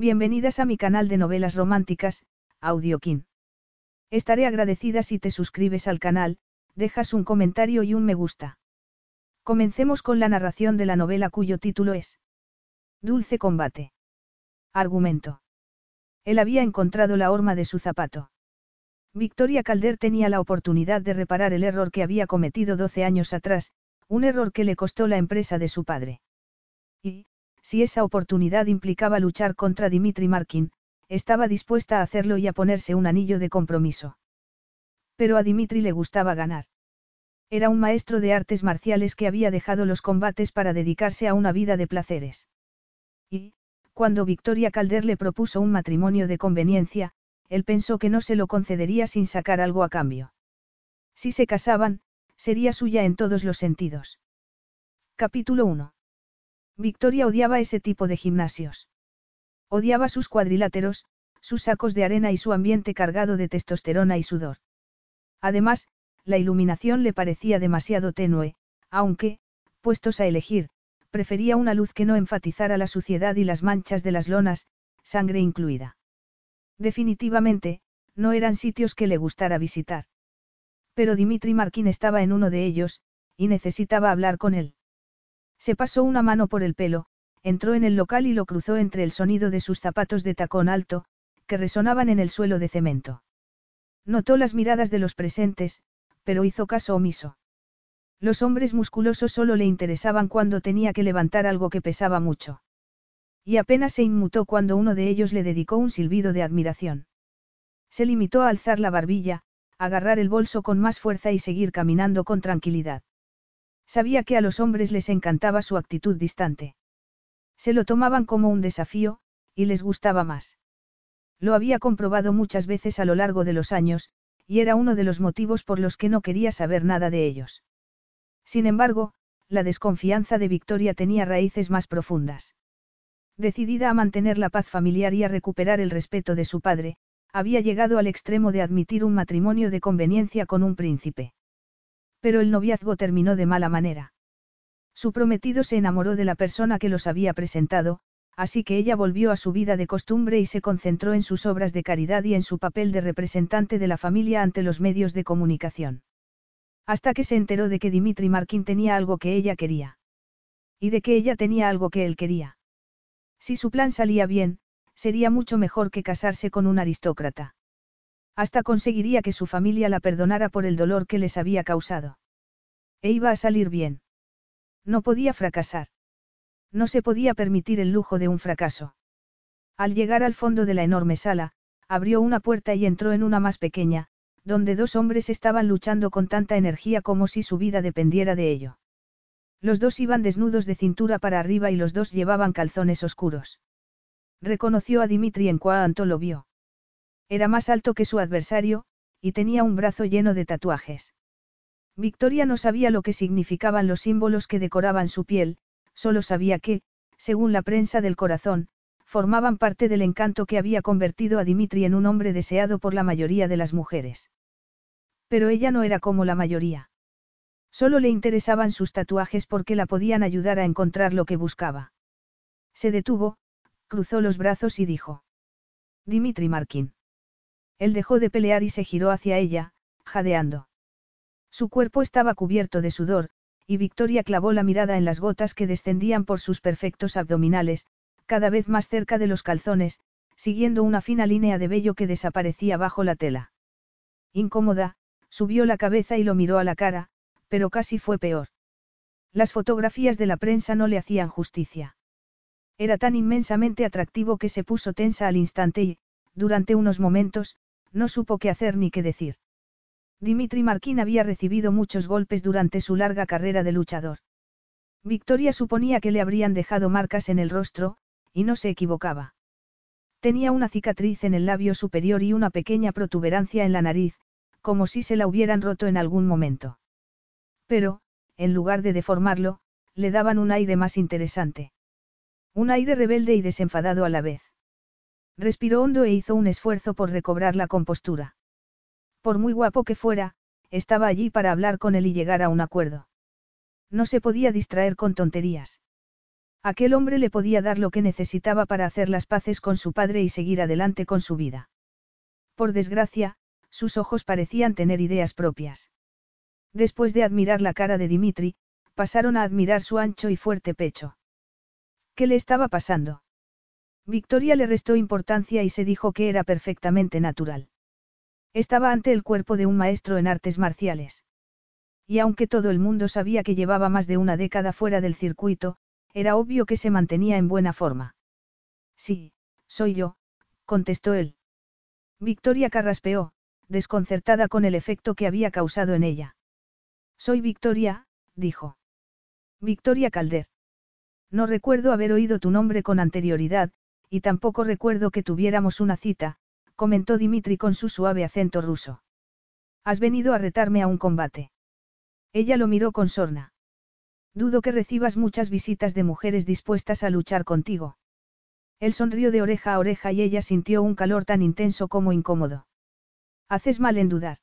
Bienvenidas a mi canal de novelas románticas, Audiokin. Estaré agradecida si te suscribes al canal, dejas un comentario y un me gusta. Comencemos con la narración de la novela cuyo título es Dulce combate. Argumento. Él había encontrado la horma de su zapato. Victoria Calder tenía la oportunidad de reparar el error que había cometido 12 años atrás, un error que le costó la empresa de su padre. Y, si esa oportunidad implicaba luchar contra Dimitri Markin, estaba dispuesta a hacerlo y a ponerse un anillo de compromiso. Pero a Dimitri le gustaba ganar. Era un maestro de artes marciales que había dejado los combates para dedicarse a una vida de placeres. Y, cuando Victoria Calder le propuso un matrimonio de conveniencia, él pensó que no se lo concedería sin sacar algo a cambio. Si se casaban, sería suya en todos los sentidos. Capítulo 1. Victoria odiaba ese tipo de gimnasios. Odiaba sus cuadriláteros, sus sacos de arena y su ambiente cargado de testosterona y sudor. Además, la iluminación le parecía demasiado tenue, aunque, puestos a elegir, prefería una luz que no enfatizara la suciedad y las manchas de las lonas, sangre incluida. Definitivamente, no eran sitios que le gustara visitar. Pero Dimitri Markin estaba en uno de ellos, y necesitaba hablar con él. Se pasó una mano por el pelo, entró en el local y lo cruzó entre el sonido de sus zapatos de tacón alto, que resonaban en el suelo de cemento. Notó las miradas de los presentes, pero hizo caso omiso. Los hombres musculosos solo le interesaban cuando tenía que levantar algo que pesaba mucho. Y apenas se inmutó cuando uno de ellos le dedicó un silbido de admiración. Se limitó a alzar la barbilla, agarrar el bolso con más fuerza y seguir caminando con tranquilidad. Sabía que a los hombres les encantaba su actitud distante. Se lo tomaban como un desafío, y les gustaba más. Lo había comprobado muchas veces a lo largo de los años, y era uno de los motivos por los que no quería saber nada de ellos. Sin embargo, la desconfianza de Victoria tenía raíces más profundas. Decidida a mantener la paz familiar y a recuperar el respeto de su padre, había llegado al extremo de admitir un matrimonio de conveniencia con un príncipe. Pero el noviazgo terminó de mala manera. Su prometido se enamoró de la persona que los había presentado, así que ella volvió a su vida de costumbre y se concentró en sus obras de caridad y en su papel de representante de la familia ante los medios de comunicación. Hasta que se enteró de que Dimitri Markin tenía algo que ella quería. Y de que ella tenía algo que él quería. Si su plan salía bien, sería mucho mejor que casarse con un aristócrata. Hasta conseguiría que su familia la perdonara por el dolor que les había causado. E iba a salir bien. No podía fracasar. No se podía permitir el lujo de un fracaso. Al llegar al fondo de la enorme sala, abrió una puerta y entró en una más pequeña, donde dos hombres estaban luchando con tanta energía como si su vida dependiera de ello. Los dos iban desnudos de cintura para arriba y los dos llevaban calzones oscuros. Reconoció a Dimitri en cuanto lo vio. Era más alto que su adversario, y tenía un brazo lleno de tatuajes. Victoria no sabía lo que significaban los símbolos que decoraban su piel, solo sabía que, según la prensa del corazón, formaban parte del encanto que había convertido a Dimitri en un hombre deseado por la mayoría de las mujeres. Pero ella no era como la mayoría. Solo le interesaban sus tatuajes porque la podían ayudar a encontrar lo que buscaba. Se detuvo, cruzó los brazos y dijo. Dimitri Markin. Él dejó de pelear y se giró hacia ella, jadeando. Su cuerpo estaba cubierto de sudor, y Victoria clavó la mirada en las gotas que descendían por sus perfectos abdominales, cada vez más cerca de los calzones, siguiendo una fina línea de vello que desaparecía bajo la tela. Incómoda, subió la cabeza y lo miró a la cara, pero casi fue peor. Las fotografías de la prensa no le hacían justicia. Era tan inmensamente atractivo que se puso tensa al instante y, durante unos momentos, no supo qué hacer ni qué decir. Dimitri Markin había recibido muchos golpes durante su larga carrera de luchador. Victoria suponía que le habrían dejado marcas en el rostro, y no se equivocaba. Tenía una cicatriz en el labio superior y una pequeña protuberancia en la nariz, como si se la hubieran roto en algún momento. Pero, en lugar de deformarlo, le daban un aire más interesante. Un aire rebelde y desenfadado a la vez. Respiró hondo e hizo un esfuerzo por recobrar la compostura. Por muy guapo que fuera, estaba allí para hablar con él y llegar a un acuerdo. No se podía distraer con tonterías. Aquel hombre le podía dar lo que necesitaba para hacer las paces con su padre y seguir adelante con su vida. Por desgracia, sus ojos parecían tener ideas propias. Después de admirar la cara de Dimitri, pasaron a admirar su ancho y fuerte pecho. ¿Qué le estaba pasando? Victoria le restó importancia y se dijo que era perfectamente natural. Estaba ante el cuerpo de un maestro en artes marciales. Y aunque todo el mundo sabía que llevaba más de una década fuera del circuito, era obvio que se mantenía en buena forma. Sí, soy yo, contestó él. Victoria carraspeó, desconcertada con el efecto que había causado en ella. Soy Victoria, dijo. Victoria Calder. No recuerdo haber oído tu nombre con anterioridad, y tampoco recuerdo que tuviéramos una cita, comentó Dimitri con su suave acento ruso. Has venido a retarme a un combate. Ella lo miró con sorna. Dudo que recibas muchas visitas de mujeres dispuestas a luchar contigo. Él sonrió de oreja a oreja y ella sintió un calor tan intenso como incómodo. Haces mal en dudar.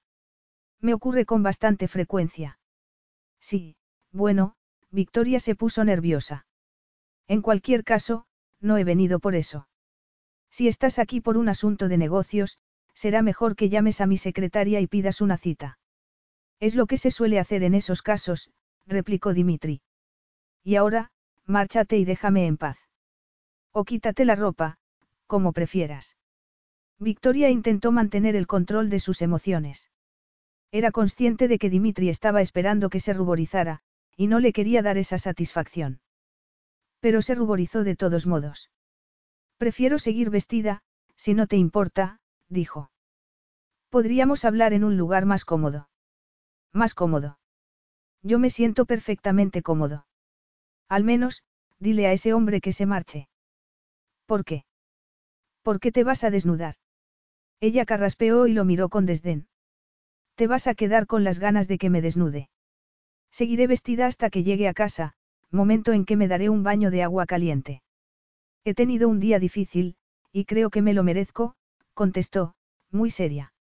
Me ocurre con bastante frecuencia. Sí, bueno, Victoria se puso nerviosa. En cualquier caso, no he venido por eso. Si estás aquí por un asunto de negocios, será mejor que llames a mi secretaria y pidas una cita. Es lo que se suele hacer en esos casos, replicó Dimitri. Y ahora, márchate y déjame en paz. O quítate la ropa, como prefieras. Victoria intentó mantener el control de sus emociones. Era consciente de que Dimitri estaba esperando que se ruborizara, y no le quería dar esa satisfacción. Pero se ruborizó de todos modos. Prefiero seguir vestida, si no te importa, dijo. Podríamos hablar en un lugar más cómodo. Más cómodo. Yo me siento perfectamente cómodo. Al menos, dile a ese hombre que se marche. ¿Por qué? ¿Por qué te vas a desnudar? Ella carraspeó y lo miró con desdén. Te vas a quedar con las ganas de que me desnude. Seguiré vestida hasta que llegue a casa, momento en que me daré un baño de agua caliente. He tenido un día difícil, y creo que me lo merezco, contestó, muy seria.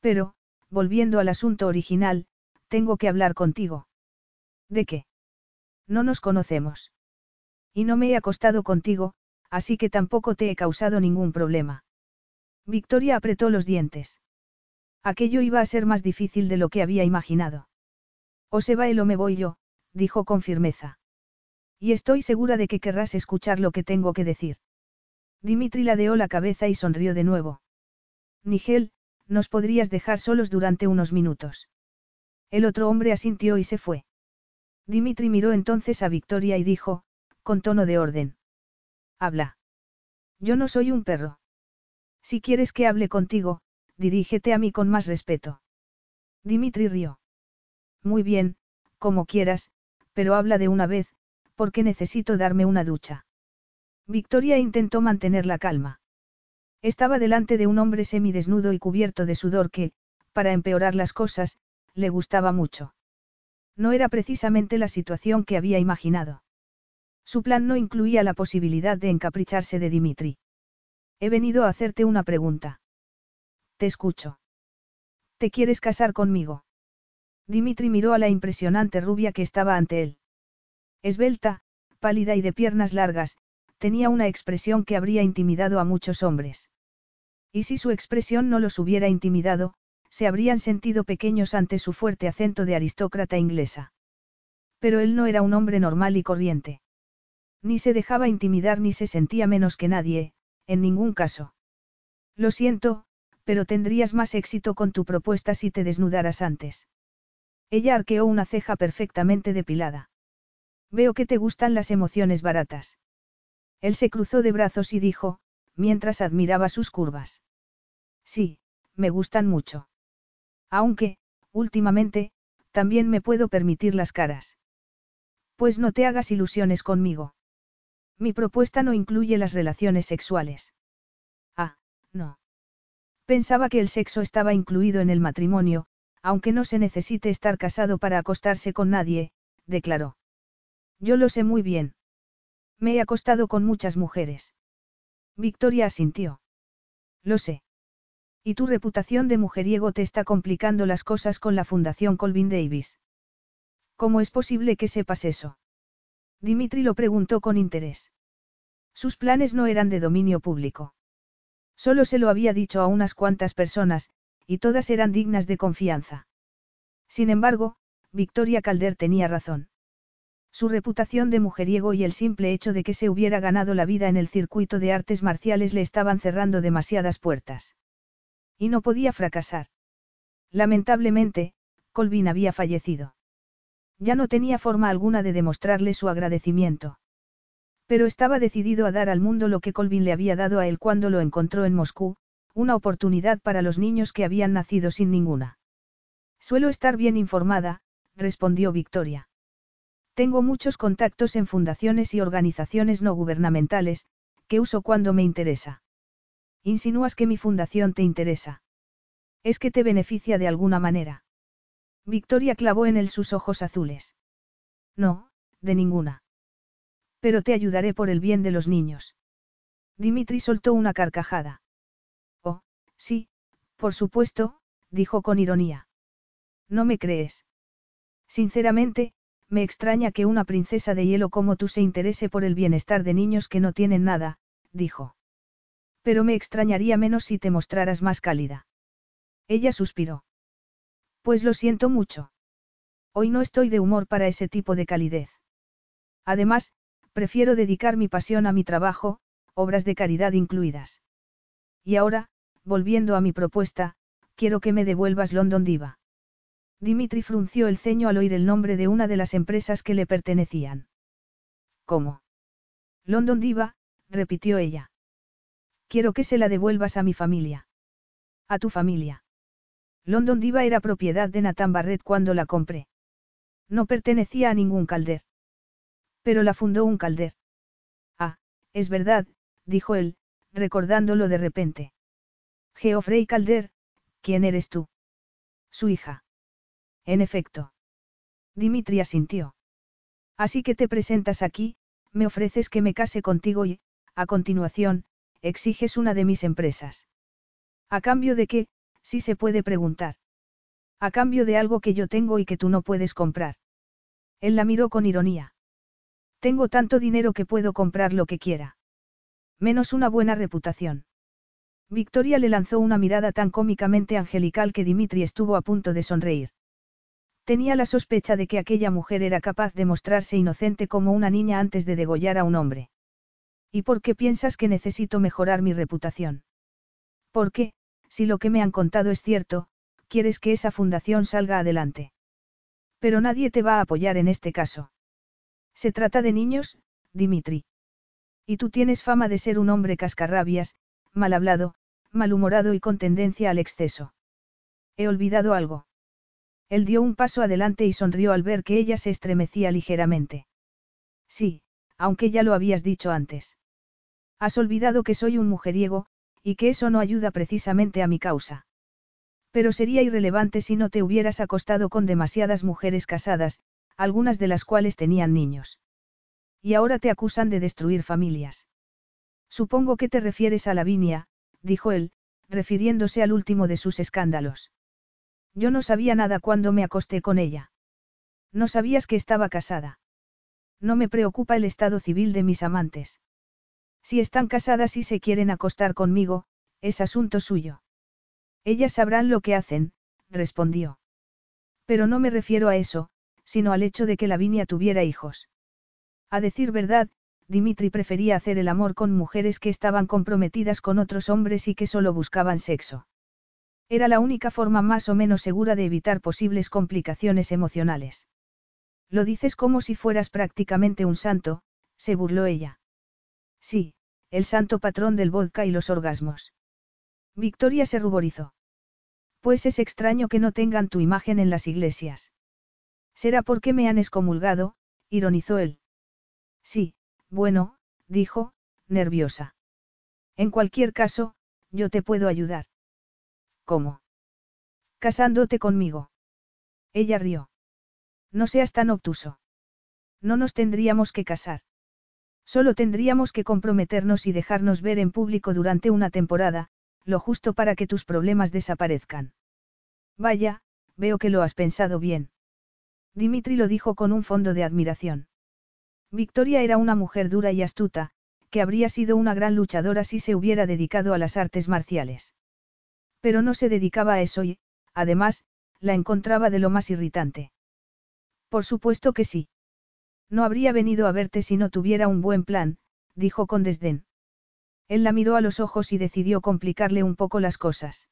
Pero, volviendo al asunto original, tengo que hablar contigo. ¿De qué? No nos conocemos. Y no me he acostado contigo, así que tampoco te he causado ningún problema. Victoria apretó los dientes. Aquello iba a ser más difícil de lo que había imaginado. O se va él o me voy yo, dijo con firmeza. Y estoy segura de que querrás escuchar lo que tengo que decir. Dimitri ladeó la cabeza y sonrió de nuevo. Nigel, nos podrías dejar solos durante unos minutos. El otro hombre asintió y se fue. Dimitri miró entonces a Victoria y dijo, con tono de orden. Habla. Yo no soy un perro. Si quieres que hable contigo, dirígete a mí con más respeto. Dimitri rió. Muy bien, como quieras, pero habla de una vez, porque necesito darme una ducha. Victoria intentó mantener la calma. Estaba delante de un hombre semidesnudo y cubierto de sudor que, para empeorar las cosas, le gustaba mucho. No era precisamente la situación que había imaginado. Su plan no incluía la posibilidad de encapricharse de Dimitri. He venido a hacerte una pregunta. Te escucho. ¿Te quieres casar conmigo? Dimitri miró a la impresionante rubia que estaba ante él. Esbelta, pálida y de piernas largas, tenía una expresión que habría intimidado a muchos hombres. Y si su expresión no los hubiera intimidado, se habrían sentido pequeños ante su fuerte acento de aristócrata inglesa. Pero él no era un hombre normal y corriente. Ni se dejaba intimidar ni se sentía menos que nadie, en ningún caso. Lo siento, pero tendrías más éxito con tu propuesta si te desnudaras antes. Ella arqueó una ceja perfectamente depilada. Veo que te gustan las emociones baratas. Él se cruzó de brazos y dijo, mientras admiraba sus curvas. Sí, me gustan mucho. Aunque, últimamente, también me puedo permitir las caras. Pues no te hagas ilusiones conmigo. Mi propuesta no incluye las relaciones sexuales. Ah, no. Pensaba que el sexo estaba incluido en el matrimonio, aunque no se necesite estar casado para acostarse con nadie, declaró. Yo lo sé muy bien. Me he acostado con muchas mujeres. Victoria asintió. Lo sé. Y tu reputación de mujeriego te está complicando las cosas con la Fundación Colvin Davis. ¿Cómo es posible que sepas eso? Dimitri lo preguntó con interés. Sus planes no eran de dominio público. Solo se lo había dicho a unas cuantas personas, y todas eran dignas de confianza. Sin embargo, Victoria Calder tenía razón. Su reputación de mujeriego y el simple hecho de que se hubiera ganado la vida en el circuito de artes marciales le estaban cerrando demasiadas puertas. Y no podía fracasar. Lamentablemente, Colvin había fallecido. Ya no tenía forma alguna de demostrarle su agradecimiento. Pero estaba decidido a dar al mundo lo que Colvin le había dado a él cuando lo encontró en Moscú, una oportunidad para los niños que habían nacido sin ninguna. Suelo estar bien informada, respondió Victoria. Tengo muchos contactos en fundaciones y organizaciones no gubernamentales, que uso cuando me interesa. Insinúas que mi fundación te interesa. Es que te beneficia de alguna manera. Victoria clavó en él sus ojos azules. No, de ninguna. Pero te ayudaré por el bien de los niños. Dimitri soltó una carcajada. Sí, por supuesto, dijo con ironía. ¿No me crees? Sinceramente, me extraña que una princesa de hielo como tú se interese por el bienestar de niños que no tienen nada, dijo. Pero me extrañaría menos si te mostraras más cálida. Ella suspiró. Pues lo siento mucho. Hoy no estoy de humor para ese tipo de calidez. Además, prefiero dedicar mi pasión a mi trabajo, obras de caridad incluidas. Y ahora, volviendo a mi propuesta, quiero que me devuelvas London Diva. Dimitri frunció el ceño al oír el nombre de una de las empresas que le pertenecían. ¿Cómo? London Diva, repitió ella. Quiero que se la devuelvas a mi familia. A tu familia. London Diva era propiedad de Nathan Barrett cuando la compré. No pertenecía a ningún calder. Pero la fundó un calder. Ah, es verdad, dijo él, recordándolo de repente. Geoffrey Calder, ¿quién eres tú? Su hija. En efecto. Dimitri asintió. Así que te presentas aquí, me ofreces que me case contigo y, a continuación, exiges una de mis empresas. A cambio de qué, si se puede preguntar. A cambio de algo que yo tengo y que tú no puedes comprar. Él la miró con ironía. Tengo tanto dinero que puedo comprar lo que quiera. Menos una buena reputación. Victoria le lanzó una mirada tan cómicamente angelical que Dimitri estuvo a punto de sonreír. Tenía la sospecha de que aquella mujer era capaz de mostrarse inocente como una niña antes de degollar a un hombre. ¿Y por qué piensas que necesito mejorar mi reputación? Porque, si lo que me han contado es cierto, quieres que esa fundación salga adelante. Pero nadie te va a apoyar en este caso. Se trata de niños, Dimitri. Y tú tienes fama de ser un hombre cascarrabias, mal hablado, malhumorado y con tendencia al exceso. ¿He olvidado algo? Él dio un paso adelante y sonrió al ver que ella se estremecía ligeramente. Sí, aunque ya lo habías dicho antes. Has olvidado que soy un mujeriego, y que eso no ayuda precisamente a mi causa. Pero sería irrelevante si no te hubieras acostado con demasiadas mujeres casadas, algunas de las cuales tenían niños. Y ahora te acusan de destruir familias. Supongo que te refieres a Lavinia, dijo él, refiriéndose al último de sus escándalos. Yo no sabía nada cuando me acosté con ella. No sabías que estaba casada. No me preocupa el estado civil de mis amantes. Si están casadas y se quieren acostar conmigo, es asunto suyo. Ellas sabrán lo que hacen, respondió. Pero no me refiero a eso, sino al hecho de que Lavinia tuviera hijos. A decir verdad, Dimitri prefería hacer el amor con mujeres que estaban comprometidas con otros hombres y que solo buscaban sexo. Era la única forma más o menos segura de evitar posibles complicaciones emocionales. Lo dices como si fueras prácticamente un santo, se burló ella. Sí, el santo patrón del vodka y los orgasmos. Victoria se ruborizó. Pues es extraño que no tengan tu imagen en las iglesias. Será porque me han excomulgado, ironizó él. Sí, bueno, dijo, nerviosa. En cualquier caso, yo te puedo ayudar. ¿Cómo? Casándote conmigo. Ella rió. No seas tan obtuso. No nos tendríamos que casar. Solo tendríamos que comprometernos y dejarnos ver en público durante una temporada, lo justo para que tus problemas desaparezcan. Vaya, veo que lo has pensado bien. Dimitri lo dijo con un fondo de admiración. Victoria era una mujer dura y astuta, que habría sido una gran luchadora si se hubiera dedicado a las artes marciales. Pero no se dedicaba a eso y, además, la encontraba de lo más irritante. Por supuesto que sí. No habría venido a verte si no tuviera un buen plan, dijo con desdén. Él la miró a los ojos y decidió complicarle un poco las cosas.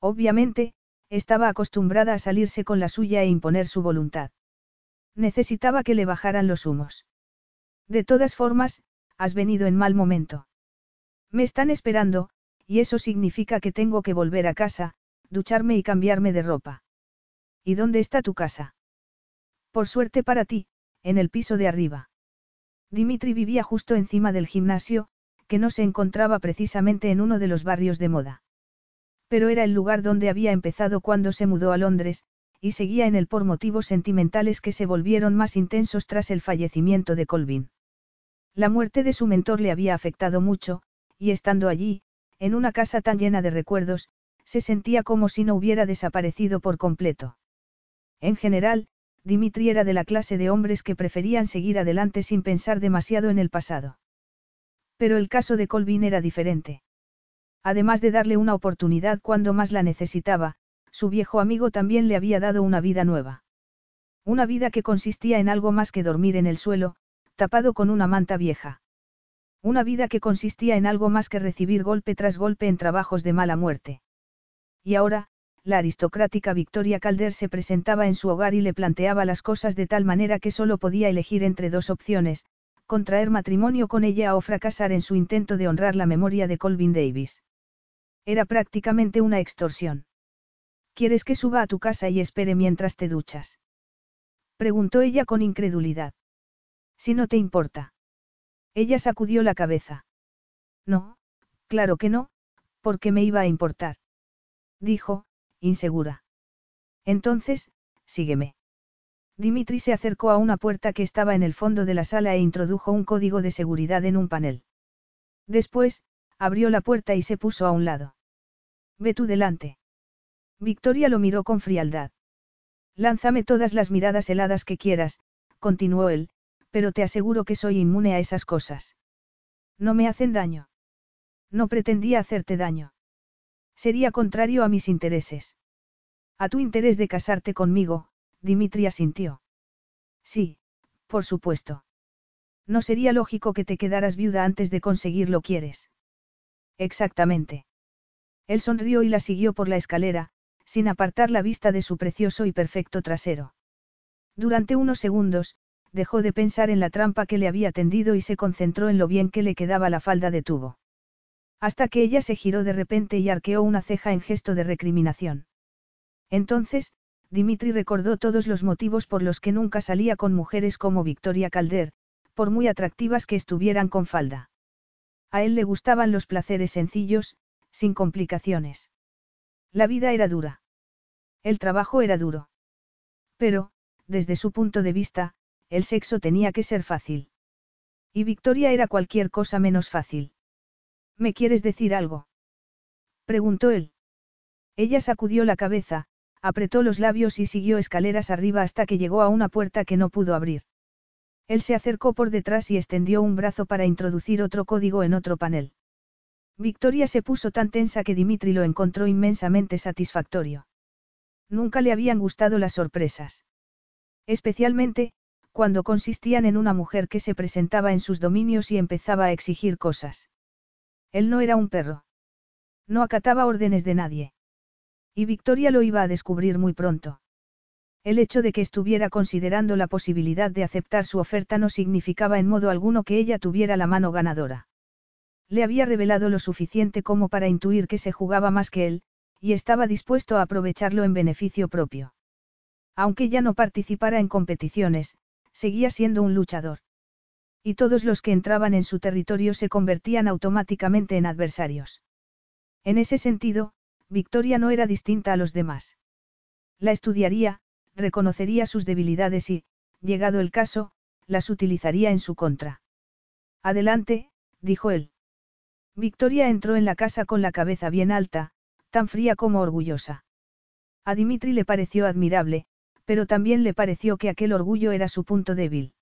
Obviamente, estaba acostumbrada a salirse con la suya e imponer su voluntad. Necesitaba que le bajaran los humos. De todas formas, has venido en mal momento. Me están esperando, y eso significa que tengo que volver a casa, ducharme y cambiarme de ropa. ¿Y dónde está tu casa? Por suerte para ti, en el piso de arriba. Dimitri vivía justo encima del gimnasio, que no se encontraba precisamente en uno de los barrios de moda. Pero era el lugar donde había empezado cuando se mudó a Londres, y seguía en él por motivos sentimentales que se volvieron más intensos tras el fallecimiento de Colvin. La muerte de su mentor le había afectado mucho, y estando allí, en una casa tan llena de recuerdos, se sentía como si no hubiera desaparecido por completo. En general, Dimitri era de la clase de hombres que preferían seguir adelante sin pensar demasiado en el pasado. Pero el caso de Colvin era diferente. Además de darle una oportunidad cuando más la necesitaba, su viejo amigo también le había dado una vida nueva. Una vida que consistía en algo más que dormir en el suelo, tapado con una manta vieja. Una vida que consistía en algo más que recibir golpe tras golpe en trabajos de mala muerte. Y ahora, la aristocrática Victoria Calder se presentaba en su hogar y le planteaba las cosas de tal manera que solo podía elegir entre dos opciones, contraer matrimonio con ella o fracasar en su intento de honrar la memoria de Colvin Davis. Era prácticamente una extorsión. ¿Quieres que suba a tu casa y espere mientras te duchas? Preguntó ella con incredulidad. Si no te importa. Ella sacudió la cabeza. No, claro que no, porque me iba a importar. Dijo, insegura. Entonces, sígueme. Dimitri se acercó a una puerta que estaba en el fondo de la sala e introdujo un código de seguridad en un panel. Después, abrió la puerta y se puso a un lado. Ve tú delante. Victoria lo miró con frialdad. Lánzame todas las miradas heladas que quieras, continuó él, pero te aseguro que soy inmune a esas cosas. No me hacen daño. No pretendía hacerte daño. Sería contrario a mis intereses. A tu interés de casarte conmigo, Dimitri asintió. Sí, por supuesto. No sería lógico que te quedaras viuda antes de conseguir lo quieres. Exactamente. Él sonrió y la siguió por la escalera, sin apartar la vista de su precioso y perfecto trasero. Durante unos segundos, dejó de pensar en la trampa que le había tendido y se concentró en lo bien que le quedaba la falda de tubo. Hasta que ella se giró de repente y arqueó una ceja en gesto de recriminación. Entonces, Dimitri recordó todos los motivos por los que nunca salía con mujeres como Victoria Calder, por muy atractivas que estuvieran con falda. A él le gustaban los placeres sencillos, sin complicaciones. La vida era dura. El trabajo era duro. Pero, desde su punto de vista, el sexo tenía que ser fácil. Y Victoria era cualquier cosa menos fácil. ¿Me quieres decir algo? preguntó él. Ella sacudió la cabeza, apretó los labios y siguió escaleras arriba hasta que llegó a una puerta que no pudo abrir. Él se acercó por detrás y extendió un brazo para introducir otro código en otro panel. Victoria se puso tan tensa que Dimitri lo encontró inmensamente satisfactorio. Nunca le habían gustado las sorpresas. Especialmente, cuando consistían en una mujer que se presentaba en sus dominios y empezaba a exigir cosas. Él no era un perro. No acataba órdenes de nadie. Y Victoria lo iba a descubrir muy pronto. El hecho de que estuviera considerando la posibilidad de aceptar su oferta no significaba en modo alguno que ella tuviera la mano ganadora. Le había revelado lo suficiente como para intuir que se jugaba más que él, y estaba dispuesto a aprovecharlo en beneficio propio. Aunque ya no participara en competiciones, seguía siendo un luchador. Y todos los que entraban en su territorio se convertían automáticamente en adversarios. En ese sentido, Victoria no era distinta a los demás. La estudiaría, reconocería sus debilidades y, llegado el caso, las utilizaría en su contra. Adelante, dijo él. Victoria entró en la casa con la cabeza bien alta, tan fría como orgullosa. A Dimitri le pareció admirable, pero también le pareció que aquel orgullo era su punto débil.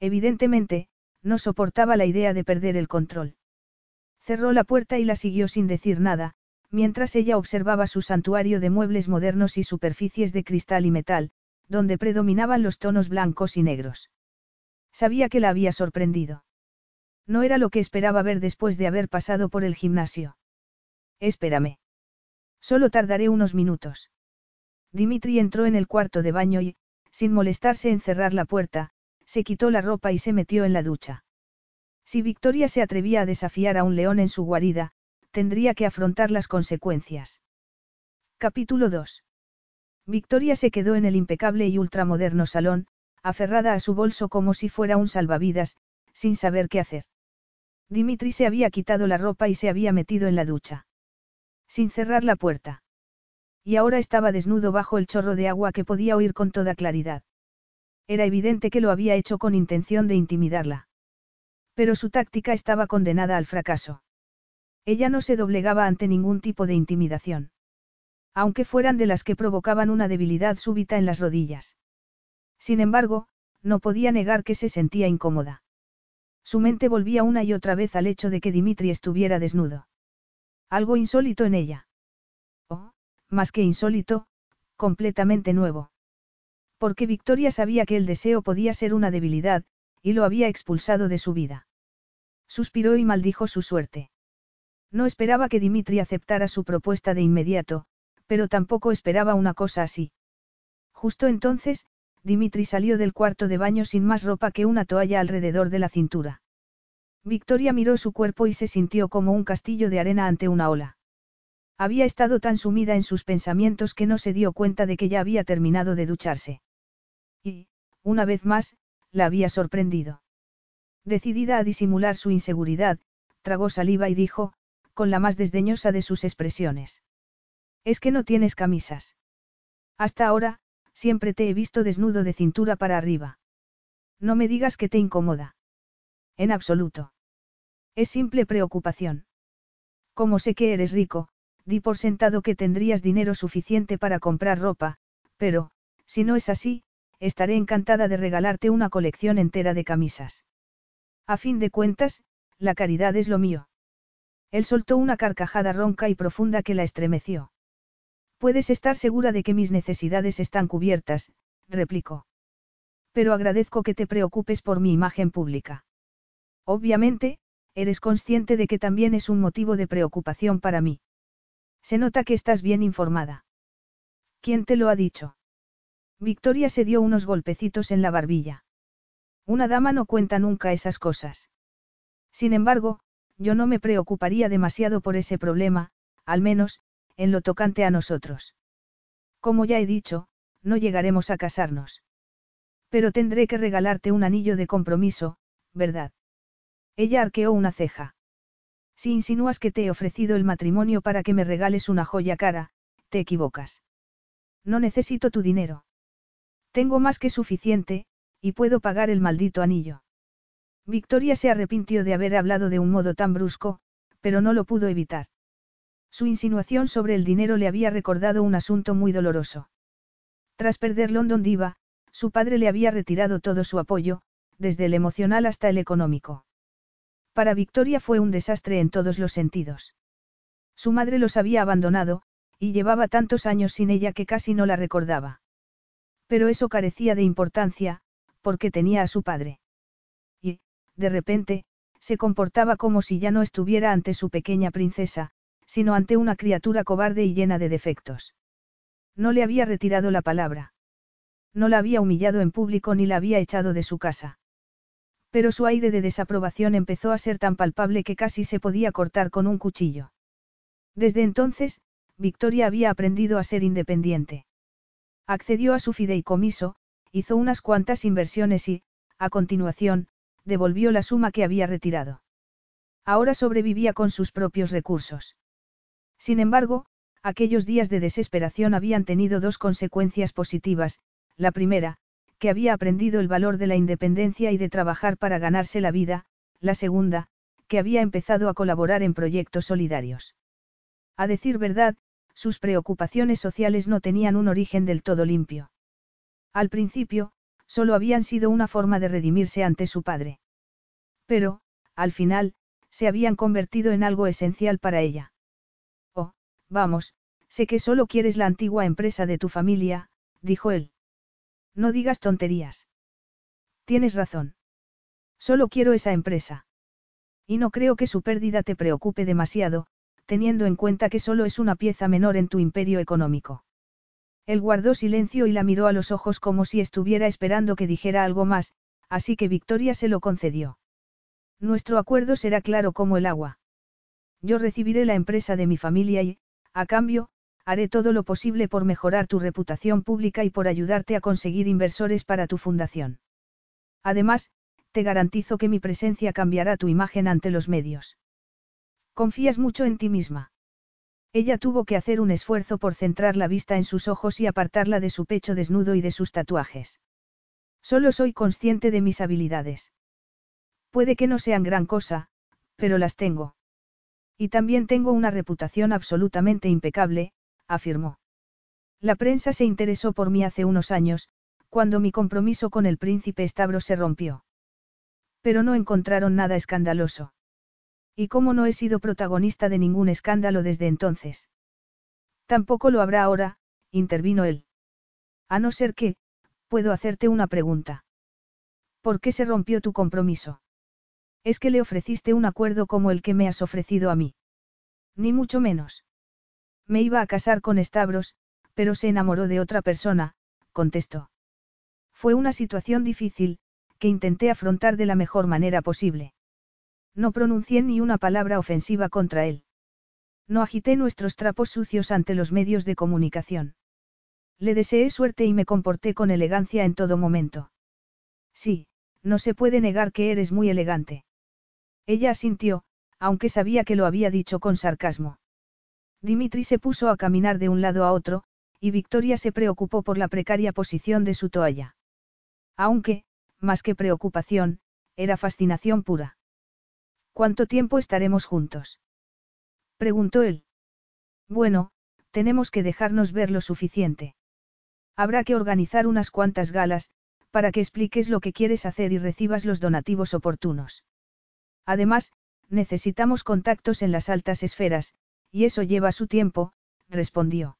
Evidentemente, no soportaba la idea de perder el control. Cerró la puerta y la siguió sin decir nada, mientras ella observaba su santuario de muebles modernos y superficies de cristal y metal, donde predominaban los tonos blancos y negros. Sabía que la había sorprendido. No era lo que esperaba ver después de haber pasado por el gimnasio. Espérame. Solo tardaré unos minutos. Dimitri entró en el cuarto de baño y, sin molestarse en cerrar la puerta, se quitó la ropa y se metió en la ducha. Si Victoria se atrevía a desafiar a un león en su guarida, tendría que afrontar las consecuencias. Capítulo 2. Victoria se quedó en el impecable y ultramoderno salón, aferrada a su bolso como si fuera un salvavidas, sin saber qué hacer. Dimitri se había quitado la ropa y se había metido en la ducha. Sin cerrar la puerta. Y ahora estaba desnudo bajo el chorro de agua que podía oír con toda claridad. Era evidente que lo había hecho con intención de intimidarla. Pero su táctica estaba condenada al fracaso. Ella no se doblegaba ante ningún tipo de intimidación. Aunque fueran de las que provocaban una debilidad súbita en las rodillas. Sin embargo, no podía negar que se sentía incómoda. Su mente volvía una y otra vez al hecho de que Dimitri estuviera desnudo. Algo insólito en ella. Oh, más que insólito, completamente nuevo. Porque Victoria sabía que el deseo podía ser una debilidad, y lo había expulsado de su vida. Suspiró y maldijo su suerte. No esperaba que Dimitri aceptara su propuesta de inmediato, pero tampoco esperaba una cosa así. Justo entonces, Dimitri salió del cuarto de baño sin más ropa que una toalla alrededor de la cintura. Victoria miró su cuerpo y se sintió como un castillo de arena ante una ola. Había estado tan sumida en sus pensamientos que no se dio cuenta de que ya había terminado de ducharse. Y, una vez más, la había sorprendido. Decidida a disimular su inseguridad, tragó saliva y dijo, con la más desdeñosa de sus expresiones. Es que no tienes camisas. Hasta ahora, siempre te he visto desnudo de cintura para arriba. No me digas que te incomoda. En absoluto. Es simple preocupación. Como sé que eres rico, di por sentado que tendrías dinero suficiente para comprar ropa, pero, si no es así, estaré encantada de regalarte una colección entera de camisas. A fin de cuentas, la caridad es lo mío. Él soltó una carcajada ronca y profunda que la estremeció. Puedes estar segura de que mis necesidades están cubiertas, replicó. Pero agradezco que te preocupes por mi imagen pública. Obviamente, eres consciente de que también es un motivo de preocupación para mí. Se nota que estás bien informada. ¿Quién te lo ha dicho? Victoria se dio unos golpecitos en la barbilla. Una dama no cuenta nunca esas cosas. Sin embargo, yo no me preocuparía demasiado por ese problema, al menos, en lo tocante a nosotros. Como ya he dicho, no llegaremos a casarnos. Pero tendré que regalarte un anillo de compromiso, ¿verdad? Ella arqueó una ceja. Si insinúas que te he ofrecido el matrimonio para que me regales una joya cara, te equivocas. No necesito tu dinero. Tengo más que suficiente, y puedo pagar el maldito anillo. Victoria se arrepintió de haber hablado de un modo tan brusco, pero no lo pudo evitar. Su insinuación sobre el dinero le había recordado un asunto muy doloroso. Tras perder London Diva, su padre le había retirado todo su apoyo, desde el emocional hasta el económico. Para Victoria fue un desastre en todos los sentidos. Su madre los había abandonado, y llevaba tantos años sin ella que casi no la recordaba. Pero eso carecía de importancia, porque tenía a su padre de repente, se comportaba como si ya no estuviera ante su pequeña princesa, sino ante una criatura cobarde y llena de defectos. No le había retirado la palabra. No la había humillado en público ni la había echado de su casa. Pero su aire de desaprobación empezó a ser tan palpable que casi se podía cortar con un cuchillo. Desde entonces, Victoria había aprendido a ser independiente. Accedió a su fideicomiso, hizo unas cuantas inversiones y, a continuación, devolvió la suma que había retirado. Ahora sobrevivía con sus propios recursos. Sin embargo, aquellos días de desesperación habían tenido dos consecuencias positivas, la primera, que había aprendido el valor de la independencia y de trabajar para ganarse la vida, la segunda, que había empezado a colaborar en proyectos solidarios. A decir verdad, sus preocupaciones sociales no tenían un origen del todo limpio. Al principio, Solo habían sido una forma de redimirse ante su padre. Pero, al final, se habían convertido en algo esencial para ella. Vamos, sé que solo quieres la antigua empresa de tu familia, dijo él. No digas tonterías. Tienes razón. Solo quiero esa empresa. Y no creo que su pérdida te preocupe demasiado, teniendo en cuenta que solo es una pieza menor en tu imperio económico. Él guardó silencio y la miró a los ojos como si estuviera esperando que dijera algo más, así que Victoria se lo concedió. Nuestro acuerdo será claro como el agua. Yo recibiré la empresa de mi familia y, a cambio, haré todo lo posible por mejorar tu reputación pública y por ayudarte a conseguir inversores para tu fundación. Además, te garantizo que mi presencia cambiará tu imagen ante los medios. Confías mucho en ti misma. Ella tuvo que hacer un esfuerzo por centrar la vista en sus ojos y apartarla de su pecho desnudo y de sus tatuajes. Solo soy consciente de mis habilidades. Puede que no sean gran cosa, pero las tengo. Y también tengo una reputación absolutamente impecable, afirmó. La prensa se interesó por mí hace unos años, cuando mi compromiso con el príncipe Stavros se rompió. Pero no encontraron nada escandaloso. ¿Y cómo no he sido protagonista de ningún escándalo desde entonces? Tampoco lo habrá ahora, intervino él. A no ser que, puedo hacerte una pregunta. ¿Por qué se rompió tu compromiso? Es que le ofreciste un acuerdo como el que me has ofrecido a mí. Ni mucho menos. Me iba a casar con Stavros, pero se enamoró de otra persona, contestó. Fue una situación difícil, que intenté afrontar de la mejor manera posible. No pronuncié ni una palabra ofensiva contra él. No agité nuestros trapos sucios ante los medios de comunicación. Le deseé suerte y me comporté con elegancia en todo momento. Sí, no se puede negar que eres muy elegante. Ella asintió, aunque sabía que lo había dicho con sarcasmo. Dimitri se puso a caminar de un lado a otro, y Victoria se preocupó por la precaria posición de su toalla. Aunque, más que preocupación, era fascinación pura. ¿Cuánto tiempo estaremos juntos? Preguntó él. Bueno, tenemos que dejarnos ver lo suficiente. Habrá que organizar unas cuantas galas, para que expliques lo que quieres hacer y recibas los donativos oportunos. Además, necesitamos contactos en las altas esferas, y eso lleva su tiempo, respondió.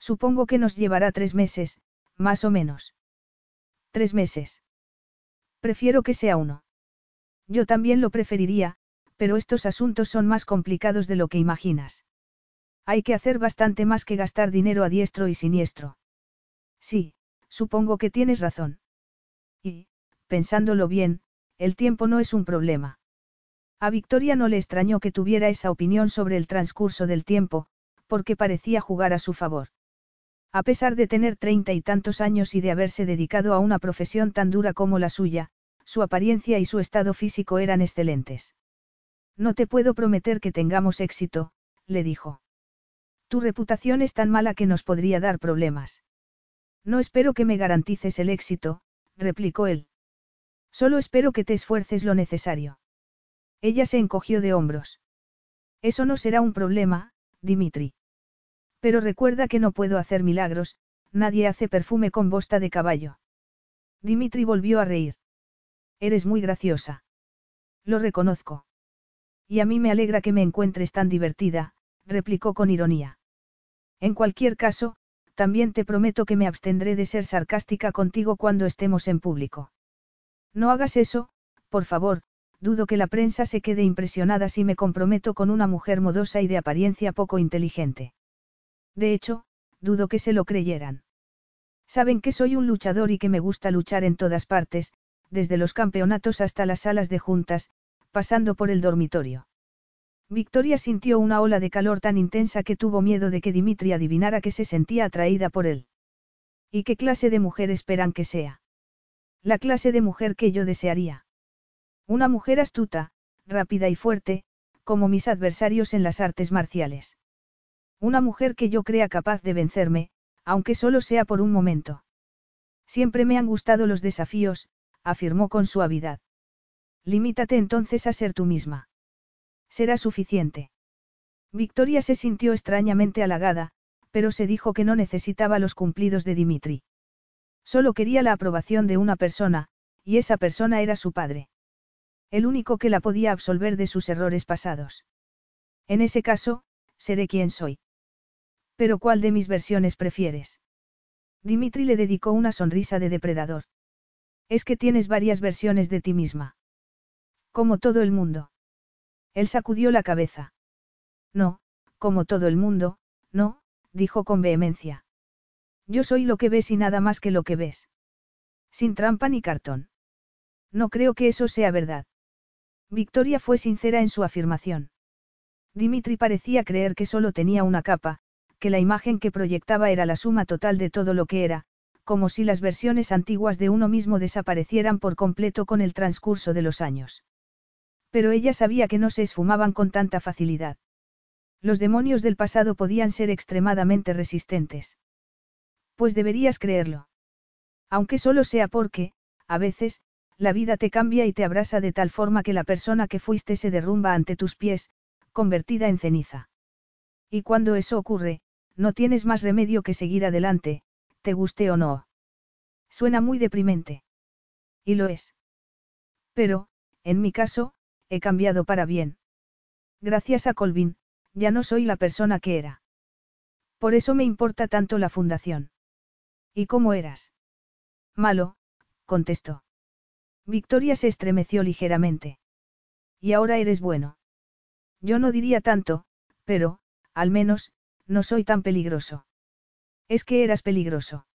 Supongo que nos llevará tres meses, más o menos. Tres meses. Prefiero que sea uno. Yo también lo preferiría, pero estos asuntos son más complicados de lo que imaginas. Hay que hacer bastante más que gastar dinero a diestro y siniestro. Sí, supongo que tienes razón. Y, pensándolo bien, el tiempo no es un problema. A Victoria no le extrañó que tuviera esa opinión sobre el transcurso del tiempo, porque parecía jugar a su favor. A pesar de tener treinta y tantos años y de haberse dedicado a una profesión tan dura como la suya, su apariencia y su estado físico eran excelentes. No te puedo prometer que tengamos éxito, le dijo. Tu reputación es tan mala que nos podría dar problemas. No espero que me garantices el éxito, replicó él. Solo espero que te esfuerces lo necesario. Ella se encogió de hombros. Eso no será un problema, Dimitri. Pero recuerda que no puedo hacer milagros, nadie hace perfume con bosta de caballo. Dimitri volvió a reír. Eres muy graciosa. Lo reconozco. Y a mí me alegra que me encuentres tan divertida, replicó con ironía. En cualquier caso, también te prometo que me abstendré de ser sarcástica contigo cuando estemos en público. No hagas eso, por favor, dudo que la prensa se quede impresionada si me comprometo con una mujer modosa y de apariencia poco inteligente. De hecho, dudo que se lo creyeran. Saben que soy un luchador y que me gusta luchar en todas partes, desde los campeonatos hasta las salas de juntas, pasando por el dormitorio. Victoria sintió una ola de calor tan intensa que tuvo miedo de que Dimitri adivinara que se sentía atraída por él. ¿Y qué clase de mujer esperan que sea? La clase de mujer que yo desearía. Una mujer astuta, rápida y fuerte, como mis adversarios en las artes marciales. Una mujer que yo crea capaz de vencerme, aunque solo sea por un momento. Siempre me han gustado los desafíos, afirmó con suavidad. Limítate entonces a ser tú misma. Será suficiente. Victoria se sintió extrañamente halagada, pero se dijo que no necesitaba los cumplidos de Dimitri. Solo quería la aprobación de una persona, y esa persona era su padre. El único que la podía absolver de sus errores pasados. En ese caso, seré quien soy. Pero ¿cuál de mis versiones prefieres? Dimitri le dedicó una sonrisa de depredador. Es que tienes varias versiones de ti misma. Como todo el mundo. Él sacudió la cabeza. No, como todo el mundo, no, dijo con vehemencia. Yo soy lo que ves y nada más que lo que ves. Sin trampa ni cartón. No creo que eso sea verdad. Victoria fue sincera en su afirmación. Dimitri parecía creer que solo tenía una capa, que la imagen que proyectaba era la suma total de todo lo que era, como si las versiones antiguas de uno mismo desaparecieran por completo con el transcurso de los años. Pero ella sabía que no se esfumaban con tanta facilidad. Los demonios del pasado podían ser extremadamente resistentes. Pues deberías creerlo. Aunque solo sea porque, a veces, la vida te cambia y te abrasa de tal forma que la persona que fuiste se derrumba ante tus pies, convertida en ceniza. Y cuando eso ocurre, no tienes más remedio que seguir adelante, te guste o no. Suena muy deprimente. Y lo es. Pero, en mi caso, he cambiado para bien. Gracias a Colvin, ya no soy la persona que era. Por eso me importa tanto la fundación. ¿Y cómo eras? Malo, contestó. Victoria se estremeció ligeramente. Y ahora eres bueno. Yo no diría tanto, pero, al menos, no soy tan peligroso. Es que eras peligroso.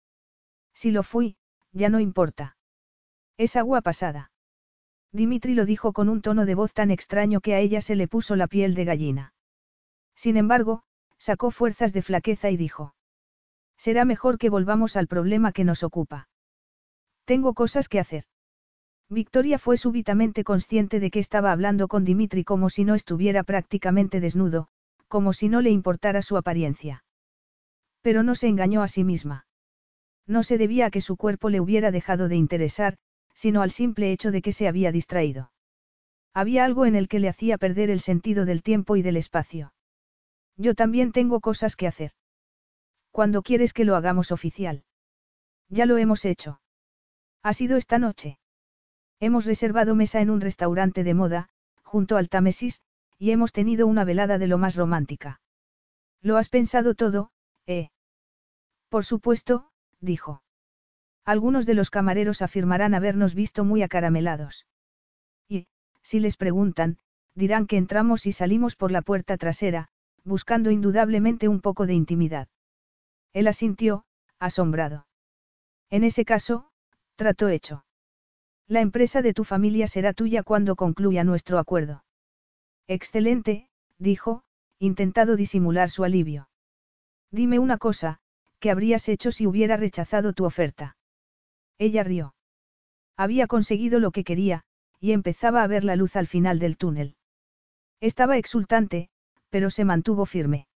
Si lo fui, ya no importa. Es agua pasada. Dimitri lo dijo con un tono de voz tan extraño que a ella se le puso la piel de gallina. Sin embargo, sacó fuerzas de flaqueza y dijo. Será mejor que volvamos al problema que nos ocupa. Tengo cosas que hacer. Victoria fue súbitamente consciente de que estaba hablando con Dimitri como si no estuviera prácticamente desnudo, como si no le importara su apariencia. Pero no se engañó a sí misma. No se debía a que su cuerpo le hubiera dejado de interesar, sino al simple hecho de que se había distraído. Había algo en el que le hacía perder el sentido del tiempo y del espacio. Yo también tengo cosas que hacer. ¿Cuándo quieres que lo hagamos oficial? Ya lo hemos hecho. Ha sido esta noche. Hemos reservado mesa en un restaurante de moda, junto al Támesis, y hemos tenido una velada de lo más romántica. ¿Lo has pensado todo, eh? Por supuesto, dijo. Algunos de los camareros afirmarán habernos visto muy acaramelados. Y, si les preguntan, dirán que entramos y salimos por la puerta trasera, buscando indudablemente un poco de intimidad. Él asintió, asombrado. En ese caso, trato hecho. La empresa de tu familia será tuya cuando concluya nuestro acuerdo. Excelente, dijo, intentado disimular su alivio. Dime una cosa, ¿qué habrías hecho si hubiera rechazado tu oferta? Ella rió. Había conseguido lo que quería, y empezaba a ver la luz al final del túnel. Estaba exultante, pero se mantuvo firme.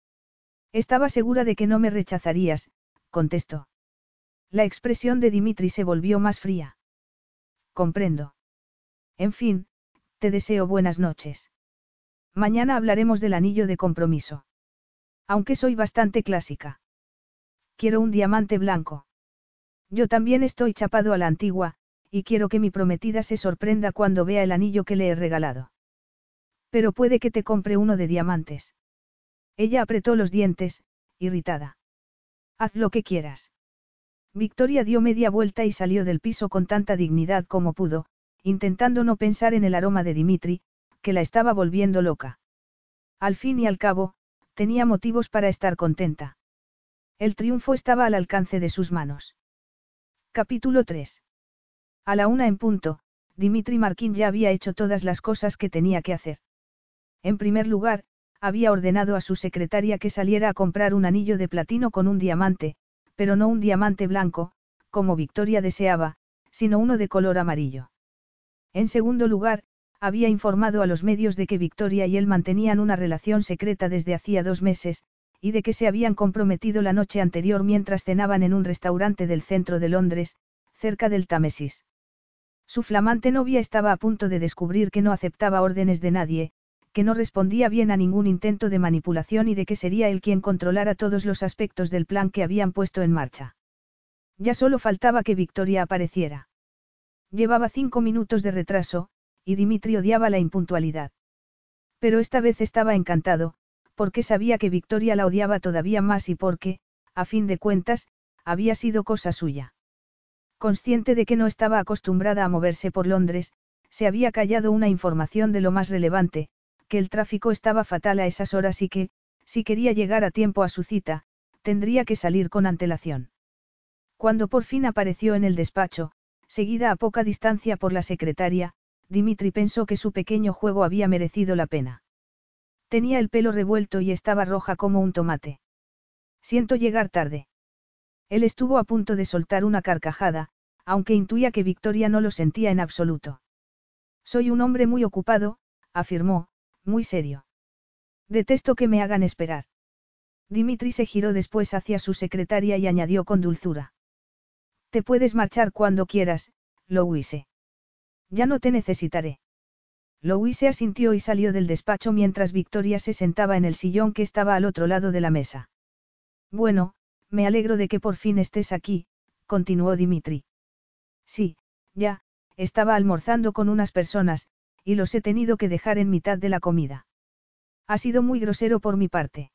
Estaba segura de que no me rechazarías, contestó. La expresión de Dimitri se volvió más fría. Comprendo. En fin, te deseo buenas noches. Mañana hablaremos del anillo de compromiso. Aunque soy bastante clásica. Quiero un diamante blanco. Yo también estoy chapado a la antigua, y quiero que mi prometida se sorprenda cuando vea el anillo que le he regalado. Pero puede que te compre uno de diamantes. Ella apretó los dientes, irritada. Haz lo que quieras. Victoria dio media vuelta y salió del piso con tanta dignidad como pudo, intentando no pensar en el aroma de Dimitri, que la estaba volviendo loca. Al fin y al cabo, tenía motivos para estar contenta. El triunfo estaba al alcance de sus manos. Capítulo 3. A la una en punto, Dimitri Markin ya había hecho todas las cosas que tenía que hacer. En primer lugar, había ordenado a su secretaria que saliera a comprar un anillo de platino con un diamante, pero no un diamante blanco, como Victoria deseaba, sino uno de color amarillo. En segundo lugar, había informado a los medios de que Victoria y él mantenían una relación secreta desde hacía dos meses, y de que se habían comprometido la noche anterior mientras cenaban en un restaurante del centro de Londres, cerca del Támesis. Su flamante novia estaba a punto de descubrir que no aceptaba órdenes de nadie, que no respondía bien a ningún intento de manipulación y de que sería él quien controlara todos los aspectos del plan que habían puesto en marcha. Ya solo faltaba que Victoria apareciera. Llevaba cinco minutos de retraso, y Dimitri odiaba la impuntualidad. Pero esta vez estaba encantado, porque sabía que Victoria la odiaba todavía más y porque, a fin de cuentas, había sido cosa suya. Consciente de que no estaba acostumbrada a moverse por Londres, se había callado una información de lo más relevante, que el tráfico estaba fatal a esas horas y que, si quería llegar a tiempo a su cita, tendría que salir con antelación. Cuando por fin apareció en el despacho, seguida a poca distancia por la secretaria, Dimitri pensó que su pequeño juego había merecido la pena. Tenía el pelo revuelto y estaba roja como un tomate. Siento llegar tarde. Él estuvo a punto de soltar una carcajada, aunque intuía que Victoria no lo sentía en absoluto. Soy un hombre muy ocupado, afirmó, muy serio. Detesto que me hagan esperar. Dimitri se giró después hacia su secretaria y añadió con dulzura. Te puedes marchar cuando quieras, Louise. Ya no te necesitaré. Louise asintió y salió del despacho mientras Victoria se sentaba en el sillón que estaba al otro lado de la mesa. Bueno, me alegro de que por fin estés aquí, continuó Dimitri. Sí, ya, estaba almorzando con unas personas, y los he tenido que dejar en mitad de la comida. Ha sido muy grosero por mi parte.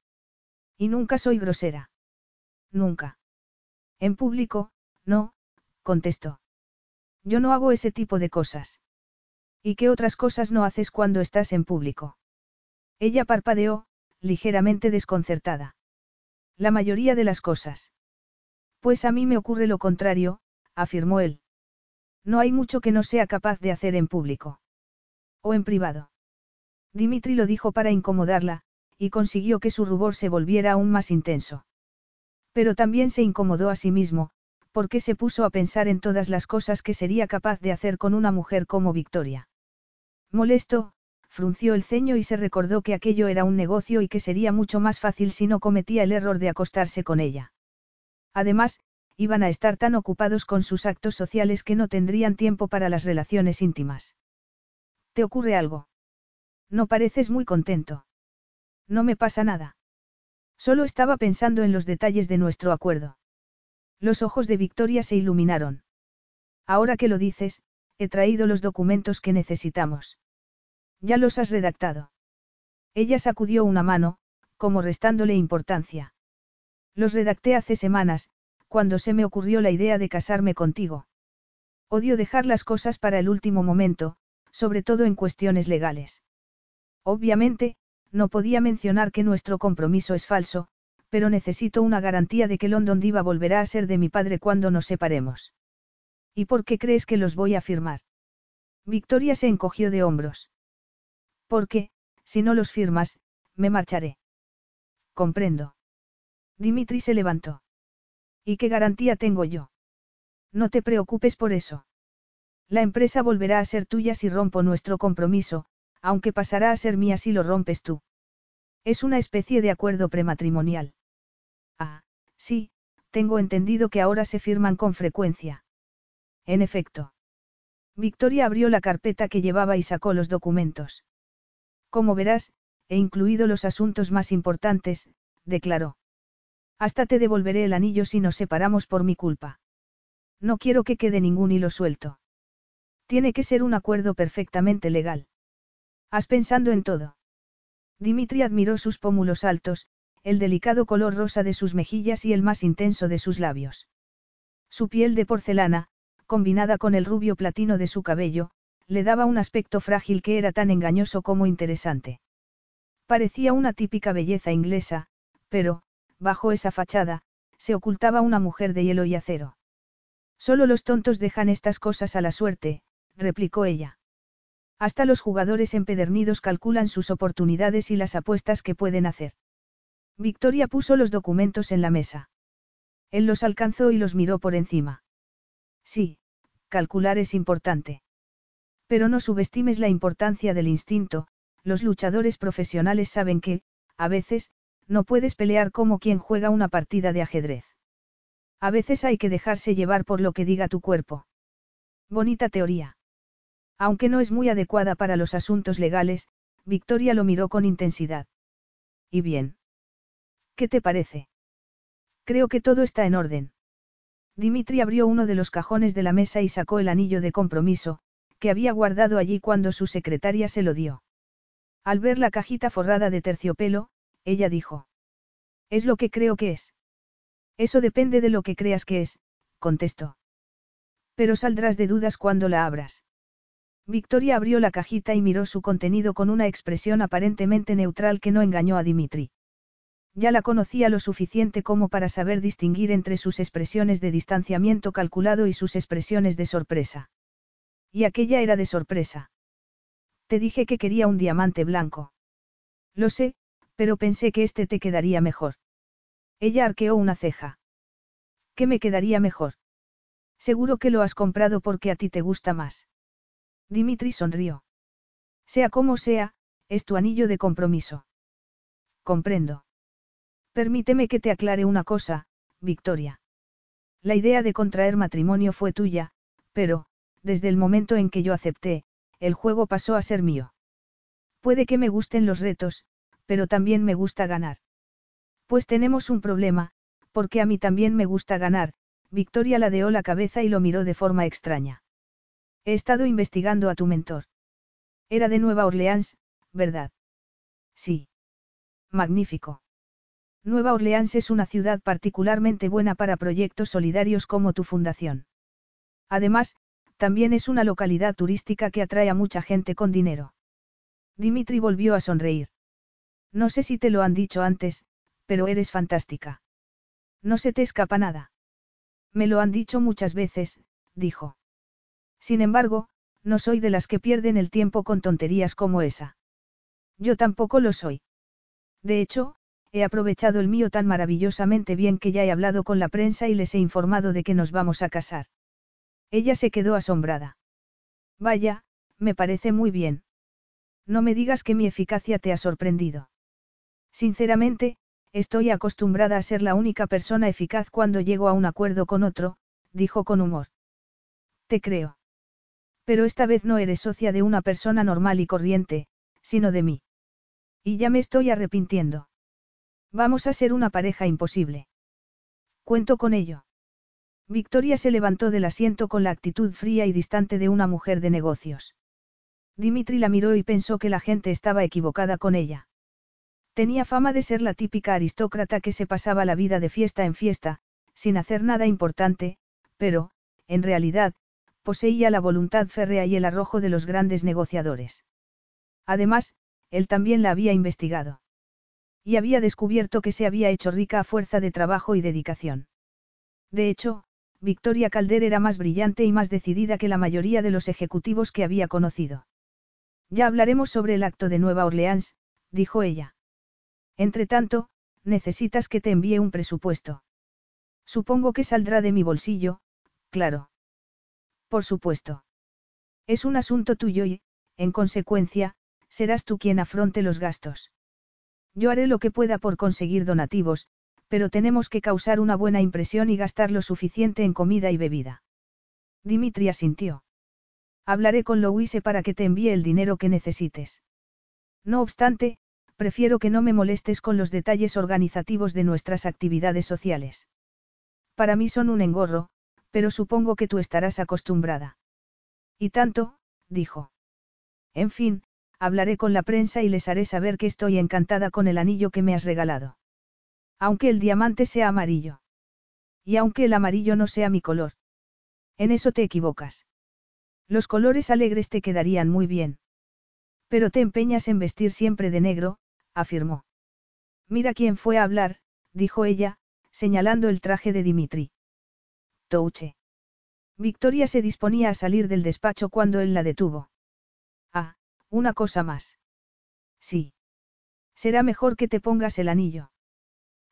Y nunca soy grosera. Nunca. En público, no, contestó. Yo no hago ese tipo de cosas. ¿Y qué otras cosas no haces cuando estás en público? Ella parpadeó, ligeramente desconcertada. La mayoría de las cosas. Pues a mí me ocurre lo contrario, afirmó él. No hay mucho que no sea capaz de hacer en público. O en privado. Dimitri lo dijo para incomodarla, y consiguió que su rubor se volviera aún más intenso. Pero también se incomodó a sí mismo, porque se puso a pensar en todas las cosas que sería capaz de hacer con una mujer como Victoria. Molesto, frunció el ceño y se recordó que aquello era un negocio y que sería mucho más fácil si no cometía el error de acostarse con ella. Además, iban a estar tan ocupados con sus actos sociales que no tendrían tiempo para las relaciones íntimas. ¿Te ocurre algo? No pareces muy contento. No me pasa nada. Solo estaba pensando en los detalles de nuestro acuerdo. Los ojos de Victoria se iluminaron. Ahora que lo dices, he traído los documentos que necesitamos. Ya los has redactado. Ella sacudió una mano, como restándole importancia. Los redacté hace semanas, cuando se me ocurrió la idea de casarme contigo. Odio dejar las cosas para el último momento, sobre todo en cuestiones legales. Obviamente, no podía mencionar que nuestro compromiso es falso, pero necesito una garantía de que London Diva volverá a ser de mi padre cuando nos separemos. ¿Y por qué crees que los voy a firmar? Victoria se encogió de hombros. Porque, si no los firmas, me marcharé. Comprendo. Dimitri se levantó. ¿Y qué garantía tengo yo? No te preocupes por eso. La empresa volverá a ser tuya si rompo nuestro compromiso, aunque pasará a ser mía si lo rompes tú. Es una especie de acuerdo prematrimonial. Ah, sí, tengo entendido que ahora se firman con frecuencia. En efecto. Victoria abrió la carpeta que llevaba y sacó los documentos. Como verás, he incluido los asuntos más importantes, declaró. Hasta te devolveré el anillo si nos separamos por mi culpa. No quiero que quede ningún hilo suelto. Tiene que ser un acuerdo perfectamente legal. Has pensando en todo. Dimitri admiró sus pómulos altos, el delicado color rosa de sus mejillas y el más intenso de sus labios. Su piel de porcelana, combinada con el rubio platino de su cabello, le daba un aspecto frágil que era tan engañoso como interesante. Parecía una típica belleza inglesa, pero, bajo esa fachada, se ocultaba una mujer de hielo y acero. Solo los tontos dejan estas cosas a la suerte, replicó ella. Hasta los jugadores empedernidos calculan sus oportunidades y las apuestas que pueden hacer. Victoria puso los documentos en la mesa. Él los alcanzó y los miró por encima. Sí, calcular es importante. Pero no subestimes la importancia del instinto, los luchadores profesionales saben que, a veces, no puedes pelear como quien juega una partida de ajedrez. A veces hay que dejarse llevar por lo que diga tu cuerpo. Bonita teoría. Aunque no es muy adecuada para los asuntos legales, Victoria lo miró con intensidad. ¿Y bien? ¿Qué te parece? Creo que todo está en orden. Dimitri abrió uno de los cajones de la mesa y sacó el anillo de compromiso, que había guardado allí cuando su secretaria se lo dio. Al ver la cajita forrada de terciopelo, ella dijo. Es lo que creo que es. Eso depende de lo que creas que es, contestó. Pero saldrás de dudas cuando la abras. Victoria abrió la cajita y miró su contenido con una expresión aparentemente neutral que no engañó a Dimitri. Ya la conocía lo suficiente como para saber distinguir entre sus expresiones de distanciamiento calculado y sus expresiones de sorpresa. Y aquella era de sorpresa. Te dije que quería un diamante blanco. Lo sé, pero pensé que este te quedaría mejor. Ella arqueó una ceja. ¿Qué me quedaría mejor? Seguro que lo has comprado porque a ti te gusta más. Dimitri sonrió. Sea como sea, es tu anillo de compromiso. Comprendo. Permíteme que te aclare una cosa, Victoria. La idea de contraer matrimonio fue tuya, pero, desde el momento en que yo acepté, el juego pasó a ser mío. Puede que me gusten los retos, pero también me gusta ganar. Pues tenemos un problema, porque a mí también me gusta ganar, Victoria ladeó la cabeza y lo miró de forma extraña. He estado investigando a tu mentor. Era de Nueva Orleans, ¿verdad? Sí. Magnífico. Nueva Orleans es una ciudad particularmente buena para proyectos solidarios como tu fundación. Además, también es una localidad turística que atrae a mucha gente con dinero. Dimitri volvió a sonreír. No sé si te lo han dicho antes, pero eres fantástica. No se te escapa nada. Me lo han dicho muchas veces, dijo. Sin embargo, no soy de las que pierden el tiempo con tonterías como esa. Yo tampoco lo soy. De hecho, he aprovechado el mío tan maravillosamente bien que ya he hablado con la prensa y les he informado de que nos vamos a casar. Ella se quedó asombrada. Vaya, me parece muy bien. No me digas que mi eficacia te ha sorprendido. Sinceramente, estoy acostumbrada a ser la única persona eficaz cuando llego a un acuerdo con otro, dijo con humor. Te creo. Pero esta vez no eres socia de una persona normal y corriente, sino de mí. Y ya me estoy arrepintiendo. Vamos a ser una pareja imposible. Cuento con ello. Victoria se levantó del asiento con la actitud fría y distante de una mujer de negocios. Dimitri la miró y pensó que la gente estaba equivocada con ella. Tenía fama de ser la típica aristócrata que se pasaba la vida de fiesta en fiesta, sin hacer nada importante, pero, en realidad, poseía la voluntad férrea y el arrojo de los grandes negociadores. Además, él también la había investigado. Y había descubierto que se había hecho rica a fuerza de trabajo y dedicación. De hecho, Victoria Calder era más brillante y más decidida que la mayoría de los ejecutivos que había conocido. Ya hablaremos sobre el acto de Nueva Orleans, dijo ella. Entretanto, necesitas que te envíe un presupuesto. Supongo que saldrá de mi bolsillo, claro. Por supuesto. Es un asunto tuyo y, en consecuencia, serás tú quien afronte los gastos. Yo haré lo que pueda por conseguir donativos, pero tenemos que causar una buena impresión y gastar lo suficiente en comida y bebida. Dimitri asintió. Hablaré con Louise para que te envíe el dinero que necesites. No obstante, prefiero que no me molestes con los detalles organizativos de nuestras actividades sociales. Para mí son un engorro, pero supongo que tú estarás acostumbrada. Y tanto, dijo. En fin, hablaré con la prensa y les haré saber que estoy encantada con el anillo que me has regalado. Aunque el diamante sea amarillo. Y aunque el amarillo no sea mi color. En eso te equivocas. Los colores alegres te quedarían muy bien. Pero te empeñas en vestir siempre de negro, afirmó. Mira quién fue a hablar, dijo ella, señalando el traje de Dimitri. Victoria se disponía a salir del despacho cuando él la detuvo. Ah, una cosa más. Sí. Será mejor que te pongas el anillo.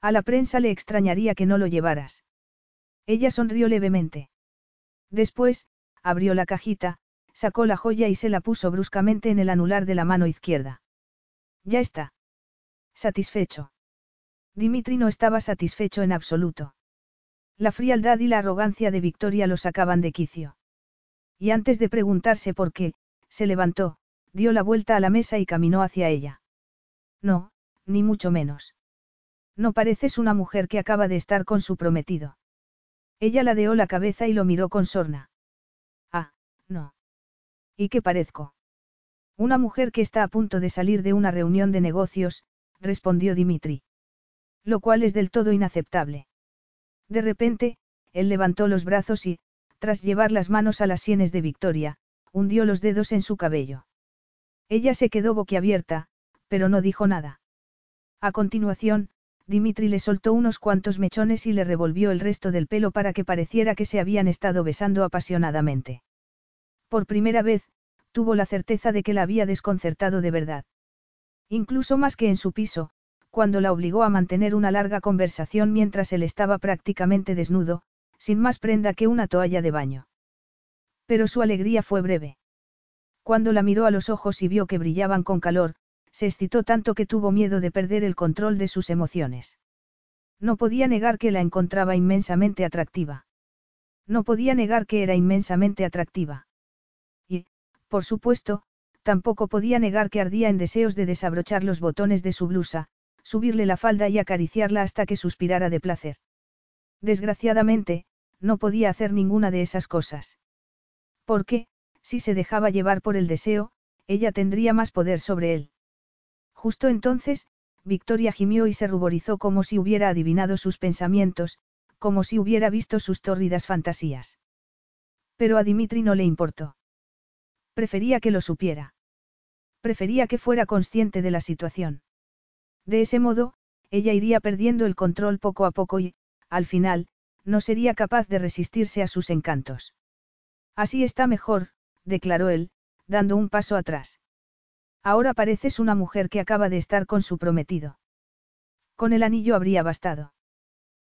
A la prensa le extrañaría que no lo llevaras. Ella sonrió levemente. Después, abrió la cajita, sacó la joya y se la puso bruscamente en el anular de la mano izquierda. Ya está. Satisfecho. Dimitri no estaba satisfecho en absoluto. La frialdad y la arrogancia de Victoria lo sacaban de quicio. Y antes de preguntarse por qué, se levantó, dio la vuelta a la mesa y caminó hacia ella. No, ni mucho menos. No pareces una mujer que acaba de estar con su prometido. Ella ladeó la cabeza y lo miró con sorna. Ah, no. ¿Y qué parezco? Una mujer que está a punto de salir de una reunión de negocios, respondió Dimitri. Lo cual es del todo inaceptable. De repente, él levantó los brazos y, tras llevar las manos a las sienes de Victoria, hundió los dedos en su cabello. Ella se quedó boquiabierta, pero no dijo nada. A continuación, Dimitri le soltó unos cuantos mechones y le revolvió el resto del pelo para que pareciera que se habían estado besando apasionadamente. Por primera vez, tuvo la certeza de que la había desconcertado de verdad. Incluso más que en su piso, cuando la obligó a mantener una larga conversación mientras él estaba prácticamente desnudo, sin más prenda que una toalla de baño. Pero su alegría fue breve. Cuando la miró a los ojos y vio que brillaban con calor, se excitó tanto que tuvo miedo de perder el control de sus emociones. No podía negar que la encontraba inmensamente atractiva. No podía negar que era inmensamente atractiva. Y, por supuesto, tampoco podía negar que ardía en deseos de desabrochar los botones de su blusa, subirle la falda y acariciarla hasta que suspirara de placer. Desgraciadamente, no podía hacer ninguna de esas cosas. Porque, si se dejaba llevar por el deseo, ella tendría más poder sobre él. Justo entonces, Victoria gimió y se ruborizó como si hubiera adivinado sus pensamientos, como si hubiera visto sus tórridas fantasías. Pero a Dimitri no le importó. Prefería que lo supiera. Prefería que fuera consciente de la situación. De ese modo, ella iría perdiendo el control poco a poco y, al final, no sería capaz de resistirse a sus encantos. Así está mejor, declaró él, dando un paso atrás. Ahora pareces una mujer que acaba de estar con su prometido. Con el anillo habría bastado.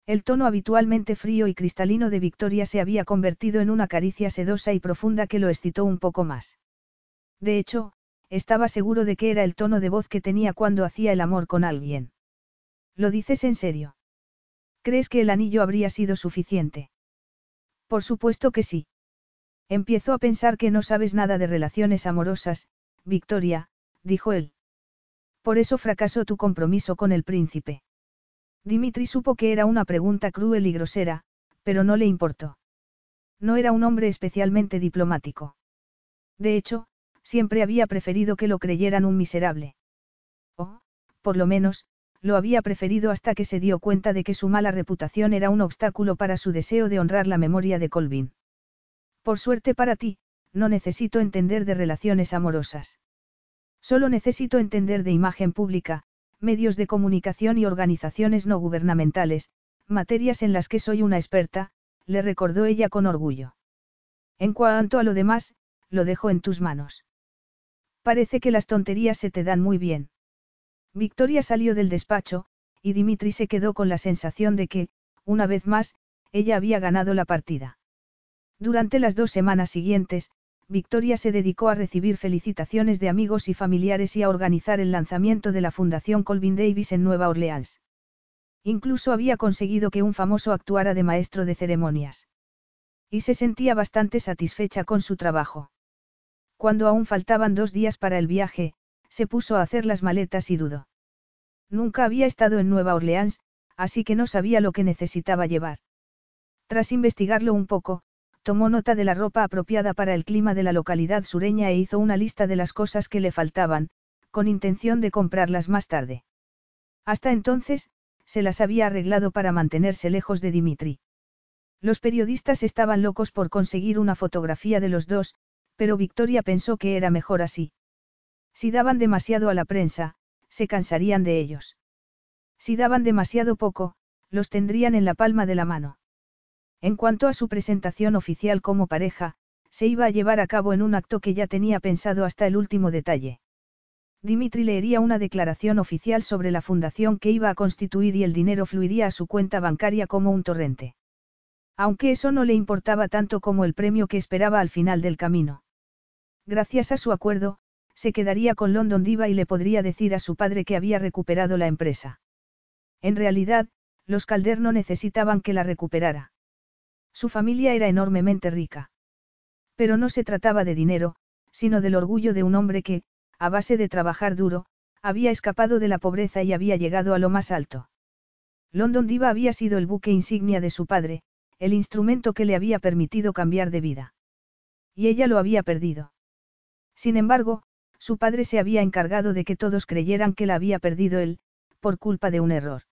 El tono habitualmente frío y cristalino de Victoria se había convertido en una caricia sedosa y profunda que lo excitó un poco más. De hecho, estaba seguro de que era el tono de voz que tenía cuando hacía el amor con alguien. ¿Lo dices en serio? ¿Crees que el anillo habría sido suficiente? Por supuesto que sí. Empiezo a pensar que no sabes nada de relaciones amorosas, Victoria, dijo él. Por eso fracasó tu compromiso con el príncipe. Dimitri supo que era una pregunta cruel y grosera, pero no le importó. No era un hombre especialmente diplomático. De hecho, siempre había preferido que lo creyeran un miserable. O, por lo menos, lo había preferido hasta que se dio cuenta de que su mala reputación era un obstáculo para su deseo de honrar la memoria de Colvin. Por suerte para ti, no necesito entender de relaciones amorosas. Solo necesito entender de imagen pública, medios de comunicación y organizaciones no gubernamentales, materias en las que soy una experta, le recordó ella con orgullo. En cuanto a lo demás, lo dejo en tus manos. Parece que las tonterías se te dan muy bien. Victoria salió del despacho, y Dimitri se quedó con la sensación de que, una vez más, ella había ganado la partida. Durante las dos semanas siguientes, Victoria se dedicó a recibir felicitaciones de amigos y familiares y a organizar el lanzamiento de la Fundación Colvin Davis en Nueva Orleans. Incluso había conseguido que un famoso actuara de maestro de ceremonias. Y se sentía bastante satisfecha con su trabajo. Cuando aún faltaban dos días para el viaje, se puso a hacer las maletas y dudó. Nunca había estado en Nueva Orleans, así que no sabía lo que necesitaba llevar. Tras investigarlo un poco, tomó nota de la ropa apropiada para el clima de la localidad sureña e hizo una lista de las cosas que le faltaban, con intención de comprarlas más tarde. Hasta entonces, se las había arreglado para mantenerse lejos de Dimitri. Los periodistas estaban locos por conseguir una fotografía de los dos, pero Victoria pensó que era mejor así. Si daban demasiado a la prensa, se cansarían de ellos. Si daban demasiado poco, los tendrían en la palma de la mano. En cuanto a su presentación oficial como pareja, se iba a llevar a cabo en un acto que ya tenía pensado hasta el último detalle. Dimitri leería una declaración oficial sobre la fundación que iba a constituir y el dinero fluiría a su cuenta bancaria como un torrente. Aunque eso no le importaba tanto como el premio que esperaba al final del camino. Gracias a su acuerdo, se quedaría con London Diva y le podría decir a su padre que había recuperado la empresa. En realidad, los Calder no necesitaban que la recuperara. Su familia era enormemente rica. Pero no se trataba de dinero, sino del orgullo de un hombre que, a base de trabajar duro, había escapado de la pobreza y había llegado a lo más alto. London Diva había sido el buque insignia de su padre, el instrumento que le había permitido cambiar de vida. Y ella lo había perdido. Sin embargo, su padre se había encargado de que todos creyeran que la había perdido él, por culpa de un error.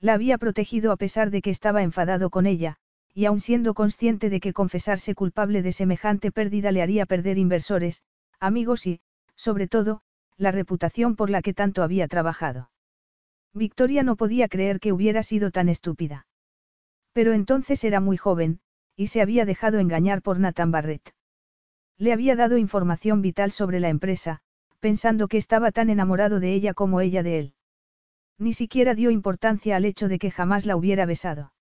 La había protegido a pesar de que estaba enfadado con ella, y aun siendo consciente de que confesarse culpable de semejante pérdida le haría perder inversores, amigos y, sobre todo, la reputación por la que tanto había trabajado. Victoria no podía creer que hubiera sido tan estúpida. Pero entonces era muy joven, y se había dejado engañar por Nathan Barrett. Le había dado información vital sobre la empresa, pensando que estaba tan enamorado de ella como ella de él. Ni siquiera dio importancia al hecho de que jamás la hubiera besado.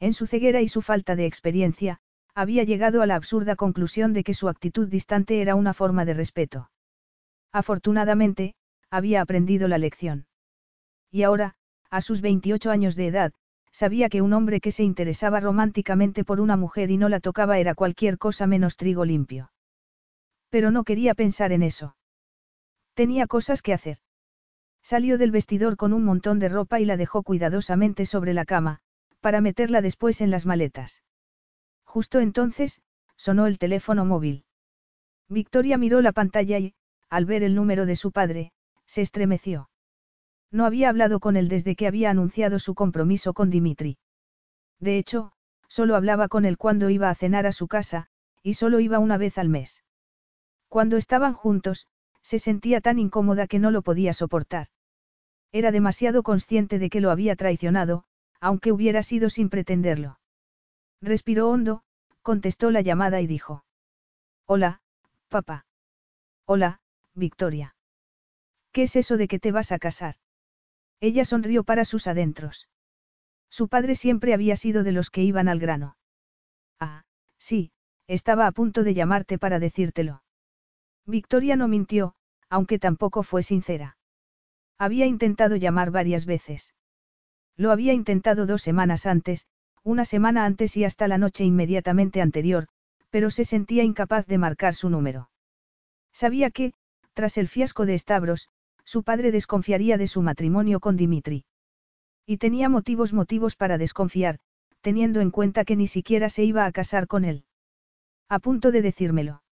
En su ceguera y su falta de experiencia, había llegado a la absurda conclusión de que su actitud distante era una forma de respeto. Afortunadamente, había aprendido la lección. Y ahora, a sus 28 años de edad, sabía que un hombre que se interesaba románticamente por una mujer y no la tocaba era cualquier cosa menos trigo limpio. Pero no quería pensar en eso. Tenía cosas que hacer. Salió del vestidor con un montón de ropa y la dejó cuidadosamente sobre la cama, para meterla después en las maletas. Justo entonces, sonó el teléfono móvil. Victoria miró la pantalla y, al ver el número de su padre, se estremeció. No había hablado con él desde que había anunciado su compromiso con Dimitri. De hecho, solo hablaba con él cuando iba a cenar a su casa, y solo iba una vez al mes. Cuando estaban juntos, se sentía tan incómoda que no lo podía soportar. Era demasiado consciente de que lo había traicionado, aunque hubiera sido sin pretenderlo. Respiró hondo, contestó la llamada y dijo. Hola, papá. Hola, Victoria. ¿Qué es eso de que te vas a casar? Ella sonrió para sus adentros. Su padre siempre había sido de los que iban al grano. Ah, sí, estaba a punto de llamarte para decírtelo. Victoria no mintió, aunque tampoco fue sincera. Había intentado llamar varias veces. Lo había intentado dos semanas antes, una semana antes y hasta la noche inmediatamente anterior, pero se sentía incapaz de marcar su número. Sabía que, tras el fiasco de Stavros, su padre desconfiaría de su matrimonio con Dimitri. Y tenía motivos motivos para desconfiar, teniendo en cuenta que ni siquiera se iba a casar con él. A punto de decírmelo.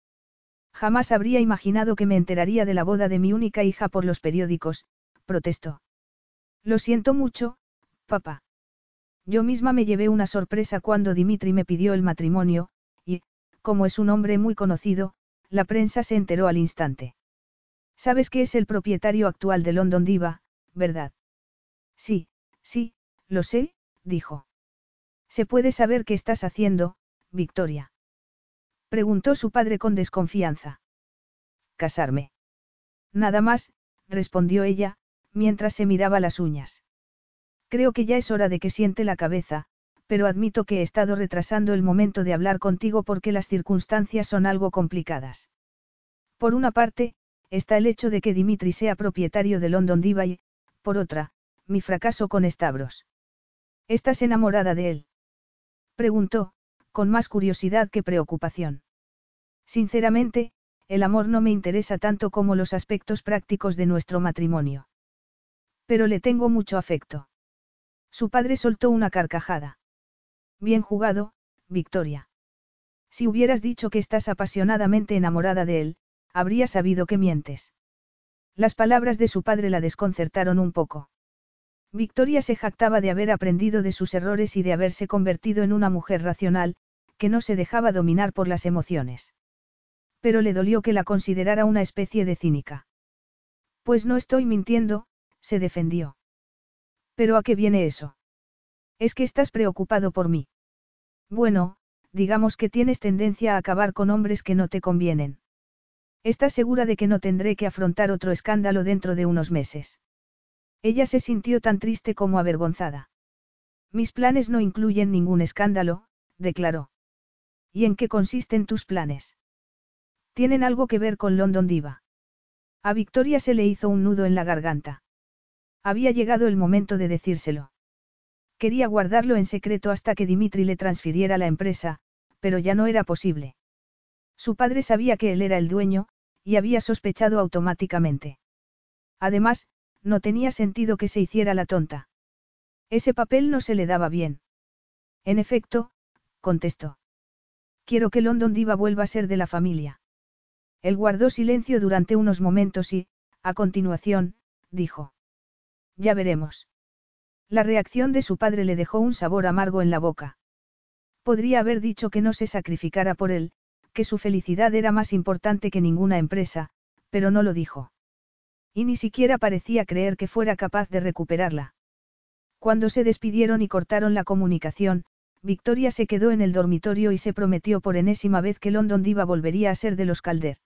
Jamás habría imaginado que me enteraría de la boda de mi única hija por los periódicos, protestó. Lo siento mucho, papá. Yo misma me llevé una sorpresa cuando Dimitri me pidió el matrimonio, y, como es un hombre muy conocido, la prensa se enteró al instante. Sabes que es el propietario actual de London Diva, ¿verdad? Sí, sí, lo sé, dijo. ¿Se puede saber qué estás haciendo, Victoria? Preguntó su padre con desconfianza. Casarme. Nada más, respondió ella, mientras se miraba las uñas. Creo que ya es hora de que siente la cabeza, pero admito que he estado retrasando el momento de hablar contigo porque las circunstancias son algo complicadas. Por una parte, está el hecho de que Dimitri sea propietario de London Diva y, por otra, mi fracaso con Stavros. ¿Estás enamorada de él? Preguntó, con más curiosidad que preocupación. Sinceramente, el amor no me interesa tanto como los aspectos prácticos de nuestro matrimonio. Pero le tengo mucho afecto. Su padre soltó una carcajada. Bien jugado, Victoria. Si hubieras dicho que estás apasionadamente enamorada de él, habría sabido que mientes. Las palabras de su padre la desconcertaron un poco. Victoria se jactaba de haber aprendido de sus errores y de haberse convertido en una mujer racional, que no se dejaba dominar por las emociones. Pero le dolió que la considerara una especie de cínica. Pues no estoy mintiendo, se defendió. ¿Pero a qué viene eso? Es que estás preocupado por mí. Bueno, digamos que tienes tendencia a acabar con hombres que no te convienen. ¿Estás segura de que no tendré que afrontar otro escándalo dentro de unos meses? Ella se sintió tan triste como avergonzada. Mis planes no incluyen ningún escándalo, declaró. ¿Y en qué consisten tus planes? Tienen algo que ver con London Diva. A Victoria se le hizo un nudo en la garganta. Había llegado el momento de decírselo. Quería guardarlo en secreto hasta que Dimitri le transfiriera la empresa, pero ya no era posible. Su padre sabía que él era el dueño, y había sospechado automáticamente. Además, no tenía sentido que se hiciera la tonta. Ese papel no se le daba bien. En efecto, contestó. Quiero que London Diva vuelva a ser de la familia. Él guardó silencio durante unos momentos y, a continuación, dijo. Ya veremos. La reacción de su padre le dejó un sabor amargo en la boca. Podría haber dicho que no se sacrificara por él, que su felicidad era más importante que ninguna empresa, pero no lo dijo. Y ni siquiera parecía creer que fuera capaz de recuperarla. Cuando se despidieron y cortaron la comunicación, Victoria se quedó en el dormitorio y se prometió por enésima vez que London Diva volvería a ser de los Calder.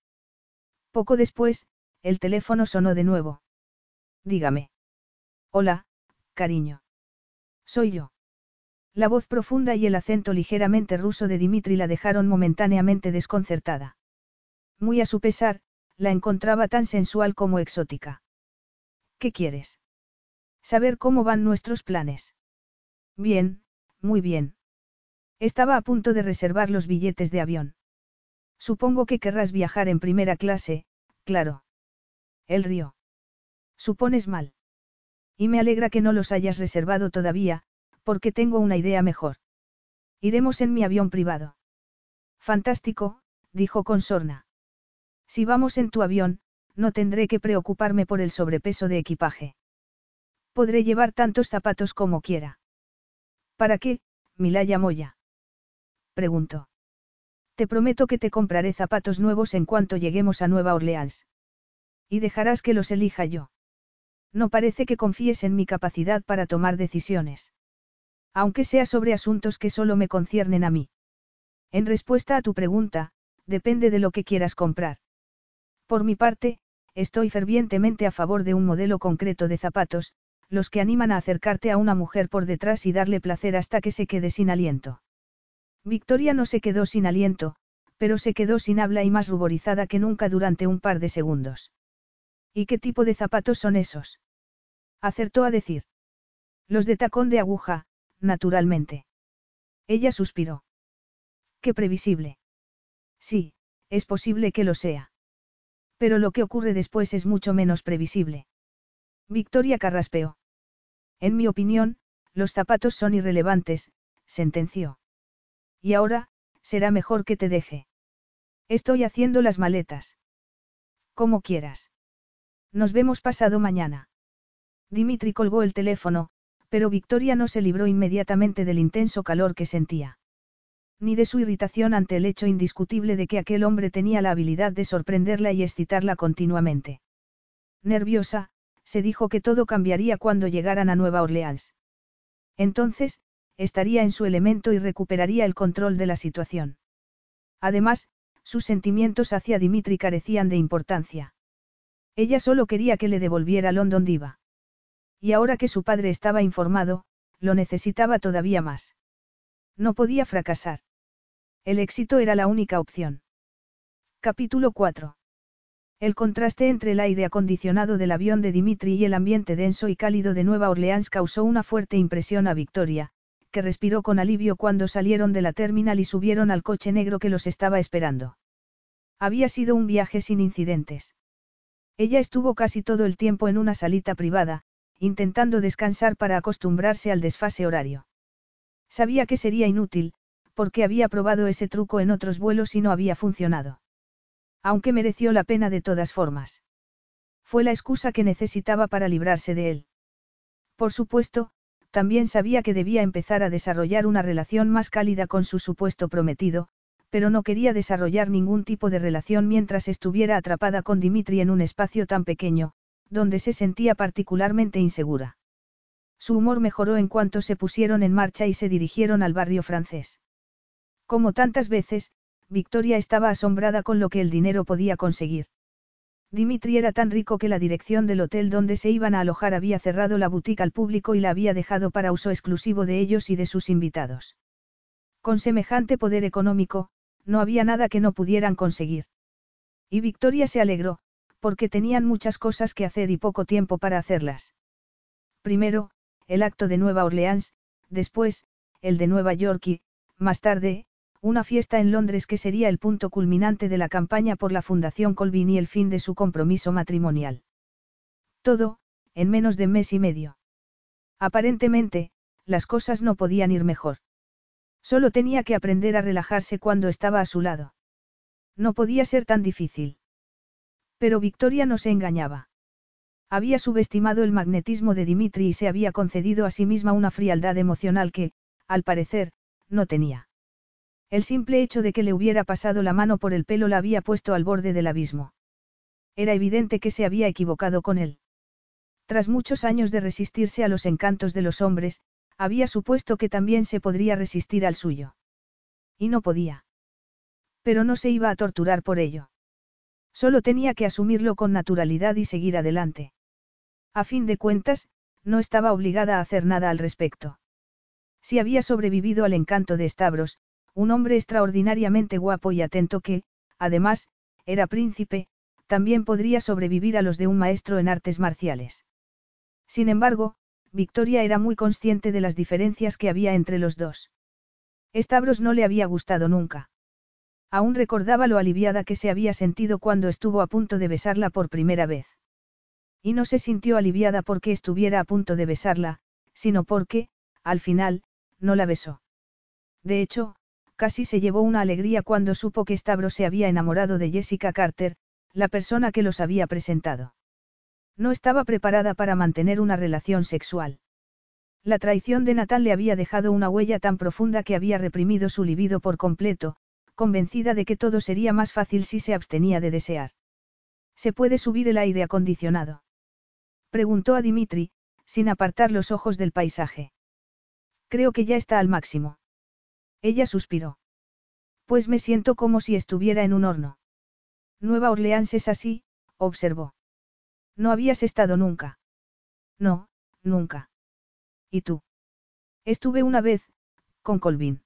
Poco después, el teléfono sonó de nuevo. Dígame. Hola, cariño. Soy yo. La voz profunda y el acento ligeramente ruso de Dimitri la dejaron momentáneamente desconcertada. Muy a su pesar, la encontraba tan sensual como exótica. ¿Qué quieres? Saber cómo van nuestros planes. Bien, muy bien. Estaba a punto de reservar los billetes de avión. Supongo que querrás viajar en primera clase, claro. El río. Supones mal. Y me alegra que no los hayas reservado todavía, porque tengo una idea mejor. Iremos en mi avión privado. Fantástico, dijo con sorna. Si vamos en tu avión, no tendré que preocuparme por el sobrepeso de equipaje. Podré llevar tantos zapatos como quiera. ¿Para qué, Milaya Moya? Preguntó. Te prometo que te compraré zapatos nuevos en cuanto lleguemos a Nueva Orleans. Y dejarás que los elija yo. No parece que confíes en mi capacidad para tomar decisiones. Aunque sea sobre asuntos que solo me conciernen a mí. En respuesta a tu pregunta, depende de lo que quieras comprar. Por mi parte, estoy fervientemente a favor de un modelo concreto de zapatos, los que animan a acercarte a una mujer por detrás y darle placer hasta que se quede sin aliento. Victoria no se quedó sin aliento, pero se quedó sin habla y más ruborizada que nunca durante un par de segundos. ¿Y qué tipo de zapatos son esos? Acertó a decir. Los de tacón de aguja, naturalmente. Ella suspiró. Qué previsible. Sí, es posible que lo sea. Pero lo que ocurre después es mucho menos previsible. Victoria carraspeó. En mi opinión, los zapatos son irrelevantes, sentenció. Y ahora, será mejor que te deje. Estoy haciendo las maletas. Como quieras. Nos vemos pasado mañana. Dimitri colgó el teléfono, pero Victoria no se libró inmediatamente del intenso calor que sentía. Ni de su irritación ante el hecho indiscutible de que aquel hombre tenía la habilidad de sorprenderla y excitarla continuamente. Nerviosa, se dijo que todo cambiaría cuando llegaran a Nueva Orleans. Entonces, estaría en su elemento y recuperaría el control de la situación. Además, sus sentimientos hacia Dimitri carecían de importancia. Ella solo quería que le devolviera London Diva. Y ahora que su padre estaba informado, lo necesitaba todavía más. No podía fracasar. El éxito era la única opción. Capítulo 4. El contraste entre el aire acondicionado del avión de Dimitri y el ambiente denso y cálido de Nueva Orleans causó una fuerte impresión a Victoria, que respiró con alivio cuando salieron de la terminal y subieron al coche negro que los estaba esperando. Había sido un viaje sin incidentes. Ella estuvo casi todo el tiempo en una salita privada, intentando descansar para acostumbrarse al desfase horario. Sabía que sería inútil, porque había probado ese truco en otros vuelos y no había funcionado. Aunque mereció la pena de todas formas. Fue la excusa que necesitaba para librarse de él. Por supuesto, también sabía que debía empezar a desarrollar una relación más cálida con su supuesto prometido, pero no quería desarrollar ningún tipo de relación mientras estuviera atrapada con Dimitri en un espacio tan pequeño, donde se sentía particularmente insegura. Su humor mejoró en cuanto se pusieron en marcha y se dirigieron al barrio francés. Como tantas veces, Victoria estaba asombrada con lo que el dinero podía conseguir. Dimitri era tan rico que la dirección del hotel donde se iban a alojar había cerrado la boutique al público y la había dejado para uso exclusivo de ellos y de sus invitados. Con semejante poder económico, no había nada que no pudieran conseguir. Y Victoria se alegró, porque tenían muchas cosas que hacer y poco tiempo para hacerlas. Primero, el acto de Nueva Orleans, después, el de Nueva York y, más tarde, una fiesta en Londres que sería el punto culminante de la campaña por la Fundación Colvin y el fin de su compromiso matrimonial. Todo, en menos de mes y medio. Aparentemente, las cosas no podían ir mejor. Solo tenía que aprender a relajarse cuando estaba a su lado. No podía ser tan difícil. Pero Victoria no se engañaba. Había subestimado el magnetismo de Dimitri y se había concedido a sí misma una frialdad emocional que, al parecer, no tenía. El simple hecho de que le hubiera pasado la mano por el pelo la había puesto al borde del abismo. Era evidente que se había equivocado con él. Tras muchos años de resistirse a los encantos de los hombres, había supuesto que también se podría resistir al suyo. Y no podía. Pero no se iba a torturar por ello. Solo tenía que asumirlo con naturalidad y seguir adelante. A fin de cuentas, no estaba obligada a hacer nada al respecto. Si había sobrevivido al encanto de Stavros, un hombre extraordinariamente guapo y atento que, además, era príncipe, también podría sobrevivir a los de un maestro en artes marciales. Sin embargo, Victoria era muy consciente de las diferencias que había entre los dos. Stavros no le había gustado nunca. Aún recordaba lo aliviada que se había sentido cuando estuvo a punto de besarla por primera vez. Y no se sintió aliviada porque estuviera a punto de besarla, sino porque, al final, no la besó. De hecho, casi se llevó una alegría cuando supo que Stavros se había enamorado de Jessica Carter, la persona que los había presentado. No estaba preparada para mantener una relación sexual. La traición de Natal le había dejado una huella tan profunda que había reprimido su libido por completo, convencida de que todo sería más fácil si se abstenía de desear. ¿Se puede subir el aire acondicionado? Preguntó a Dimitri, sin apartar los ojos del paisaje. Creo que ya está al máximo. Ella suspiró. Pues me siento como si estuviera en un horno. Nueva Orleans es así, observó. No habías estado nunca. No, nunca. ¿Y tú? Estuve una vez, con Colvin.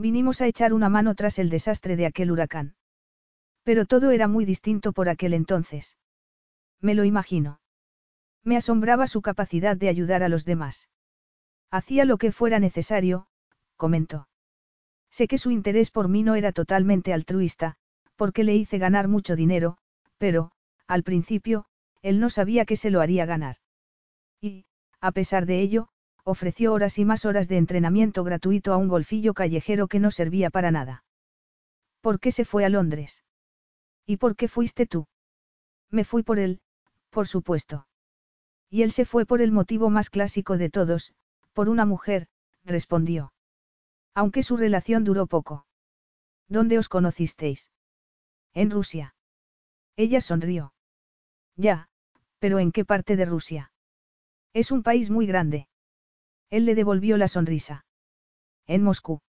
Vinimos a echar una mano tras el desastre de aquel huracán. Pero todo era muy distinto por aquel entonces. Me lo imagino. Me asombraba su capacidad de ayudar a los demás. Hacía lo que fuera necesario, comentó. Sé que su interés por mí no era totalmente altruista, porque le hice ganar mucho dinero, pero, al principio, él no sabía que se lo haría ganar. Y, a pesar de ello, ofreció horas y más horas de entrenamiento gratuito a un golfillo callejero que no servía para nada. ¿Por qué se fue a Londres? ¿Y por qué fuiste tú? Me fui por él, por supuesto. Y él se fue por el motivo más clásico de todos, por una mujer, respondió. Aunque su relación duró poco. ¿Dónde os conocisteis? En Rusia. Ella sonrió. Ya, pero ¿en qué parte de Rusia? Es un país muy grande. Él le devolvió la sonrisa. En Moscú.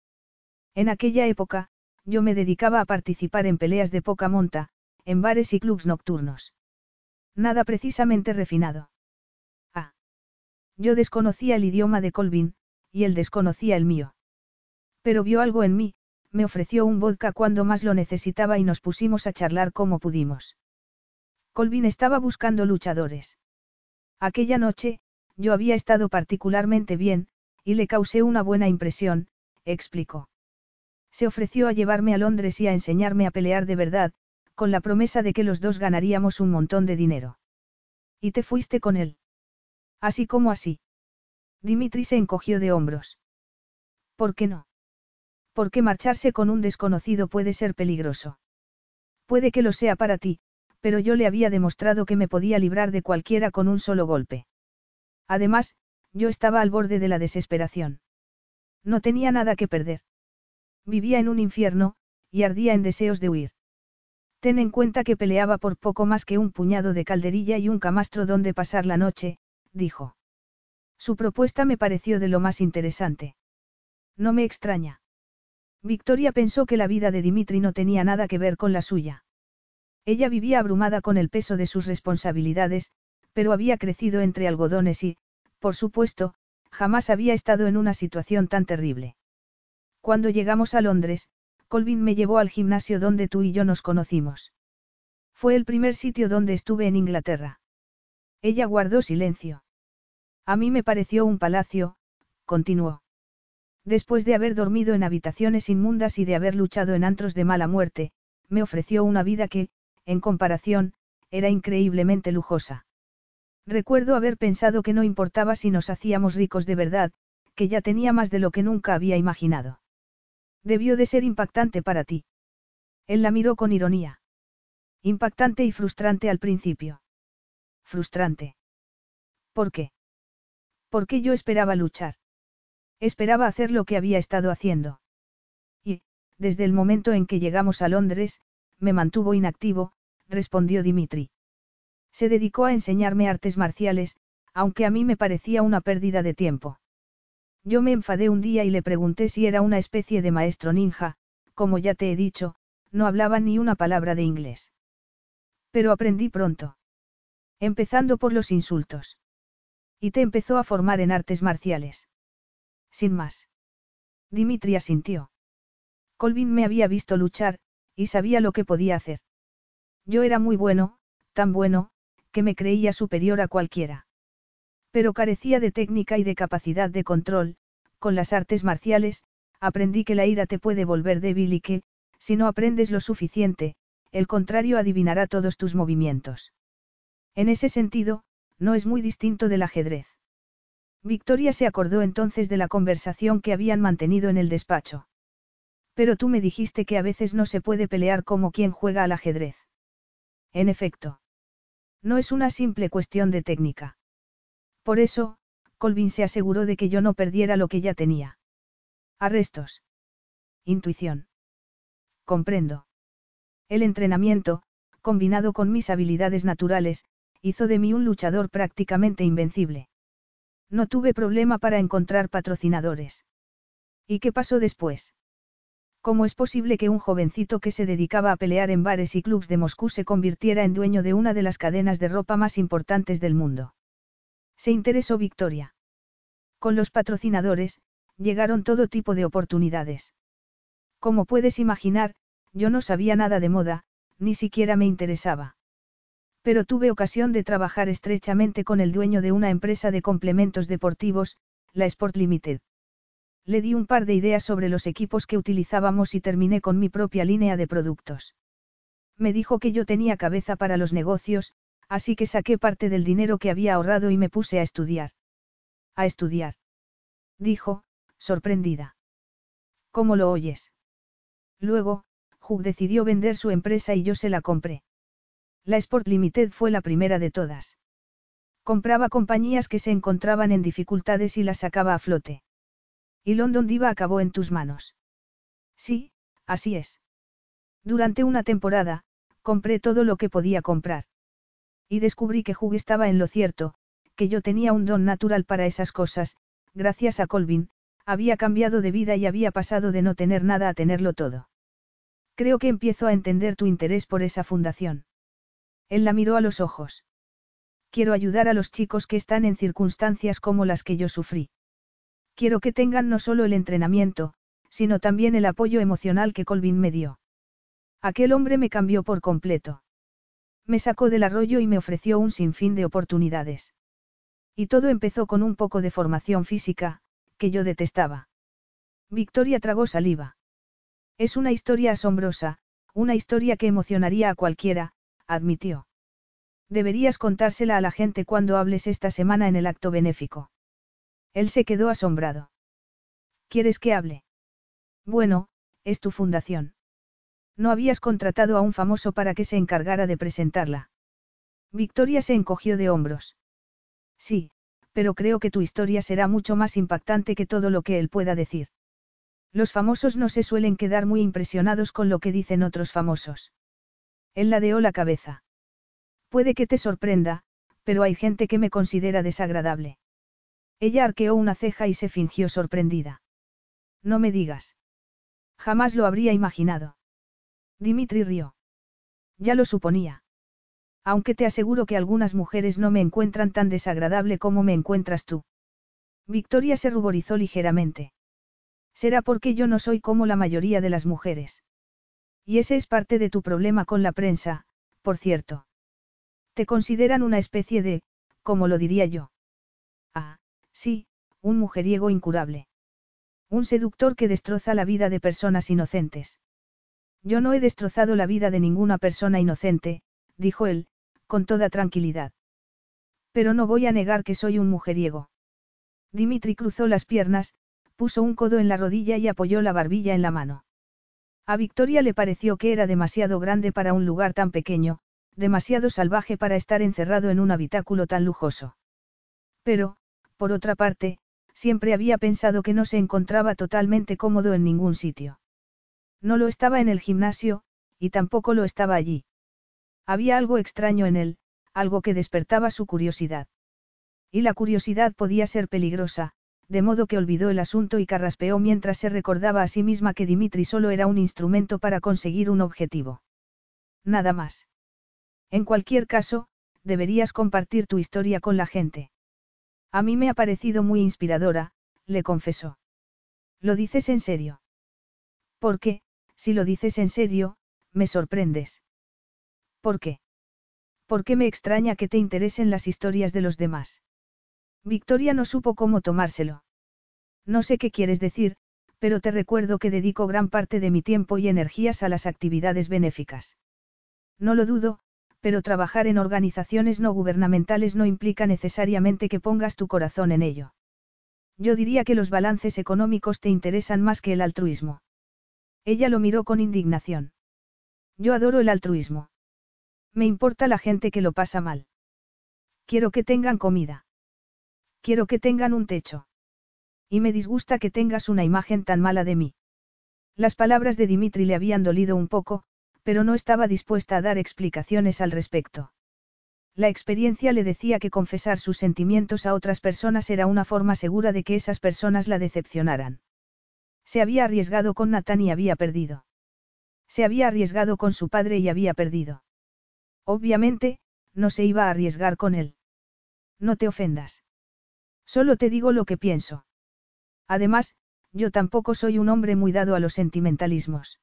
En aquella época, yo me dedicaba a participar en peleas de poca monta, en bares y clubs nocturnos. Nada precisamente refinado. Ah. Yo desconocía el idioma de Colvin, y él desconocía el mío. Pero vio algo en mí, me ofreció un vodka cuando más lo necesitaba y nos pusimos a charlar como pudimos. Colvin estaba buscando luchadores. Aquella noche, yo había estado particularmente bien, y le causé una buena impresión, explicó. Se ofreció a llevarme a Londres y a enseñarme a pelear de verdad, con la promesa de que los dos ganaríamos un montón de dinero. ¿Y te fuiste con él? Así como así. Dimitri se encogió de hombros. ¿Por qué no? Porque marcharse con un desconocido puede ser peligroso. Puede que lo sea para ti, pero yo le había demostrado que me podía librar de cualquiera con un solo golpe. Además, yo estaba al borde de la desesperación. No tenía nada que perder. Vivía en un infierno, y ardía en deseos de huir. Ten en cuenta que peleaba por poco más que un puñado de calderilla y un camastro donde pasar la noche, dijo. Su propuesta me pareció de lo más interesante. No me extraña. Victoria pensó que la vida de Dimitri no tenía nada que ver con la suya. Ella vivía abrumada con el peso de sus responsabilidades, pero había crecido entre algodones y, por supuesto, jamás había estado en una situación tan terrible. Cuando llegamos a Londres, Colvin me llevó al gimnasio donde tú y yo nos conocimos. Fue el primer sitio donde estuve en Inglaterra. Ella guardó silencio. A mí me pareció un palacio, continuó. Después de haber dormido en habitaciones inmundas y de haber luchado en antros de mala muerte, me ofreció una vida que, en comparación, era increíblemente lujosa. Recuerdo haber pensado que no importaba si nos hacíamos ricos de verdad, que ya tenía más de lo que nunca había imaginado. Debió de ser impactante para ti. Él la miró con ironía. Impactante y frustrante al principio. Frustrante. ¿Por qué? Porque yo esperaba luchar. Esperaba hacer lo que había estado haciendo. Y, desde el momento en que llegamos a Londres, me mantuvo inactivo, respondió Dimitri. Se dedicó a enseñarme artes marciales, aunque a mí me parecía una pérdida de tiempo. Yo me enfadé un día y le pregunté si era una especie de maestro ninja, como ya te he dicho, no hablaba ni una palabra de inglés. Pero aprendí pronto. Empezando por los insultos. Y te empezó a formar en artes marciales. Sin más. Dimitri asintió. Colvin me había visto luchar, y sabía lo que podía hacer. Yo era muy bueno, tan bueno, que me creía superior a cualquiera. Pero carecía de técnica y de capacidad de control, con las artes marciales, aprendí que la ira te puede volver débil y que, si no aprendes lo suficiente, el contrario adivinará todos tus movimientos. En ese sentido, no es muy distinto del ajedrez. Victoria se acordó entonces de la conversación que habían mantenido en el despacho. Pero tú me dijiste que a veces no se puede pelear como quien juega al ajedrez. En efecto. No es una simple cuestión de técnica. Por eso, Colvin se aseguró de que yo no perdiera lo que ya tenía. Arrestos. Intuición. Comprendo. El entrenamiento, combinado con mis habilidades naturales, hizo de mí un luchador prácticamente invencible. No tuve problema para encontrar patrocinadores. ¿Y qué pasó después? ¿Cómo es posible que un jovencito que se dedicaba a pelear en bares y clubs de Moscú se convirtiera en dueño de una de las cadenas de ropa más importantes del mundo? Se interesó Victoria. Con los patrocinadores, llegaron todo tipo de oportunidades. Como puedes imaginar, yo no sabía nada de moda, ni siquiera me interesaba. Pero tuve ocasión de trabajar estrechamente con el dueño de una empresa de complementos deportivos, la Sport Limited. Le di un par de ideas sobre los equipos que utilizábamos y terminé con mi propia línea de productos. Me dijo que yo tenía cabeza para los negocios, así que saqué parte del dinero que había ahorrado y me puse a estudiar. A estudiar. Dijo, sorprendida. ¿Cómo lo oyes? Luego, Hugh decidió vender su empresa y yo se la compré. La Sport Limited fue la primera de todas. Compraba compañías que se encontraban en dificultades y las sacaba a flote. Y London Diva acabó en tus manos. Sí, así es. Durante una temporada, compré todo lo que podía comprar. Y descubrí que Hugh estaba en lo cierto, que yo tenía un don natural para esas cosas, gracias a Colvin, había cambiado de vida y había pasado de no tener nada a tenerlo todo. Creo que empiezo a entender tu interés por esa fundación. Él la miró a los ojos. Quiero ayudar a los chicos que están en circunstancias como las que yo sufrí. Quiero que tengan no solo el entrenamiento, sino también el apoyo emocional que Colvin me dio. Aquel hombre me cambió por completo. Me sacó del arroyo y me ofreció un sinfín de oportunidades. Y todo empezó con un poco de formación física, que yo detestaba. Victoria tragó saliva. Es una historia asombrosa, una historia que emocionaría a cualquiera, admitió. Deberías contársela a la gente cuando hables esta semana en el acto benéfico. Él se quedó asombrado. ¿Quieres que hable? Bueno, es tu fundación. No habías contratado a un famoso para que se encargara de presentarla. Victoria se encogió de hombros. Sí, pero creo que tu historia será mucho más impactante que todo lo que él pueda decir. Los famosos no se suelen quedar muy impresionados con lo que dicen otros famosos. Él ladeó la cabeza. Puede que te sorprenda, pero hay gente que me considera desagradable. Ella arqueó una ceja y se fingió sorprendida. No me digas. Jamás lo habría imaginado. Dimitri rió. Ya lo suponía. Aunque te aseguro que algunas mujeres no me encuentran tan desagradable como me encuentras tú. Victoria se ruborizó ligeramente. Será porque yo no soy como la mayoría de las mujeres. Y ese es parte de tu problema con la prensa, por cierto. Te consideran una especie de, como lo diría yo. Ah, sí, un mujeriego incurable. Un seductor que destroza la vida de personas inocentes. Yo no he destrozado la vida de ninguna persona inocente, dijo él, con toda tranquilidad. Pero no voy a negar que soy un mujeriego. Dimitri cruzó las piernas, puso un codo en la rodilla y apoyó la barbilla en la mano. A Victoria le pareció que era demasiado grande para un lugar tan pequeño, demasiado salvaje para estar encerrado en un habitáculo tan lujoso. Pero, por otra parte, siempre había pensado que no se encontraba totalmente cómodo en ningún sitio. No lo estaba en el gimnasio, y tampoco lo estaba allí. Había algo extraño en él, algo que despertaba su curiosidad. Y la curiosidad podía ser peligrosa, de modo que olvidó el asunto y carraspeó mientras se recordaba a sí misma que Dimitri solo era un instrumento para conseguir un objetivo. Nada más. En cualquier caso, deberías compartir tu historia con la gente. A mí me ha parecido muy inspiradora, le confesó. ¿Lo dices en serio? Porque, si lo dices en serio, me sorprendes. ¿Por qué? Porque me extraña que te interesen las historias de los demás. Victoria no supo cómo tomárselo. No sé qué quieres decir, pero te recuerdo que dedico gran parte de mi tiempo y energías a las actividades benéficas. No lo dudo, pero trabajar en organizaciones no gubernamentales no implica necesariamente que pongas tu corazón en ello. Yo diría que los balances económicos te interesan más que el altruismo. Ella lo miró con indignación. Yo adoro el altruismo. Me importa la gente que lo pasa mal. Quiero que tengan comida. Quiero que tengan un techo. Y me disgusta que tengas una imagen tan mala de mí. Las palabras de Dimitri le habían dolido un poco, pero no estaba dispuesta a dar explicaciones al respecto. La experiencia le decía que confesar sus sentimientos a otras personas era una forma segura de que esas personas la decepcionaran. Se había arriesgado con Nathan y había perdido. Se había arriesgado con su padre y había perdido. Obviamente, no se iba a arriesgar con él. No te ofendas. Solo te digo lo que pienso. Además, yo tampoco soy un hombre muy dado a los sentimentalismos.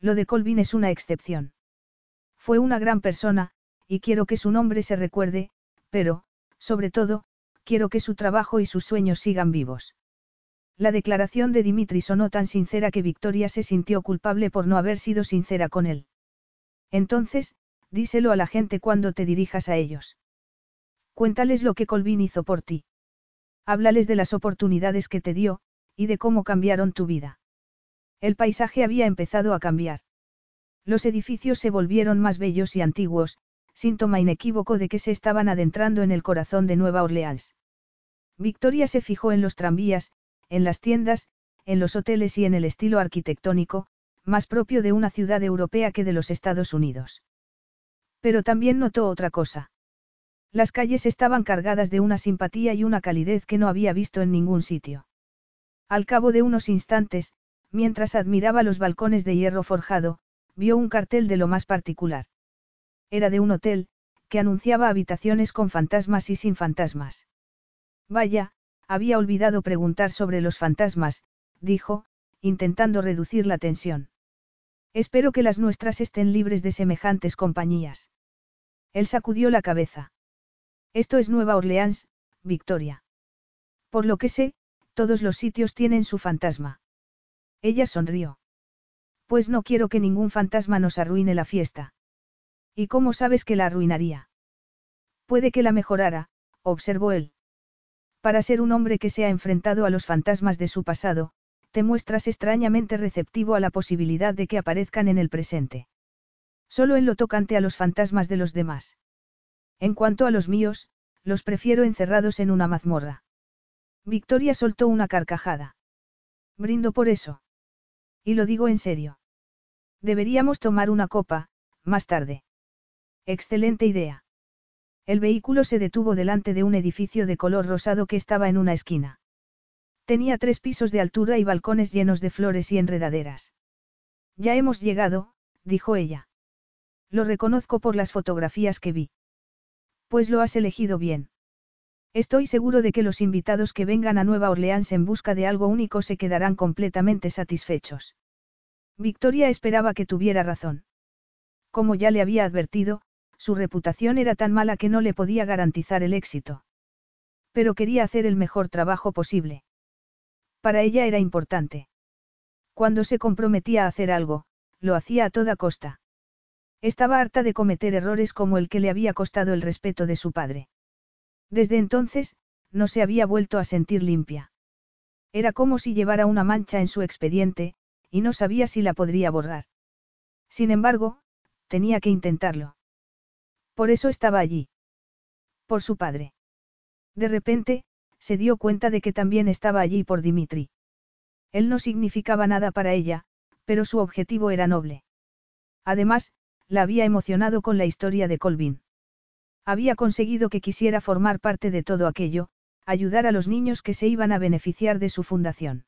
Lo de Colvin es una excepción. Fue una gran persona, y quiero que su nombre se recuerde, pero, sobre todo, quiero que su trabajo y sus sueños sigan vivos. La declaración de Dimitri sonó tan sincera que Victoria se sintió culpable por no haber sido sincera con él. Entonces, díselo a la gente cuando te dirijas a ellos. Cuéntales lo que Colvin hizo por ti. Háblales de las oportunidades que te dio, y de cómo cambiaron tu vida. El paisaje había empezado a cambiar. Los edificios se volvieron más bellos y antiguos, síntoma inequívoco de que se estaban adentrando en el corazón de Nueva Orleans. Victoria se fijó en los tranvías, en las tiendas, en los hoteles y en el estilo arquitectónico, más propio de una ciudad europea que de los Estados Unidos. Pero también notó otra cosa. Las calles estaban cargadas de una simpatía y una calidez que no había visto en ningún sitio. Al cabo de unos instantes, Mientras admiraba los balcones de hierro forjado, vio un cartel de lo más particular. Era de un hotel, que anunciaba habitaciones con fantasmas y sin fantasmas. Vaya, había olvidado preguntar sobre los fantasmas, dijo, intentando reducir la tensión. Espero que las nuestras estén libres de semejantes compañías. Él sacudió la cabeza. Esto es Nueva Orleans, Victoria. Por lo que sé, todos los sitios tienen su fantasma. Ella sonrió. Pues no quiero que ningún fantasma nos arruine la fiesta. ¿Y cómo sabes que la arruinaría? Puede que la mejorara, observó él. Para ser un hombre que se ha enfrentado a los fantasmas de su pasado, te muestras extrañamente receptivo a la posibilidad de que aparezcan en el presente. Solo en lo tocante a los fantasmas de los demás. En cuanto a los míos, los prefiero encerrados en una mazmorra. Victoria soltó una carcajada. Brindo por eso. Y lo digo en serio. Deberíamos tomar una copa, más tarde. Excelente idea. El vehículo se detuvo delante de un edificio de color rosado que estaba en una esquina. Tenía tres pisos de altura y balcones llenos de flores y enredaderas. Ya hemos llegado, dijo ella. Lo reconozco por las fotografías que vi. Pues lo has elegido bien. Estoy seguro de que los invitados que vengan a Nueva Orleans en busca de algo único se quedarán completamente satisfechos. Victoria esperaba que tuviera razón. Como ya le había advertido, su reputación era tan mala que no le podía garantizar el éxito. Pero quería hacer el mejor trabajo posible. Para ella era importante. Cuando se comprometía a hacer algo, lo hacía a toda costa. Estaba harta de cometer errores como el que le había costado el respeto de su padre. Desde entonces, no se había vuelto a sentir limpia. Era como si llevara una mancha en su expediente, y no sabía si la podría borrar. Sin embargo, tenía que intentarlo. Por eso estaba allí. Por su padre. De repente, se dio cuenta de que también estaba allí por Dimitri. Él no significaba nada para ella, pero su objetivo era noble. Además, la había emocionado con la historia de Colvin. Había conseguido que quisiera formar parte de todo aquello, ayudar a los niños que se iban a beneficiar de su fundación.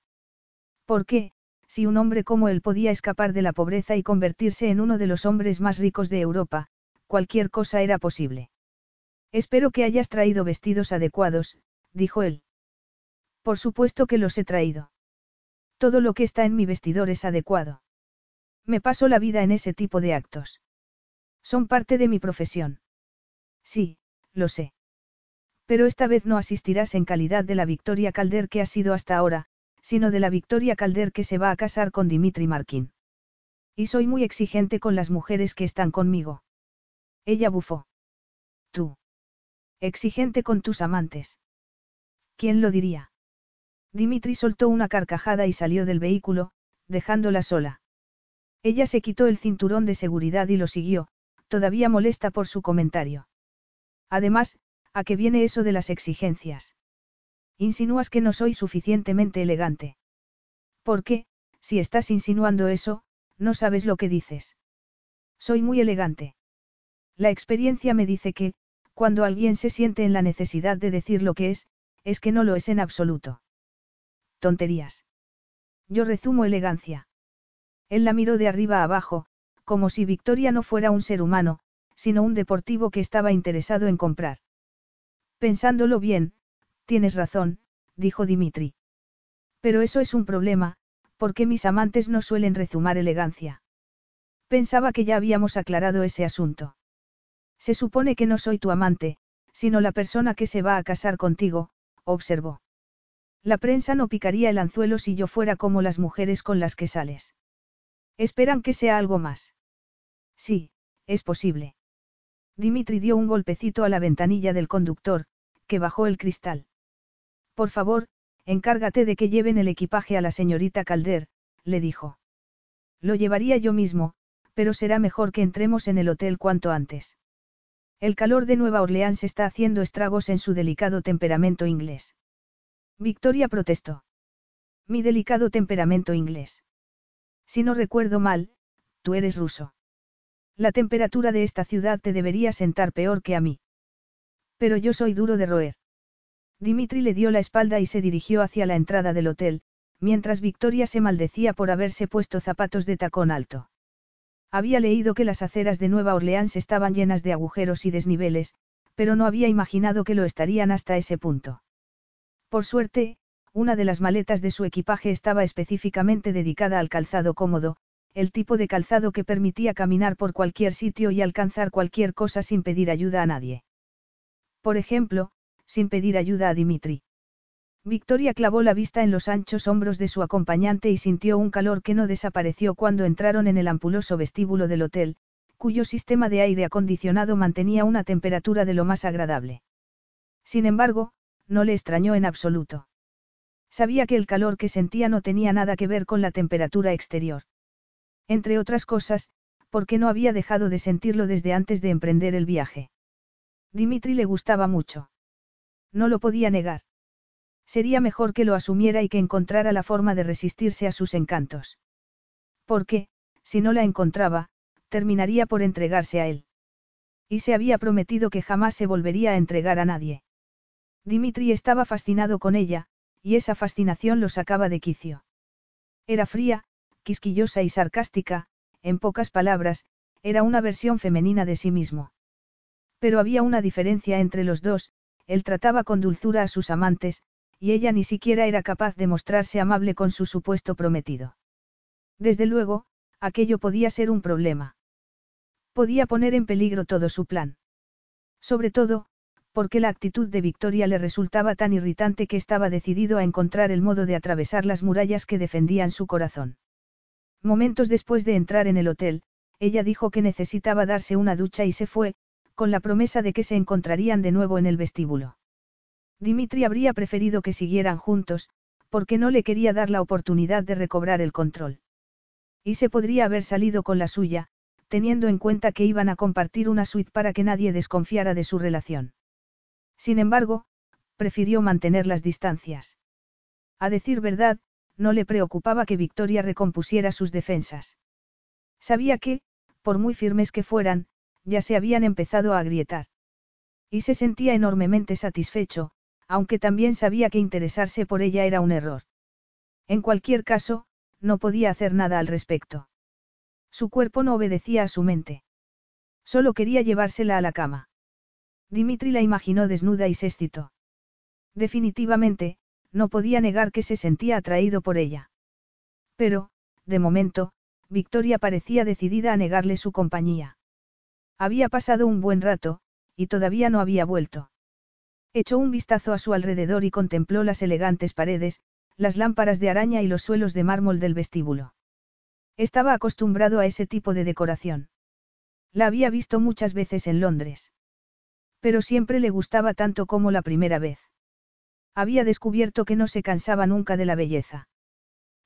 ¿Por qué, si un hombre como él podía escapar de la pobreza y convertirse en uno de los hombres más ricos de Europa, cualquier cosa era posible? Espero que hayas traído vestidos adecuados, dijo él. Por supuesto que los he traído. Todo lo que está en mi vestidor es adecuado. Me paso la vida en ese tipo de actos. Son parte de mi profesión. Sí, lo sé. Pero esta vez no asistirás en calidad de la Victoria Calder que ha sido hasta ahora, sino de la Victoria Calder que se va a casar con Dimitri Markin. Y soy muy exigente con las mujeres que están conmigo. Ella bufó. Tú. Exigente con tus amantes. ¿Quién lo diría? Dimitri soltó una carcajada y salió del vehículo, dejándola sola. Ella se quitó el cinturón de seguridad y lo siguió, todavía molesta por su comentario. Además, ¿a qué viene eso de las exigencias? Insinúas que no soy suficientemente elegante. ¿Por qué, si estás insinuando eso, no sabes lo que dices? Soy muy elegante. La experiencia me dice que, cuando alguien se siente en la necesidad de decir lo que es, es que no lo es en absoluto. Tonterías. Yo rezumo elegancia. Él la miró de arriba abajo, como si Victoria no fuera un ser humano, sino un deportivo que estaba interesado en comprar. Pensándolo bien, tienes razón, dijo Dimitri. Pero eso es un problema, porque mis amantes no suelen rezumar elegancia. Pensaba que ya habíamos aclarado ese asunto. Se supone que no soy tu amante, sino la persona que se va a casar contigo, observó. La prensa no picaría el anzuelo si yo fuera como las mujeres con las que sales. Esperan que sea algo más. Sí, es posible. Dimitri dio un golpecito a la ventanilla del conductor, que bajó el cristal. Por favor, encárgate de que lleven el equipaje a la señorita Calder, le dijo. Lo llevaría yo mismo, pero será mejor que entremos en el hotel cuanto antes. El calor de Nueva Orleans está haciendo estragos en su delicado temperamento inglés. Victoria protestó. Mi delicado temperamento inglés. Si no recuerdo mal, tú eres ruso. La temperatura de esta ciudad te debería sentar peor que a mí. Pero yo soy duro de roer. Dimitri le dio la espalda y se dirigió hacia la entrada del hotel, mientras Victoria se maldecía por haberse puesto zapatos de tacón alto. Había leído que las aceras de Nueva Orleans estaban llenas de agujeros y desniveles, pero no había imaginado que lo estarían hasta ese punto. Por suerte, una de las maletas de su equipaje estaba específicamente dedicada al calzado cómodo, el tipo de calzado que permitía caminar por cualquier sitio y alcanzar cualquier cosa sin pedir ayuda a nadie. Por ejemplo, sin pedir ayuda a Dimitri. Victoria clavó la vista en los anchos hombros de su acompañante y sintió un calor que no desapareció cuando entraron en el ampuloso vestíbulo del hotel, cuyo sistema de aire acondicionado mantenía una temperatura de lo más agradable. Sin embargo, no le extrañó en absoluto. Sabía que el calor que sentía no tenía nada que ver con la temperatura exterior. Entre otras cosas, porque no había dejado de sentirlo desde antes de emprender el viaje. Dimitri le gustaba mucho. No lo podía negar. Sería mejor que lo asumiera y que encontrara la forma de resistirse a sus encantos. Porque, si no la encontraba, terminaría por entregarse a él. Y se había prometido que jamás se volvería a entregar a nadie. Dimitri estaba fascinado con ella, y esa fascinación lo sacaba de quicio. Era fría, quisquillosa y sarcástica, en pocas palabras, era una versión femenina de sí mismo. Pero había una diferencia entre los dos, él trataba con dulzura a sus amantes, y ella ni siquiera era capaz de mostrarse amable con su supuesto prometido. Desde luego, aquello podía ser un problema. Podía poner en peligro todo su plan. Sobre todo, porque la actitud de Victoria le resultaba tan irritante que estaba decidido a encontrar el modo de atravesar las murallas que defendían su corazón. Momentos después de entrar en el hotel, ella dijo que necesitaba darse una ducha y se fue, con la promesa de que se encontrarían de nuevo en el vestíbulo. Dimitri habría preferido que siguieran juntos, Porque no le quería dar la oportunidad de recobrar el control. Y se podría haber salido con la suya, teniendo en cuenta que iban a compartir una suite para que nadie desconfiara de su relación. Sin embargo, prefirió mantener las distancias. A decir verdad, no le preocupaba que Victoria recompusiera sus defensas. Sabía que, por muy firmes que fueran, ya se habían empezado a agrietar. Y se sentía enormemente satisfecho, aunque también sabía que interesarse por ella era un error. En cualquier caso, no podía hacer nada al respecto. Su cuerpo no obedecía a su mente. Solo quería llevársela a la cama. Dimitri la imaginó desnuda y se excitó. Definitivamente, no podía negar que se sentía atraído por ella. Pero, de momento, Victoria parecía decidida a negarle su compañía. Había pasado un buen rato, y todavía no había vuelto. Echó un vistazo a su alrededor y contempló las elegantes paredes, las lámparas de araña y los suelos de mármol del vestíbulo. Estaba acostumbrado a ese tipo de decoración. La había visto muchas veces en Londres. Pero siempre le gustaba tanto como la primera vez. Había descubierto que no se cansaba nunca de la belleza.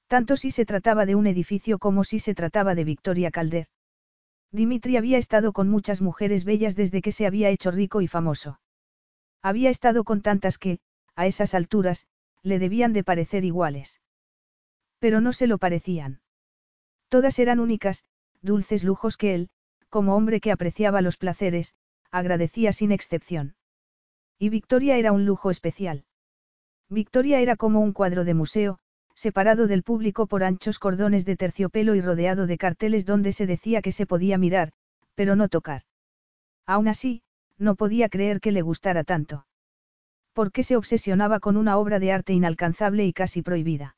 Tanto si se trataba de un edificio como si se trataba de Victoria Calder. Dimitri había estado con muchas mujeres bellas desde que se había hecho rico y famoso. Había estado con tantas que, a esas alturas, le debían de parecer iguales. Pero no se lo parecían. Todas eran únicas, dulces lujos que él, como hombre que apreciaba los placeres, agradecía sin excepción. Y Victoria era un lujo especial. Victoria era como un cuadro de museo, separado del público por anchos cordones de terciopelo y rodeado de carteles donde se decía que se podía mirar, pero no tocar. Aún así, no podía creer que le gustara tanto. ¿Por qué se obsesionaba con una obra de arte inalcanzable y casi prohibida?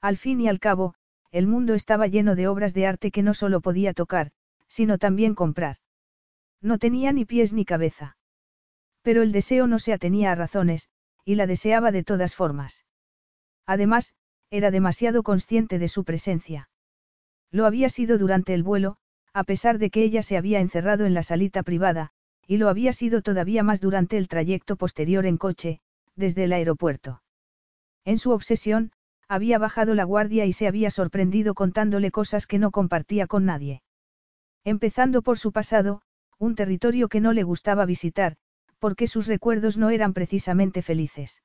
Al fin y al cabo, el mundo estaba lleno de obras de arte que no solo podía tocar, sino también comprar. No tenía ni pies ni cabeza. Pero el deseo no se atenía a razones, y la deseaba de todas formas. Además, era demasiado consciente de su presencia. Lo había sido durante el vuelo, a pesar de que ella se había encerrado en la salita privada, y lo había sido todavía más durante el trayecto posterior en coche, desde el aeropuerto. En su obsesión, había bajado la guardia y se había sorprendido contándole cosas que no compartía con nadie. Empezando por su pasado, un territorio que no le gustaba visitar, porque sus recuerdos no eran precisamente felices.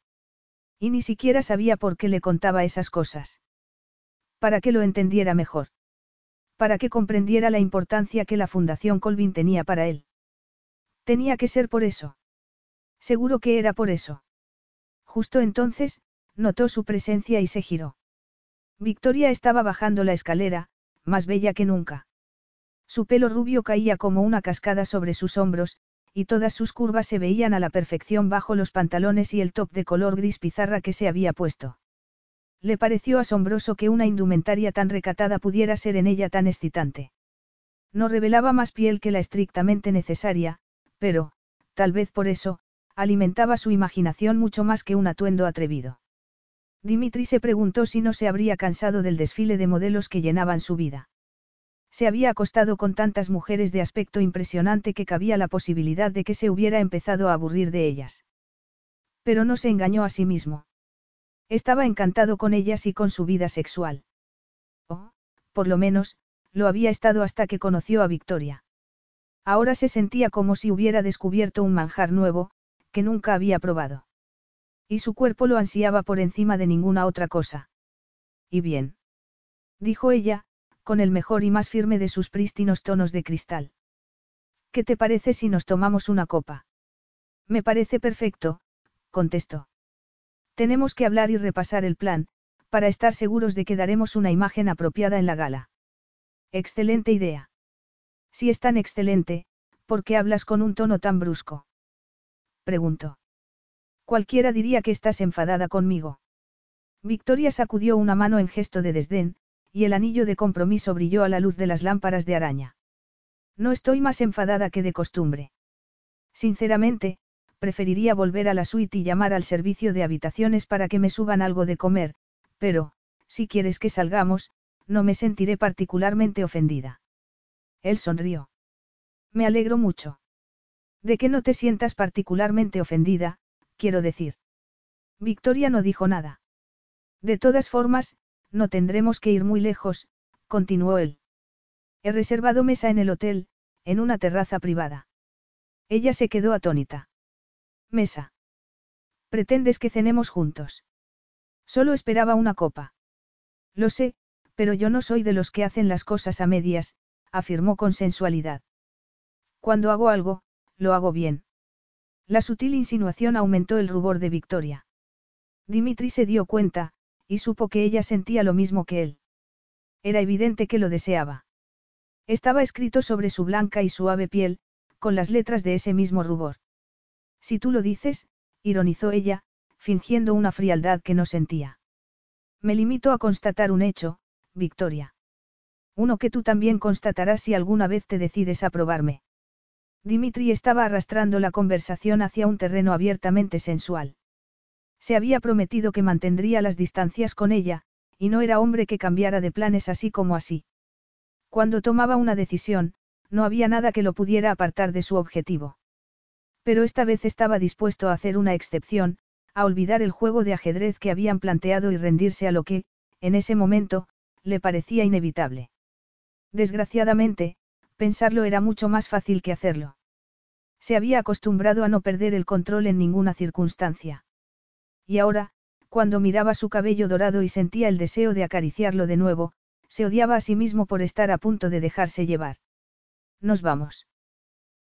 Y ni siquiera sabía por qué le contaba esas cosas. Para que lo entendiera mejor. Para que comprendiera la importancia que la Fundación Colvin tenía para él. Tenía que ser por eso. Seguro que era por eso. Justo entonces, notó su presencia y se giró. Victoria estaba bajando la escalera, más bella que nunca. Su pelo rubio caía como una cascada sobre sus hombros, y todas sus curvas se veían a la perfección bajo los pantalones y el top de color gris pizarra que se había puesto. Le pareció asombroso que una indumentaria tan recatada pudiera ser en ella tan excitante. No revelaba más piel que la estrictamente necesaria, pero, tal vez por eso, alimentaba su imaginación mucho más que un atuendo atrevido. Dimitri se preguntó si no se habría cansado del desfile de modelos que llenaban su vida. Se había acostado con tantas mujeres de aspecto impresionante que cabía la posibilidad de que se hubiera empezado a aburrir de ellas. Pero no se engañó a sí mismo. Estaba encantado con ellas y con su vida sexual. O, por lo menos, lo había estado hasta que conoció a Victoria. Ahora se sentía como si hubiera descubierto un manjar nuevo, que nunca había probado. Y su cuerpo lo ansiaba por encima de ninguna otra cosa. Y bien. Dijo ella, con el mejor y más firme de sus prístinos tonos de cristal. ¿Qué te parece si nos tomamos una copa? Me parece perfecto, contestó. Tenemos que hablar y repasar el plan, para estar seguros de que daremos una imagen apropiada en la gala. Excelente idea. Si es tan excelente, ¿por qué hablas con un tono tan brusco? Preguntó. Cualquiera diría que estás enfadada conmigo. Victoria sacudió una mano en gesto de desdén, y el anillo de compromiso brilló a la luz de las lámparas de araña. No estoy más enfadada que de costumbre. Sinceramente, preferiría volver a la suite y llamar al servicio de habitaciones para que me suban algo de comer, pero, si quieres que salgamos, no me sentiré particularmente ofendida. Él sonrió. Me alegro mucho. De que no te sientas particularmente ofendida, quiero decir. Victoria no dijo nada. De todas formas, no tendremos que ir muy lejos, continuó él. He reservado mesa en el hotel, en una terraza privada. Ella se quedó atónita. Mesa. ¿Pretendes que cenemos juntos? Solo esperaba una copa. Lo sé, pero yo no soy de los que hacen las cosas a medias, afirmó con sensualidad. Cuando hago algo, lo hago bien. La sutil insinuación aumentó el rubor de Victoria. Dimitri se dio cuenta, y supo que ella sentía lo mismo que él. Era evidente que lo deseaba. Estaba escrito sobre su blanca y suave piel, con las letras de ese mismo rubor. Si tú lo dices, ironizó ella, fingiendo una frialdad que no sentía. Me limito a constatar un hecho, Victoria. Uno que tú también constatarás si alguna vez te decides a probarme. Dimitri estaba arrastrando la conversación hacia un terreno abiertamente sensual. Se había prometido que mantendría las distancias con ella, y no era hombre que cambiara de planes así como así. Cuando tomaba una decisión, no había nada que lo pudiera apartar de su objetivo. Pero esta vez estaba dispuesto a hacer una excepción, a olvidar el juego de ajedrez que habían planteado y rendirse a lo que, en ese momento, le parecía inevitable. Desgraciadamente, pensarlo era mucho más fácil que hacerlo. Se había acostumbrado a no perder el control en ninguna circunstancia. Y ahora, cuando miraba su cabello dorado y sentía el deseo de acariciarlo de nuevo, se odiaba a sí mismo por estar a punto de dejarse llevar. ¿Nos vamos?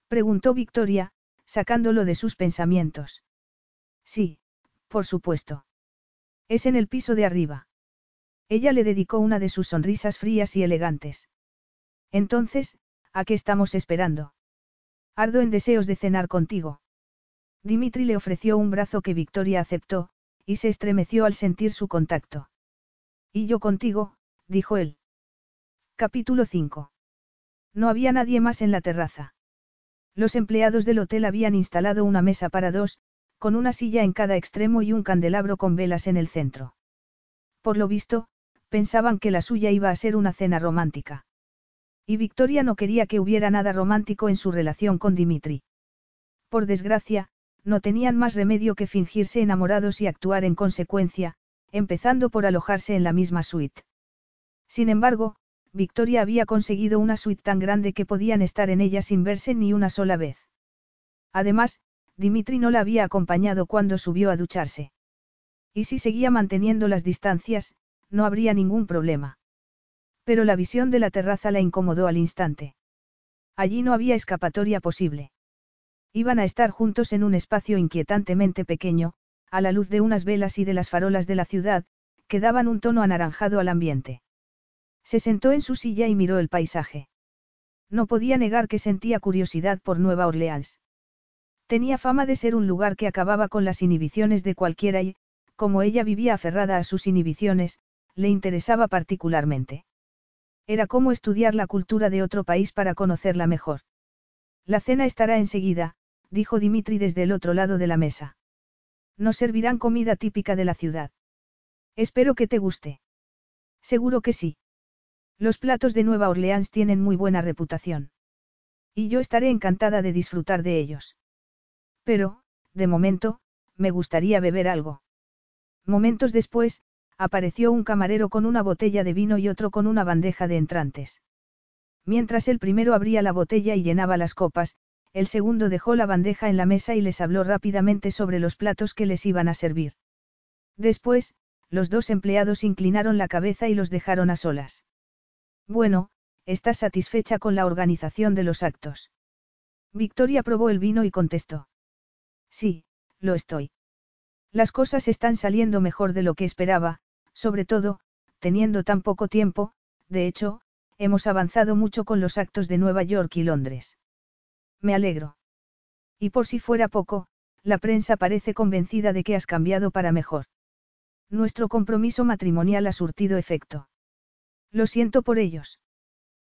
preguntó Victoria, sacándolo de sus pensamientos. Sí, por supuesto. Es en el piso de arriba. Ella le dedicó una de sus sonrisas frías y elegantes. Entonces, ¿a qué estamos esperando? Ardo en deseos de cenar contigo. Dimitri le ofreció un brazo que Victoria aceptó, y se estremeció al sentir su contacto. Y yo contigo, dijo él. Capítulo 5. No había nadie más en la terraza. Los empleados del hotel habían instalado una mesa para dos, con una silla en cada extremo y un candelabro con velas en el centro. Por lo visto, pensaban que la suya iba a ser una cena romántica. Y Victoria no quería que hubiera nada romántico en su relación con Dimitri. Por desgracia, no tenían más remedio que fingirse enamorados y actuar en consecuencia, empezando por alojarse en la misma suite. Sin embargo, Victoria había conseguido una suite tan grande que podían estar en ella sin verse ni una sola vez. Además, Dimitri no la había acompañado cuando subió a ducharse. Y si seguía manteniendo las distancias, no habría ningún problema. Pero la visión de la terraza la incomodó al instante. Allí no había escapatoria posible. Iban a estar juntos en un espacio inquietantemente pequeño, a la luz de unas velas y de las farolas de la ciudad, que daban un tono anaranjado al ambiente. Se sentó en su silla y miró el paisaje. No podía negar que sentía curiosidad por Nueva Orleans. Tenía fama de ser un lugar que acababa con las inhibiciones de cualquiera y, como ella vivía aferrada a sus inhibiciones, le interesaba particularmente. Era como estudiar la cultura de otro país para conocerla mejor. La cena estará enseguida, dijo Dimitri desde el otro lado de la mesa. Nos servirán comida típica de la ciudad. Espero que te guste. Seguro que sí. Los platos de Nueva Orleans tienen muy buena reputación. Y yo estaré encantada de disfrutar de ellos. Pero, de momento, me gustaría beber algo. Momentos después, apareció un camarero con una botella de vino y otro con una bandeja de entrantes. Mientras el primero abría la botella y llenaba las copas, el segundo dejó la bandeja en la mesa y les habló rápidamente sobre los platos que les iban a servir. Después, los dos empleados inclinaron la cabeza y los dejaron a solas. Bueno, ¿estás satisfecha con la organización de los actos? Victoria probó el vino y contestó. Sí, lo estoy. Las cosas están saliendo mejor de lo que esperaba, sobre todo, teniendo tan poco tiempo, de hecho, hemos avanzado mucho con los actos de Nueva York y Londres. Me alegro. Y por si fuera poco, la prensa parece convencida de que has cambiado para mejor. Nuestro compromiso matrimonial ha surtido efecto. Lo siento por ellos.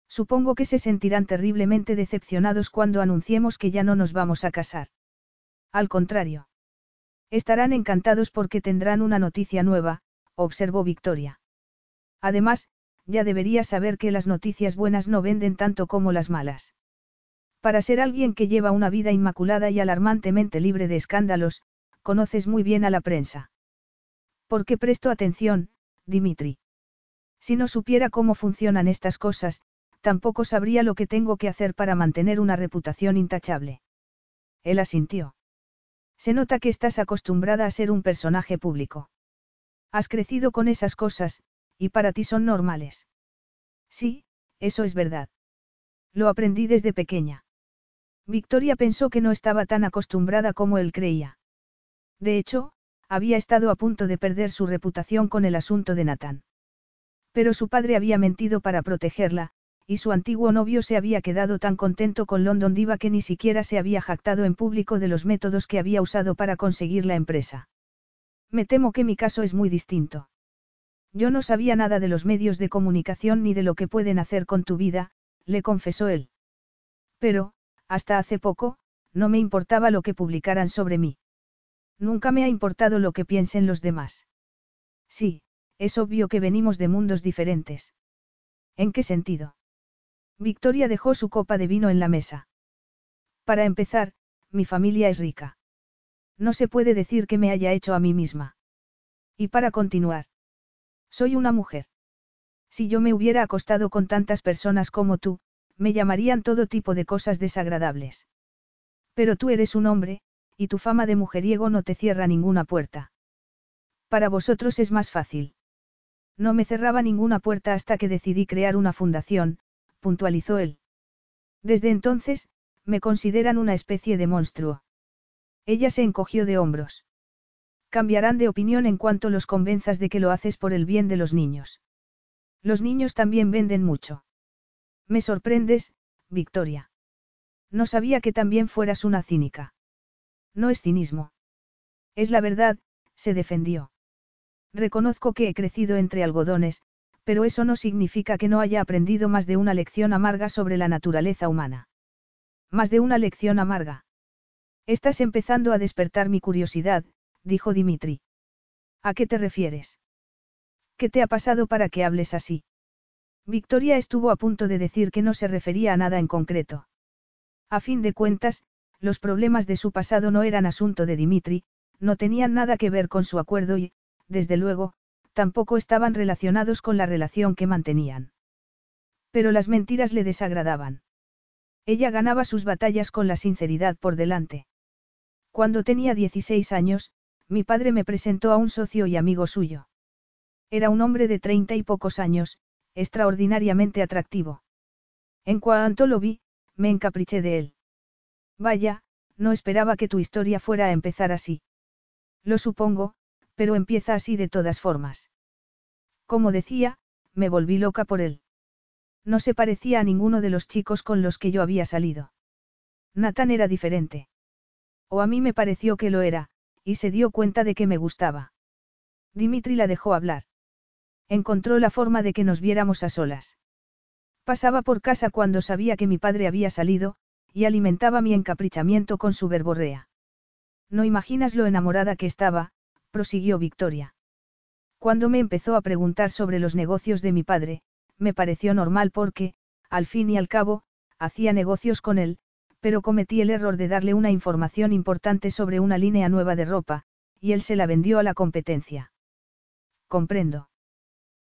Supongo que se sentirán terriblemente decepcionados cuando anunciemos que ya no nos vamos a casar. Al contrario. Estarán encantados porque tendrán una noticia nueva, observó Victoria. Además, ya deberías saber que las noticias buenas no venden tanto como las malas. Para ser alguien que lleva una vida inmaculada y alarmantemente libre de escándalos, conoces muy bien a la prensa. ¿Por qué presto atención? Dimitri. Si no supiera cómo funcionan estas cosas, tampoco sabría lo que tengo que hacer para mantener una reputación intachable. Él asintió. Se nota que estás acostumbrada a ser un personaje público. Has crecido con esas cosas, y para ti son normales. Sí, eso es verdad. Lo aprendí desde pequeña. Victoria pensó que no estaba tan acostumbrada como él creía. De hecho, había estado a punto de perder su reputación con el asunto de Nathan. Pero su padre había mentido para protegerla, y su antiguo novio se había quedado tan contento con London Diva que ni siquiera se había jactado en público de los métodos que había usado para conseguir la empresa. Me temo que mi caso es muy distinto. Yo no sabía nada de los medios de comunicación ni de lo que pueden hacer con tu vida, le confesó él. Pero, hasta hace poco, no me importaba lo que publicaran sobre mí. Nunca me ha importado lo que piensen los demás. Sí, es obvio que venimos de mundos diferentes. ¿En qué sentido? Victoria dejó su copa de vino en la mesa. Para empezar, mi familia es rica. No se puede decir que me haya hecho a mí misma. Y para continuar. Soy una mujer. Si yo me hubiera acostado con tantas personas como tú, me llamarían todo tipo de cosas desagradables. Pero tú eres un hombre, y tu fama de mujeriego no te cierra ninguna puerta. Para vosotros es más fácil. No me cerraba ninguna puerta hasta que decidí crear una fundación, puntualizó él. Desde entonces, me consideran una especie de monstruo. Ella se encogió de hombros. Cambiarán de opinión en cuanto los convenzas de que lo haces por el bien de los niños. Los niños también venden mucho. Me sorprendes, Victoria. No sabía que también fueras una cínica. No es cinismo. Es la verdad, se defendió. Reconozco que he crecido entre algodones, pero eso no significa que no haya aprendido más de una lección amarga sobre la naturaleza humana. Más de una lección amarga. Estás empezando a despertar mi curiosidad, dijo Dimitri. ¿A qué te refieres? ¿Qué te ha pasado para que hables así? Victoria estuvo a punto de decir que no se refería a nada en concreto. A fin de cuentas, los problemas de su pasado no eran asunto de Dimitri, no tenían nada que ver con su acuerdo y, desde luego, tampoco estaban relacionados con la relación que mantenían. Pero las mentiras le desagradaban. Ella ganaba sus batallas con la sinceridad por delante. Cuando tenía 16 años, mi padre me presentó a un socio y amigo suyo. Era un hombre de treinta y pocos años, extraordinariamente atractivo. En cuanto lo vi, me encapriché de él. Vaya, no esperaba que tu historia fuera a empezar así. Lo supongo, pero empieza así de todas formas. Como decía, me volví loca por él. No se parecía a ninguno de los chicos con los que yo había salido. Nathan era diferente. O a mí me pareció que lo era, y se dio cuenta de que me gustaba. Dimitri la dejó hablar. Encontró la forma de que nos viéramos a solas. Pasaba por casa cuando sabía que mi padre había salido, y alimentaba mi encaprichamiento con su verborrea. No imaginas lo enamorada que estaba, prosiguió Victoria. Cuando me empezó a preguntar sobre los negocios de mi padre, me pareció normal porque, al fin y al cabo, hacía negocios con él, pero cometí el error de darle una información importante sobre una línea nueva de ropa, y él se la vendió a la competencia. Comprendo.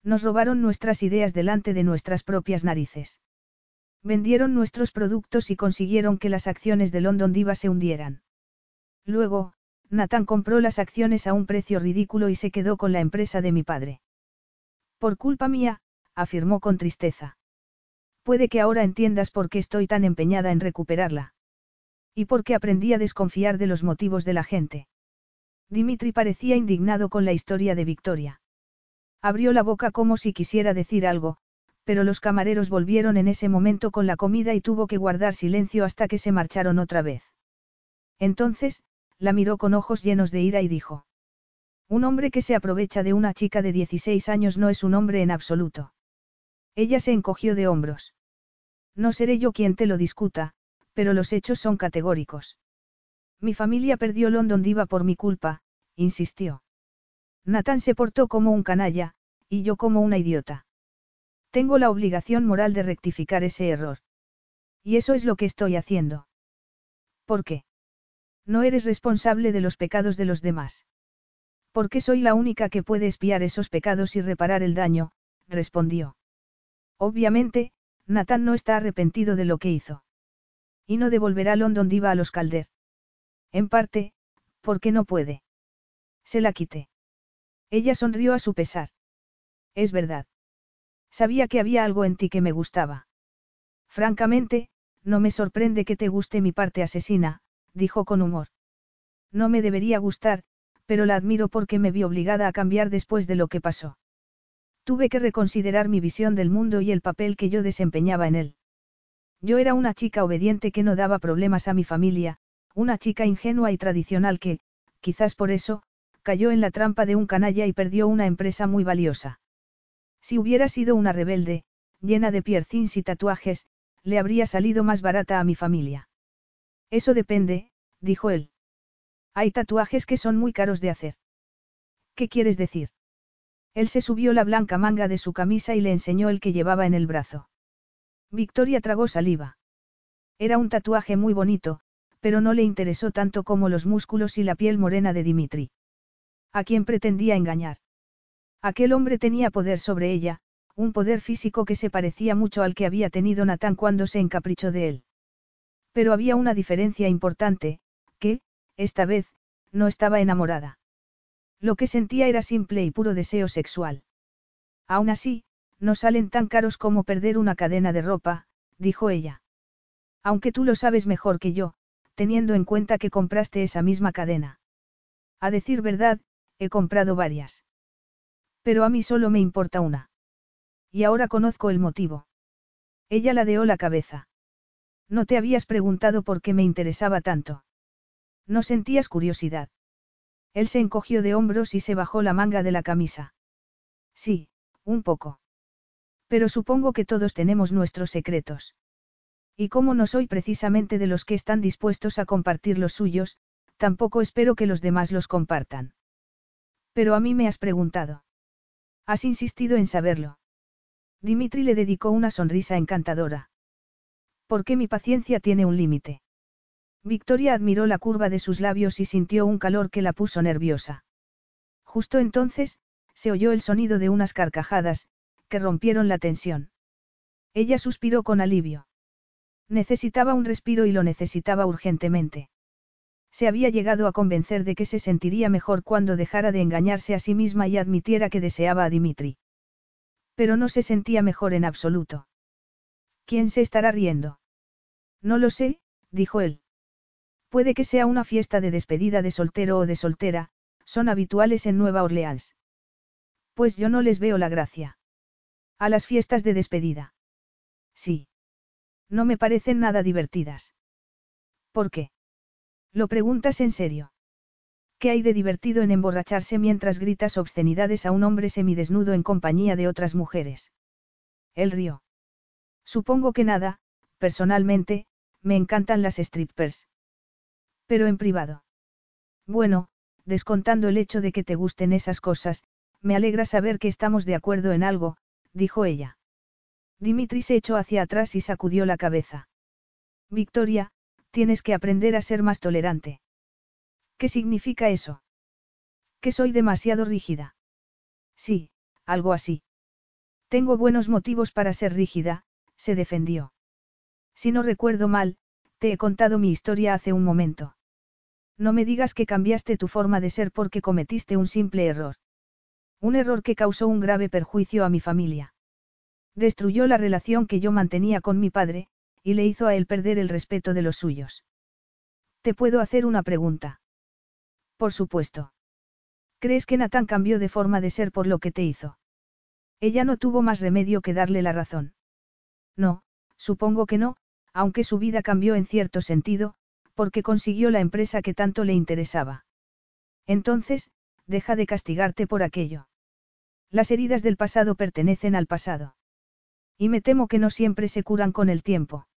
Nos robaron nuestras ideas delante de nuestras propias narices. Vendieron nuestros productos y consiguieron que las acciones de London Diva se hundieran. Luego, Nathan compró las acciones a un precio ridículo y se quedó con la empresa de mi padre. Por culpa mía, afirmó con tristeza. Puede que ahora entiendas por qué estoy tan empeñada en recuperarla. Y por qué aprendí a desconfiar de los motivos de la gente. Dimitri parecía indignado con la historia de Victoria. Abrió la boca como si quisiera decir algo, pero los camareros volvieron en ese momento con la comida y tuvo que guardar silencio hasta que se marcharon otra vez. Entonces, la miró con ojos llenos de ira y dijo. Un hombre que se aprovecha de una chica de 16 años no es un hombre en absoluto. Ella se encogió de hombros. No seré yo quien te lo discuta, pero los hechos son categóricos. Mi familia perdió London Diva por mi culpa, insistió. Nathan se portó como un canalla, y yo como una idiota. Tengo la obligación moral de rectificar ese error. Y eso es lo que estoy haciendo. ¿Por qué? No eres responsable de los pecados de los demás. Porque soy la única que puede espiar esos pecados y reparar el daño, respondió. Obviamente, Nathan no está arrepentido de lo que hizo. Y no devolverá London Diva a los Calder. En parte, porque no puede. Se la quité. Ella sonrió a su pesar. Es verdad. Sabía que había algo en ti que me gustaba. Francamente, no me sorprende que te guste mi parte asesina, dijo con humor. No me debería gustar, pero la admiro porque me vi obligada a cambiar después de lo que pasó. Tuve que reconsiderar mi visión del mundo y el papel que yo desempeñaba en él. Yo era una chica obediente que no daba problemas a mi familia, una chica ingenua y tradicional que, quizás por eso, cayó en la trampa de un canalla y perdió una empresa muy valiosa. Si hubiera sido una rebelde, llena de piercings y tatuajes, le habría salido más barata a mi familia. Eso depende, dijo él. Hay tatuajes que son muy caros de hacer. ¿Qué quieres decir? Él se subió la blanca manga de su camisa y le enseñó el que llevaba en el brazo. Victoria tragó saliva. Era un tatuaje muy bonito, pero no le interesó tanto como los músculos y la piel morena de Dimitri. ¿A quién pretendía engañar? Aquel hombre tenía poder sobre ella, un poder físico que se parecía mucho al que había tenido Natán cuando se encaprichó de él. Pero había una diferencia importante, que, esta vez, no estaba enamorada. Lo que sentía era simple y puro deseo sexual. Aún así, no salen tan caros como perder una cadena de ropa, dijo ella. Aunque tú lo sabes mejor que yo, teniendo en cuenta que compraste esa misma cadena. A decir verdad, he comprado varias. Pero a mí solo me importa una. Y ahora conozco el motivo. Ella ladeó la cabeza. No te habías preguntado por qué me interesaba tanto. No sentías curiosidad. Él se encogió de hombros y se bajó la manga de la camisa. Sí, un poco. Pero supongo que todos tenemos nuestros secretos. Y como no soy precisamente de los que están dispuestos a compartir los suyos, tampoco espero que los demás los compartan. Pero a mí me has preguntado. Has insistido en saberlo. Dimitri le dedicó una sonrisa encantadora. ¿Por qué mi paciencia tiene un límite? Victoria admiró la curva de sus labios y sintió un calor que la puso nerviosa. Justo entonces, se oyó el sonido de unas carcajadas, que rompieron la tensión. Ella suspiró con alivio. Necesitaba un respiro y lo necesitaba urgentemente. Se había llegado a convencer de que se sentiría mejor cuando dejara de engañarse a sí misma y admitiera que deseaba a Dimitri. Pero no se sentía mejor en absoluto. ¿Quién se estará riendo? No lo sé, dijo él. Puede que sea una fiesta de despedida de soltero o de soltera, son habituales en Nueva Orleans. Pues yo no les veo la gracia. A las fiestas de despedida. Sí. No me parecen nada divertidas. ¿Por qué? Lo preguntas en serio. ¿Qué hay de divertido en emborracharse mientras gritas obscenidades a un hombre semidesnudo en compañía de otras mujeres? Él rió. Supongo que nada, personalmente, me encantan las strippers. Pero en privado. Bueno, descontando el hecho de que te gusten esas cosas, me alegra saber que estamos de acuerdo en algo, dijo ella. Dimitri se echó hacia atrás y sacudió la cabeza. Victoria, tienes que aprender a ser más tolerante. ¿Qué significa eso? Que soy demasiado rígida. Sí, algo así. Tengo buenos motivos para ser rígida, se defendió. Si no recuerdo mal, te he contado mi historia hace un momento. No me digas que cambiaste tu forma de ser porque cometiste un simple error. Un error que causó un grave perjuicio a mi familia. Destruyó la relación que yo mantenía con mi padre, y le hizo a él perder el respeto de los suyos. ¿Te puedo hacer una pregunta? Por supuesto. ¿Crees que Nathan cambió de forma de ser por lo que te hizo? Ella no tuvo más remedio que darle la razón. No, supongo que no, aunque su vida cambió en cierto sentido, porque consiguió la empresa que tanto le interesaba. Entonces, deja de castigarte por aquello. Las heridas del pasado pertenecen al pasado. Y me temo que no siempre se curan con el tiempo.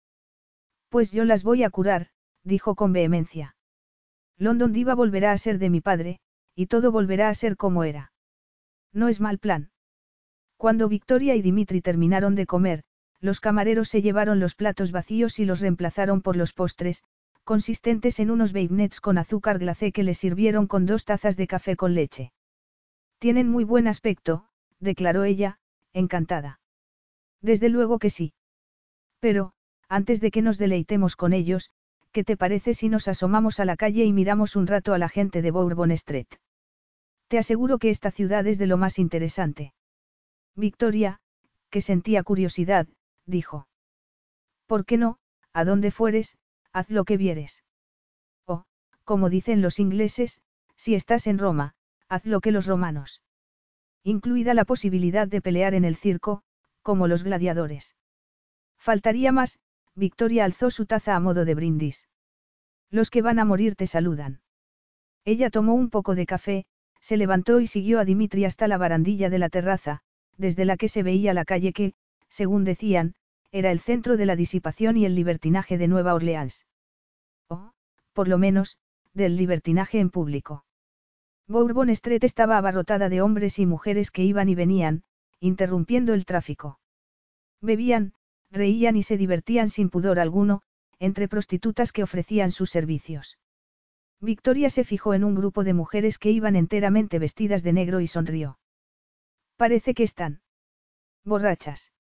Pues yo las voy a curar, dijo con vehemencia. London Diva volverá a ser de mi padre, y todo volverá a ser como era. No es mal plan. Cuando Victoria y Dimitri terminaron de comer, los camareros se llevaron los platos vacíos y los reemplazaron por los postres, consistentes en unos beignets con azúcar glacé que les sirvieron con dos tazas de café con leche. Tienen muy buen aspecto, declaró ella, encantada. Desde luego que sí. Pero, antes de que nos deleitemos con ellos, ¿qué te parece si nos asomamos a la calle y miramos un rato a la gente de Bourbon Street? Te aseguro que esta ciudad es de lo más interesante. Victoria, que sentía curiosidad, dijo. ¿Por qué no? A donde fueres, haz lo que vieres. O, como dicen los ingleses, si estás en Roma, haz lo que los romanos. Incluida la posibilidad de pelear en el circo, como los gladiadores. Faltaría más, Victoria alzó su taza a modo de brindis. Los que van a morir te saludan. Ella tomó un poco de café, se levantó y siguió a Dimitri hasta la barandilla de la terraza, desde la que se veía la calle que, según decían, era el centro de la disipación y el libertinaje de Nueva Orleans. O, por lo menos, del libertinaje en público. Bourbon Street estaba abarrotada de hombres y mujeres que iban y venían, interrumpiendo el tráfico. Bebían, reían y se divertían sin pudor alguno, entre prostitutas que ofrecían sus servicios. Victoria se fijó en un grupo de mujeres que iban enteramente vestidas de negro y sonrió. Parece que están. Borrachas.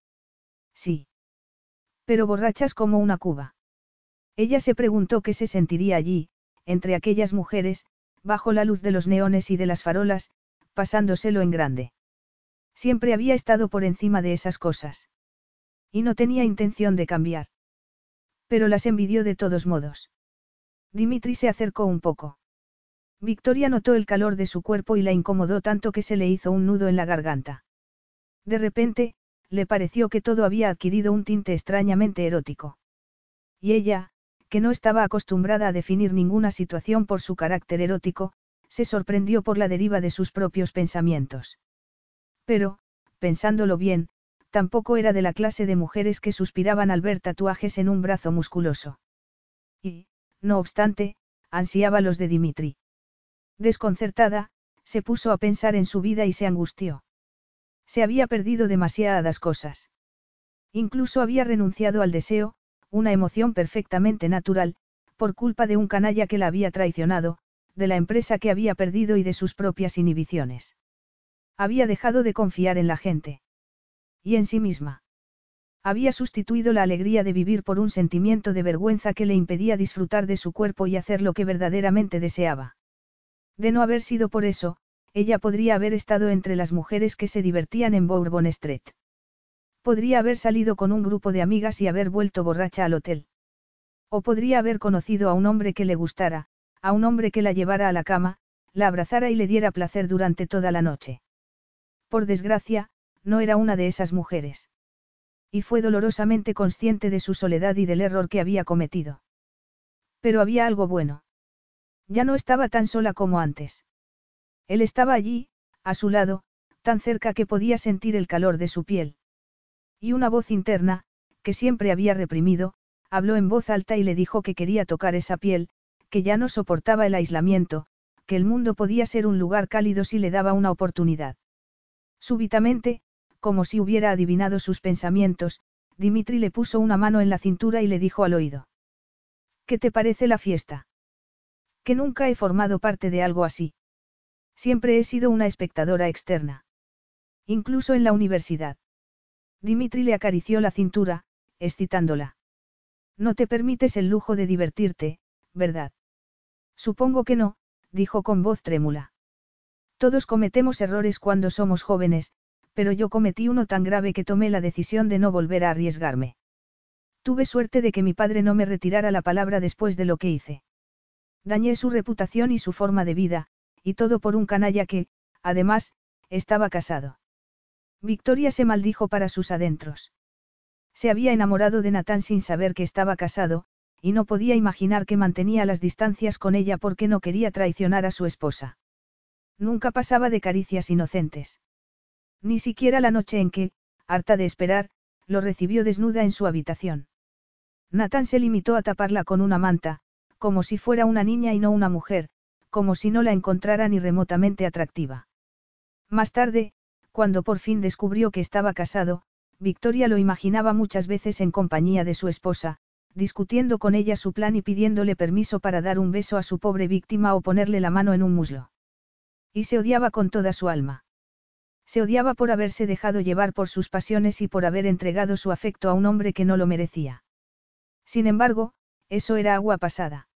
Sí. Pero borrachas como una cuba. Ella se preguntó qué se sentiría allí, entre aquellas mujeres, bajo la luz de los neones y de las farolas, pasándoselo en grande. Siempre había estado por encima de esas cosas. Y no tenía intención de cambiar. Pero las envidió de todos modos. Dimitri se acercó un poco. Victoria notó el calor de su cuerpo y la incomodó tanto que se le hizo un nudo en la garganta. De repente, le pareció que todo había adquirido un tinte extrañamente erótico. Y ella, que no estaba acostumbrada a definir ninguna situación por su carácter erótico, se sorprendió por la deriva de sus propios pensamientos. Pero, pensándolo bien, tampoco era de la clase de mujeres que suspiraban al ver tatuajes en un brazo musculoso. Y, no obstante, ansiaba los de Dimitri. Desconcertada, se puso a pensar en su vida y se angustió. Se había perdido demasiadas cosas. Incluso había renunciado al deseo, una emoción perfectamente natural, por culpa de un canalla que la había traicionado, de la empresa que había perdido y de sus propias inhibiciones. Había dejado de confiar en la gente. Y en sí misma. Había sustituido la alegría de vivir por un sentimiento de vergüenza que le impedía disfrutar de su cuerpo y hacer lo que verdaderamente deseaba. De no haber sido por eso, ella podría haber estado entre las mujeres que se divertían en Bourbon Street. Podría haber salido con un grupo de amigas y haber vuelto borracha al hotel. O podría haber conocido a un hombre que le gustara, a un hombre que la llevara a la cama, la abrazara y le diera placer durante toda la noche. Por desgracia, no era una de esas mujeres. Y fue dolorosamente consciente de su soledad y del error que había cometido. Pero había algo bueno. Ya no estaba tan sola como antes. Él estaba allí, a su lado, tan cerca que podía sentir el calor de su piel. Y una voz interna, que siempre había reprimido, habló en voz alta y le dijo que quería tocar esa piel, que ya no soportaba el aislamiento, que el mundo podía ser un lugar cálido si le daba una oportunidad. Súbitamente, como si hubiera adivinado sus pensamientos, Dimitri le puso una mano en la cintura y le dijo al oído. ¿Qué te parece la fiesta? Que nunca he formado parte de algo así. Siempre he sido una espectadora externa. Incluso en la universidad. Dimitri le acarició la cintura, excitándola. No te permites el lujo de divertirte, ¿verdad? Supongo que no, dijo con voz trémula. Todos cometemos errores cuando somos jóvenes, pero yo cometí uno tan grave que tomé la decisión de no volver a arriesgarme. Tuve suerte de que mi padre no me retirara la palabra después de lo que hice. Dañé su reputación y su forma de vida, y todo por un canalla que, además, estaba casado. Victoria se maldijo para sus adentros. Se había enamorado de Natán sin saber que estaba casado, y no podía imaginar que mantenía las distancias con ella porque no quería traicionar a su esposa. Nunca pasaba de caricias inocentes. Ni siquiera la noche en que, harta de esperar, lo recibió desnuda en su habitación. Nathan se limitó a taparla con una manta, como si fuera una niña y no una mujer, como si no la encontrara ni remotamente atractiva. Más tarde, cuando por fin descubrió que estaba casado, Victoria lo imaginaba muchas veces en compañía de su esposa, discutiendo con ella su plan y pidiéndole permiso para dar un beso a su pobre víctima o ponerle la mano en un muslo. Y se odiaba con toda su alma. Se odiaba por haberse dejado llevar por sus pasiones y por haber entregado su afecto a un hombre que no lo merecía. Sin embargo, eso era agua pasada.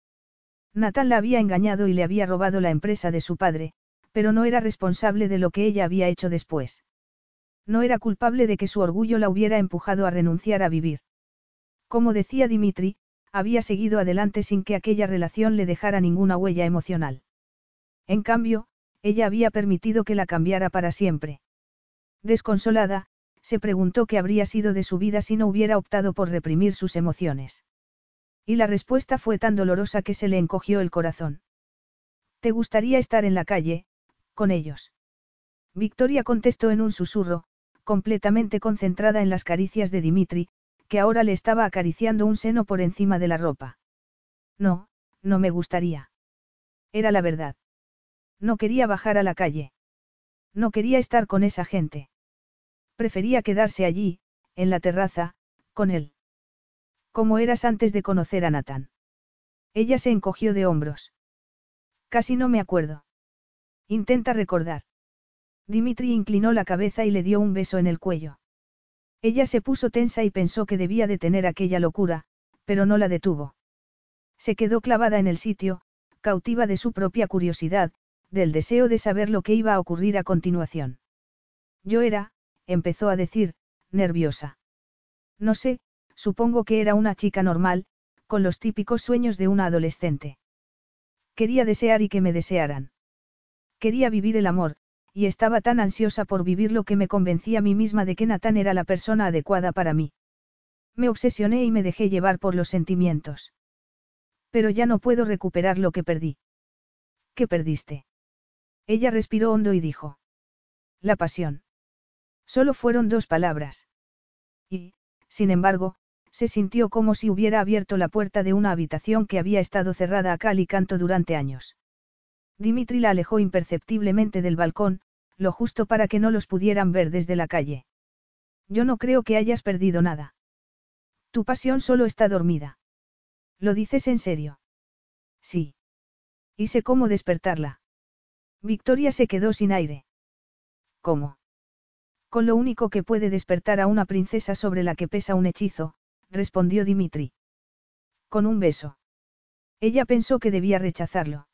Nathan la había engañado y le había robado la empresa de su padre, pero no era responsable de lo que ella había hecho después. No era culpable de que su orgullo la hubiera empujado a renunciar a vivir. Como decía Dimitri, había seguido adelante sin que aquella relación le dejara ninguna huella emocional. En cambio, ella había permitido que la cambiara para siempre. Desconsolada, se preguntó qué habría sido de su vida si no hubiera optado por reprimir sus emociones. Y la respuesta fue tan dolorosa que se le encogió el corazón. ¿Te gustaría estar en la calle, con ellos? Victoria contestó en un susurro, completamente concentrada en las caricias de Dimitri, que ahora le estaba acariciando un seno por encima de la ropa. No, no me gustaría. Era la verdad. No quería bajar a la calle. No quería estar con esa gente. Prefería quedarse allí, en la terraza, con él. ¿Cómo eras antes de conocer a Nathan? Ella se encogió de hombros. Casi no me acuerdo. Intenta recordar. Dimitri inclinó la cabeza y le dio un beso en el cuello. Ella se puso tensa y pensó que debía detener aquella locura, pero no la detuvo. Se quedó clavada en el sitio, cautiva de su propia curiosidad, del deseo de saber lo que iba a ocurrir a continuación. Yo era, empezó a decir, nerviosa. No sé, supongo que era una chica normal, con los típicos sueños de una adolescente. Quería desear y que me desearan. Quería vivir el amor, y estaba tan ansiosa por vivirlo que me convencí a mí misma de que Natán era la persona adecuada para mí. Me obsesioné y me dejé llevar por los sentimientos. Pero ya no puedo recuperar lo que perdí. ¿Qué perdiste? Ella respiró hondo y dijo. La pasión. Solo fueron dos palabras. Y, sin embargo, se sintió como si hubiera abierto la puerta de una habitación que había estado cerrada a cal y canto durante años. Dimitri la alejó imperceptiblemente del balcón, lo justo para que no los pudieran ver desde la calle. Yo no creo que hayas perdido nada. Tu pasión solo está dormida. ¿Lo dices en serio? Sí. Y sé cómo despertarla. Victoria se quedó sin aire. ¿Cómo? Con lo único que puede despertar a una princesa sobre la que pesa un hechizo, respondió Dimitri. Con un beso. Ella pensó que debía rechazarlo.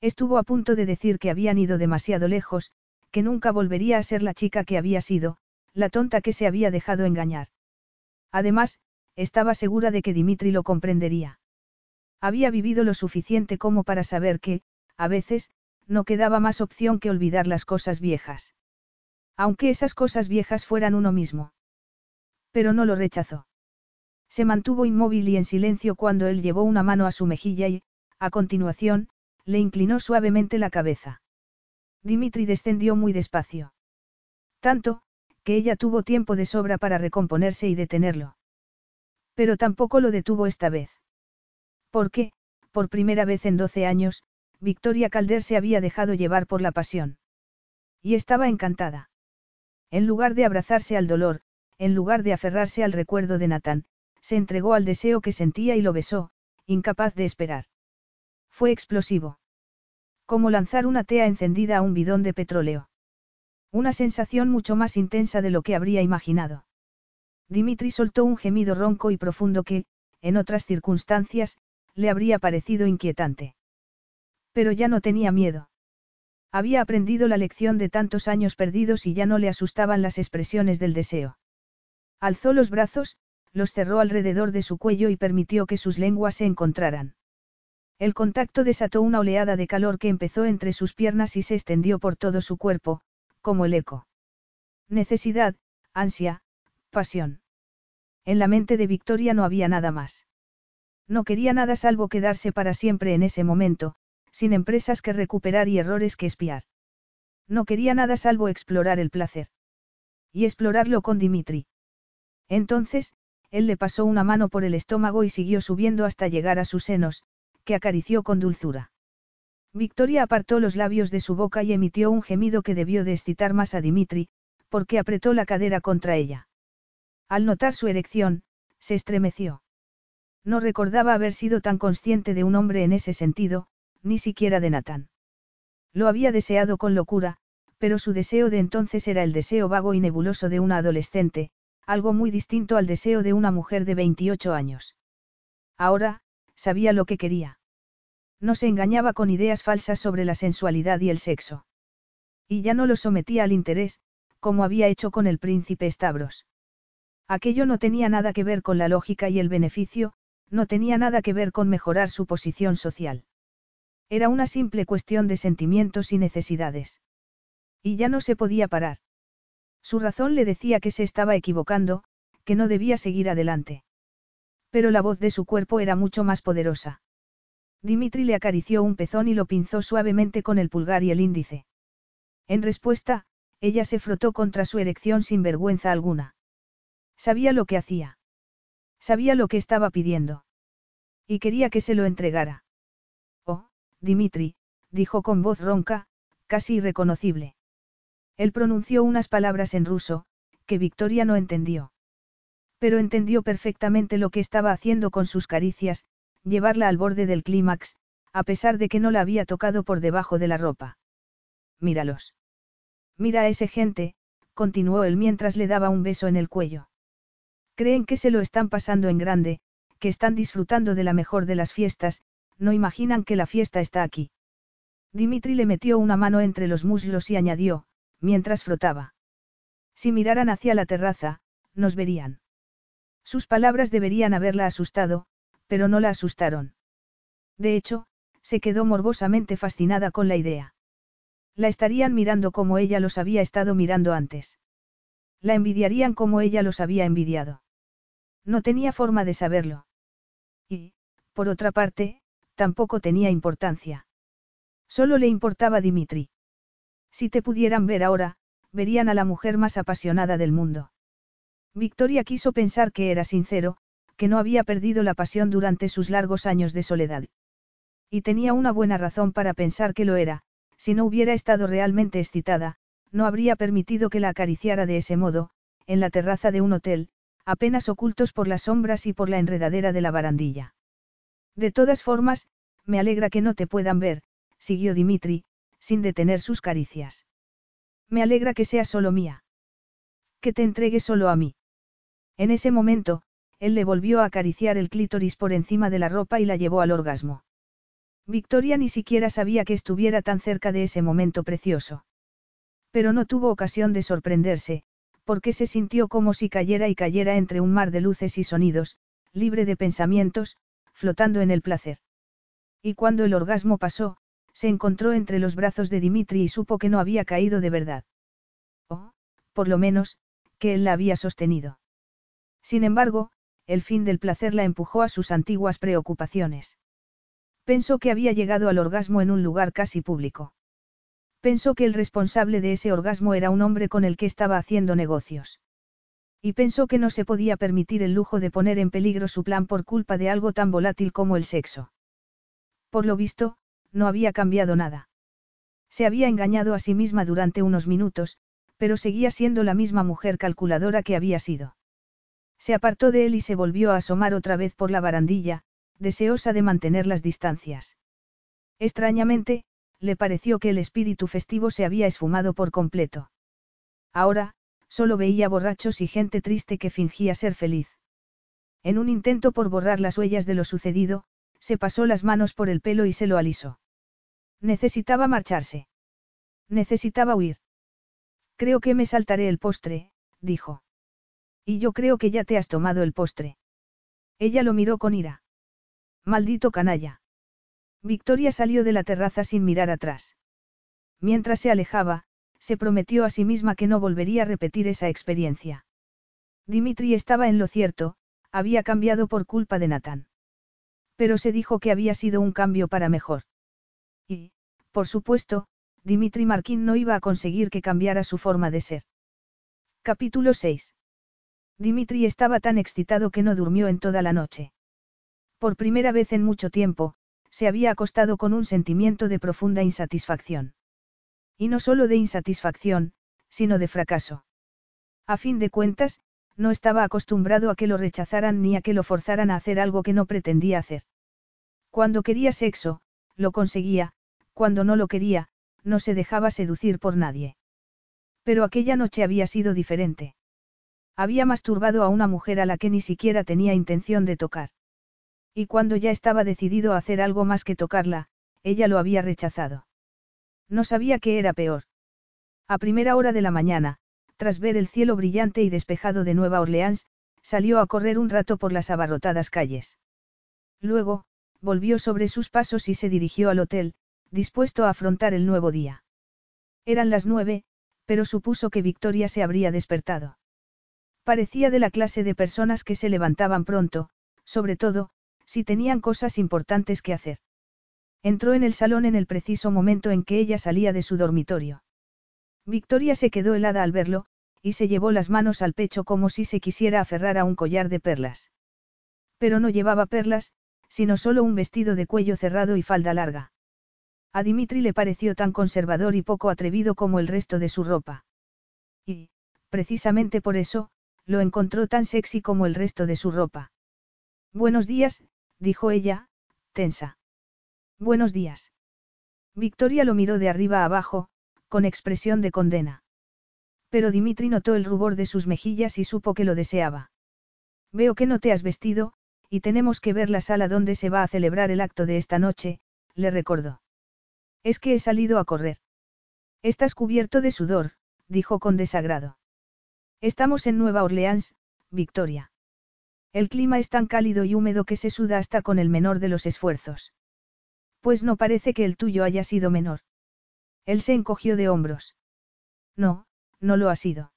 Estuvo a punto de decir que habían ido demasiado lejos, que nunca volvería a ser la chica que había sido, la tonta que se había dejado engañar. Además, estaba segura de que Dimitri lo comprendería. Había vivido lo suficiente como para saber que, a veces, no quedaba más opción que olvidar las cosas viejas. Aunque esas cosas viejas fueran uno mismo. Pero no lo rechazó. Se mantuvo inmóvil y en silencio cuando él llevó una mano a su mejilla y, a continuación, le inclinó suavemente la cabeza. Dimitri descendió muy despacio. Tanto, que ella tuvo tiempo de sobra para recomponerse y detenerlo. Pero tampoco lo detuvo esta vez. Porque, por primera vez en doce años, Victoria Calder se había dejado llevar por la pasión. Y estaba encantada. En lugar de abrazarse al dolor, en lugar de aferrarse al recuerdo de Nathan, se entregó al deseo que sentía y lo besó, incapaz de esperar. Fue explosivo. Como lanzar una tea encendida a un bidón de petróleo. Una sensación mucho más intensa de lo que habría imaginado. Dimitri soltó un gemido ronco y profundo que, en otras circunstancias, le habría parecido inquietante. Pero ya no tenía miedo. Había aprendido la lección de tantos años perdidos y ya no le asustaban las expresiones del deseo. Alzó los brazos, los cerró alrededor de su cuello y permitió que sus lenguas se encontraran. El contacto desató una oleada de calor que empezó entre sus piernas y se extendió por todo su cuerpo, como el eco. Necesidad, ansia, pasión. En la mente de Victoria no había nada más. No quería nada salvo quedarse para siempre en ese momento, sin empresas que recuperar y errores que espiar. No quería nada salvo explorar el placer. Y explorarlo con Dimitri. Entonces, él le pasó una mano por el estómago y siguió subiendo hasta llegar a sus senos, que acarició con dulzura. Victoria apartó los labios de su boca y emitió un gemido que debió de excitar más a Dimitri, porque apretó la cadera contra ella. Al notar su erección, se estremeció. No recordaba haber sido tan consciente de un hombre en ese sentido, ni siquiera de Nathan. Lo había deseado con locura, pero su deseo de entonces era el deseo vago y nebuloso de una adolescente, algo muy distinto al deseo de una mujer de 28 años. Ahora, sabía lo que quería. No se engañaba con ideas falsas sobre la sensualidad y el sexo. Y ya no lo sometía al interés, como había hecho con el príncipe Stavros. Aquello no tenía nada que ver con la lógica y el beneficio, no tenía nada que ver con mejorar su posición social. Era una simple cuestión de sentimientos y necesidades. Y ya no se podía parar. Su razón le decía que se estaba equivocando, que no debía seguir adelante. Pero la voz de su cuerpo era mucho más poderosa. Dimitri le acarició un pezón y lo pinzó suavemente con el pulgar y el índice. En respuesta, ella se frotó contra su erección sin vergüenza alguna. Sabía lo que hacía. Sabía lo que estaba pidiendo. Y quería que se lo entregara. Dimitri, dijo con voz ronca, casi irreconocible. Él pronunció unas palabras en ruso, que Victoria no entendió. Pero entendió perfectamente lo que estaba haciendo con sus caricias, llevarla al borde del clímax, a pesar de que no la había tocado por debajo de la ropa. Míralos. Mira a ese gente, continuó él mientras le daba un beso en el cuello. Creen que se lo están pasando en grande, que están disfrutando de la mejor de las fiestas, no imaginan que la fiesta está aquí. Dimitri le metió una mano entre los muslos y añadió, mientras frotaba. Si miraran hacia la terraza, nos verían. Sus palabras deberían haberla asustado, pero no la asustaron. De hecho, se quedó morbosamente fascinada con la idea. La estarían mirando como ella los había estado mirando antes. La envidiarían como ella los había envidiado. No tenía forma de saberlo. Y, por otra parte, tampoco tenía importancia. Solo le importaba Dimitri. Si te pudieran ver ahora, verían a la mujer más apasionada del mundo. Victoria quiso pensar que era sincero, que no había perdido la pasión durante sus largos años de soledad. Y tenía una buena razón para pensar que lo era, si no hubiera estado realmente excitada, no habría permitido que la acariciara de ese modo, en la terraza de un hotel, apenas ocultos por las sombras y por la enredadera de la barandilla. De todas formas, me alegra que no te puedan ver, siguió Dimitri, sin detener sus caricias. Me alegra que sea solo mía. Que te entregue solo a mí. En ese momento, él le volvió a acariciar el clítoris por encima de la ropa y la llevó al orgasmo. Victoria ni siquiera sabía que estuviera tan cerca de ese momento precioso. Pero no tuvo ocasión de sorprenderse, porque se sintió como si cayera y cayera entre un mar de luces y sonidos, libre de pensamientos, flotando en el placer. Y cuando el orgasmo pasó, se encontró entre los brazos de Dimitri y supo que no había caído de verdad. O, por lo menos, que él la había sostenido. Sin embargo, el fin del placer la empujó a sus antiguas preocupaciones. Pensó que había llegado al orgasmo en un lugar casi público. Pensó que el responsable de ese orgasmo era un hombre con el que estaba haciendo negocios. Y pensó que no se podía permitir el lujo de poner en peligro su plan por culpa de algo tan volátil como el sexo. Por lo visto, no había cambiado nada. Se había engañado a sí misma durante unos minutos, pero seguía siendo la misma mujer calculadora que había sido. Se apartó de él y se volvió a asomar otra vez por la barandilla, deseosa de mantener las distancias. Extrañamente, le pareció que el espíritu festivo se había esfumado por completo. Ahora, solo veía borrachos y gente triste que fingía ser feliz. En un intento por borrar las huellas de lo sucedido, se pasó las manos por el pelo y se lo alisó. Necesitaba marcharse. Necesitaba huir. Creo que me saltaré el postre, dijo. Y yo creo que ya te has tomado el postre. Ella lo miró con ira. Maldito canalla. Victoria salió de la terraza sin mirar atrás. Mientras se alejaba, se prometió a sí misma que no volvería a repetir esa experiencia. Dimitri estaba en lo cierto, había cambiado por culpa de Nathan. Pero se dijo que había sido un cambio para mejor. Y, por supuesto, Dimitri Markin no iba a conseguir que cambiara su forma de ser. Capítulo 6. Dimitri estaba tan excitado que no durmió en toda la noche. Por primera vez en mucho tiempo, se había acostado con un sentimiento de profunda insatisfacción. Y no solo de insatisfacción, sino de fracaso. A fin de cuentas, no estaba acostumbrado a que lo rechazaran ni a que lo forzaran a hacer algo que no pretendía hacer. Cuando quería sexo, lo conseguía, cuando no lo quería, no se dejaba seducir por nadie. Pero aquella noche había sido diferente. Había masturbado a una mujer a la que ni siquiera tenía intención de tocar. Y cuando ya estaba decidido a hacer algo más que tocarla, ella lo había rechazado. No sabía qué era peor. A primera hora de la mañana, tras ver el cielo brillante y despejado de Nueva Orleans, salió a correr un rato por las abarrotadas calles. Luego, volvió sobre sus pasos y se dirigió al hotel, dispuesto a afrontar el nuevo día. Eran las nueve, pero supuso que Victoria se habría despertado. Parecía de la clase de personas que se levantaban pronto, sobre todo, si tenían cosas importantes que hacer. Entró en el salón en el preciso momento en que ella salía de su dormitorio. Victoria se quedó helada al verlo, y se llevó las manos al pecho como si se quisiera aferrar a un collar de perlas. Pero no llevaba perlas, sino solo un vestido de cuello cerrado y falda larga. A Dimitri le pareció tan conservador y poco atrevido como el resto de su ropa. Y, precisamente por eso, lo encontró tan sexy como el resto de su ropa. Buenos días, dijo ella, tensa. Buenos días. Victoria lo miró de arriba abajo, con expresión de condena. Pero Dimitri notó el rubor de sus mejillas y supo que lo deseaba. Veo que no te has vestido, y tenemos que ver la sala donde se va a celebrar el acto de esta noche, le recordó. Es que he salido a correr. Estás cubierto de sudor, dijo con desagrado. Estamos en Nueva Orleans, Victoria. El clima es tan cálido y húmedo que se suda hasta con el menor de los esfuerzos. Pues no parece que el tuyo haya sido menor. Él se encogió de hombros. No, no lo ha sido.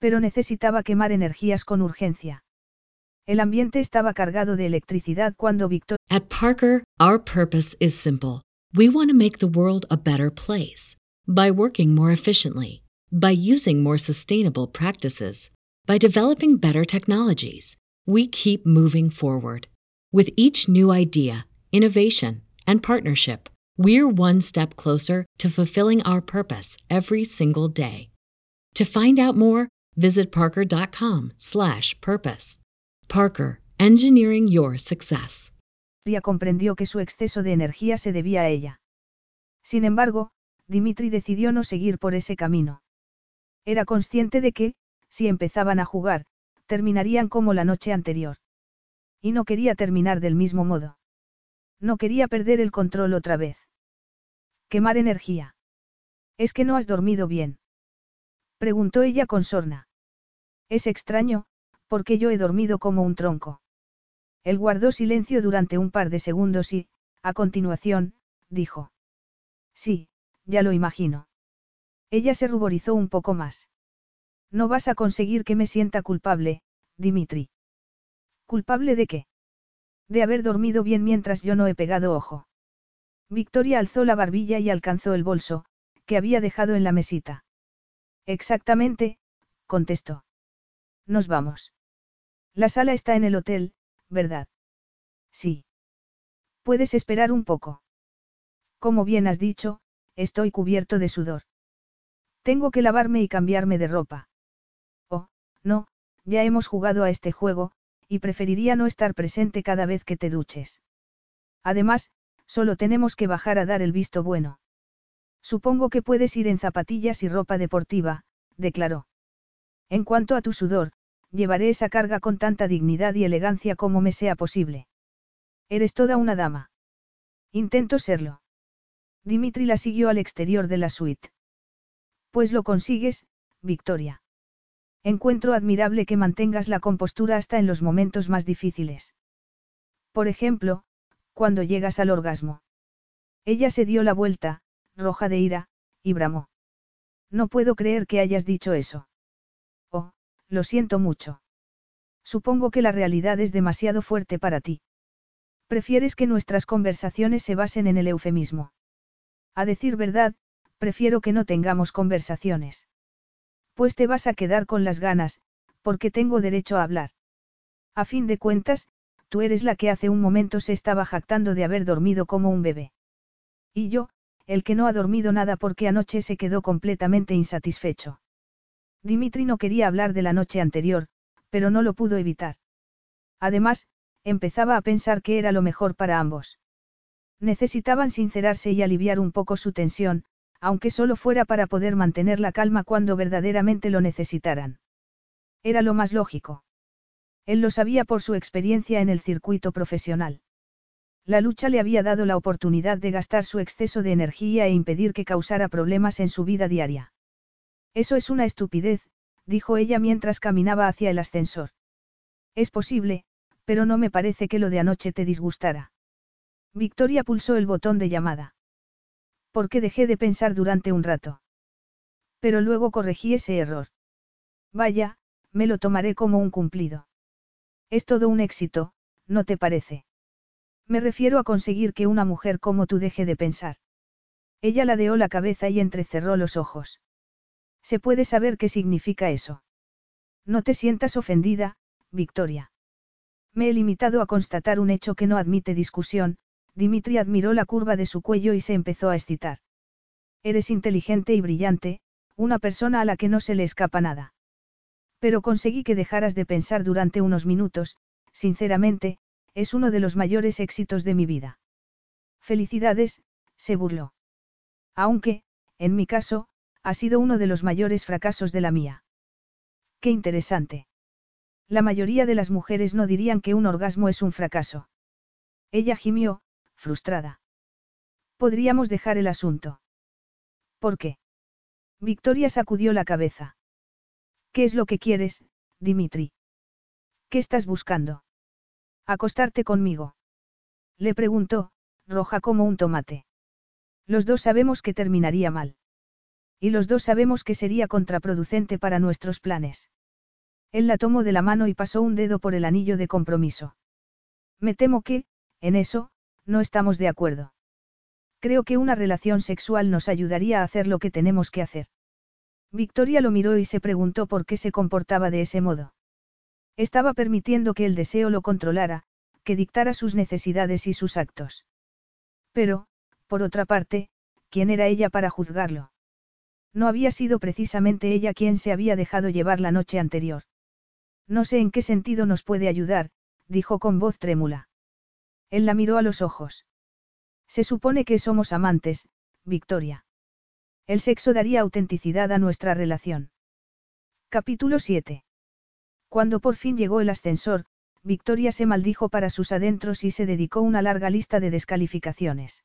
Pero necesitaba quemar energías con urgencia. El ambiente estaba cargado de electricidad cuando Victor. At Parker, our purpose is simple. We want to make the world a better place. By working more efficiently, by using more sustainable practices, by developing better technologies, we keep moving forward. With each new idea, innovation, and partnership, we're one step closer to fulfilling our purpose every single day. To find out more, visit parker.com/purpose. Parker, engineering your success. comprendió que su exceso de energía se debía a ella. Sin embargo, Dimitri decidió no seguir por ese camino. Era consciente de que, si empezaban a jugar, terminarían como la noche anterior. Y no quería terminar del mismo modo. No quería perder el control otra vez. Quemar energía. ¿Es que no has dormido bien? Preguntó ella con sorna. Es extraño, porque yo he dormido como un tronco. Él guardó silencio durante un par de segundos y, a continuación, dijo. Sí, ya lo imagino. Ella se ruborizó un poco más. No vas a conseguir que me sienta culpable, Dimitri. ¿Culpable de qué? De haber dormido bien mientras yo no he pegado ojo. Victoria alzó la barbilla y alcanzó el bolso, que había dejado en la mesita. Exactamente, contestó. Nos vamos. La sala está en el hotel, ¿verdad? Sí. Puedes esperar un poco. Como bien has dicho, estoy cubierto de sudor. Tengo que lavarme y cambiarme de ropa. Oh, no, ya hemos jugado a este juego, y preferiría no estar presente cada vez que te duches. Además, solo tenemos que bajar a dar el visto bueno. Supongo que puedes ir en zapatillas y ropa deportiva, declaró. En cuanto a tu sudor, llevaré esa carga con tanta dignidad y elegancia como me sea posible. Eres toda una dama. Intento serlo. Dimitri la siguió al exterior de la suite. Pues lo consigues, Victoria. Encuentro admirable que mantengas la compostura hasta en los momentos más difíciles. Por ejemplo, cuando llegas al orgasmo. Ella se dio la vuelta, roja de ira, y bramó. No puedo creer que hayas dicho eso. Oh, lo siento mucho. Supongo que la realidad es demasiado fuerte para ti. Prefieres que nuestras conversaciones se basen en el eufemismo. A decir verdad, prefiero que no tengamos conversaciones. Pues te vas a quedar con las ganas, porque tengo derecho a hablar. A fin de cuentas, tú eres la que hace un momento se estaba jactando de haber dormido como un bebé. Y yo, el que no ha dormido nada porque anoche se quedó completamente insatisfecho. Dimitri no quería hablar de la noche anterior, pero no lo pudo evitar. Además, empezaba a pensar que era lo mejor para ambos. Necesitaban sincerarse y aliviar un poco su tensión, aunque solo fuera para poder mantener la calma cuando verdaderamente lo necesitaran. Era lo más lógico. Él lo sabía por su experiencia en el circuito profesional. La lucha le había dado la oportunidad de gastar su exceso de energía e impedir que causara problemas en su vida diaria. Eso es una estupidez, dijo ella mientras caminaba hacia el ascensor. Es posible, pero no me parece que lo de anoche te disgustara. Victoria pulsó el botón de llamada. Porque dejé de pensar durante un rato. Pero luego corregí ese error. Vaya, me lo tomaré como un cumplido. Es todo un éxito, ¿no te parece? Me refiero a conseguir que una mujer como tú deje de pensar. Ella ladeó la cabeza y entrecerró los ojos. ¿Se puede saber qué significa eso? No te sientas ofendida, Victoria. Me he limitado a constatar un hecho que no admite discusión, Dimitri admiró la curva de su cuello y se empezó a excitar. Eres inteligente y brillante, una persona a la que no se le escapa nada. Pero conseguí que dejaras de pensar durante unos minutos, sinceramente, es uno de los mayores éxitos de mi vida. Felicidades, se burló. Aunque, en mi caso, ha sido uno de los mayores fracasos de la mía. Qué interesante. La mayoría de las mujeres no dirían que un orgasmo es un fracaso. Ella gimió, frustrada. Podríamos dejar el asunto. ¿Por qué? Victoria sacudió la cabeza. ¿Qué es lo que quieres, Dimitri? ¿Qué estás buscando? Acostarte conmigo. Le preguntó, roja como un tomate. Los dos sabemos que terminaría mal. Y los dos sabemos que sería contraproducente para nuestros planes. Él la tomó de la mano y pasó un dedo por el anillo de compromiso. Me temo que, en eso, no estamos de acuerdo. Creo que una relación sexual nos ayudaría a hacer lo que tenemos que hacer. Victoria lo miró y se preguntó por qué se comportaba de ese modo. Estaba permitiendo que el deseo lo controlara, que dictara sus necesidades y sus actos. Pero, por otra parte, ¿quién era ella para juzgarlo? No había sido precisamente ella quien se había dejado llevar la noche anterior. No sé en qué sentido nos puede ayudar, dijo con voz trémula. Él la miró a los ojos. Se supone que somos amantes, Victoria. El sexo daría autenticidad a nuestra relación. Capítulo 7. Cuando por fin llegó el ascensor, Victoria se maldijo para sus adentros y se dedicó una larga lista de descalificaciones.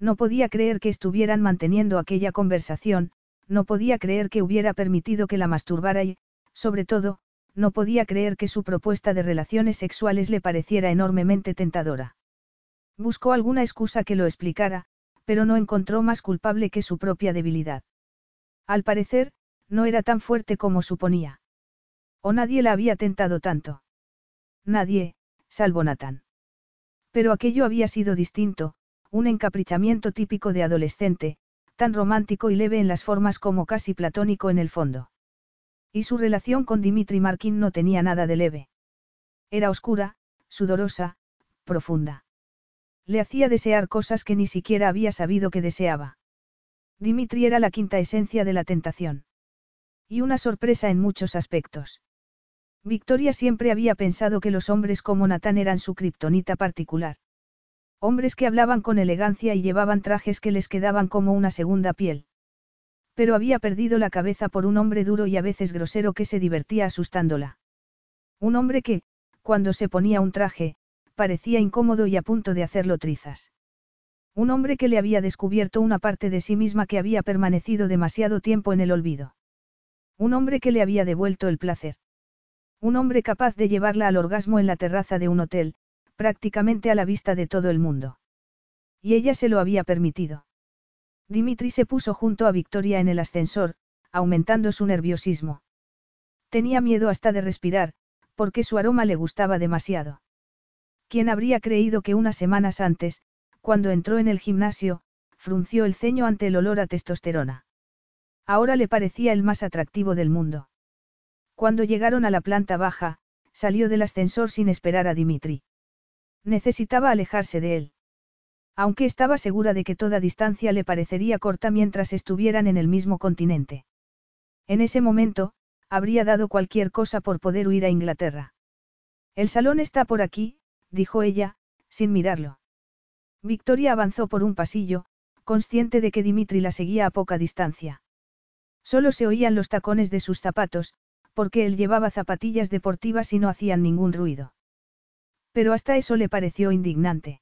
No podía creer que estuvieran manteniendo aquella conversación, no podía creer que hubiera permitido que la masturbara y, sobre todo, no podía creer que su propuesta de relaciones sexuales le pareciera enormemente tentadora. Buscó alguna excusa que lo explicara, pero no encontró más culpable que su propia debilidad. Al parecer, no era tan fuerte como suponía. O nadie la había tentado tanto. Nadie, salvo Nathan. Pero aquello había sido distinto, un encaprichamiento típico de adolescente, tan romántico y leve en las formas como casi platónico en el fondo. Y su relación con Dimitri Markin no tenía nada de leve. Era oscura, sudorosa, profunda. Le hacía desear cosas que ni siquiera había sabido que deseaba. Dimitri era la quinta esencia de la tentación. Y una sorpresa en muchos aspectos. Victoria siempre había pensado que los hombres como Natán eran su kriptonita particular. Hombres que hablaban con elegancia y llevaban trajes que les quedaban como una segunda piel. Pero había perdido la cabeza por un hombre duro y a veces grosero que se divertía asustándola. Un hombre que, cuando se ponía un traje, parecía incómodo y a punto de hacerlo trizas. Un hombre que le había descubierto una parte de sí misma que había permanecido demasiado tiempo en el olvido. Un hombre que le había devuelto el placer. Un hombre capaz de llevarla al orgasmo en la terraza de un hotel, prácticamente a la vista de todo el mundo. Y ella se lo había permitido. Dimitri se puso junto a Victoria en el ascensor, aumentando su nerviosismo. Tenía miedo hasta de respirar, porque su aroma le gustaba demasiado. ¿Quién habría creído que unas semanas antes, cuando entró en el gimnasio, frunció el ceño ante el olor a testosterona? Ahora le parecía el más atractivo del mundo. Cuando llegaron a la planta baja, salió del ascensor sin esperar a Dimitri. Necesitaba alejarse de él aunque estaba segura de que toda distancia le parecería corta mientras estuvieran en el mismo continente. En ese momento, habría dado cualquier cosa por poder huir a Inglaterra. El salón está por aquí, dijo ella, sin mirarlo. Victoria avanzó por un pasillo, consciente de que Dimitri la seguía a poca distancia. Solo se oían los tacones de sus zapatos, porque él llevaba zapatillas deportivas y no hacían ningún ruido. Pero hasta eso le pareció indignante.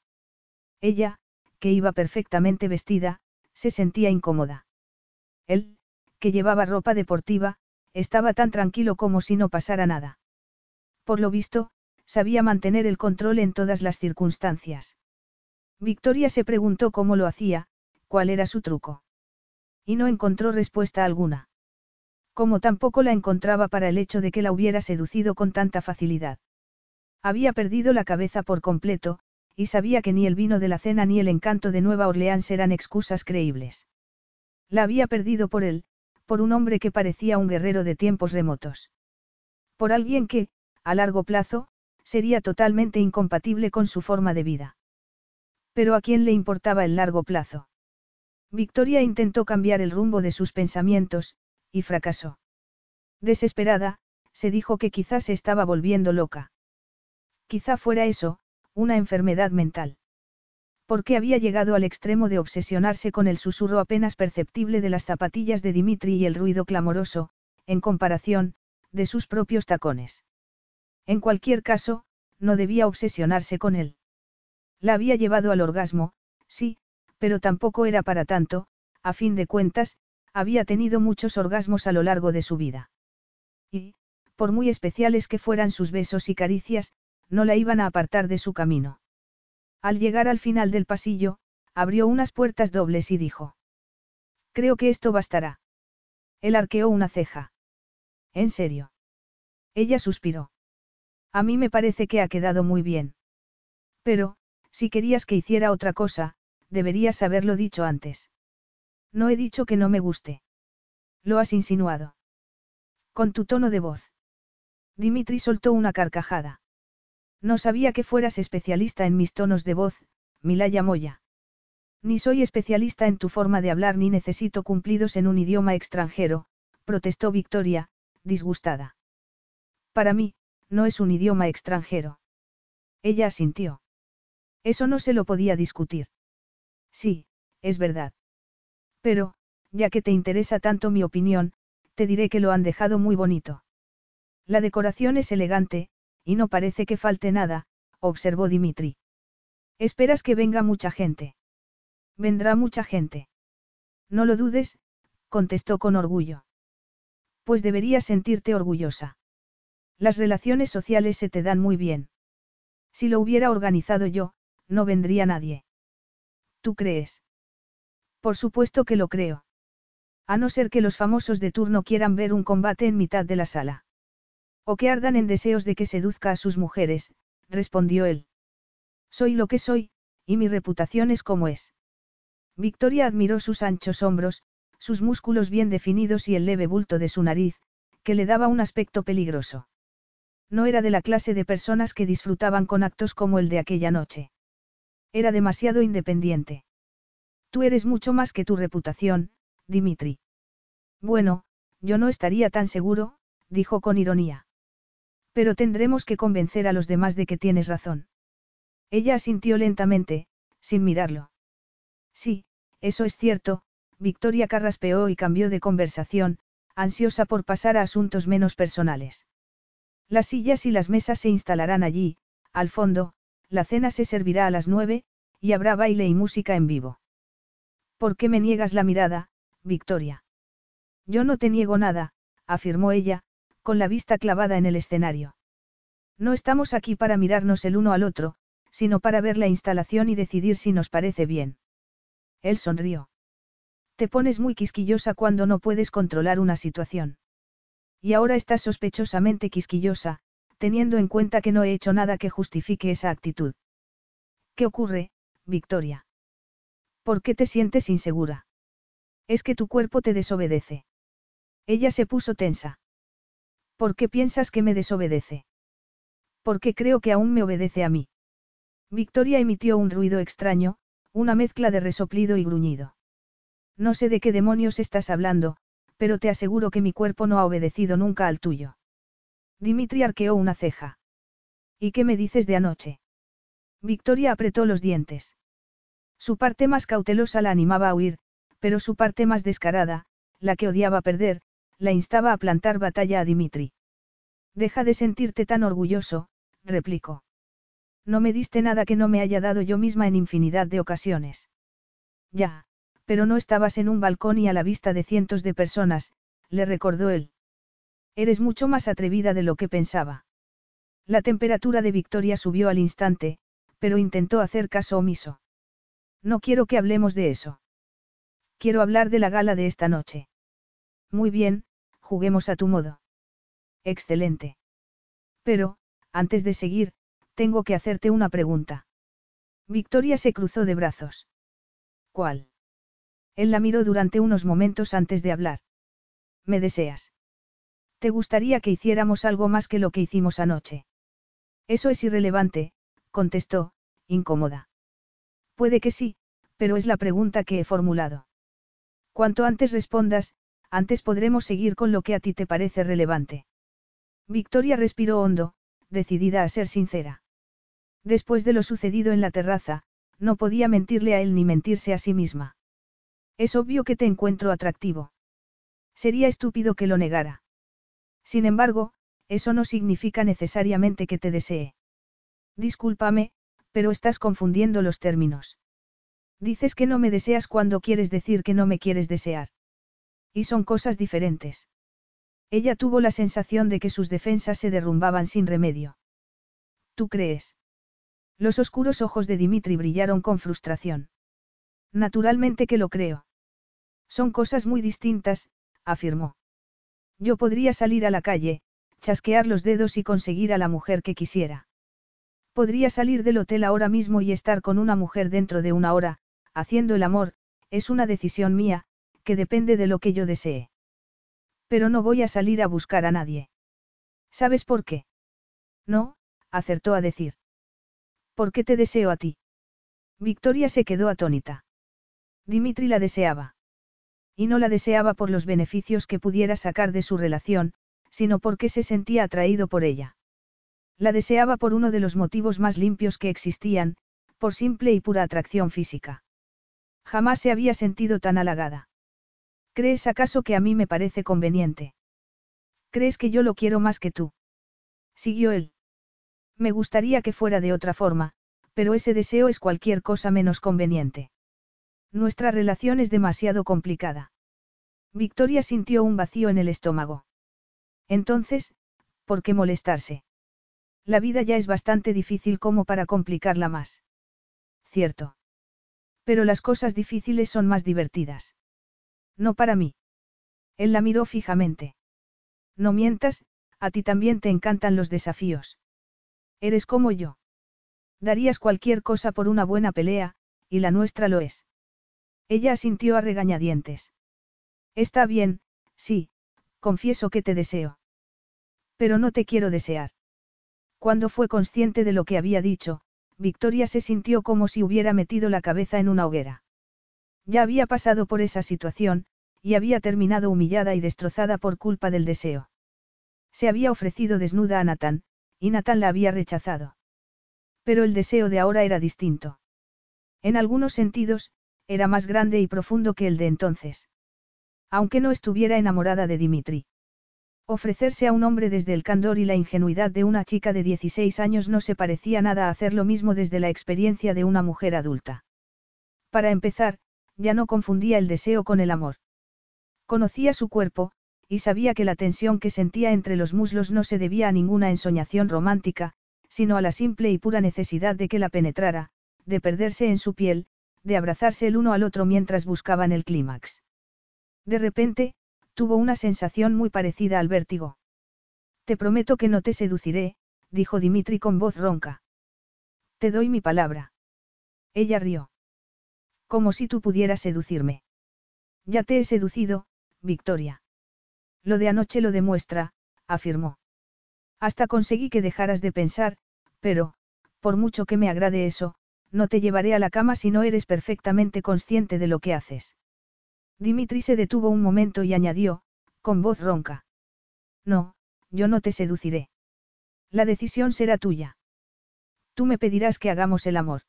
Ella, que iba perfectamente vestida, se sentía incómoda. Él, que llevaba ropa deportiva, estaba tan tranquilo como si no pasara nada. Por lo visto, sabía mantener el control en todas las circunstancias. Victoria se preguntó cómo lo hacía, cuál era su truco. Y no encontró respuesta alguna. Como tampoco la encontraba para el hecho de que la hubiera seducido con tanta facilidad. Había perdido la cabeza por completo, y sabía que ni el vino de la cena ni el encanto de Nueva Orleans eran excusas creíbles. La había perdido por él, por un hombre que parecía un guerrero de tiempos remotos. Por alguien que, a largo plazo, sería totalmente incompatible con su forma de vida. Pero a quién le importaba el largo plazo. Victoria intentó cambiar el rumbo de sus pensamientos, y fracasó. Desesperada, se dijo que quizás se estaba volviendo loca. Quizá fuera eso, una enfermedad mental. Porque había llegado al extremo de obsesionarse con el susurro apenas perceptible de las zapatillas de Dimitri y el ruido clamoroso, en comparación, de sus propios tacones. En cualquier caso, no debía obsesionarse con él. La había llevado al orgasmo, sí, pero tampoco era para tanto, a fin de cuentas, había tenido muchos orgasmos a lo largo de su vida. Y, por muy especiales que fueran sus besos y caricias, no la iban a apartar de su camino. Al llegar al final del pasillo, abrió unas puertas dobles y dijo. Creo que esto bastará. Él arqueó una ceja. ¿En serio? Ella suspiró. A mí me parece que ha quedado muy bien. Pero, si querías que hiciera otra cosa, deberías haberlo dicho antes. No he dicho que no me guste. Lo has insinuado. Con tu tono de voz. Dimitri soltó una carcajada. No sabía que fueras especialista en mis tonos de voz, Milaya Moya. Ni soy especialista en tu forma de hablar ni necesito cumplidos en un idioma extranjero, protestó Victoria, disgustada. Para mí, no es un idioma extranjero. Ella asintió. Eso no se lo podía discutir. Sí, es verdad. Pero, ya que te interesa tanto mi opinión, te diré que lo han dejado muy bonito. La decoración es elegante, y no parece que falte nada, observó Dimitri. Esperas que venga mucha gente. Vendrá mucha gente. No lo dudes, contestó con orgullo. Pues deberías sentirte orgullosa. Las relaciones sociales se te dan muy bien. Si lo hubiera organizado yo, no vendría nadie. ¿Tú crees? Por supuesto que lo creo. A no ser que los famosos de turno quieran ver un combate en mitad de la sala. O que ardan en deseos de que seduzca a sus mujeres, respondió él. Soy lo que soy, y mi reputación es como es. Victoria admiró sus anchos hombros, sus músculos bien definidos y el leve bulto de su nariz, que le daba un aspecto peligroso. No era de la clase de personas que disfrutaban con actos como el de aquella noche. Era demasiado independiente. Tú eres mucho más que tu reputación, Dimitri. Bueno, yo no estaría tan seguro, dijo con ironía. Pero tendremos que convencer a los demás de que tienes razón. Ella asintió lentamente, sin mirarlo. Sí, eso es cierto, Victoria carraspeó y cambió de conversación, ansiosa por pasar a asuntos menos personales. Las sillas y las mesas se instalarán allí, al fondo, la cena se servirá a las nueve, y habrá baile y música en vivo. ¿Por qué me niegas la mirada, Victoria? Yo no te niego nada, afirmó ella, con la vista clavada en el escenario. No estamos aquí para mirarnos el uno al otro, sino para ver la instalación y decidir si nos parece bien. Él sonrió. Te pones muy quisquillosa cuando no puedes controlar una situación. Y ahora estás sospechosamente quisquillosa, teniendo en cuenta que no he hecho nada que justifique esa actitud. ¿Qué ocurre, Victoria? ¿Por qué te sientes insegura? Es que tu cuerpo te desobedece. Ella se puso tensa. ¿Por qué piensas que me desobedece? Porque creo que aún me obedece a mí. Victoria emitió un ruido extraño, una mezcla de resoplido y gruñido. No sé de qué demonios estás hablando, pero te aseguro que mi cuerpo no ha obedecido nunca al tuyo. Dimitri arqueó una ceja. ¿Y qué me dices de anoche? Victoria apretó los dientes. Su parte más cautelosa la animaba a huir, pero su parte más descarada, la que odiaba perder, la instaba a plantar batalla a Dimitri. Deja de sentirte tan orgulloso, replicó. No me diste nada que no me haya dado yo misma en infinidad de ocasiones. Ya, pero no estabas en un balcón y a la vista de cientos de personas, le recordó él. Eres mucho más atrevida de lo que pensaba. La temperatura de Victoria subió al instante, pero intentó hacer caso omiso. No quiero que hablemos de eso. Quiero hablar de la gala de esta noche. Muy bien, juguemos a tu modo. Excelente. Pero, antes de seguir, tengo que hacerte una pregunta. Victoria se cruzó de brazos. ¿Cuál? Él la miró durante unos momentos antes de hablar. ¿Me deseas? ¿Te gustaría que hiciéramos algo más que lo que hicimos anoche? Eso es irrelevante, contestó, incómoda. Puede que sí, pero es la pregunta que he formulado. Cuanto antes respondas, antes podremos seguir con lo que a ti te parece relevante. Victoria respiró hondo, decidida a ser sincera. Después de lo sucedido en la terraza, no podía mentirle a él ni mentirse a sí misma. Es obvio que te encuentro atractivo. Sería estúpido que lo negara. Sin embargo, eso no significa necesariamente que te desee. Discúlpame, pero estás confundiendo los términos. Dices que no me deseas cuando quieres decir que no me quieres desear. Y son cosas diferentes. Ella tuvo la sensación de que sus defensas se derrumbaban sin remedio. ¿Tú crees? Los oscuros ojos de Dimitri brillaron con frustración. Naturalmente que lo creo. Son cosas muy distintas, afirmó. Yo podría salir a la calle, chasquear los dedos y conseguir a la mujer que quisiera. Podría salir del hotel ahora mismo y estar con una mujer dentro de una hora, haciendo el amor, es una decisión mía, que depende de lo que yo desee. Pero no voy a salir a buscar a nadie. ¿Sabes por qué? No, acertó a decir. ¿Por qué te deseo a ti? Victoria se quedó atónita. Dimitri la deseaba. Y no la deseaba por los beneficios que pudiera sacar de su relación, sino porque se sentía atraído por ella. La deseaba por uno de los motivos más limpios que existían, por simple y pura atracción física. Jamás se había sentido tan halagada. ¿Crees acaso que a mí me parece conveniente? ¿Crees que yo lo quiero más que tú? Siguió él. Me gustaría que fuera de otra forma, pero ese deseo es cualquier cosa menos conveniente. Nuestra relación es demasiado complicada. Victoria sintió un vacío en el estómago. Entonces, ¿por qué molestarse? La vida ya es bastante difícil como para complicarla más. Cierto. Pero las cosas difíciles son más divertidas. No para mí. Él la miró fijamente. No mientas, a ti también te encantan los desafíos. Eres como yo. Darías cualquier cosa por una buena pelea, y la nuestra lo es. Ella asintió a regañadientes. Está bien, sí, confieso que te deseo. Pero no te quiero desear. Cuando fue consciente de lo que había dicho, Victoria se sintió como si hubiera metido la cabeza en una hoguera. Ya había pasado por esa situación, y había terminado humillada y destrozada por culpa del deseo. Se había ofrecido desnuda a Nathan, y Nathan la había rechazado. Pero el deseo de ahora era distinto. En algunos sentidos, era más grande y profundo que el de entonces. Aunque no estuviera enamorada de Dimitri. Ofrecerse a un hombre desde el candor y la ingenuidad de una chica de 16 años no se parecía nada a hacer lo mismo desde la experiencia de una mujer adulta. Para empezar, ya no confundía el deseo con el amor. Conocía su cuerpo, y sabía que la tensión que sentía entre los muslos no se debía a ninguna ensoñación romántica, sino a la simple y pura necesidad de que la penetrara, de perderse en su piel, de abrazarse el uno al otro mientras buscaban el clímax. De repente, tuvo una sensación muy parecida al vértigo. Te prometo que no te seduciré, dijo Dimitri con voz ronca. Te doy mi palabra. Ella rió. Como si tú pudieras seducirme. Ya te he seducido, Victoria. Lo de anoche lo demuestra, afirmó. Hasta conseguí que dejaras de pensar, pero, por mucho que me agrade eso, no te llevaré a la cama si no eres perfectamente consciente de lo que haces. Dimitri se detuvo un momento y añadió, con voz ronca. No, yo no te seduciré. La decisión será tuya. Tú me pedirás que hagamos el amor.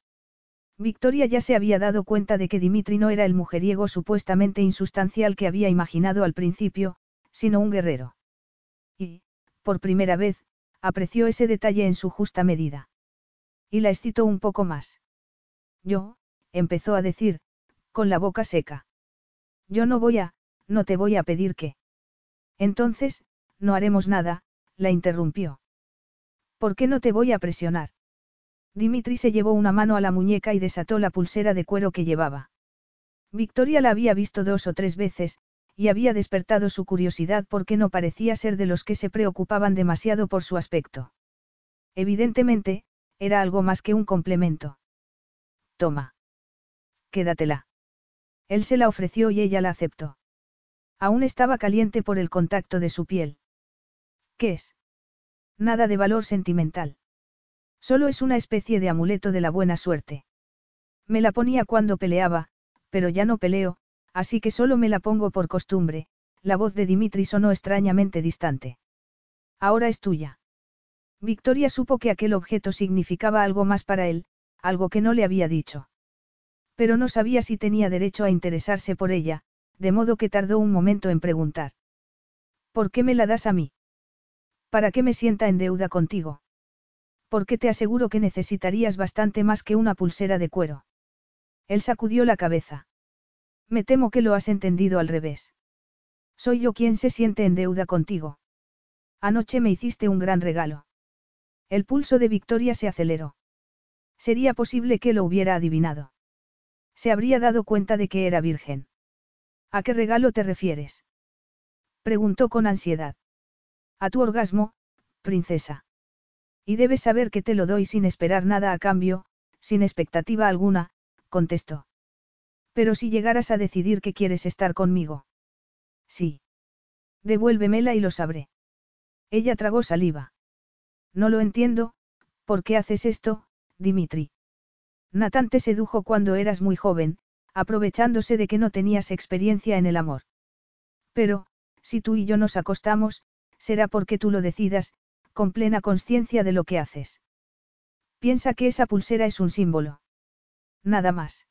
Victoria ya se había dado cuenta de que Dimitri no era el mujeriego supuestamente insustancial que había imaginado al principio, sino un guerrero. Y, por primera vez, apreció ese detalle en su justa medida. Y la excitó un poco más. Yo, empezó a decir, con la boca seca. Yo no voy a, no te voy a pedir que. Entonces, no haremos nada, la interrumpió. ¿Por qué no te voy a presionar? Dimitri se llevó una mano a la muñeca y desató la pulsera de cuero que llevaba. Victoria la había visto dos o tres veces, y había despertado su curiosidad porque no parecía ser de los que se preocupaban demasiado por su aspecto. Evidentemente, era algo más que un complemento. Toma. Quédatela. Él se la ofreció y ella la aceptó. Aún estaba caliente por el contacto de su piel. ¿Qué es? Nada de valor sentimental. Solo es una especie de amuleto de la buena suerte. Me la ponía cuando peleaba, pero ya no peleo, así que solo me la pongo por costumbre, la voz de Dimitri sonó extrañamente distante. Ahora es tuya. Victoria supo que aquel objeto significaba algo más para él, algo que no le había dicho. Pero no sabía si tenía derecho a interesarse por ella, de modo que tardó un momento en preguntar. ¿Por qué me la das a mí? ¿Para qué me sienta en deuda contigo? Porque te aseguro que necesitarías bastante más que una pulsera de cuero. Él sacudió la cabeza. Me temo que lo has entendido al revés. Soy yo quien se siente en deuda contigo. Anoche me hiciste un gran regalo. El pulso de Victoria se aceleró. Sería posible que lo hubiera adivinado. Se habría dado cuenta de que era virgen. ¿A qué regalo te refieres? Preguntó con ansiedad. A tu orgasmo, princesa. Y debes saber que te lo doy sin esperar nada a cambio, sin expectativa alguna, contestó. Pero si llegaras a decidir que quieres estar conmigo. Sí. Devuélvemela y lo sabré. Ella tragó saliva. No lo entiendo, ¿por qué haces esto, Dimitri? Natán te sedujo cuando eras muy joven, aprovechándose de que no tenías experiencia en el amor. Pero, si tú y yo nos acostamos, será porque tú lo decidas, con plena conciencia de lo que haces. Piensa que esa pulsera es un símbolo. Nada más.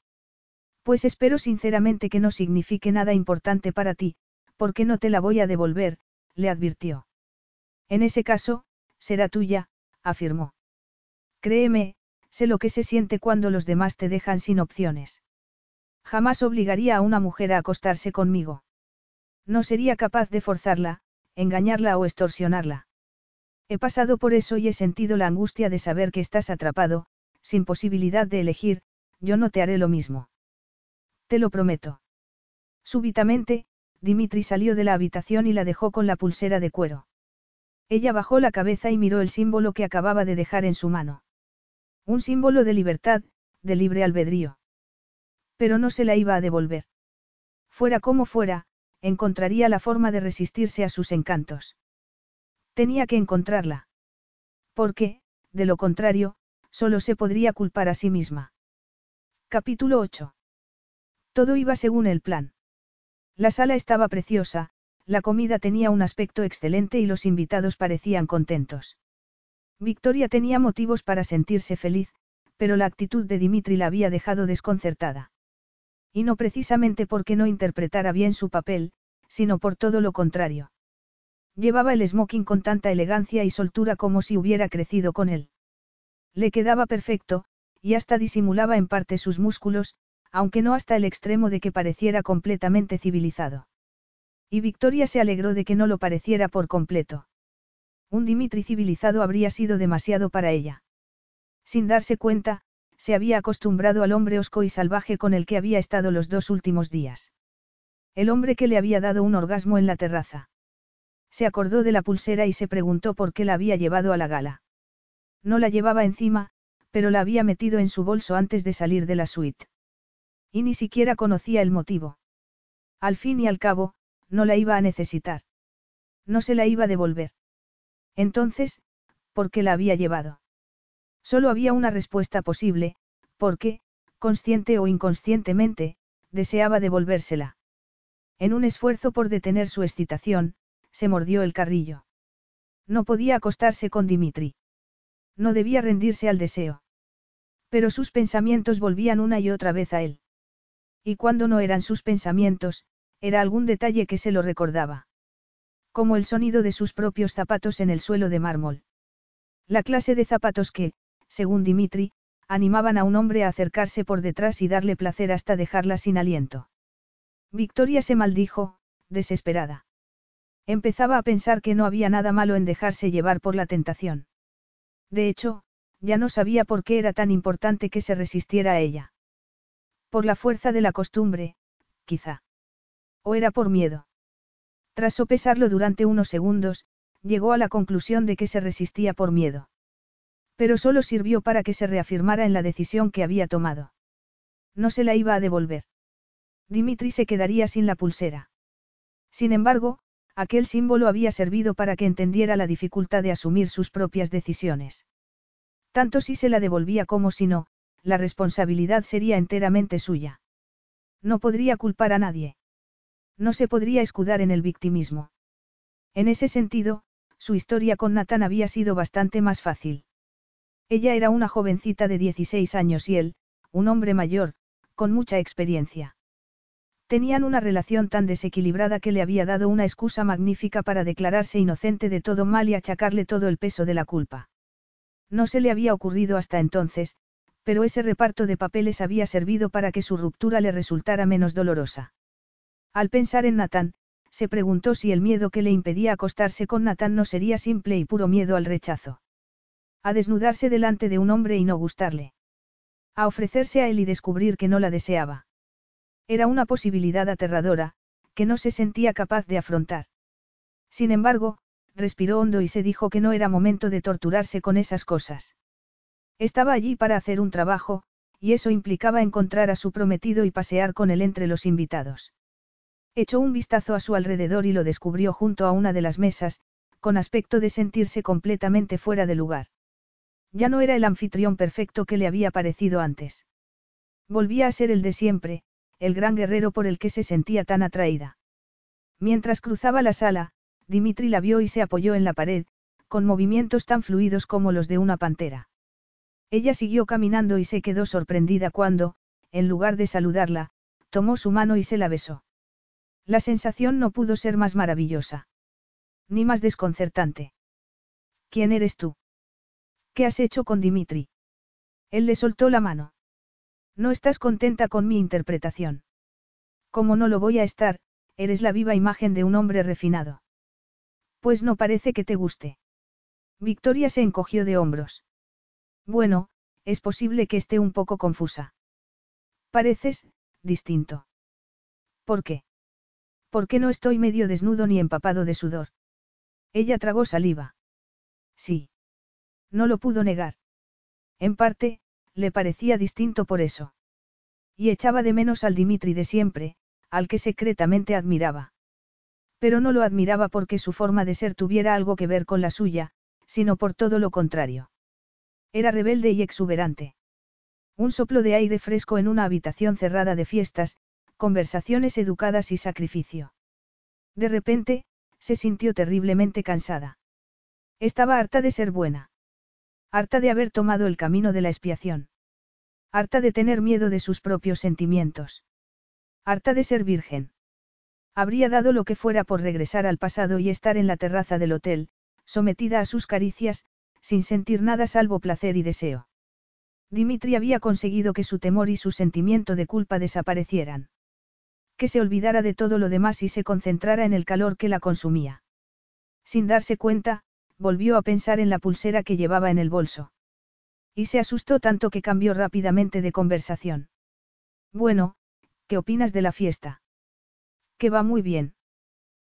Pues espero sinceramente que no signifique nada importante para ti, porque no te la voy a devolver, le advirtió. En ese caso, será tuya, afirmó. Créeme, sé lo que se siente cuando los demás te dejan sin opciones. Jamás obligaría a una mujer a acostarse conmigo. No sería capaz de forzarla, engañarla o extorsionarla. He pasado por eso y he sentido la angustia de saber que estás atrapado, sin posibilidad de elegir, yo no te haré lo mismo. Te lo prometo. Súbitamente, Dimitri salió de la habitación y la dejó con la pulsera de cuero. Ella bajó la cabeza y miró el símbolo que acababa de dejar en su mano. Un símbolo de libertad, de libre albedrío. Pero no se la iba a devolver. Fuera como fuera, encontraría la forma de resistirse a sus encantos. Tenía que encontrarla. Porque, de lo contrario, solo se podría culpar a sí misma. Capítulo 8. Todo iba según el plan. La sala estaba preciosa, la comida tenía un aspecto excelente y los invitados parecían contentos. Victoria tenía motivos para sentirse feliz, pero la actitud de Dimitri la había dejado desconcertada. Y no precisamente porque no interpretara bien su papel, sino por todo lo contrario. Llevaba el smoking con tanta elegancia y soltura como si hubiera crecido con él. Le quedaba perfecto, y hasta disimulaba en parte sus músculos, aunque no hasta el extremo de que pareciera completamente civilizado. Y Victoria se alegró de que no lo pareciera por completo. Un Dimitri civilizado habría sido demasiado para ella. Sin darse cuenta, se había acostumbrado al hombre osco y salvaje con el que había estado los dos últimos días. El hombre que le había dado un orgasmo en la terraza. Se acordó de la pulsera y se preguntó por qué la había llevado a la gala. No la llevaba encima, pero la había metido en su bolso antes de salir de la suite. Y ni siquiera conocía el motivo. Al fin y al cabo, no la iba a necesitar. No se la iba a devolver. Entonces, ¿por qué la había llevado? Solo había una respuesta posible, porque, consciente o inconscientemente, deseaba devolvérsela. En un esfuerzo por detener su excitación, se mordió el carrillo. No podía acostarse con Dimitri. No debía rendirse al deseo. Pero sus pensamientos volvían una y otra vez a él. Y cuando no eran sus pensamientos, era algún detalle que se lo recordaba. Como el sonido de sus propios zapatos en el suelo de mármol. La clase de zapatos que, según Dimitri, animaban a un hombre a acercarse por detrás y darle placer hasta dejarla sin aliento. Victoria se maldijo, desesperada. Empezaba a pensar que no había nada malo en dejarse llevar por la tentación. De hecho, ya no sabía por qué era tan importante que se resistiera a ella. Por la fuerza de la costumbre, quizá. O era por miedo. Tras sopesarlo durante unos segundos, llegó a la conclusión de que se resistía por miedo. Pero solo sirvió para que se reafirmara en la decisión que había tomado. No se la iba a devolver. Dimitri se quedaría sin la pulsera. Sin embargo, aquel símbolo había servido para que entendiera la dificultad de asumir sus propias decisiones. Tanto si se la devolvía como si no, la responsabilidad sería enteramente suya. No podría culpar a nadie. No se podría escudar en el victimismo. En ese sentido, su historia con Nathan había sido bastante más fácil. Ella era una jovencita de 16 años y él, un hombre mayor, con mucha experiencia. Tenían una relación tan desequilibrada que le había dado una excusa magnífica para declararse inocente de todo mal y achacarle todo el peso de la culpa. No se le había ocurrido hasta entonces, pero ese reparto de papeles había servido para que su ruptura le resultara menos dolorosa. Al pensar en Nathan, se preguntó si el miedo que le impedía acostarse con Nathan no sería simple y puro miedo al rechazo. A desnudarse delante de un hombre y no gustarle. A ofrecerse a él y descubrir que no la deseaba. Era una posibilidad aterradora, que no se sentía capaz de afrontar. Sin embargo, respiró hondo y se dijo que no era momento de torturarse con esas cosas. Estaba allí para hacer un trabajo, y eso implicaba encontrar a su prometido y pasear con él entre los invitados. Echó un vistazo a su alrededor y lo descubrió junto a una de las mesas, con aspecto de sentirse completamente fuera de lugar. Ya no era el anfitrión perfecto que le había parecido antes. Volvía a ser el de siempre, el gran guerrero por el que se sentía tan atraída. Mientras cruzaba la sala, Dimitri la vio y se apoyó en la pared, con movimientos tan fluidos como los de una pantera. Ella siguió caminando y se quedó sorprendida cuando, en lugar de saludarla, tomó su mano y se la besó. La sensación no pudo ser más maravillosa. Ni más desconcertante. ¿Quién eres tú? ¿Qué has hecho con Dimitri? Él le soltó la mano. No estás contenta con mi interpretación. Como no lo voy a estar, eres la viva imagen de un hombre refinado. Pues no parece que te guste. Victoria se encogió de hombros. Bueno, es posible que esté un poco confusa. Pareces, distinto. ¿Por qué? ¿Por qué no estoy medio desnudo ni empapado de sudor? Ella tragó saliva. Sí. No lo pudo negar. En parte, le parecía distinto por eso. Y echaba de menos al Dimitri de siempre, al que secretamente admiraba. Pero no lo admiraba porque su forma de ser tuviera algo que ver con la suya, sino por todo lo contrario. Era rebelde y exuberante. Un soplo de aire fresco en una habitación cerrada de fiestas, conversaciones educadas y sacrificio. De repente, se sintió terriblemente cansada. Estaba harta de ser buena. Harta de haber tomado el camino de la expiación. Harta de tener miedo de sus propios sentimientos. Harta de ser virgen. Habría dado lo que fuera por regresar al pasado y estar en la terraza del hotel, sometida a sus caricias, sin sentir nada salvo placer y deseo. Dimitri había conseguido que su temor y su sentimiento de culpa desaparecieran. Que se olvidara de todo lo demás y se concentrara en el calor que la consumía. Sin darse cuenta, volvió a pensar en la pulsera que llevaba en el bolso. Y se asustó tanto que cambió rápidamente de conversación. Bueno, ¿qué opinas de la fiesta? Que va muy bien.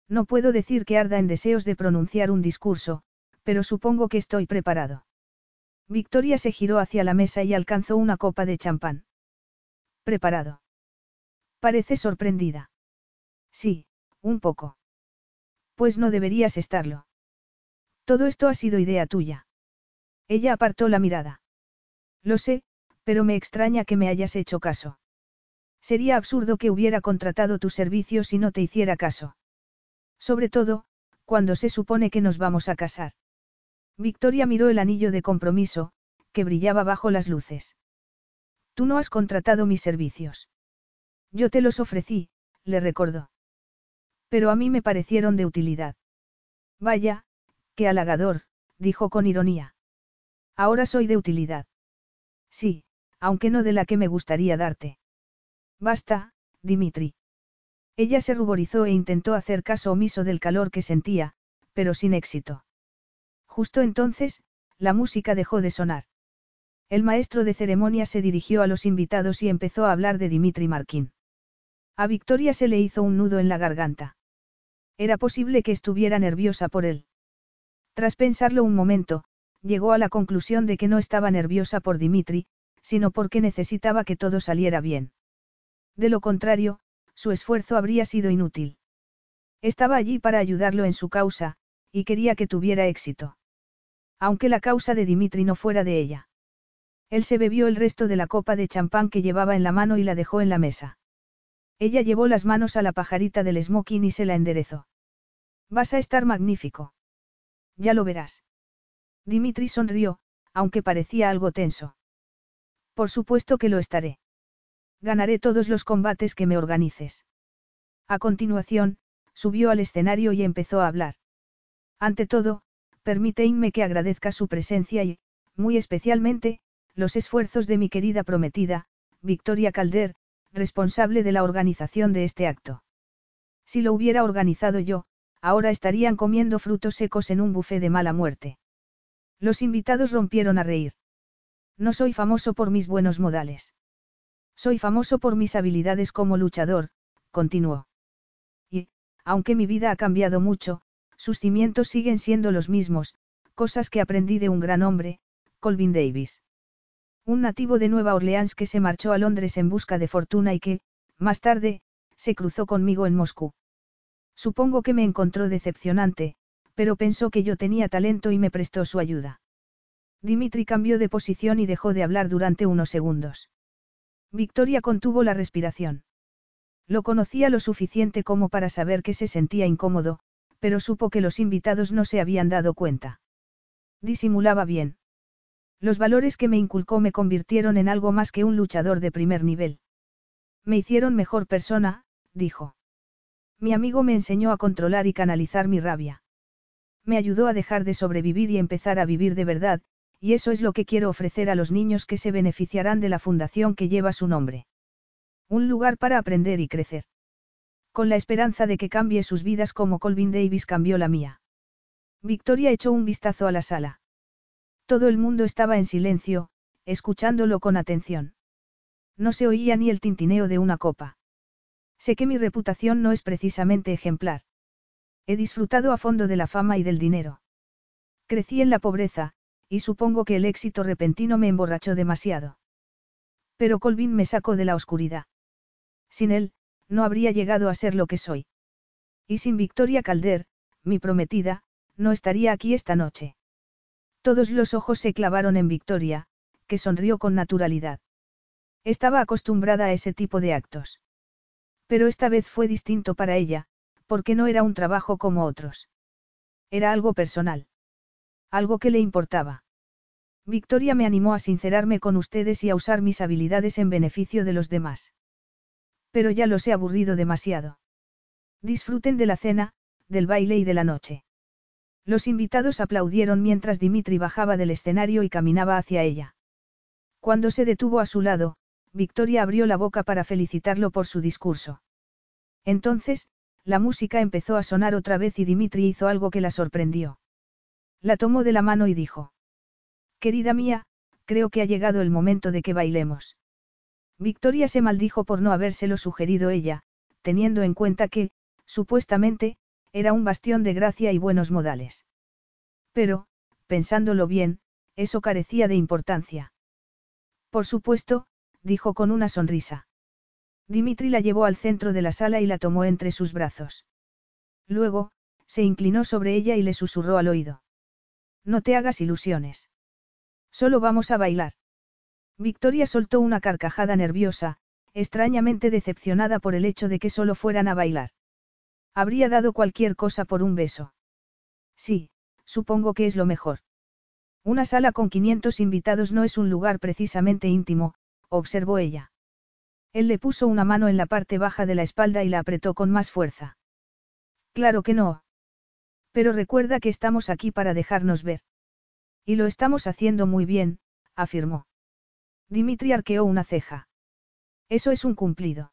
No puedo decir que arda en deseos de pronunciar un discurso, pero supongo que estoy preparado. Victoria se giró hacia la mesa y alcanzó una copa de champán. Preparado. Parece sorprendida. Sí, un poco. Pues no deberías estarlo. Todo esto ha sido idea tuya. Ella apartó la mirada. Lo sé, pero me extraña que me hayas hecho caso. Sería absurdo que hubiera contratado tus servicios si no te hiciera caso. Sobre todo, cuando se supone que nos vamos a casar. Victoria miró el anillo de compromiso, que brillaba bajo las luces. Tú no has contratado mis servicios. Yo te los ofrecí, le recordó. Pero a mí me parecieron de utilidad. Vaya, qué halagador, dijo con ironía. Ahora soy de utilidad. Sí, aunque no de la que me gustaría darte. Basta, Dimitri. Ella se ruborizó e intentó hacer caso omiso del calor que sentía, pero sin éxito. Justo entonces, la música dejó de sonar. El maestro de ceremonia se dirigió a los invitados y empezó a hablar de Dimitri Markin. A Victoria se le hizo un nudo en la garganta. Era posible que estuviera nerviosa por él. Tras pensarlo un momento, llegó a la conclusión de que no estaba nerviosa por Dimitri, sino porque necesitaba que todo saliera bien. De lo contrario, su esfuerzo habría sido inútil. Estaba allí para ayudarlo en su causa, y quería que tuviera éxito. Aunque la causa de Dimitri no fuera de ella. Él se bebió el resto de la copa de champán que llevaba en la mano y la dejó en la mesa. Ella llevó las manos a la pajarita del smoking y se la enderezó. Vas a estar magnífico. Ya lo verás. Dimitri sonrió, aunque parecía algo tenso. Por supuesto que lo estaré. Ganaré todos los combates que me organices. A continuación, subió al escenario y empezó a hablar. Ante todo, permíteme que agradezca su presencia y, muy especialmente, los esfuerzos de mi querida prometida, Victoria Calder, responsable de la organización de este acto. Si lo hubiera organizado yo, ahora estarían comiendo frutos secos en un buffet de mala muerte. Los invitados rompieron a reír. No soy famoso por mis buenos modales. Soy famoso por mis habilidades como luchador, continuó. Y, aunque mi vida ha cambiado mucho, sus cimientos siguen siendo los mismos, cosas que aprendí de un gran hombre, Colvin Davis. Un nativo de Nueva Orleans que se marchó a Londres en busca de fortuna y que, más tarde, se cruzó conmigo en Moscú. Supongo que me encontró decepcionante, pero pensó que yo tenía talento y me prestó su ayuda. Dimitri cambió de posición y dejó de hablar durante unos segundos. Victoria contuvo la respiración. Lo conocía lo suficiente como para saber que se sentía incómodo, pero supo que los invitados no se habían dado cuenta. Disimulaba bien. Los valores que me inculcó me convirtieron en algo más que un luchador de primer nivel. Me hicieron mejor persona, dijo. Mi amigo me enseñó a controlar y canalizar mi rabia. Me ayudó a dejar de sobrevivir y empezar a vivir de verdad, y eso es lo que quiero ofrecer a los niños que se beneficiarán de la fundación que lleva su nombre. Un lugar para aprender y crecer. Con la esperanza de que cambie sus vidas como Colvin Davis cambió la mía. Victoria echó un vistazo a la sala. Todo el mundo estaba en silencio, escuchándolo con atención. No se oía ni el tintineo de una copa. Sé que mi reputación no es precisamente ejemplar. He disfrutado a fondo de la fama y del dinero. Crecí en la pobreza, y supongo que el éxito repentino me emborrachó demasiado. Pero Colvin me sacó de la oscuridad. Sin él, no habría llegado a ser lo que soy. Y sin Victoria Calder, mi prometida, no estaría aquí esta noche. Todos los ojos se clavaron en Victoria, que sonrió con naturalidad. Estaba acostumbrada a ese tipo de actos. Pero esta vez fue distinto para ella, porque no era un trabajo como otros. Era algo personal. Algo que le importaba. Victoria me animó a sincerarme con ustedes y a usar mis habilidades en beneficio de los demás. Pero ya los he aburrido demasiado. Disfruten de la cena, del baile y de la noche. Los invitados aplaudieron mientras Dimitri bajaba del escenario y caminaba hacia ella. Cuando se detuvo a su lado, Victoria abrió la boca para felicitarlo por su discurso. Entonces, la música empezó a sonar otra vez y Dimitri hizo algo que la sorprendió. La tomó de la mano y dijo. Querida mía, creo que ha llegado el momento de que bailemos. Victoria se maldijo por no habérselo sugerido ella, teniendo en cuenta que, supuestamente, era un bastión de gracia y buenos modales. Pero, pensándolo bien, eso carecía de importancia. Por supuesto, dijo con una sonrisa. Dimitri la llevó al centro de la sala y la tomó entre sus brazos. Luego, se inclinó sobre ella y le susurró al oído. No te hagas ilusiones. Solo vamos a bailar. Victoria soltó una carcajada nerviosa, extrañamente decepcionada por el hecho de que solo fueran a bailar. Habría dado cualquier cosa por un beso. Sí, supongo que es lo mejor. Una sala con 500 invitados no es un lugar precisamente íntimo, observó ella. Él le puso una mano en la parte baja de la espalda y la apretó con más fuerza. Claro que no. Pero recuerda que estamos aquí para dejarnos ver. Y lo estamos haciendo muy bien, afirmó. Dimitri arqueó una ceja. Eso es un cumplido.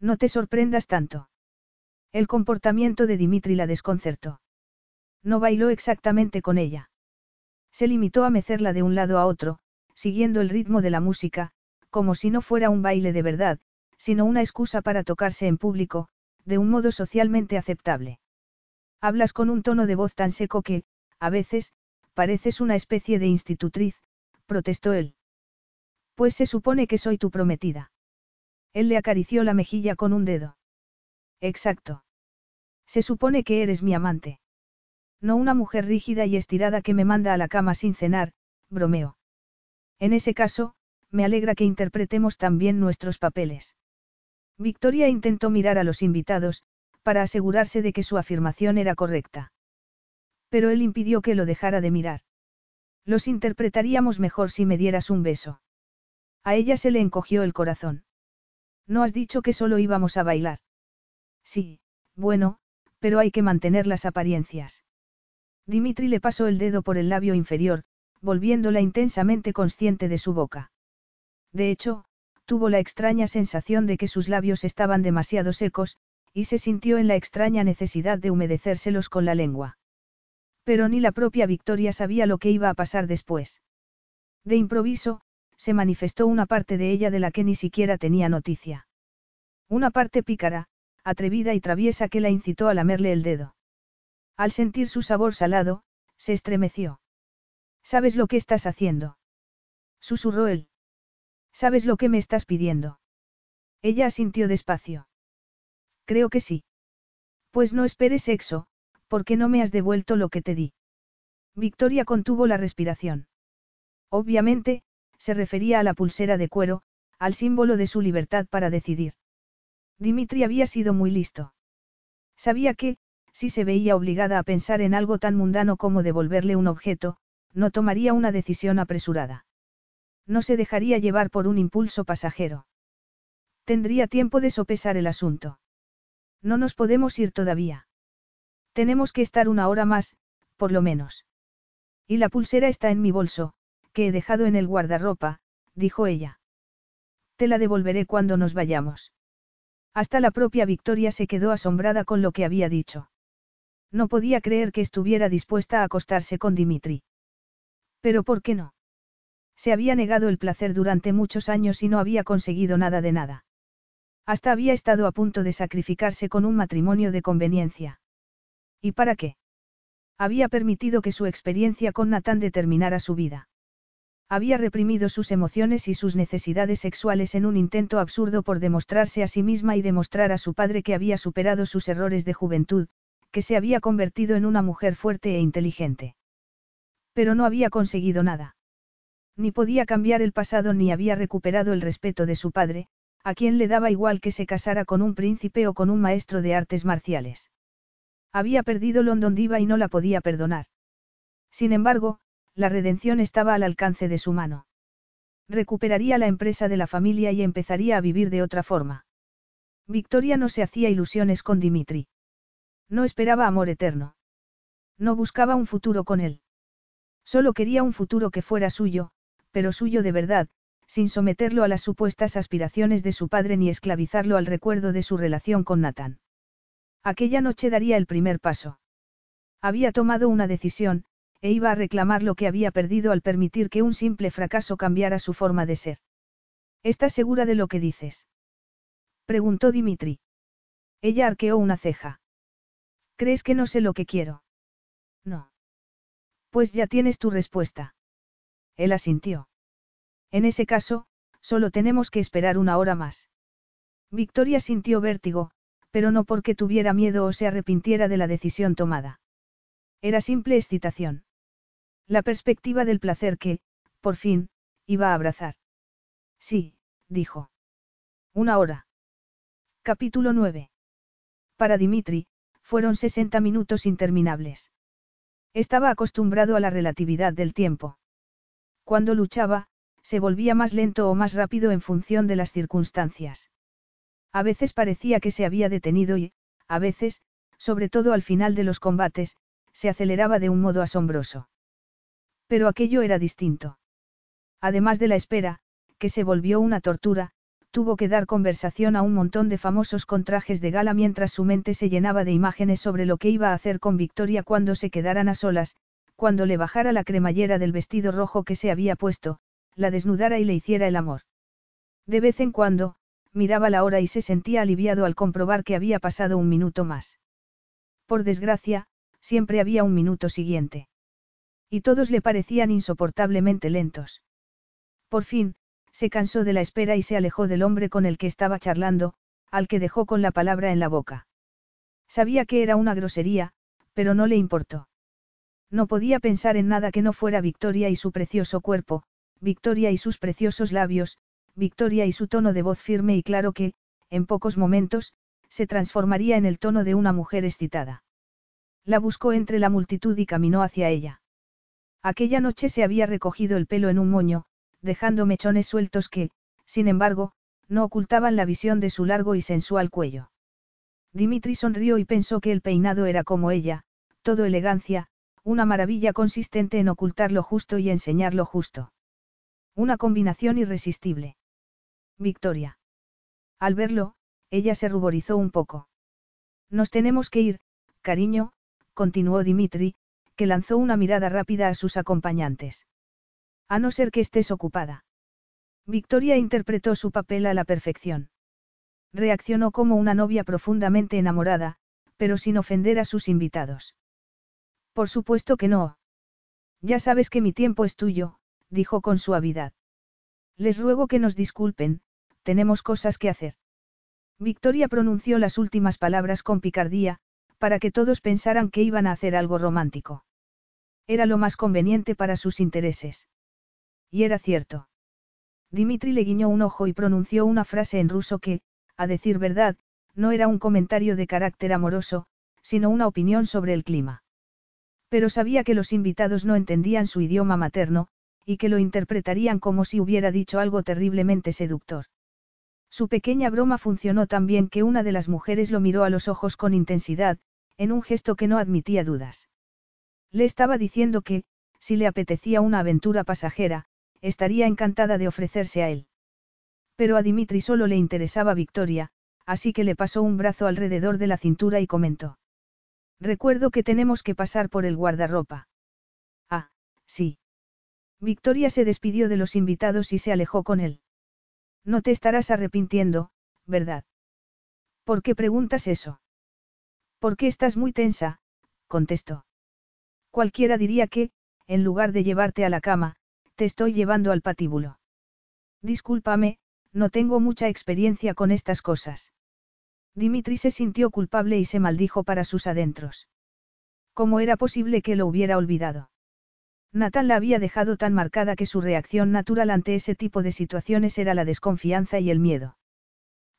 No te sorprendas tanto. El comportamiento de Dimitri la desconcertó. No bailó exactamente con ella. Se limitó a mecerla de un lado a otro, siguiendo el ritmo de la música, como si no fuera un baile de verdad, sino una excusa para tocarse en público, de un modo socialmente aceptable. Hablas con un tono de voz tan seco que, a veces, pareces una especie de institutriz, protestó él. Pues se supone que soy tu prometida. Él le acarició la mejilla con un dedo. Exacto. Se supone que eres mi amante. No una mujer rígida y estirada que me manda a la cama sin cenar, bromeo. En ese caso, me alegra que interpretemos también nuestros papeles. Victoria intentó mirar a los invitados, para asegurarse de que su afirmación era correcta. Pero él impidió que lo dejara de mirar. Los interpretaríamos mejor si me dieras un beso. A ella se le encogió el corazón. ¿No has dicho que solo íbamos a bailar? Sí, bueno, pero hay que mantener las apariencias. Dimitri le pasó el dedo por el labio inferior, volviéndola intensamente consciente de su boca. De hecho, tuvo la extraña sensación de que sus labios estaban demasiado secos, y se sintió en la extraña necesidad de humedecérselos con la lengua. Pero ni la propia Victoria sabía lo que iba a pasar después. De improviso, se manifestó una parte de ella de la que ni siquiera tenía noticia. Una parte pícara, atrevida y traviesa que la incitó a lamerle el dedo. Al sentir su sabor salado, se estremeció. ¿Sabes lo que estás haciendo? Susurró él. ¿Sabes lo que me estás pidiendo? Ella asintió despacio. Creo que sí. Pues no esperes sexo, porque no me has devuelto lo que te di. Victoria contuvo la respiración. Obviamente, se refería a la pulsera de cuero, al símbolo de su libertad para decidir. Dimitri había sido muy listo. Sabía que, si se veía obligada a pensar en algo tan mundano como devolverle un objeto, no tomaría una decisión apresurada. No se dejaría llevar por un impulso pasajero. Tendría tiempo de sopesar el asunto. No nos podemos ir todavía. Tenemos que estar una hora más, por lo menos. Y la pulsera está en mi bolso, que he dejado en el guardarropa, dijo ella. Te la devolveré cuando nos vayamos. Hasta la propia Victoria se quedó asombrada con lo que había dicho. No podía creer que estuviera dispuesta a acostarse con Dimitri. Pero ¿por qué no? Se había negado el placer durante muchos años y no había conseguido nada de nada. Hasta había estado a punto de sacrificarse con un matrimonio de conveniencia. ¿Y para qué? Había permitido que su experiencia con Nathan determinara su vida. Había reprimido sus emociones y sus necesidades sexuales en un intento absurdo por demostrarse a sí misma y demostrar a su padre que había superado sus errores de juventud, que se había convertido en una mujer fuerte e inteligente. Pero no había conseguido nada. Ni podía cambiar el pasado ni había recuperado el respeto de su padre, a quien le daba igual que se casara con un príncipe o con un maestro de artes marciales. Había perdido London Diva y no la podía perdonar. Sin embargo, la redención estaba al alcance de su mano. Recuperaría la empresa de la familia y empezaría a vivir de otra forma. Victoria no se hacía ilusiones con Dimitri. No esperaba amor eterno. No buscaba un futuro con él. Solo quería un futuro que fuera suyo, pero suyo de verdad, sin someterlo a las supuestas aspiraciones de su padre ni esclavizarlo al recuerdo de su relación con Nathan. Aquella noche daría el primer paso. Había tomado una decisión, e iba a reclamar lo que había perdido al permitir que un simple fracaso cambiara su forma de ser. ¿Estás segura de lo que dices? Preguntó Dimitri. Ella arqueó una ceja. ¿Crees que no sé lo que quiero? No. Pues ya tienes tu respuesta. Él asintió. En ese caso, solo tenemos que esperar una hora más. Victoria sintió vértigo, pero no porque tuviera miedo o se arrepintiera de la decisión tomada. Era simple excitación. La perspectiva del placer que, por fin, iba a abrazar. Sí, dijo. Una hora. Capítulo 9. Para Dimitri, fueron 60 minutos interminables. Estaba acostumbrado a la relatividad del tiempo. Cuando luchaba, se volvía más lento o más rápido en función de las circunstancias. A veces parecía que se había detenido y, a veces, sobre todo al final de los combates, se aceleraba de un modo asombroso. Pero aquello era distinto. Además de la espera, que se volvió una tortura, tuvo que dar conversación a un montón de famosos con trajes de gala mientras su mente se llenaba de imágenes sobre lo que iba a hacer con Victoria cuando se quedaran a solas, cuando le bajara la cremallera del vestido rojo que se había puesto, la desnudara y le hiciera el amor. De vez en cuando, miraba la hora y se sentía aliviado al comprobar que había pasado un minuto más. Por desgracia, siempre había un minuto siguiente. Y todos le parecían insoportablemente lentos. Por fin, se cansó de la espera y se alejó del hombre con el que estaba charlando, al que dejó con la palabra en la boca. Sabía que era una grosería, pero no le importó. No podía pensar en nada que no fuera Victoria y su precioso cuerpo, Victoria y sus preciosos labios, Victoria y su tono de voz firme y claro que, en pocos momentos, se transformaría en el tono de una mujer excitada. La buscó entre la multitud y caminó hacia ella. Aquella noche se había recogido el pelo en un moño, dejando mechones sueltos que, sin embargo, no ocultaban la visión de su largo y sensual cuello. Dimitri sonrió y pensó que el peinado era como ella, todo elegancia, una maravilla consistente en ocultar lo justo y enseñar lo justo. Una combinación irresistible. Victoria. Al verlo, ella se ruborizó un poco. Nos tenemos que ir, cariño, continuó Dimitri, que lanzó una mirada rápida a sus acompañantes. A no ser que estés ocupada. Victoria interpretó su papel a la perfección. Reaccionó como una novia profundamente enamorada, pero sin ofender a sus invitados. Por supuesto que no. Ya sabes que mi tiempo es tuyo, dijo con suavidad. Les ruego que nos disculpen, tenemos cosas que hacer. Victoria pronunció las últimas palabras con picardía, para que todos pensaran que iban a hacer algo romántico. Era lo más conveniente para sus intereses. Y era cierto. Dimitri le guiñó un ojo y pronunció una frase en ruso que, a decir verdad, no era un comentario de carácter amoroso, sino una opinión sobre el clima. Pero sabía que los invitados no entendían su idioma materno, y que lo interpretarían como si hubiera dicho algo terriblemente seductor. Su pequeña broma funcionó tan bien que una de las mujeres lo miró a los ojos con intensidad, en un gesto que no admitía dudas. Le estaba diciendo que, si le apetecía una aventura pasajera, estaría encantada de ofrecerse a él. Pero a Dimitri solo le interesaba Victoria, así que le pasó un brazo alrededor de la cintura y comentó. Recuerdo que tenemos que pasar por el guardarropa. Ah, sí. Victoria se despidió de los invitados y se alejó con él. No te estarás arrepintiendo, ¿verdad? ¿Por qué preguntas eso? Porque estás muy tensa, contestó. Cualquiera diría que, en lugar de llevarte a la cama, te estoy llevando al patíbulo. Discúlpame, no tengo mucha experiencia con estas cosas. Dimitri se sintió culpable y se maldijo para sus adentros. ¿Cómo era posible que lo hubiera olvidado? Nathan la había dejado tan marcada que su reacción natural ante ese tipo de situaciones era la desconfianza y el miedo.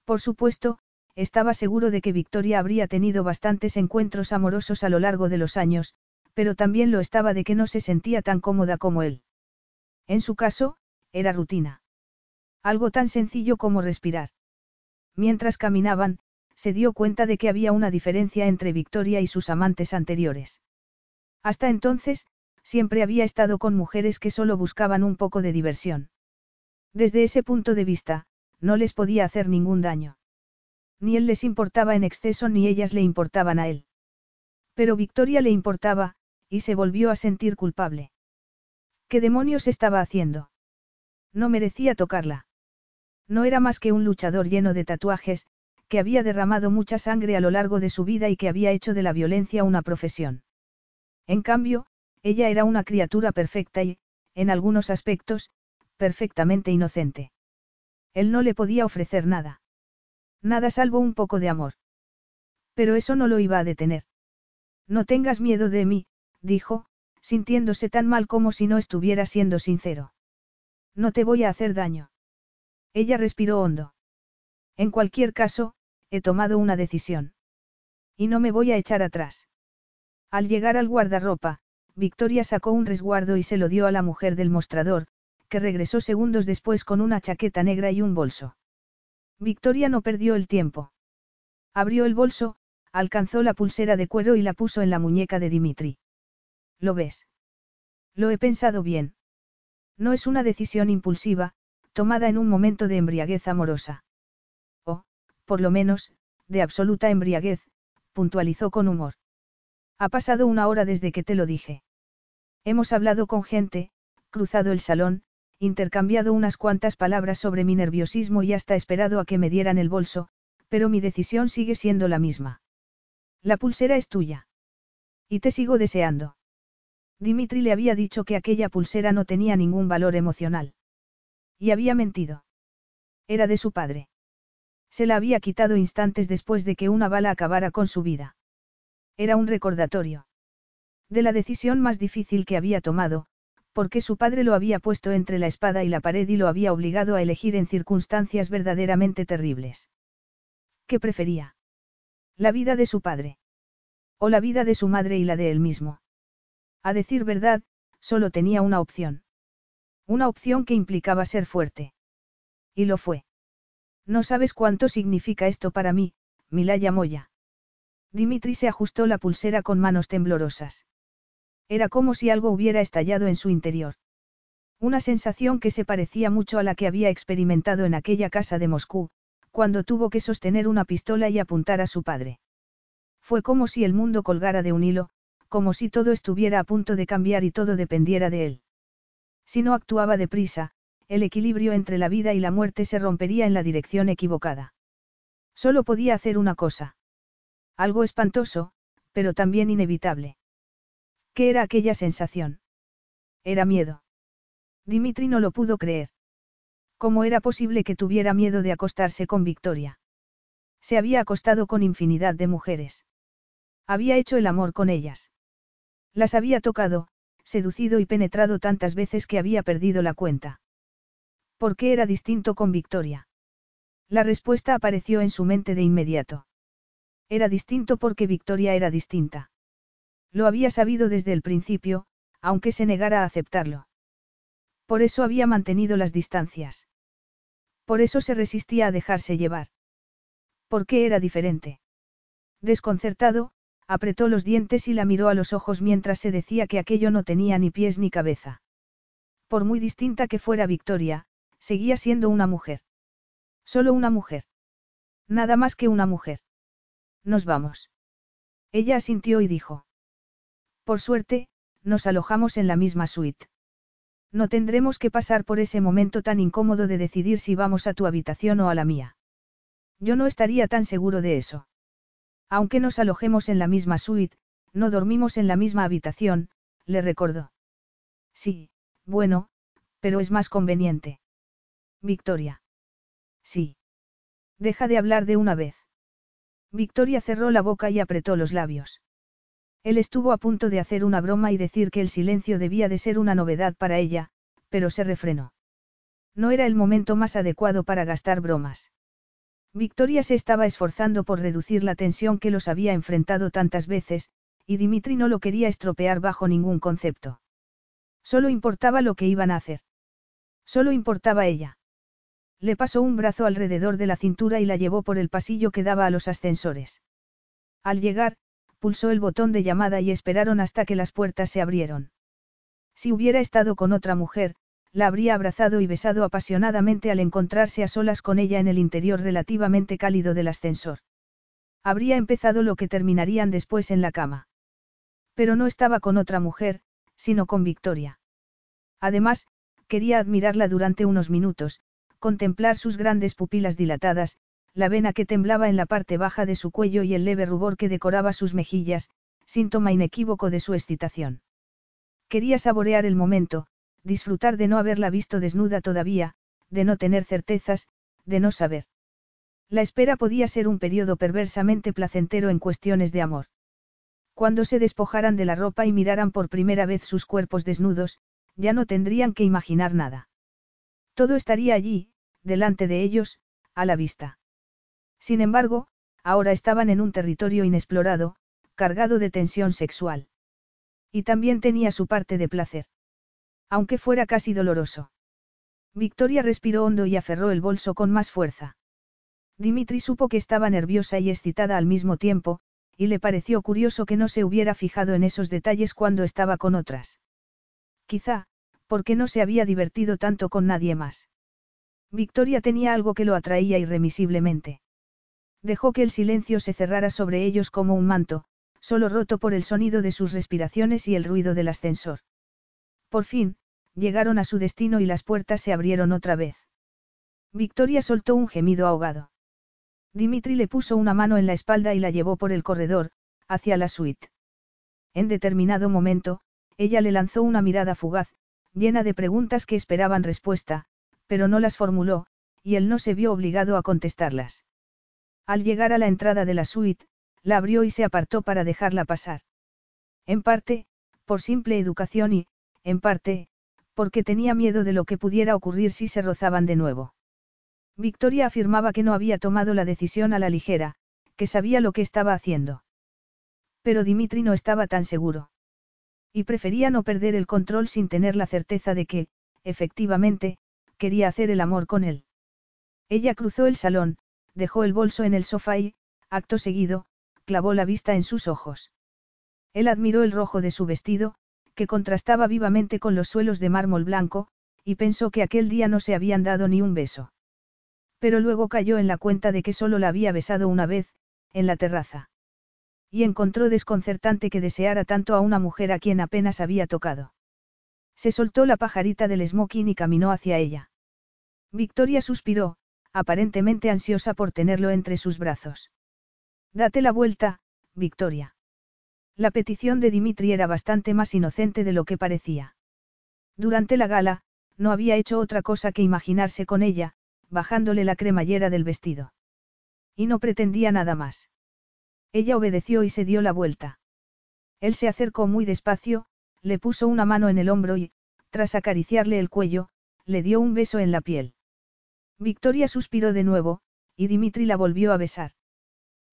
Por supuesto, estaba seguro de que Victoria habría tenido bastantes encuentros amorosos a lo largo de los años, pero también lo estaba de que no se sentía tan cómoda como él. En su caso, era rutina. Algo tan sencillo como respirar. Mientras caminaban, se dio cuenta de que había una diferencia entre Victoria y sus amantes anteriores. Hasta entonces, siempre había estado con mujeres que solo buscaban un poco de diversión. Desde ese punto de vista, no les podía hacer ningún daño. Ni él les importaba en exceso ni ellas le importaban a él. Pero Victoria le importaba, y se volvió a sentir culpable. ¿Qué demonios estaba haciendo? No merecía tocarla. No era más que un luchador lleno de tatuajes, que había derramado mucha sangre a lo largo de su vida y que había hecho de la violencia una profesión. En cambio, ella era una criatura perfecta y, en algunos aspectos, perfectamente inocente. Él no le podía ofrecer nada. Nada salvo un poco de amor. Pero eso no lo iba a detener. No tengas miedo de mí, dijo, sintiéndose tan mal como si no estuviera siendo sincero. No te voy a hacer daño. Ella respiró hondo. En cualquier caso, he tomado una decisión. Y no me voy a echar atrás. Al llegar al guardarropa, Victoria sacó un resguardo y se lo dio a la mujer del mostrador, que regresó segundos después con una chaqueta negra y un bolso. Victoria no perdió el tiempo. Abrió el bolso, alcanzó la pulsera de cuero y la puso en la muñeca de Dimitri. ¿Lo ves? Lo he pensado bien. No es una decisión impulsiva, tomada en un momento de embriaguez amorosa. Por lo menos, de absoluta embriaguez, puntualizó con humor. Ha pasado una hora desde que te lo dije. Hemos hablado con gente, cruzado el salón, intercambiado unas cuantas palabras sobre mi nerviosismo y hasta esperado a que me dieran el bolso, pero mi decisión sigue siendo la misma. La pulsera es tuya. Y te sigo deseando. Dimitri le había dicho que aquella pulsera no tenía ningún valor emocional. Y había mentido. Era de su padre. Se la había quitado instantes después de que una bala acabara con su vida. Era un recordatorio. De la decisión más difícil que había tomado, porque su padre lo había puesto entre la espada y la pared y lo había obligado a elegir en circunstancias verdaderamente terribles. ¿Qué prefería? La vida de su padre. O la vida de su madre y la de él mismo. A decir verdad, solo tenía una opción. Una opción que implicaba ser fuerte. Y lo fue. No sabes cuánto significa esto para mí, Milaya Moya. Dimitri se ajustó la pulsera con manos temblorosas. Era como si algo hubiera estallado en su interior. Una sensación que se parecía mucho a la que había experimentado en aquella casa de Moscú, cuando tuvo que sostener una pistola y apuntar a su padre. Fue como si el mundo colgara de un hilo, como si todo estuviera a punto de cambiar y todo dependiera de él. Si no actuaba deprisa, el equilibrio entre la vida y la muerte se rompería en la dirección equivocada. Solo podía hacer una cosa. Algo espantoso, pero también inevitable. ¿Qué era aquella sensación? Era miedo. Dimitri no lo pudo creer. ¿Cómo era posible que tuviera miedo de acostarse con Victoria? Se había acostado con infinidad de mujeres. Había hecho el amor con ellas. Las había tocado, seducido y penetrado tantas veces que había perdido la cuenta. ¿Por qué era distinto con Victoria? La respuesta apareció en su mente de inmediato. Era distinto porque Victoria era distinta. Lo había sabido desde el principio, aunque se negara a aceptarlo. Por eso había mantenido las distancias. Por eso se resistía a dejarse llevar. ¿Por qué era diferente? Desconcertado, apretó los dientes y la miró a los ojos mientras se decía que aquello no tenía ni pies ni cabeza. Por muy distinta que fuera Victoria, seguía siendo una mujer. Solo una mujer. Nada más que una mujer. Nos vamos. Ella asintió y dijo. Por suerte, nos alojamos en la misma suite. No tendremos que pasar por ese momento tan incómodo de decidir si vamos a tu habitación o a la mía. Yo no estaría tan seguro de eso. Aunque nos alojemos en la misma suite, no dormimos en la misma habitación, le recordó. Sí, bueno, pero es más conveniente. Victoria. Sí. Deja de hablar de una vez. Victoria cerró la boca y apretó los labios. Él estuvo a punto de hacer una broma y decir que el silencio debía de ser una novedad para ella, pero se refrenó. No era el momento más adecuado para gastar bromas. Victoria se estaba esforzando por reducir la tensión que los había enfrentado tantas veces, y Dimitri no lo quería estropear bajo ningún concepto. Solo importaba lo que iban a hacer. Solo importaba ella. Le pasó un brazo alrededor de la cintura y la llevó por el pasillo que daba a los ascensores. Al llegar, pulsó el botón de llamada y esperaron hasta que las puertas se abrieron. Si hubiera estado con otra mujer, la habría abrazado y besado apasionadamente al encontrarse a solas con ella en el interior relativamente cálido del ascensor. Habría empezado lo que terminarían después en la cama. Pero no estaba con otra mujer, sino con Victoria. Además, quería admirarla durante unos minutos, contemplar sus grandes pupilas dilatadas, la vena que temblaba en la parte baja de su cuello y el leve rubor que decoraba sus mejillas, síntoma inequívoco de su excitación. Quería saborear el momento, disfrutar de no haberla visto desnuda todavía, de no tener certezas, de no saber. La espera podía ser un periodo perversamente placentero en cuestiones de amor. Cuando se despojaran de la ropa y miraran por primera vez sus cuerpos desnudos, ya no tendrían que imaginar nada. Todo estaría allí, delante de ellos, a la vista. Sin embargo, ahora estaban en un territorio inexplorado, cargado de tensión sexual. Y también tenía su parte de placer. Aunque fuera casi doloroso. Victoria respiró hondo y aferró el bolso con más fuerza. Dimitri supo que estaba nerviosa y excitada al mismo tiempo, y le pareció curioso que no se hubiera fijado en esos detalles cuando estaba con otras. Quizá, porque no se había divertido tanto con nadie más. Victoria tenía algo que lo atraía irremisiblemente. Dejó que el silencio se cerrara sobre ellos como un manto, solo roto por el sonido de sus respiraciones y el ruido del ascensor. Por fin, llegaron a su destino y las puertas se abrieron otra vez. Victoria soltó un gemido ahogado. Dimitri le puso una mano en la espalda y la llevó por el corredor, hacia la suite. En determinado momento, ella le lanzó una mirada fugaz, llena de preguntas que esperaban respuesta, pero no las formuló, y él no se vio obligado a contestarlas. Al llegar a la entrada de la suite, la abrió y se apartó para dejarla pasar. En parte, por simple educación y, en parte, porque tenía miedo de lo que pudiera ocurrir si se rozaban de nuevo. Victoria afirmaba que no había tomado la decisión a la ligera, que sabía lo que estaba haciendo. Pero Dimitri no estaba tan seguro. Y prefería no perder el control sin tener la certeza de que, efectivamente, quería hacer el amor con él. Ella cruzó el salón, dejó el bolso en el sofá y, acto seguido, clavó la vista en sus ojos. Él admiró el rojo de su vestido, que contrastaba vivamente con los suelos de mármol blanco, y pensó que aquel día no se habían dado ni un beso. Pero luego cayó en la cuenta de que solo la había besado una vez, en la terraza. Y encontró desconcertante que deseara tanto a una mujer a quien apenas había tocado. Se soltó la pajarita del smoking y caminó hacia ella. Victoria suspiró, aparentemente ansiosa por tenerlo entre sus brazos. Date la vuelta, Victoria. La petición de Dimitri era bastante más inocente de lo que parecía. Durante la gala, no había hecho otra cosa que imaginarse con ella, bajándole la cremallera del vestido. Y no pretendía nada más. Ella obedeció y se dio la vuelta. Él se acercó muy despacio, le puso una mano en el hombro y, tras acariciarle el cuello, le dio un beso en la piel. Victoria suspiró de nuevo, y Dimitri la volvió a besar.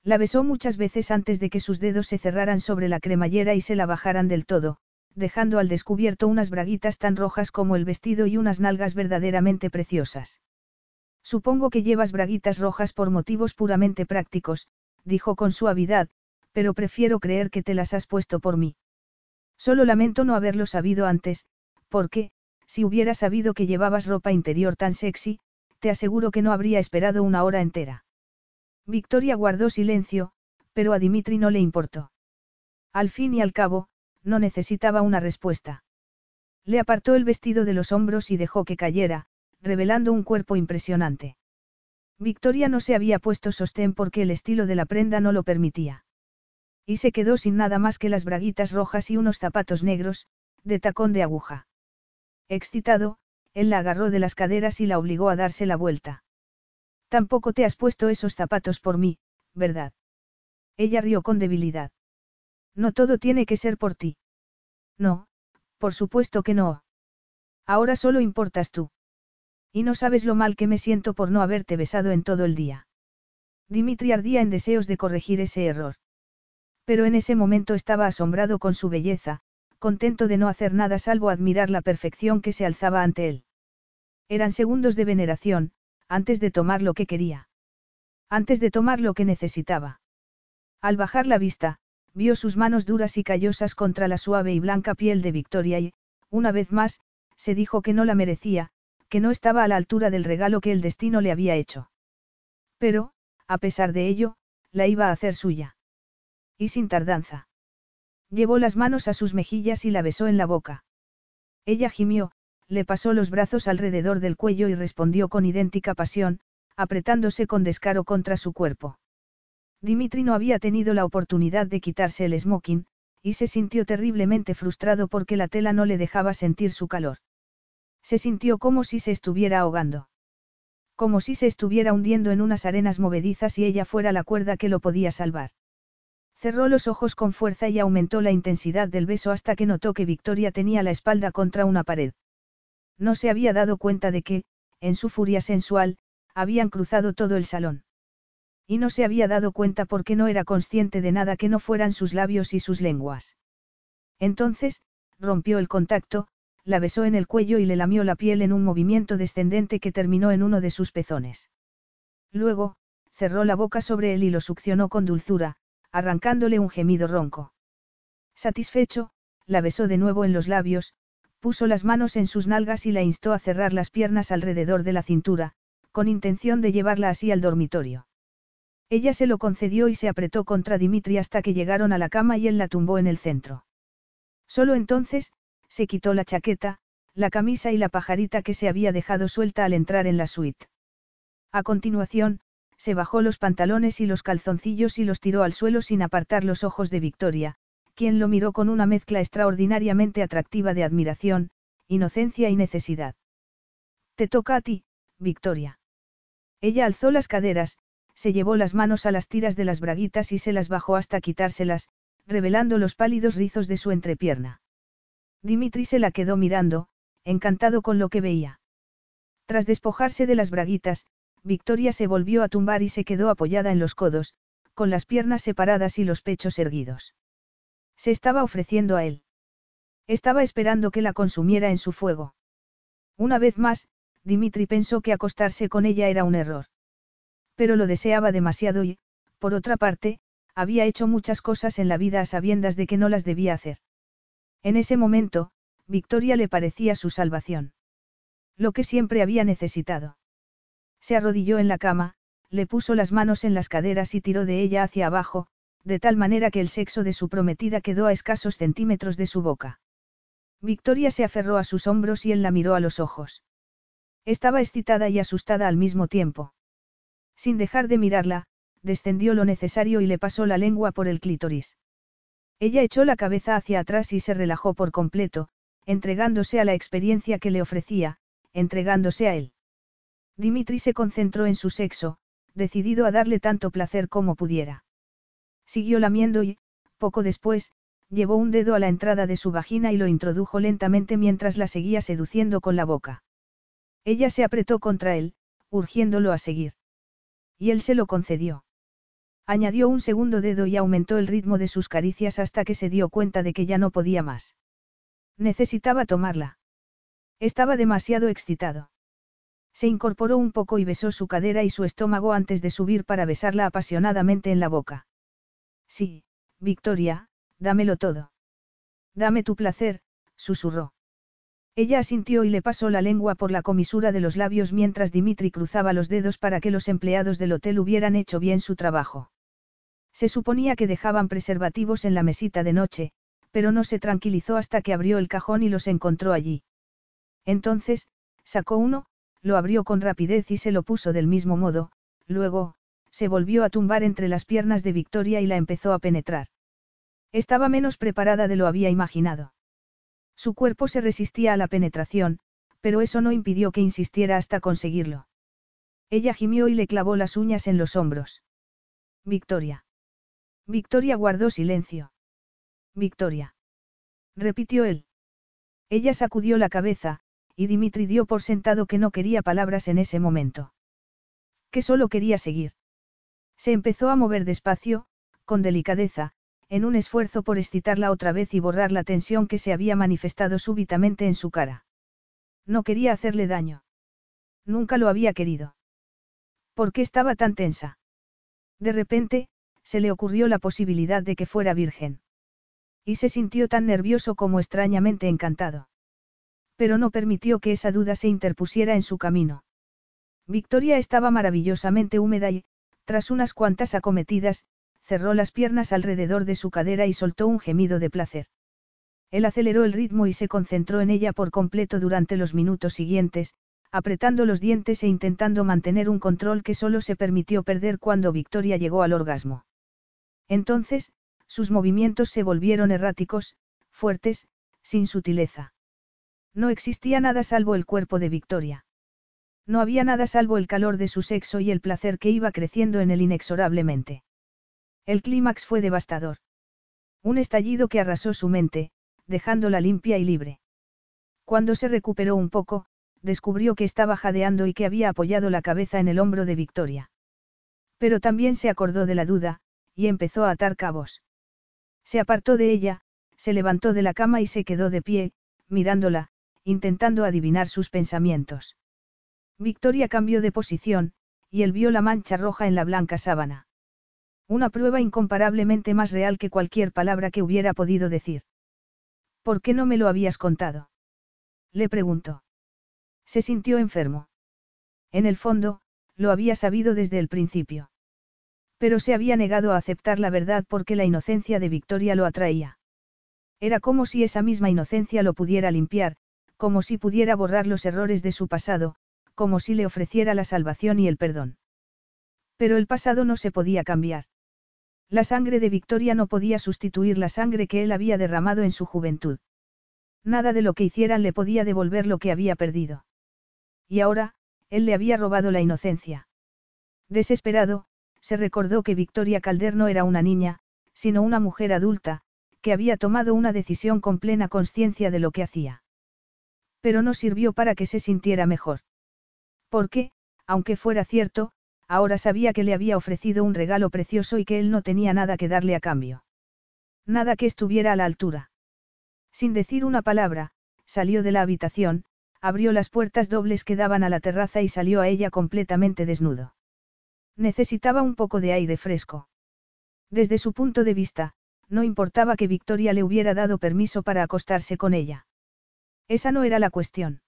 La besó muchas veces antes de que sus dedos se cerraran sobre la cremallera y se la bajaran del todo, dejando al descubierto unas braguitas tan rojas como el vestido y unas nalgas verdaderamente preciosas. Supongo que llevas braguitas rojas por motivos puramente prácticos, dijo con suavidad, pero prefiero creer que te las has puesto por mí. Solo lamento no haberlo sabido antes, porque, si hubiera sabido que llevabas ropa interior tan sexy, te aseguro que no habría esperado una hora entera. Victoria guardó silencio, pero a Dimitri no le importó. Al fin y al cabo, no necesitaba una respuesta. Le apartó el vestido de los hombros y dejó que cayera, revelando un cuerpo impresionante. Victoria no se había puesto sostén porque el estilo de la prenda no lo permitía. Y se quedó sin nada más que las braguitas rojas y unos zapatos negros, de tacón de aguja. Excitado, él la agarró de las caderas y la obligó a darse la vuelta. Tampoco te has puesto esos zapatos por mí, ¿verdad? Ella rió con debilidad. No todo tiene que ser por ti. No, por supuesto que no. Ahora solo importas tú. Y no sabes lo mal que me siento por no haberte besado en todo el día. Dimitri ardía en deseos de corregir ese error. Pero en ese momento estaba asombrado con su belleza, contento de no hacer nada salvo admirar la perfección que se alzaba ante él. Eran segundos de veneración, antes de tomar lo que quería. Antes de tomar lo que necesitaba. Al bajar la vista, vio sus manos duras y callosas contra la suave y blanca piel de Victoria y, una vez más, se dijo que no la merecía, que no estaba a la altura del regalo que el destino le había hecho. Pero, a pesar de ello, la iba a hacer suya. Y sin tardanza. Llevó las manos a sus mejillas y la besó en la boca. Ella gimió, le pasó los brazos alrededor del cuello y respondió con idéntica pasión, apretándose con descaro contra su cuerpo. Dimitri no había tenido la oportunidad de quitarse el smoking, y se sintió terriblemente frustrado porque la tela no le dejaba sentir su calor. Se sintió como si se estuviera ahogando. Como si se estuviera hundiendo en unas arenas movedizas y ella fuera la cuerda que lo podía salvar. Cerró los ojos con fuerza y aumentó la intensidad del beso hasta que notó que Victoria tenía la espalda contra una pared. No se había dado cuenta de que, en su furia sensual, habían cruzado todo el salón. Y no se había dado cuenta porque no era consciente de nada que no fueran sus labios y sus lenguas. Entonces, rompió el contacto, la besó en el cuello y le lamió la piel en un movimiento descendente que terminó en uno de sus pezones. Luego, cerró la boca sobre él y lo succionó con dulzura, arrancándole un gemido ronco. Satisfecho, la besó de nuevo en los labios, puso las manos en sus nalgas y la instó a cerrar las piernas alrededor de la cintura, con intención de llevarla así al dormitorio. Ella se lo concedió y se apretó contra Dimitri hasta que llegaron a la cama y él la tumbó en el centro. Solo entonces, se quitó la chaqueta, la camisa y la pajarita que se había dejado suelta al entrar en la suite. A continuación, se bajó los pantalones y los calzoncillos y los tiró al suelo sin apartar los ojos de Victoria, quien lo miró con una mezcla extraordinariamente atractiva de admiración, inocencia y necesidad. Te toca a ti, Victoria. Ella alzó las caderas, se llevó las manos a las tiras de las braguitas y se las bajó hasta quitárselas, revelando los pálidos rizos de su entrepierna. Dimitri se la quedó mirando, encantado con lo que veía. Tras despojarse de las braguitas, Victoria se volvió a tumbar y se quedó apoyada en los codos, con las piernas separadas y los pechos erguidos. Se estaba ofreciendo a él. Estaba esperando que la consumiera en su fuego. Una vez más, Dimitri pensó que acostarse con ella era un error. Pero lo deseaba demasiado y, por otra parte, había hecho muchas cosas en la vida a sabiendas de que no las debía hacer. En ese momento, Victoria le parecía su salvación. Lo que siempre había necesitado. Se arrodilló en la cama, le puso las manos en las caderas y tiró de ella hacia abajo, de tal manera que el sexo de su prometida quedó a escasos centímetros de su boca. Victoria se aferró a sus hombros y él la miró a los ojos. Estaba excitada y asustada al mismo tiempo. Sin dejar de mirarla, descendió lo necesario y le pasó la lengua por el clítoris. Ella echó la cabeza hacia atrás y se relajó por completo, entregándose a la experiencia que le ofrecía, entregándose a él. Dimitri se concentró en su sexo, decidido a darle tanto placer como pudiera. Siguió lamiendo y, poco después, llevó un dedo a la entrada de su vagina y lo introdujo lentamente mientras la seguía seduciendo con la boca. Ella se apretó contra él, urgiéndolo a seguir. Y él se lo concedió. Añadió un segundo dedo y aumentó el ritmo de sus caricias hasta que se dio cuenta de que ya no podía más. Necesitaba tomarla. Estaba demasiado excitado. Se incorporó un poco y besó su cadera y su estómago antes de subir para besarla apasionadamente en la boca. Sí, Victoria, dámelo todo. Dame tu placer, susurró. Ella asintió y le pasó la lengua por la comisura de los labios mientras Dimitri cruzaba los dedos para que los empleados del hotel hubieran hecho bien su trabajo. Se suponía que dejaban preservativos en la mesita de noche, pero no se tranquilizó hasta que abrió el cajón y los encontró allí. Entonces, sacó uno, lo abrió con rapidez y se lo puso del mismo modo, luego, se volvió a tumbar entre las piernas de Victoria y la empezó a penetrar. Estaba menos preparada de lo había imaginado. Su cuerpo se resistía a la penetración, pero eso no impidió que insistiera hasta conseguirlo. Ella gimió y le clavó las uñas en los hombros. Victoria. Victoria guardó silencio. Victoria. Repitió él. Ella sacudió la cabeza, y Dimitri dio por sentado que no quería palabras en ese momento. Que solo quería seguir. Se empezó a mover despacio, con delicadeza, en un esfuerzo por excitarla otra vez y borrar la tensión que se había manifestado súbitamente en su cara. No quería hacerle daño. Nunca lo había querido. ¿Por qué estaba tan tensa? De repente, se le ocurrió la posibilidad de que fuera virgen. Y se sintió tan nervioso como extrañamente encantado. Pero no permitió que esa duda se interpusiera en su camino. Victoria estaba maravillosamente húmeda y, tras unas cuantas acometidas, cerró las piernas alrededor de su cadera y soltó un gemido de placer. Él aceleró el ritmo y se concentró en ella por completo durante los minutos siguientes, apretando los dientes e intentando mantener un control que solo se permitió perder cuando Victoria llegó al orgasmo. Entonces, sus movimientos se volvieron erráticos, fuertes, sin sutileza. No existía nada salvo el cuerpo de Victoria. No había nada salvo el calor de su sexo y el placer que iba creciendo en él inexorablemente. El clímax fue devastador. Un estallido que arrasó su mente, dejándola limpia y libre. Cuando se recuperó un poco, descubrió que estaba jadeando y que había apoyado la cabeza en el hombro de Victoria. Pero también se acordó de la duda, y empezó a atar cabos. Se apartó de ella, se levantó de la cama y se quedó de pie, mirándola, intentando adivinar sus pensamientos. Victoria cambió de posición, y él vio la mancha roja en la blanca sábana. Una prueba incomparablemente más real que cualquier palabra que hubiera podido decir. ¿Por qué no me lo habías contado? Le preguntó. Se sintió enfermo. En el fondo, lo había sabido desde el principio. Pero se había negado a aceptar la verdad porque la inocencia de Victoria lo atraía. Era como si esa misma inocencia lo pudiera limpiar, como si pudiera borrar los errores de su pasado, como si le ofreciera la salvación y el perdón. Pero el pasado no se podía cambiar. La sangre de Victoria no podía sustituir la sangre que él había derramado en su juventud. Nada de lo que hicieran le podía devolver lo que había perdido. Y ahora, él le había robado la inocencia. Desesperado, se recordó que Victoria Calder no era una niña, sino una mujer adulta, que había tomado una decisión con plena conciencia de lo que hacía. Pero no sirvió para que se sintiera mejor. Porque, aunque fuera cierto, ahora sabía que le había ofrecido un regalo precioso y que él no tenía nada que darle a cambio. Nada que estuviera a la altura. Sin decir una palabra, salió de la habitación, abrió las puertas dobles que daban a la terraza y salió a ella completamente desnudo. Necesitaba un poco de aire fresco. Desde su punto de vista, no importaba que Victoria le hubiera dado permiso para acostarse con ella. Esa no era la cuestión.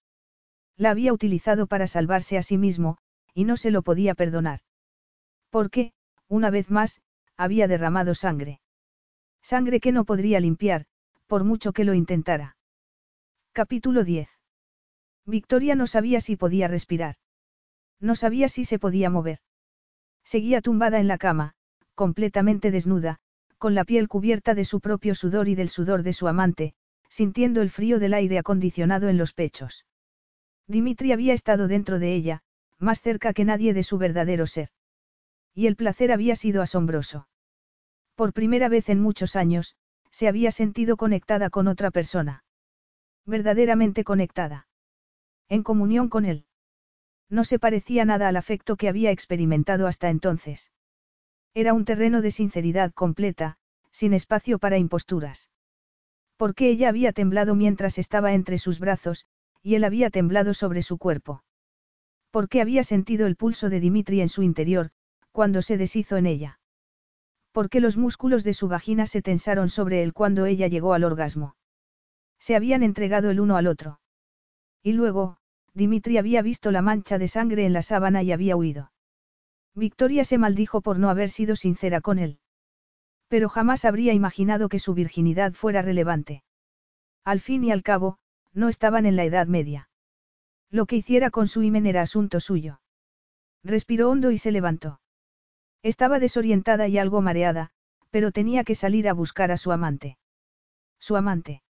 La había utilizado para salvarse a sí mismo, y no se lo podía perdonar. Porque, una vez más, había derramado sangre. Sangre que no podría limpiar, por mucho que lo intentara. Capítulo 10. Victoria no sabía si podía respirar. No sabía si se podía mover. Seguía tumbada en la cama, completamente desnuda, con la piel cubierta de su propio sudor y del sudor de su amante, sintiendo el frío del aire acondicionado en los pechos. Dimitri había estado dentro de ella, más cerca que nadie de su verdadero ser. Y el placer había sido asombroso. Por primera vez en muchos años, se había sentido conectada con otra persona. Verdaderamente conectada. En comunión con él. No se parecía nada al afecto que había experimentado hasta entonces. Era un terreno de sinceridad completa, sin espacio para imposturas. Porque ella había temblado mientras estaba entre sus brazos, y él había temblado sobre su cuerpo. Porque había sentido el pulso de Dimitri en su interior, cuando se deshizo en ella. Porque los músculos de su vagina se tensaron sobre él cuando ella llegó al orgasmo. Se habían entregado el uno al otro. Y luego, Dimitri había visto la mancha de sangre en la sábana y había huido. Victoria se maldijo por no haber sido sincera con él. Pero jamás habría imaginado que su virginidad fuera relevante. Al fin y al cabo, no estaban en la Edad Media. Lo que hiciera con su himen era asunto suyo. Respiró hondo y se levantó. Estaba desorientada y algo mareada, pero tenía que salir a buscar a su amante. Su amante.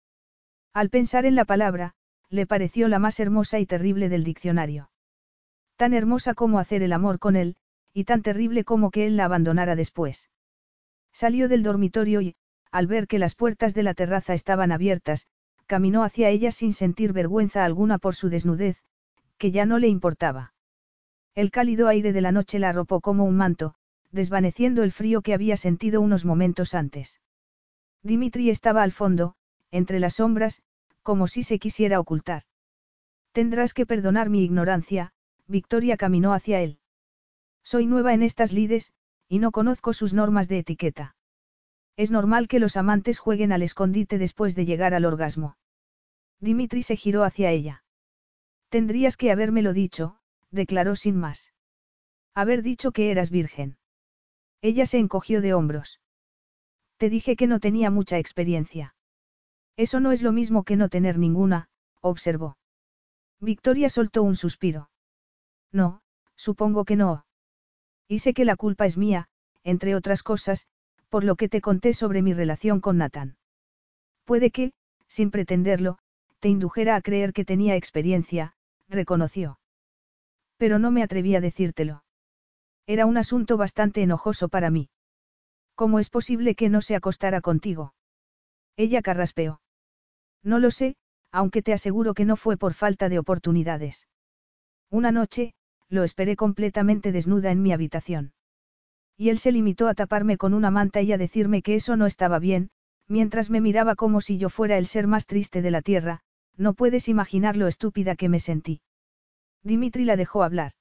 Al pensar en la palabra, le pareció la más hermosa y terrible del diccionario. Tan hermosa como hacer el amor con él, y tan terrible como que él la abandonara después. Salió del dormitorio y, al ver que las puertas de la terraza estaban abiertas, caminó hacia ella sin sentir vergüenza alguna por su desnudez, que ya no le importaba. El cálido aire de la noche la arropó como un manto, desvaneciendo el frío que había sentido unos momentos antes. Dimitri estaba al fondo, entre las sombras, como si se quisiera ocultar. Tendrás que perdonar mi ignorancia, Victoria caminó hacia él. Soy nueva en estas lides, y no conozco sus normas de etiqueta. Es normal que los amantes jueguen al escondite después de llegar al orgasmo. Dimitri se giró hacia ella. Tendrías que habérmelo dicho, declaró sin más. Haber dicho que eras virgen. Ella se encogió de hombros. Te dije que no tenía mucha experiencia. Eso no es lo mismo que no tener ninguna, observó. Victoria soltó un suspiro. No, supongo que no. Y sé que la culpa es mía, entre otras cosas, por lo que te conté sobre mi relación con Nathan. Puede que, sin pretenderlo, te indujera a creer que tenía experiencia, reconoció. Pero no me atreví a decírtelo. Era un asunto bastante enojoso para mí. ¿Cómo es posible que no se acostara contigo? Ella carraspeó. No lo sé, aunque te aseguro que no fue por falta de oportunidades. Una noche, lo esperé completamente desnuda en mi habitación. Y él se limitó a taparme con una manta y a decirme que eso no estaba bien, mientras me miraba como si yo fuera el ser más triste de la tierra, no puedes imaginar lo estúpida que me sentí. Dimitri la dejó hablar.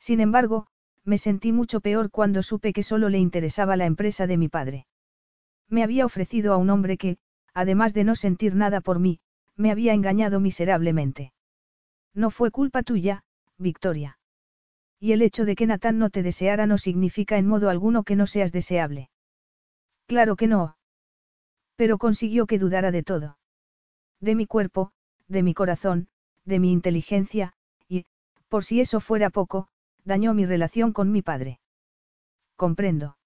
Sin embargo, me sentí mucho peor cuando supe que solo le interesaba la empresa de mi padre. Me había ofrecido a un hombre que, además de no sentir nada por mí, me había engañado miserablemente. No fue culpa tuya, Victoria. Y el hecho de que Nathan no te deseara no significa en modo alguno que no seas deseable. Claro que no. Pero consiguió que dudara de todo. De mi cuerpo, de mi corazón, de mi inteligencia, y, por si eso fuera poco, dañó mi relación con mi padre. Comprendo.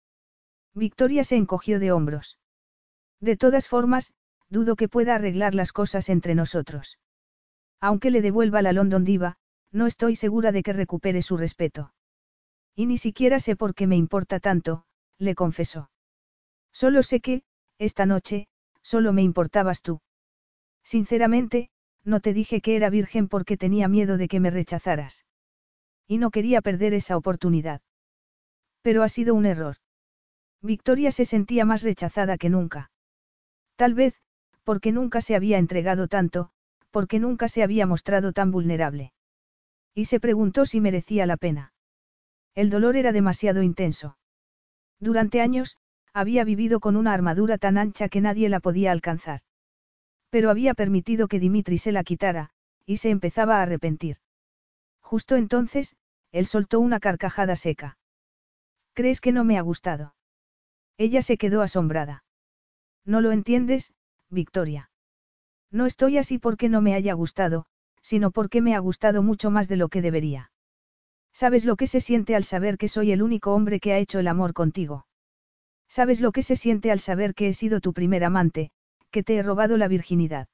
Victoria se encogió de hombros. De todas formas, dudo que pueda arreglar las cosas entre nosotros. Aunque le devuelva la London Diva, no estoy segura de que recupere su respeto. Y ni siquiera sé por qué me importa tanto, le confesó. Solo sé que, esta noche, solo me importabas tú. Sinceramente, no te dije que era virgen porque tenía miedo de que me rechazaras. Y no quería perder esa oportunidad. Pero ha sido un error. Victoria se sentía más rechazada que nunca. Tal vez, porque nunca se había entregado tanto, porque nunca se había mostrado tan vulnerable. Y se preguntó si merecía la pena. El dolor era demasiado intenso. Durante años, había vivido con una armadura tan ancha que nadie la podía alcanzar. Pero había permitido que Dimitri se la quitara, y se empezaba a arrepentir. Justo entonces, él soltó una carcajada seca. ¿Crees que no me ha gustado? Ella se quedó asombrada. No lo entiendes, Victoria. No estoy así porque no me haya gustado, sino porque me ha gustado mucho más de lo que debería. ¿Sabes lo que se siente al saber que soy el único hombre que ha hecho el amor contigo? ¿Sabes lo que se siente al saber que he sido tu primer amante, que te he robado la virginidad?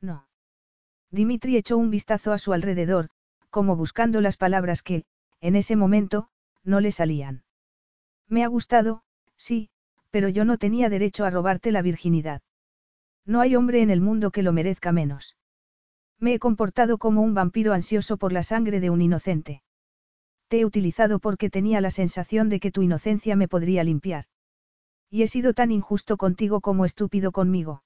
No. Dimitri echó un vistazo a su alrededor, como buscando las palabras que, en ese momento, no le salían. Me ha gustado, sí, pero yo no tenía derecho a robarte la virginidad. No hay hombre en el mundo que lo merezca menos. Me he comportado como un vampiro ansioso por la sangre de un inocente. Te he utilizado porque tenía la sensación de que tu inocencia me podría limpiar. Y he sido tan injusto contigo como estúpido conmigo.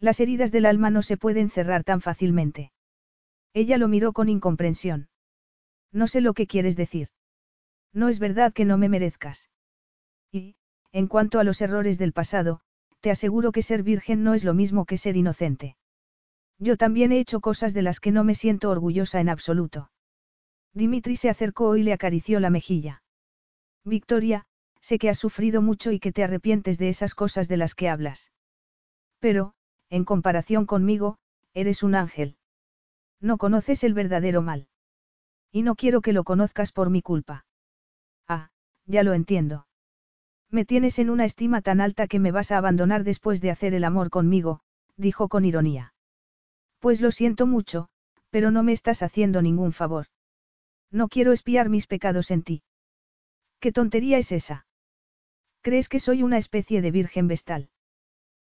Las heridas del alma no se pueden cerrar tan fácilmente. Ella lo miró con incomprensión. No sé lo que quieres decir. No es verdad que no me merezcas. Y, en cuanto a los errores del pasado, te aseguro que ser virgen no es lo mismo que ser inocente. Yo también he hecho cosas de las que no me siento orgullosa en absoluto. Dimitri se acercó y le acarició la mejilla. Victoria, sé que has sufrido mucho y que te arrepientes de esas cosas de las que hablas. Pero, en comparación conmigo, eres un ángel. No conoces el verdadero mal. Y no quiero que lo conozcas por mi culpa. Ah, ya lo entiendo. Me tienes en una estima tan alta que me vas a abandonar después de hacer el amor conmigo, dijo con ironía. Pues lo siento mucho, pero no me estás haciendo ningún favor. No quiero espiar mis pecados en ti. ¿Qué tontería es esa? ¿Crees que soy una especie de virgen vestal?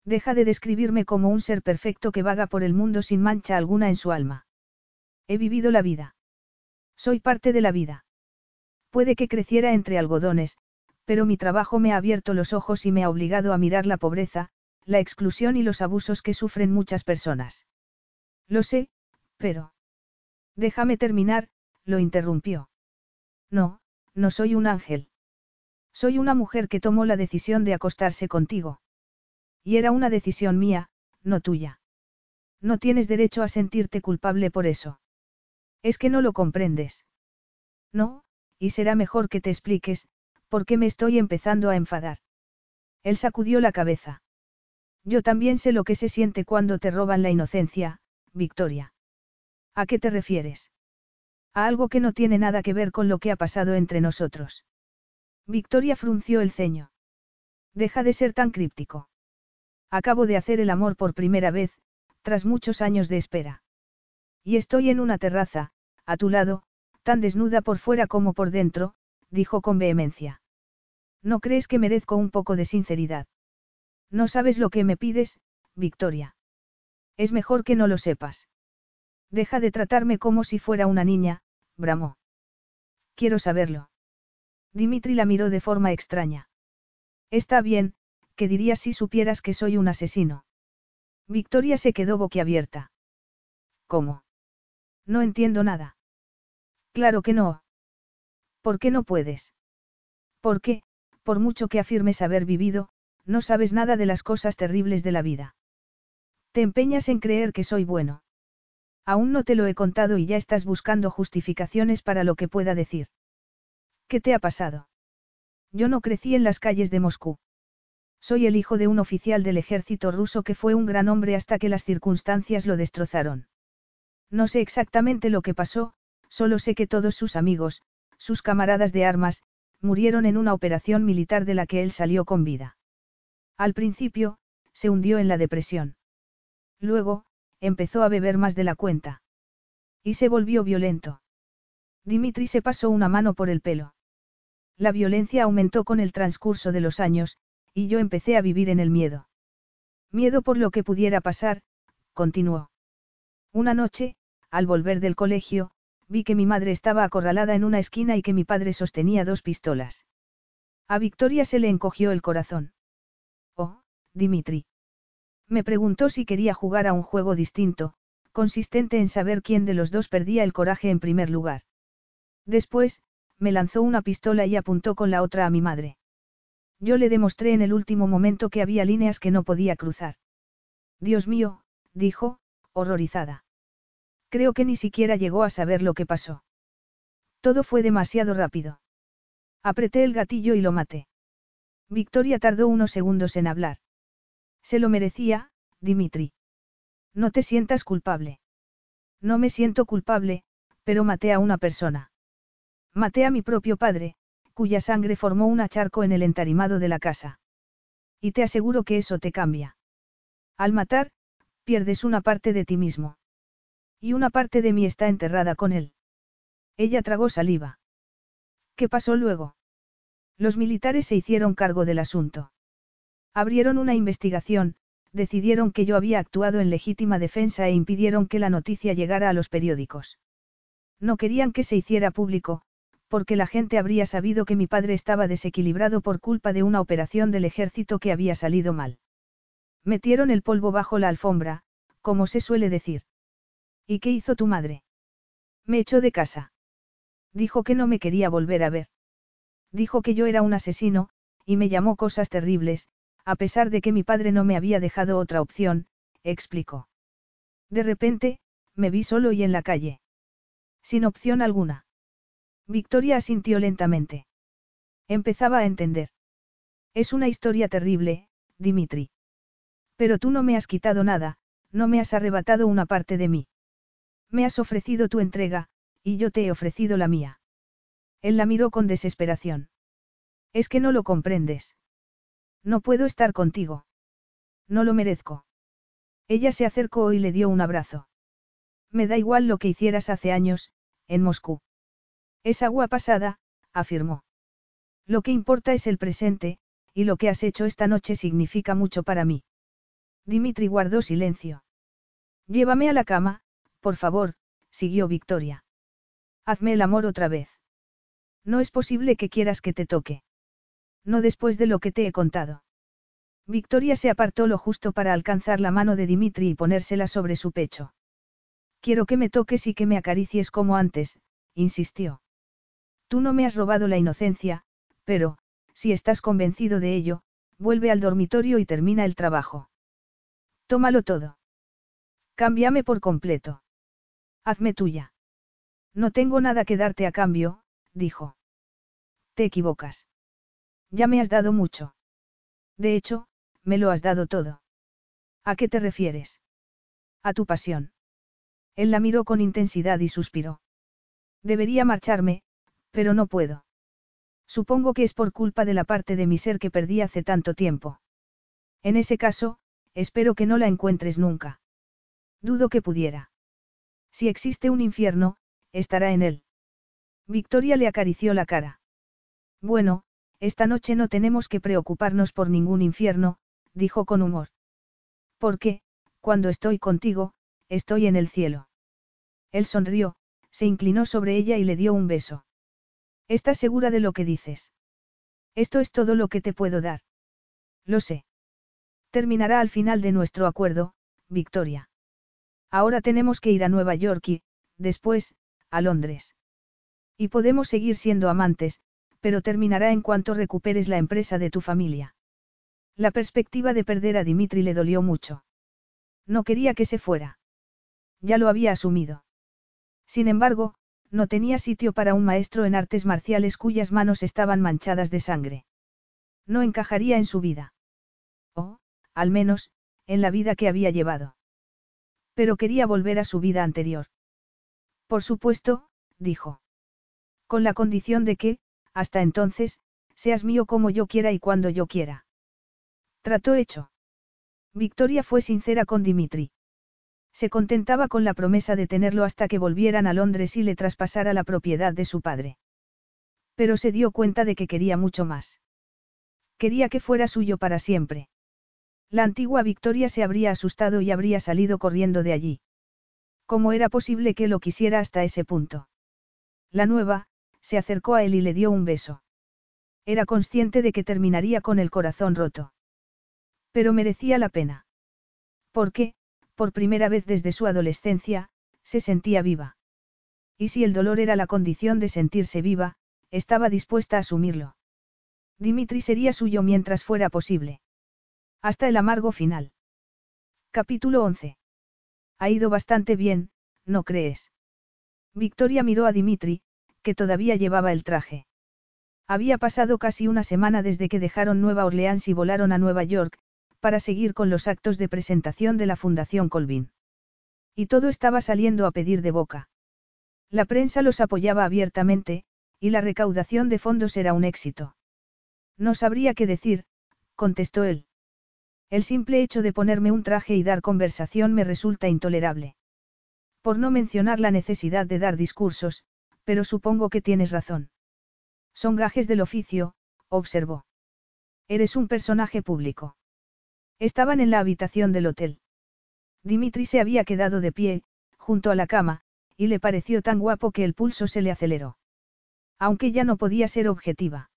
Deja de describirme como un ser perfecto que vaga por el mundo sin mancha alguna en su alma. He vivido la vida. Soy parte de la vida. Puede que creciera entre algodones, pero mi trabajo me ha abierto los ojos y me ha obligado a mirar la pobreza, la exclusión y los abusos que sufren muchas personas. Lo sé, pero... Déjame terminar, lo interrumpió. No, no soy un ángel. Soy una mujer que tomó la decisión de acostarse contigo. Y era una decisión mía, no tuya. No tienes derecho a sentirte culpable por eso. Es que no lo comprendes. No, y será mejor que te expliques, porque me estoy empezando a enfadar. Él sacudió la cabeza. Yo también sé lo que se siente cuando te roban la inocencia, Victoria. ¿A qué te refieres? A algo que no tiene nada que ver con lo que ha pasado entre nosotros. Victoria frunció el ceño. Deja de ser tan críptico. Acabo de hacer el amor por primera vez, tras muchos años de espera. Y estoy en una terraza, a tu lado, tan desnuda por fuera como por dentro, dijo con vehemencia. ¿No crees que merezco un poco de sinceridad? No sabes lo que me pides, Victoria. Es mejor que no lo sepas. Deja de tratarme como si fuera una niña, bramó. Quiero saberlo. Dimitri la miró de forma extraña. Está bien, ¿qué dirías si supieras que soy un asesino? Victoria se quedó boquiabierta. ¿Cómo? No entiendo nada. Claro que no. ¿Por qué no puedes? Porque, por mucho que afirmes haber vivido, no sabes nada de las cosas terribles de la vida. Te empeñas en creer que soy bueno. Aún no te lo he contado y ya estás buscando justificaciones para lo que pueda decir. ¿Qué te ha pasado? Yo no crecí en las calles de Moscú. Soy el hijo de un oficial del ejército ruso que fue un gran hombre hasta que las circunstancias lo destrozaron. No sé exactamente lo que pasó, solo sé que todos sus amigos, sus camaradas de armas, murieron en una operación militar de la que él salió con vida. Al principio, se hundió en la depresión. Luego, empezó a beber más de la cuenta. Y se volvió violento. Dimitri se pasó una mano por el pelo. La violencia aumentó con el transcurso de los años, y yo empecé a vivir en el miedo. Miedo por lo que pudiera pasar, continuó. Una noche, al volver del colegio, vi que mi madre estaba acorralada en una esquina y que mi padre sostenía dos pistolas. A Victoria se le encogió el corazón. Oh, Dimitri. Me preguntó si quería jugar a un juego distinto, consistente en saber quién de los dos perdía el coraje en primer lugar. Después, me lanzó una pistola y apuntó con la otra a mi madre. Yo le demostré en el último momento que había líneas que no podía cruzar. Dios mío, dijo, horrorizada. Creo que ni siquiera llegó a saber lo que pasó. Todo fue demasiado rápido. Apreté el gatillo y lo maté. Victoria tardó unos segundos en hablar. Se lo merecía, Dimitri. No te sientas culpable. No me siento culpable, pero maté a una persona. Maté a mi propio padre, cuya sangre formó un acharco en el entarimado de la casa. Y te aseguro que eso te cambia. Al matar, pierdes una parte de ti mismo. Y una parte de mí está enterrada con él. Ella tragó saliva. ¿Qué pasó luego? Los militares se hicieron cargo del asunto. Abrieron una investigación, decidieron que yo había actuado en legítima defensa e impidieron que la noticia llegara a los periódicos. No querían que se hiciera público, porque la gente habría sabido que mi padre estaba desequilibrado por culpa de una operación del ejército que había salido mal. Metieron el polvo bajo la alfombra, como se suele decir. ¿Y qué hizo tu madre? Me echó de casa. Dijo que no me quería volver a ver. Dijo que yo era un asesino, y me llamó cosas terribles, a pesar de que mi padre no me había dejado otra opción, explicó. De repente, me vi solo y en la calle. Sin opción alguna. Victoria asintió lentamente. Empezaba a entender. Es una historia terrible, Dimitri. Pero tú no me has quitado nada, no me has arrebatado una parte de mí. Me has ofrecido tu entrega, y yo te he ofrecido la mía. Él la miró con desesperación. Es que no lo comprendes. No puedo estar contigo. No lo merezco. Ella se acercó y le dio un abrazo. Me da igual lo que hicieras hace años, en Moscú. Es agua pasada, afirmó. Lo que importa es el presente, y lo que has hecho esta noche significa mucho para mí. Dimitri guardó silencio. Llévame a la cama, por favor, siguió Victoria. Hazme el amor otra vez. No es posible que quieras que te toque. No después de lo que te he contado. Victoria se apartó lo justo para alcanzar la mano de Dimitri y ponérsela sobre su pecho. Quiero que me toques y que me acaricies como antes, insistió. Tú no me has robado la inocencia, pero, si estás convencido de ello, vuelve al dormitorio y termina el trabajo. Tómalo todo. Cámbiame por completo. Hazme tuya. No tengo nada que darte a cambio, dijo. Te equivocas. Ya me has dado mucho. De hecho, me lo has dado todo. ¿A qué te refieres? A tu pasión. Él la miró con intensidad y suspiró. Debería marcharme, pero no puedo. Supongo que es por culpa de la parte de mi ser que perdí hace tanto tiempo. En ese caso, espero que no la encuentres nunca. Dudo que pudiera. Si existe un infierno, estará en él. Victoria le acarició la cara. Bueno, esta noche no tenemos que preocuparnos por ningún infierno, dijo con humor. Porque, cuando estoy contigo, estoy en el cielo. Él sonrió, se inclinó sobre ella y le dio un beso. ¿Estás segura de lo que dices? Esto es todo lo que te puedo dar. Lo sé. Terminará al final de nuestro acuerdo, Victoria. Ahora tenemos que ir a Nueva York y, después, a Londres. Y podemos seguir siendo amantes, pero terminará en cuanto recuperes la empresa de tu familia. La perspectiva de perder a Dimitri le dolió mucho. No quería que se fuera. Ya lo había asumido. Sin embargo, no tenía sitio para un maestro en artes marciales cuyas manos estaban manchadas de sangre. No encajaría en su vida. O, al menos, en la vida que había llevado. Pero quería volver a su vida anterior. Por supuesto, dijo. Con la condición de que, hasta entonces, seas mío como yo quiera y cuando yo quiera. Trató hecho. Victoria fue sincera con Dimitri. Se contentaba con la promesa de tenerlo hasta que volvieran a Londres y le traspasara la propiedad de su padre. Pero se dio cuenta de que quería mucho más. Quería que fuera suyo para siempre. La antigua Victoria se habría asustado y habría salido corriendo de allí. ¿Cómo era posible que lo quisiera hasta ese punto? La nueva, se acercó a él y le dio un beso. Era consciente de que terminaría con el corazón roto. Pero merecía la pena. Porque, por primera vez desde su adolescencia, se sentía viva. Y si el dolor era la condición de sentirse viva, estaba dispuesta a asumirlo. Dimitri sería suyo mientras fuera posible. Hasta el amargo final. Capítulo 11. Ha ido bastante bien, ¿no crees? Victoria miró a Dimitri, que todavía llevaba el traje. Había pasado casi una semana desde que dejaron Nueva Orleans y volaron a Nueva York, para seguir con los actos de presentación de la Fundación Colvin. Y todo estaba saliendo a pedir de boca. La prensa los apoyaba abiertamente, y la recaudación de fondos era un éxito. No sabría qué decir, contestó él. El simple hecho de ponerme un traje y dar conversación me resulta intolerable. Por no mencionar la necesidad de dar discursos, pero supongo que tienes razón. Son gajes del oficio, observó. Eres un personaje público. Estaban en la habitación del hotel. Dimitri se había quedado de pie, junto a la cama, y le pareció tan guapo que el pulso se le aceleró. Aunque ya no podía ser objetiva.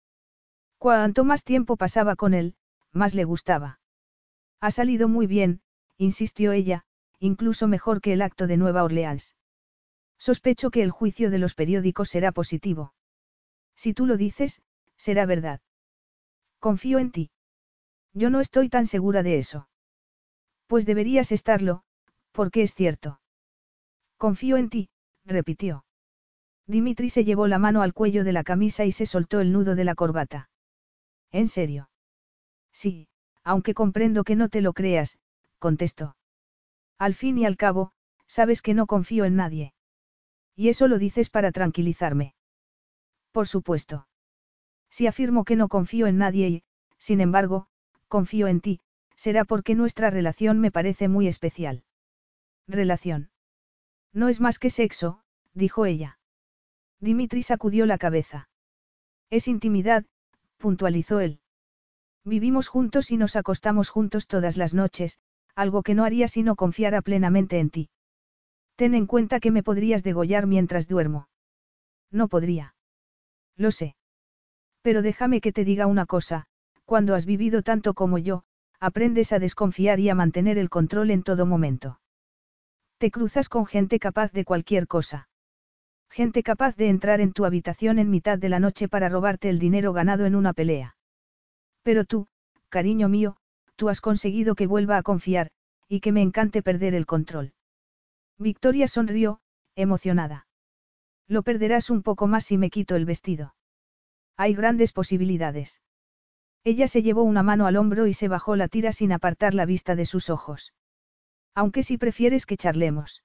Cuanto más tiempo pasaba con él, más le gustaba. Ha salido muy bien, insistió ella, incluso mejor que el acto de Nueva Orleans. Sospecho que el juicio de los periódicos será positivo. Si tú lo dices, será verdad. Confío en ti. Yo no estoy tan segura de eso. Pues deberías estarlo, porque es cierto. Confío en ti, repitió. Dimitri se llevó la mano al cuello de la camisa y se soltó el nudo de la corbata. ¿En serio? Sí, aunque comprendo que no te lo creas, contestó. Al fin y al cabo, sabes que no confío en nadie. Y eso lo dices para tranquilizarme. Por supuesto. Si afirmo que no confío en nadie y, sin embargo, confío en ti, será porque nuestra relación me parece muy especial. Relación. No es más que sexo, dijo ella. Dimitri sacudió la cabeza. Es intimidad, puntualizó él. Vivimos juntos y nos acostamos juntos todas las noches, algo que no haría si no confiara plenamente en ti. Ten en cuenta que me podrías degollar mientras duermo. No podría. Lo sé. Pero déjame que te diga una cosa, cuando has vivido tanto como yo, aprendes a desconfiar y a mantener el control en todo momento. Te cruzas con gente capaz de cualquier cosa. Gente capaz de entrar en tu habitación en mitad de la noche para robarte el dinero ganado en una pelea. Pero tú, cariño mío, tú has conseguido que vuelva a confiar, y que me encante perder el control. Victoria sonrió, emocionada. Lo perderás un poco más si me quito el vestido. Hay grandes posibilidades. Ella se llevó una mano al hombro y se bajó la tira sin apartar la vista de sus ojos. Aunque si prefieres que charlemos.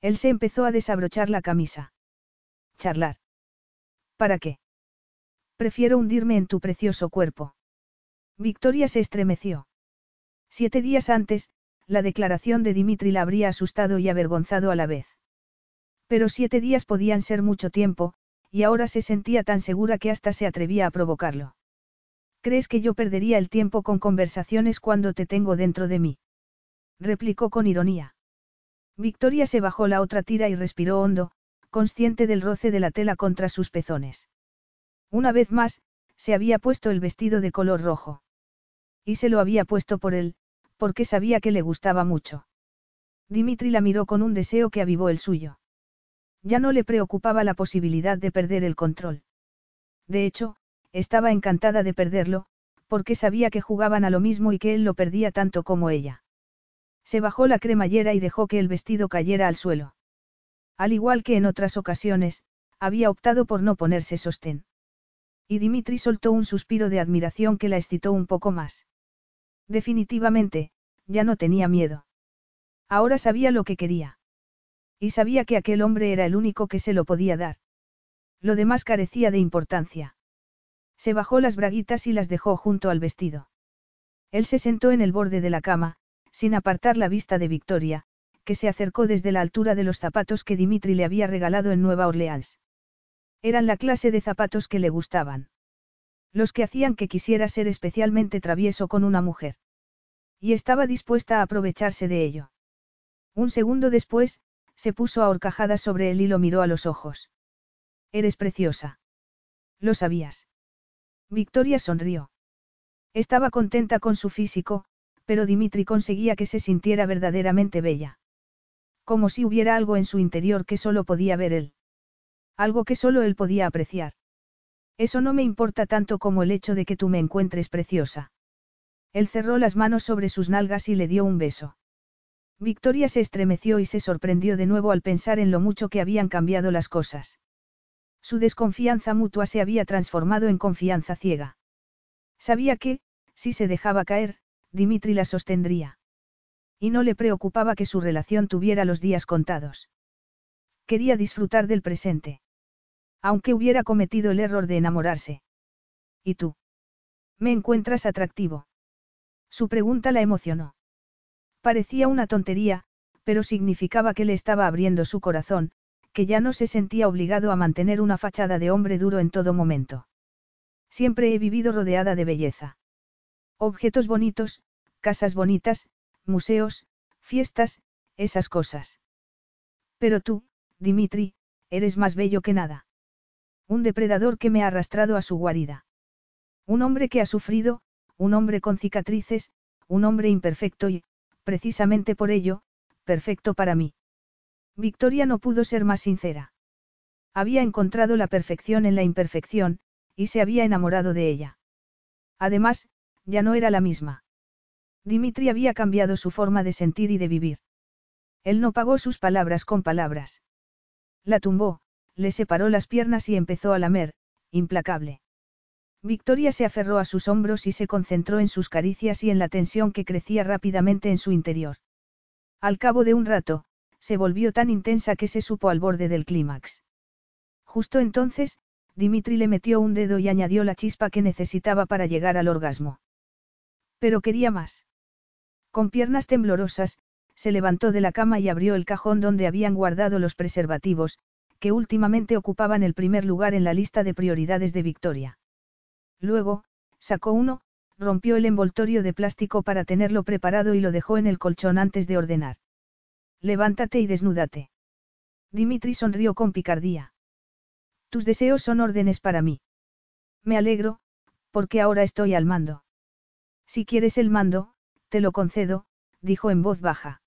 Él se empezó a desabrochar la camisa. Charlar. ¿Para qué? Prefiero hundirme en tu precioso cuerpo. Victoria se estremeció. Siete días antes, la declaración de Dimitri la habría asustado y avergonzado a la vez. Pero siete días podían ser mucho tiempo, y ahora se sentía tan segura que hasta se atrevía a provocarlo. ¿Crees que yo perdería el tiempo con conversaciones cuando te tengo dentro de mí? replicó con ironía. Victoria se bajó la otra tira y respiró hondo, consciente del roce de la tela contra sus pezones. Una vez más, se había puesto el vestido de color rojo. Y se lo había puesto por él, porque sabía que le gustaba mucho. Dimitri la miró con un deseo que avivó el suyo. Ya no le preocupaba la posibilidad de perder el control. De hecho, estaba encantada de perderlo, porque sabía que jugaban a lo mismo y que él lo perdía tanto como ella. Se bajó la cremallera y dejó que el vestido cayera al suelo. Al igual que en otras ocasiones, había optado por no ponerse sostén. Y Dimitri soltó un suspiro de admiración que la excitó un poco más. Definitivamente, ya no tenía miedo. Ahora sabía lo que quería. Y sabía que aquel hombre era el único que se lo podía dar. Lo demás carecía de importancia. Se bajó las braguitas y las dejó junto al vestido. Él se sentó en el borde de la cama, sin apartar la vista de Victoria, que se acercó desde la altura de los zapatos que Dimitri le había regalado en Nueva Orleans. Eran la clase de zapatos que le gustaban. Los que hacían que quisiera ser especialmente travieso con una mujer. Y estaba dispuesta a aprovecharse de ello. Un segundo después, se puso a horcajadas sobre él y lo miró a los ojos. Eres preciosa. Lo sabías. Victoria sonrió. Estaba contenta con su físico, pero Dimitri conseguía que se sintiera verdaderamente bella. Como si hubiera algo en su interior que solo podía ver él. Algo que solo él podía apreciar. Eso no me importa tanto como el hecho de que tú me encuentres preciosa. Él cerró las manos sobre sus nalgas y le dio un beso. Victoria se estremeció y se sorprendió de nuevo al pensar en lo mucho que habían cambiado las cosas. Su desconfianza mutua se había transformado en confianza ciega. Sabía que, si se dejaba caer, Dimitri la sostendría. Y no le preocupaba que su relación tuviera los días contados. Quería disfrutar del presente. Aunque hubiera cometido el error de enamorarse. ¿Y tú? ¿Me encuentras atractivo? Su pregunta la emocionó. Parecía una tontería, pero significaba que le estaba abriendo su corazón, que ya no se sentía obligado a mantener una fachada de hombre duro en todo momento. Siempre he vivido rodeada de belleza. Objetos bonitos, casas bonitas, museos, fiestas, esas cosas. Pero tú, Dimitri, eres más bello que nada. Un depredador que me ha arrastrado a su guarida. Un hombre que ha sufrido, un hombre con cicatrices, un hombre imperfecto y, precisamente por ello, perfecto para mí. Victoria no pudo ser más sincera. Había encontrado la perfección en la imperfección, y se había enamorado de ella. Además, ya no era la misma. Dimitri había cambiado su forma de sentir y de vivir. Él no pagó sus palabras con palabras. La tumbó, le separó las piernas y empezó a lamer, implacable. Victoria se aferró a sus hombros y se concentró en sus caricias y en la tensión que crecía rápidamente en su interior. Al cabo de un rato, se volvió tan intensa que se supo al borde del clímax. Justo entonces, Dimitri le metió un dedo y añadió la chispa que necesitaba para llegar al orgasmo. Pero quería más. Con piernas temblorosas, se levantó de la cama y abrió el cajón donde habían guardado los preservativos, que últimamente ocupaban el primer lugar en la lista de prioridades de Victoria. Luego, sacó uno, rompió el envoltorio de plástico para tenerlo preparado y lo dejó en el colchón antes de ordenar. Levántate y desnúdate. Dimitri sonrió con picardía. Tus deseos son órdenes para mí. Me alegro, porque ahora estoy al mando. Si quieres el mando, te lo concedo, dijo en voz baja.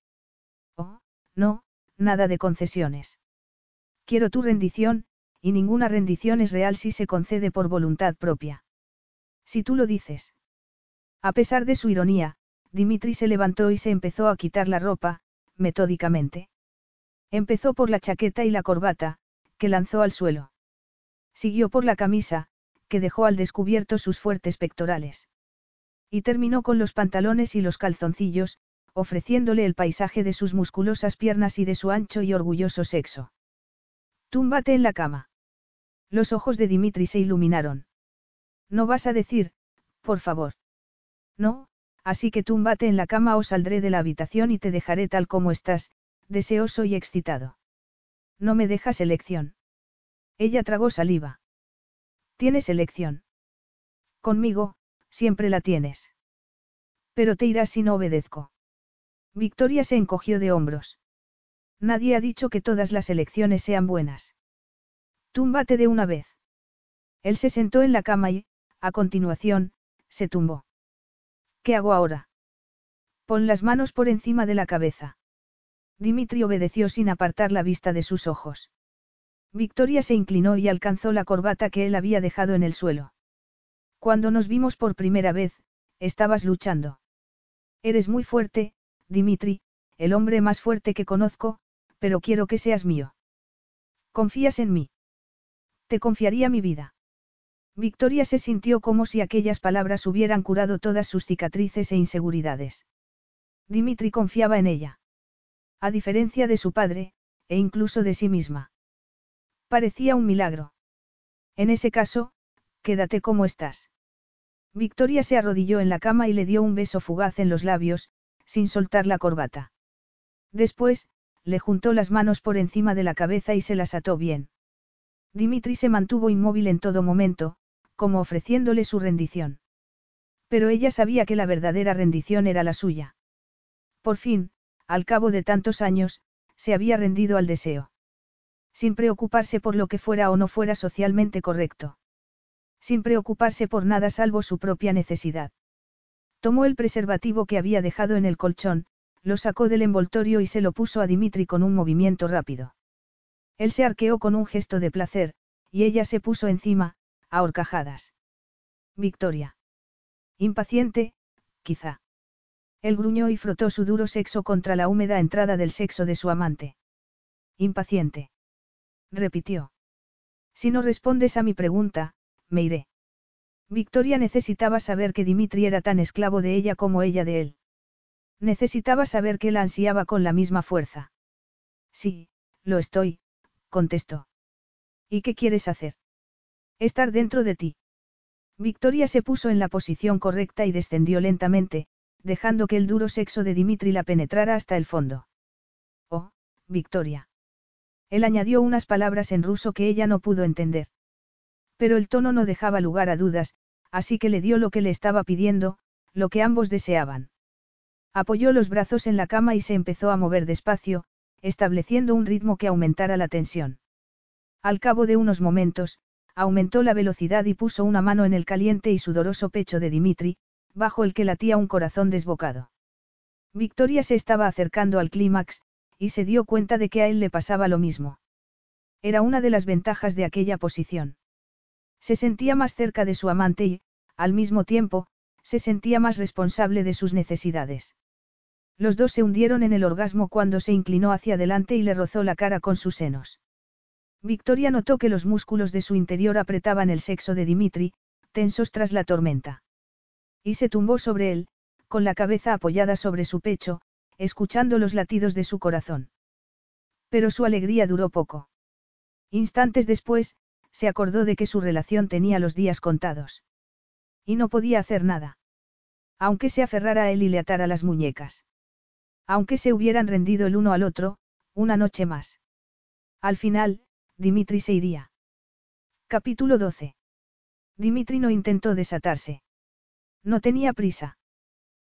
Oh, no, nada de concesiones. Quiero tu rendición, y ninguna rendición es real si se concede por voluntad propia. Si tú lo dices. A pesar de su ironía, Dimitri se levantó y se empezó a quitar la ropa, metódicamente. Empezó por la chaqueta y la corbata, que lanzó al suelo. Siguió por la camisa, que dejó al descubierto sus fuertes pectorales. Y terminó con los pantalones y los calzoncillos, ofreciéndole el paisaje de sus musculosas piernas y de su ancho y orgulloso sexo. Túmbate en la cama. Los ojos de Dimitri se iluminaron. No vas a decir, por favor. No, así que túmbate en la cama o saldré de la habitación y te dejaré tal como estás, deseoso y excitado. No me dejas elección. Ella tragó saliva. Tienes elección. Conmigo, siempre la tienes. Pero te irás si no obedezco. Victoria se encogió de hombros. Nadie ha dicho que todas las elecciones sean buenas. Túmbate de una vez. Él se sentó en la cama y, a continuación, se tumbó. ¿Qué hago ahora? Pon las manos por encima de la cabeza. Dimitri obedeció sin apartar la vista de sus ojos. Victoria se inclinó y alcanzó la corbata que él había dejado en el suelo. Cuando nos vimos por primera vez, estabas luchando. Eres muy fuerte, Dimitri, el hombre más fuerte que conozco, pero quiero que seas mío. ¿Confías en mí? Te confiaría mi vida. Victoria se sintió como si aquellas palabras hubieran curado todas sus cicatrices e inseguridades. Dimitri confiaba en ella. A diferencia de su padre, e incluso de sí misma. Parecía un milagro. En ese caso, quédate como estás. Victoria se arrodilló en la cama y le dio un beso fugaz en los labios, sin soltar la corbata. Después, le juntó las manos por encima de la cabeza y se las ató bien. Dimitri se mantuvo inmóvil en todo momento, como ofreciéndole su rendición. Pero ella sabía que la verdadera rendición era la suya. Por fin, al cabo de tantos años, se había rendido al deseo. Sin preocuparse por lo que fuera o no fuera socialmente correcto sin preocuparse por nada salvo su propia necesidad. Tomó el preservativo que había dejado en el colchón, lo sacó del envoltorio y se lo puso a Dimitri con un movimiento rápido. Él se arqueó con un gesto de placer, y ella se puso encima, a horcajadas. Victoria. Impaciente, quizá. Él gruñó y frotó su duro sexo contra la húmeda entrada del sexo de su amante. Impaciente. Repitió. Si no respondes a mi pregunta, me iré. Victoria necesitaba saber que Dimitri era tan esclavo de ella como ella de él. Necesitaba saber que él ansiaba con la misma fuerza. Sí, lo estoy, contestó. ¿Y qué quieres hacer? Estar dentro de ti. Victoria se puso en la posición correcta y descendió lentamente, dejando que el duro sexo de Dimitri la penetrara hasta el fondo. Oh, Victoria. Él añadió unas palabras en ruso que ella no pudo entender. Pero el tono no dejaba lugar a dudas, así que le dio lo que le estaba pidiendo, lo que ambos deseaban. Apoyó los brazos en la cama y se empezó a mover despacio, estableciendo un ritmo que aumentara la tensión. Al cabo de unos momentos, aumentó la velocidad y puso una mano en el caliente y sudoroso pecho de Dimitri, bajo el que latía un corazón desbocado. Victoria se estaba acercando al clímax, y se dio cuenta de que a él le pasaba lo mismo. Era una de las ventajas de aquella posición. Se sentía más cerca de su amante y, al mismo tiempo, se sentía más responsable de sus necesidades. Los dos se hundieron en el orgasmo cuando se inclinó hacia adelante y le rozó la cara con sus senos. Victoria notó que los músculos de su interior apretaban el sexo de Dimitri, tensos tras la tormenta. Y se tumbó sobre él, con la cabeza apoyada sobre su pecho, escuchando los latidos de su corazón. Pero su alegría duró poco. Instantes después, se acordó de que su relación tenía los días contados. Y no podía hacer nada. Aunque se aferrara a él y le atara las muñecas. Aunque se hubieran rendido el uno al otro, una noche más. Al final, Dimitri se iría. Capítulo 12. Dimitri no intentó desatarse. No tenía prisa.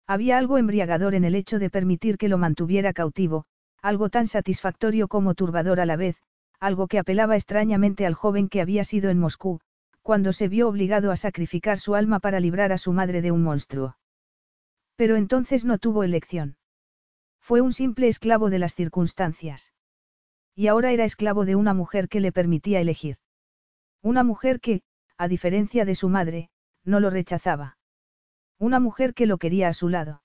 Había algo embriagador en el hecho de permitir que lo mantuviera cautivo, algo tan satisfactorio como turbador a la vez, algo que apelaba extrañamente al joven que había sido en Moscú, cuando se vio obligado a sacrificar su alma para librar a su madre de un monstruo. Pero entonces no tuvo elección. Fue un simple esclavo de las circunstancias. Y ahora era esclavo de una mujer que le permitía elegir. Una mujer que, a diferencia de su madre, no lo rechazaba. Una mujer que lo quería a su lado.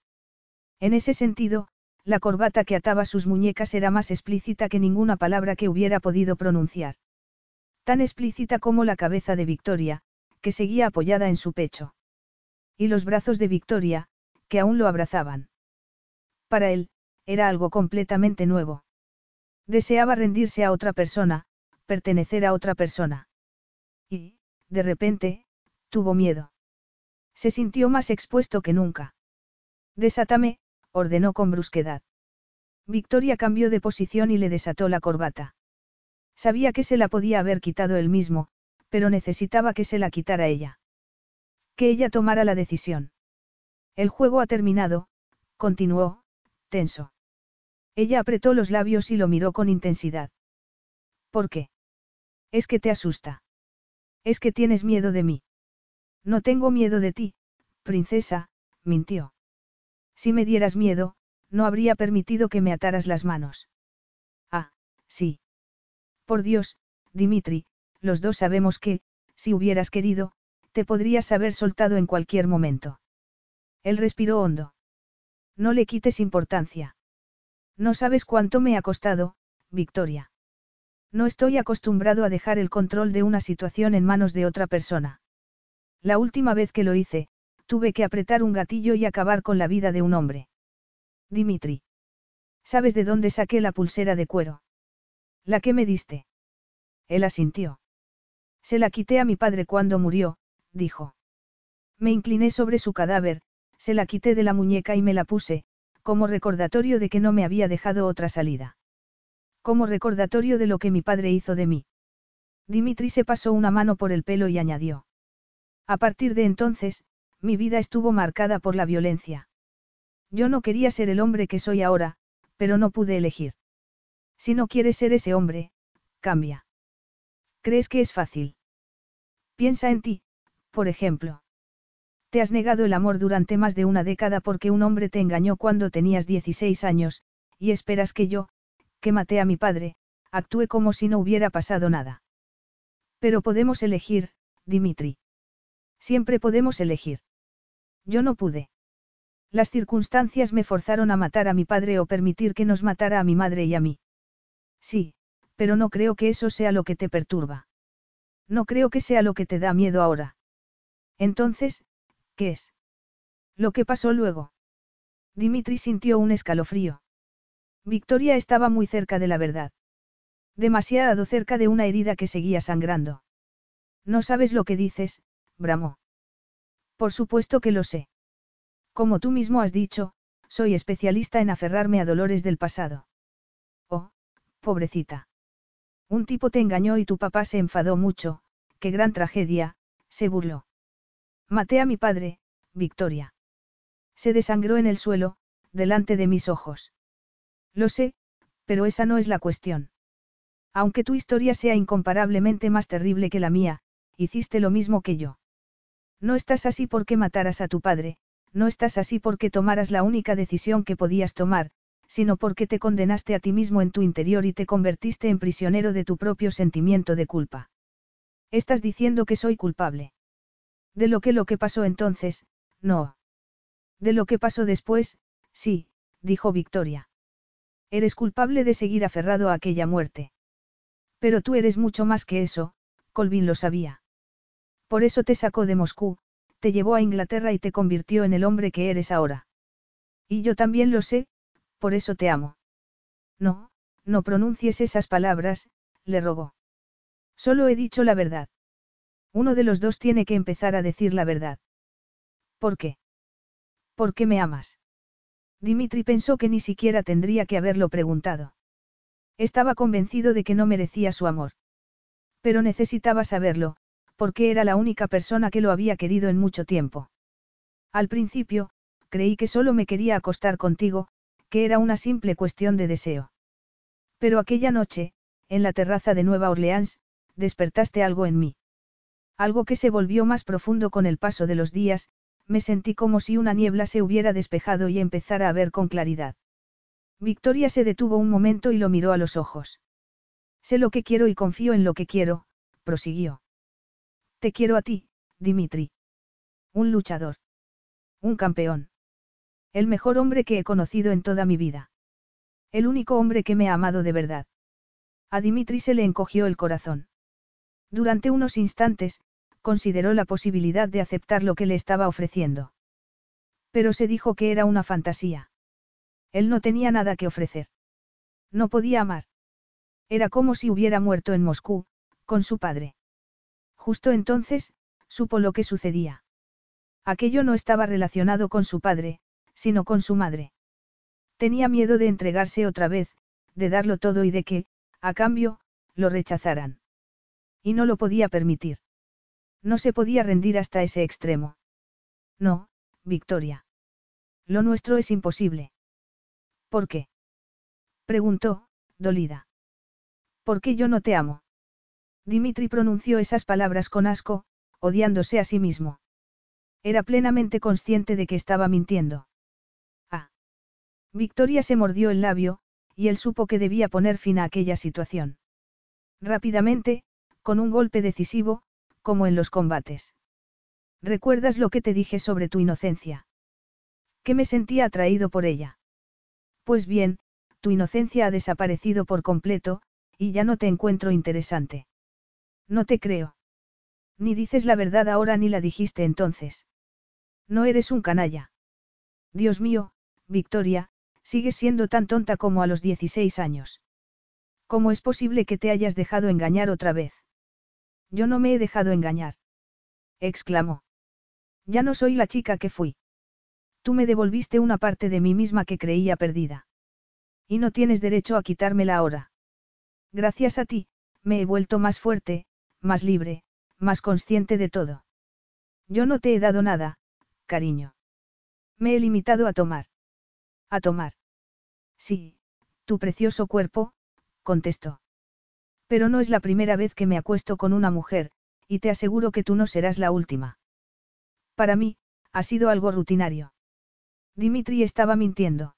En ese sentido, la corbata que ataba sus muñecas era más explícita que ninguna palabra que hubiera podido pronunciar. Tan explícita como la cabeza de Victoria, que seguía apoyada en su pecho. Y los brazos de Victoria, que aún lo abrazaban. Para él, era algo completamente nuevo. Deseaba rendirse a otra persona, pertenecer a otra persona. Y, de repente, tuvo miedo. Se sintió más expuesto que nunca. Desátame, ordenó con brusquedad. Victoria cambió de posición y le desató la corbata. Sabía que se la podía haber quitado él mismo, pero necesitaba que se la quitara ella. Que ella tomara la decisión. El juego ha terminado, continuó, tenso. Ella apretó los labios y lo miró con intensidad. ¿Por qué? Es que te asusta. Es que tienes miedo de mí. No tengo miedo de ti, princesa, mintió. Si me dieras miedo, no habría permitido que me ataras las manos. Ah, sí. Por Dios, Dimitri, los dos sabemos que, si hubieras querido, te podrías haber soltado en cualquier momento. Él respiró hondo. No le quites importancia. No sabes cuánto me ha costado, Victoria. No estoy acostumbrado a dejar el control de una situación en manos de otra persona. La última vez que lo hice, tuve que apretar un gatillo y acabar con la vida de un hombre. Dimitri. ¿Sabes de dónde saqué la pulsera de cuero? La que me diste. Él asintió. Se la quité a mi padre cuando murió, dijo. Me incliné sobre su cadáver, se la quité de la muñeca y me la puse, como recordatorio de que no me había dejado otra salida. Como recordatorio de lo que mi padre hizo de mí. Dimitri se pasó una mano por el pelo y añadió. A partir de entonces, mi vida estuvo marcada por la violencia. Yo no quería ser el hombre que soy ahora, pero no pude elegir. Si no quieres ser ese hombre, cambia. ¿Crees que es fácil? Piensa en ti, por ejemplo. Te has negado el amor durante más de una década porque un hombre te engañó cuando tenías 16 años, y esperas que yo, que maté a mi padre, actúe como si no hubiera pasado nada. Pero podemos elegir, Dimitri. Siempre podemos elegir. Yo no pude. Las circunstancias me forzaron a matar a mi padre o permitir que nos matara a mi madre y a mí. Sí, pero no creo que eso sea lo que te perturba. No creo que sea lo que te da miedo ahora. Entonces, ¿qué es? Lo que pasó luego. Dimitri sintió un escalofrío. Victoria estaba muy cerca de la verdad. Demasiado cerca de una herida que seguía sangrando. No sabes lo que dices, bramó. Por supuesto que lo sé. Como tú mismo has dicho, soy especialista en aferrarme a dolores del pasado. Oh, pobrecita. Un tipo te engañó y tu papá se enfadó mucho, qué gran tragedia, se burló. Maté a mi padre, Victoria. Se desangró en el suelo, delante de mis ojos. Lo sé, pero esa no es la cuestión. Aunque tu historia sea incomparablemente más terrible que la mía, hiciste lo mismo que yo. No estás así porque mataras a tu padre, no estás así porque tomaras la única decisión que podías tomar, sino porque te condenaste a ti mismo en tu interior y te convertiste en prisionero de tu propio sentimiento de culpa. Estás diciendo que soy culpable. De lo que lo que pasó entonces, no. De lo que pasó después, sí, dijo Victoria. Eres culpable de seguir aferrado a aquella muerte. Pero tú eres mucho más que eso, Colvin lo sabía. Por eso te sacó de Moscú, te llevó a Inglaterra y te convirtió en el hombre que eres ahora. Y yo también lo sé, por eso te amo. No, no pronuncies esas palabras, le rogó. Solo he dicho la verdad. Uno de los dos tiene que empezar a decir la verdad. ¿Por qué? ¿Por qué me amas? Dimitri pensó que ni siquiera tendría que haberlo preguntado. Estaba convencido de que no merecía su amor. Pero necesitaba saberlo, porque era la única persona que lo había querido en mucho tiempo. Al principio, creí que solo me quería acostar contigo, que era una simple cuestión de deseo. Pero aquella noche, en la terraza de Nueva Orleans, despertaste algo en mí. Algo que se volvió más profundo con el paso de los días, me sentí como si una niebla se hubiera despejado y empezara a ver con claridad. Victoria se detuvo un momento y lo miró a los ojos. Sé lo que quiero y confío en lo que quiero, prosiguió. Te quiero a ti, Dimitri. Un luchador. Un campeón. El mejor hombre que he conocido en toda mi vida. El único hombre que me ha amado de verdad. A Dimitri se le encogió el corazón. Durante unos instantes, consideró la posibilidad de aceptar lo que le estaba ofreciendo. Pero se dijo que era una fantasía. Él no tenía nada que ofrecer. No podía amar. Era como si hubiera muerto en Moscú, con su padre. Justo entonces, supo lo que sucedía. Aquello no estaba relacionado con su padre, sino con su madre. Tenía miedo de entregarse otra vez, de darlo todo y de que, a cambio, lo rechazaran. Y no lo podía permitir. No se podía rendir hasta ese extremo. No, Victoria. Lo nuestro es imposible. ¿Por qué? Preguntó, dolida. ¿Por qué yo no te amo? Dimitri pronunció esas palabras con asco, odiándose a sí mismo. Era plenamente consciente de que estaba mintiendo. Ah. Victoria se mordió el labio, y él supo que debía poner fin a aquella situación. Rápidamente, con un golpe decisivo, como en los combates. ¿Recuerdas lo que te dije sobre tu inocencia? Que me sentía atraído por ella. Pues bien, tu inocencia ha desaparecido por completo, y ya no te encuentro interesante. No te creo. Ni dices la verdad ahora ni la dijiste entonces. No eres un canalla. Dios mío, Victoria, sigues siendo tan tonta como a los 16 años. ¿Cómo es posible que te hayas dejado engañar otra vez? Yo no me he dejado engañar. exclamó. Ya no soy la chica que fui. Tú me devolviste una parte de mí misma que creía perdida. Y no tienes derecho a quitármela ahora. Gracias a ti, me he vuelto más fuerte, más libre, más consciente de todo. Yo no te he dado nada, cariño. Me he limitado a tomar. A tomar. Sí, tu precioso cuerpo, contestó. Pero no es la primera vez que me acuesto con una mujer, y te aseguro que tú no serás la última. Para mí, ha sido algo rutinario. Dimitri estaba mintiendo.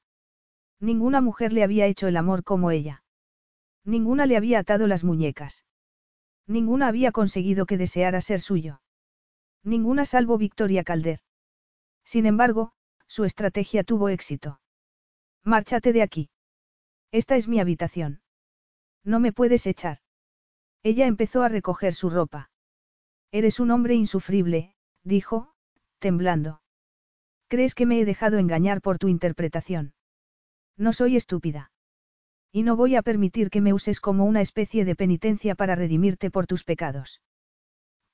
Ninguna mujer le había hecho el amor como ella. Ninguna le había atado las muñecas. Ninguna había conseguido que deseara ser suyo. Ninguna salvo Victoria Calder. Sin embargo, su estrategia tuvo éxito. Márchate de aquí. Esta es mi habitación. No me puedes echar. Ella empezó a recoger su ropa. Eres un hombre insufrible, dijo, temblando. ¿Crees que me he dejado engañar por tu interpretación? No soy estúpida. Y no voy a permitir que me uses como una especie de penitencia para redimirte por tus pecados.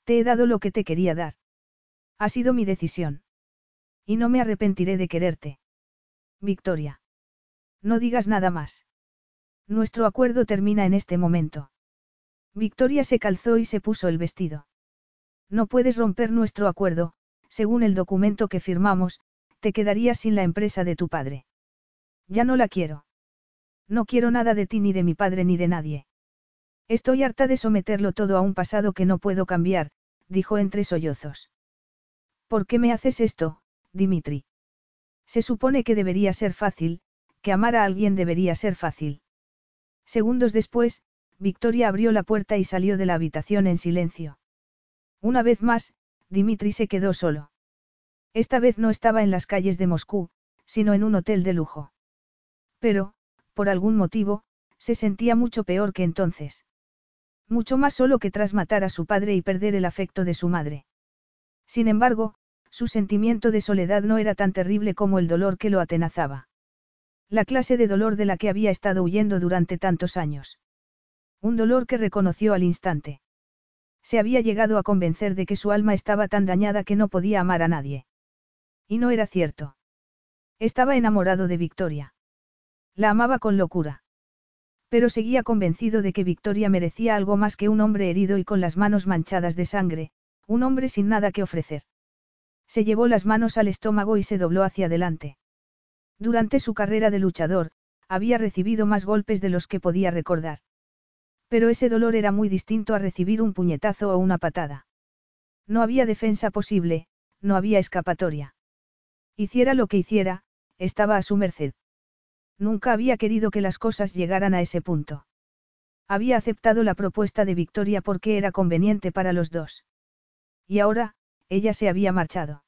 Te he dado lo que te quería dar. Ha sido mi decisión. Y no me arrepentiré de quererte. Victoria. No digas nada más. Nuestro acuerdo termina en este momento. Victoria se calzó y se puso el vestido. No puedes romper nuestro acuerdo, según el documento que firmamos, te quedarías sin la empresa de tu padre. Ya no la quiero. No quiero nada de ti ni de mi padre ni de nadie. Estoy harta de someterlo todo a un pasado que no puedo cambiar, dijo entre sollozos. ¿Por qué me haces esto, Dimitri? Se supone que debería ser fácil, que amar a alguien debería ser fácil. Segundos después, Victoria abrió la puerta y salió de la habitación en silencio. Una vez más, Dimitri se quedó solo. Esta vez no estaba en las calles de Moscú, sino en un hotel de lujo. Pero, por algún motivo, se sentía mucho peor que entonces. Mucho más solo que tras matar a su padre y perder el afecto de su madre. Sin embargo, su sentimiento de soledad no era tan terrible como el dolor que lo atenazaba. La clase de dolor de la que había estado huyendo durante tantos años. Un dolor que reconoció al instante. Se había llegado a convencer de que su alma estaba tan dañada que no podía amar a nadie. Y no era cierto. Estaba enamorado de Victoria. La amaba con locura. Pero seguía convencido de que Victoria merecía algo más que un hombre herido y con las manos manchadas de sangre, un hombre sin nada que ofrecer. Se llevó las manos al estómago y se dobló hacia adelante. Durante su carrera de luchador, había recibido más golpes de los que podía recordar. Pero ese dolor era muy distinto a recibir un puñetazo o una patada. No había defensa posible, no había escapatoria. Hiciera lo que hiciera, estaba a su merced. Nunca había querido que las cosas llegaran a ese punto. Había aceptado la propuesta de Victoria porque era conveniente para los dos. Y ahora, ella se había marchado.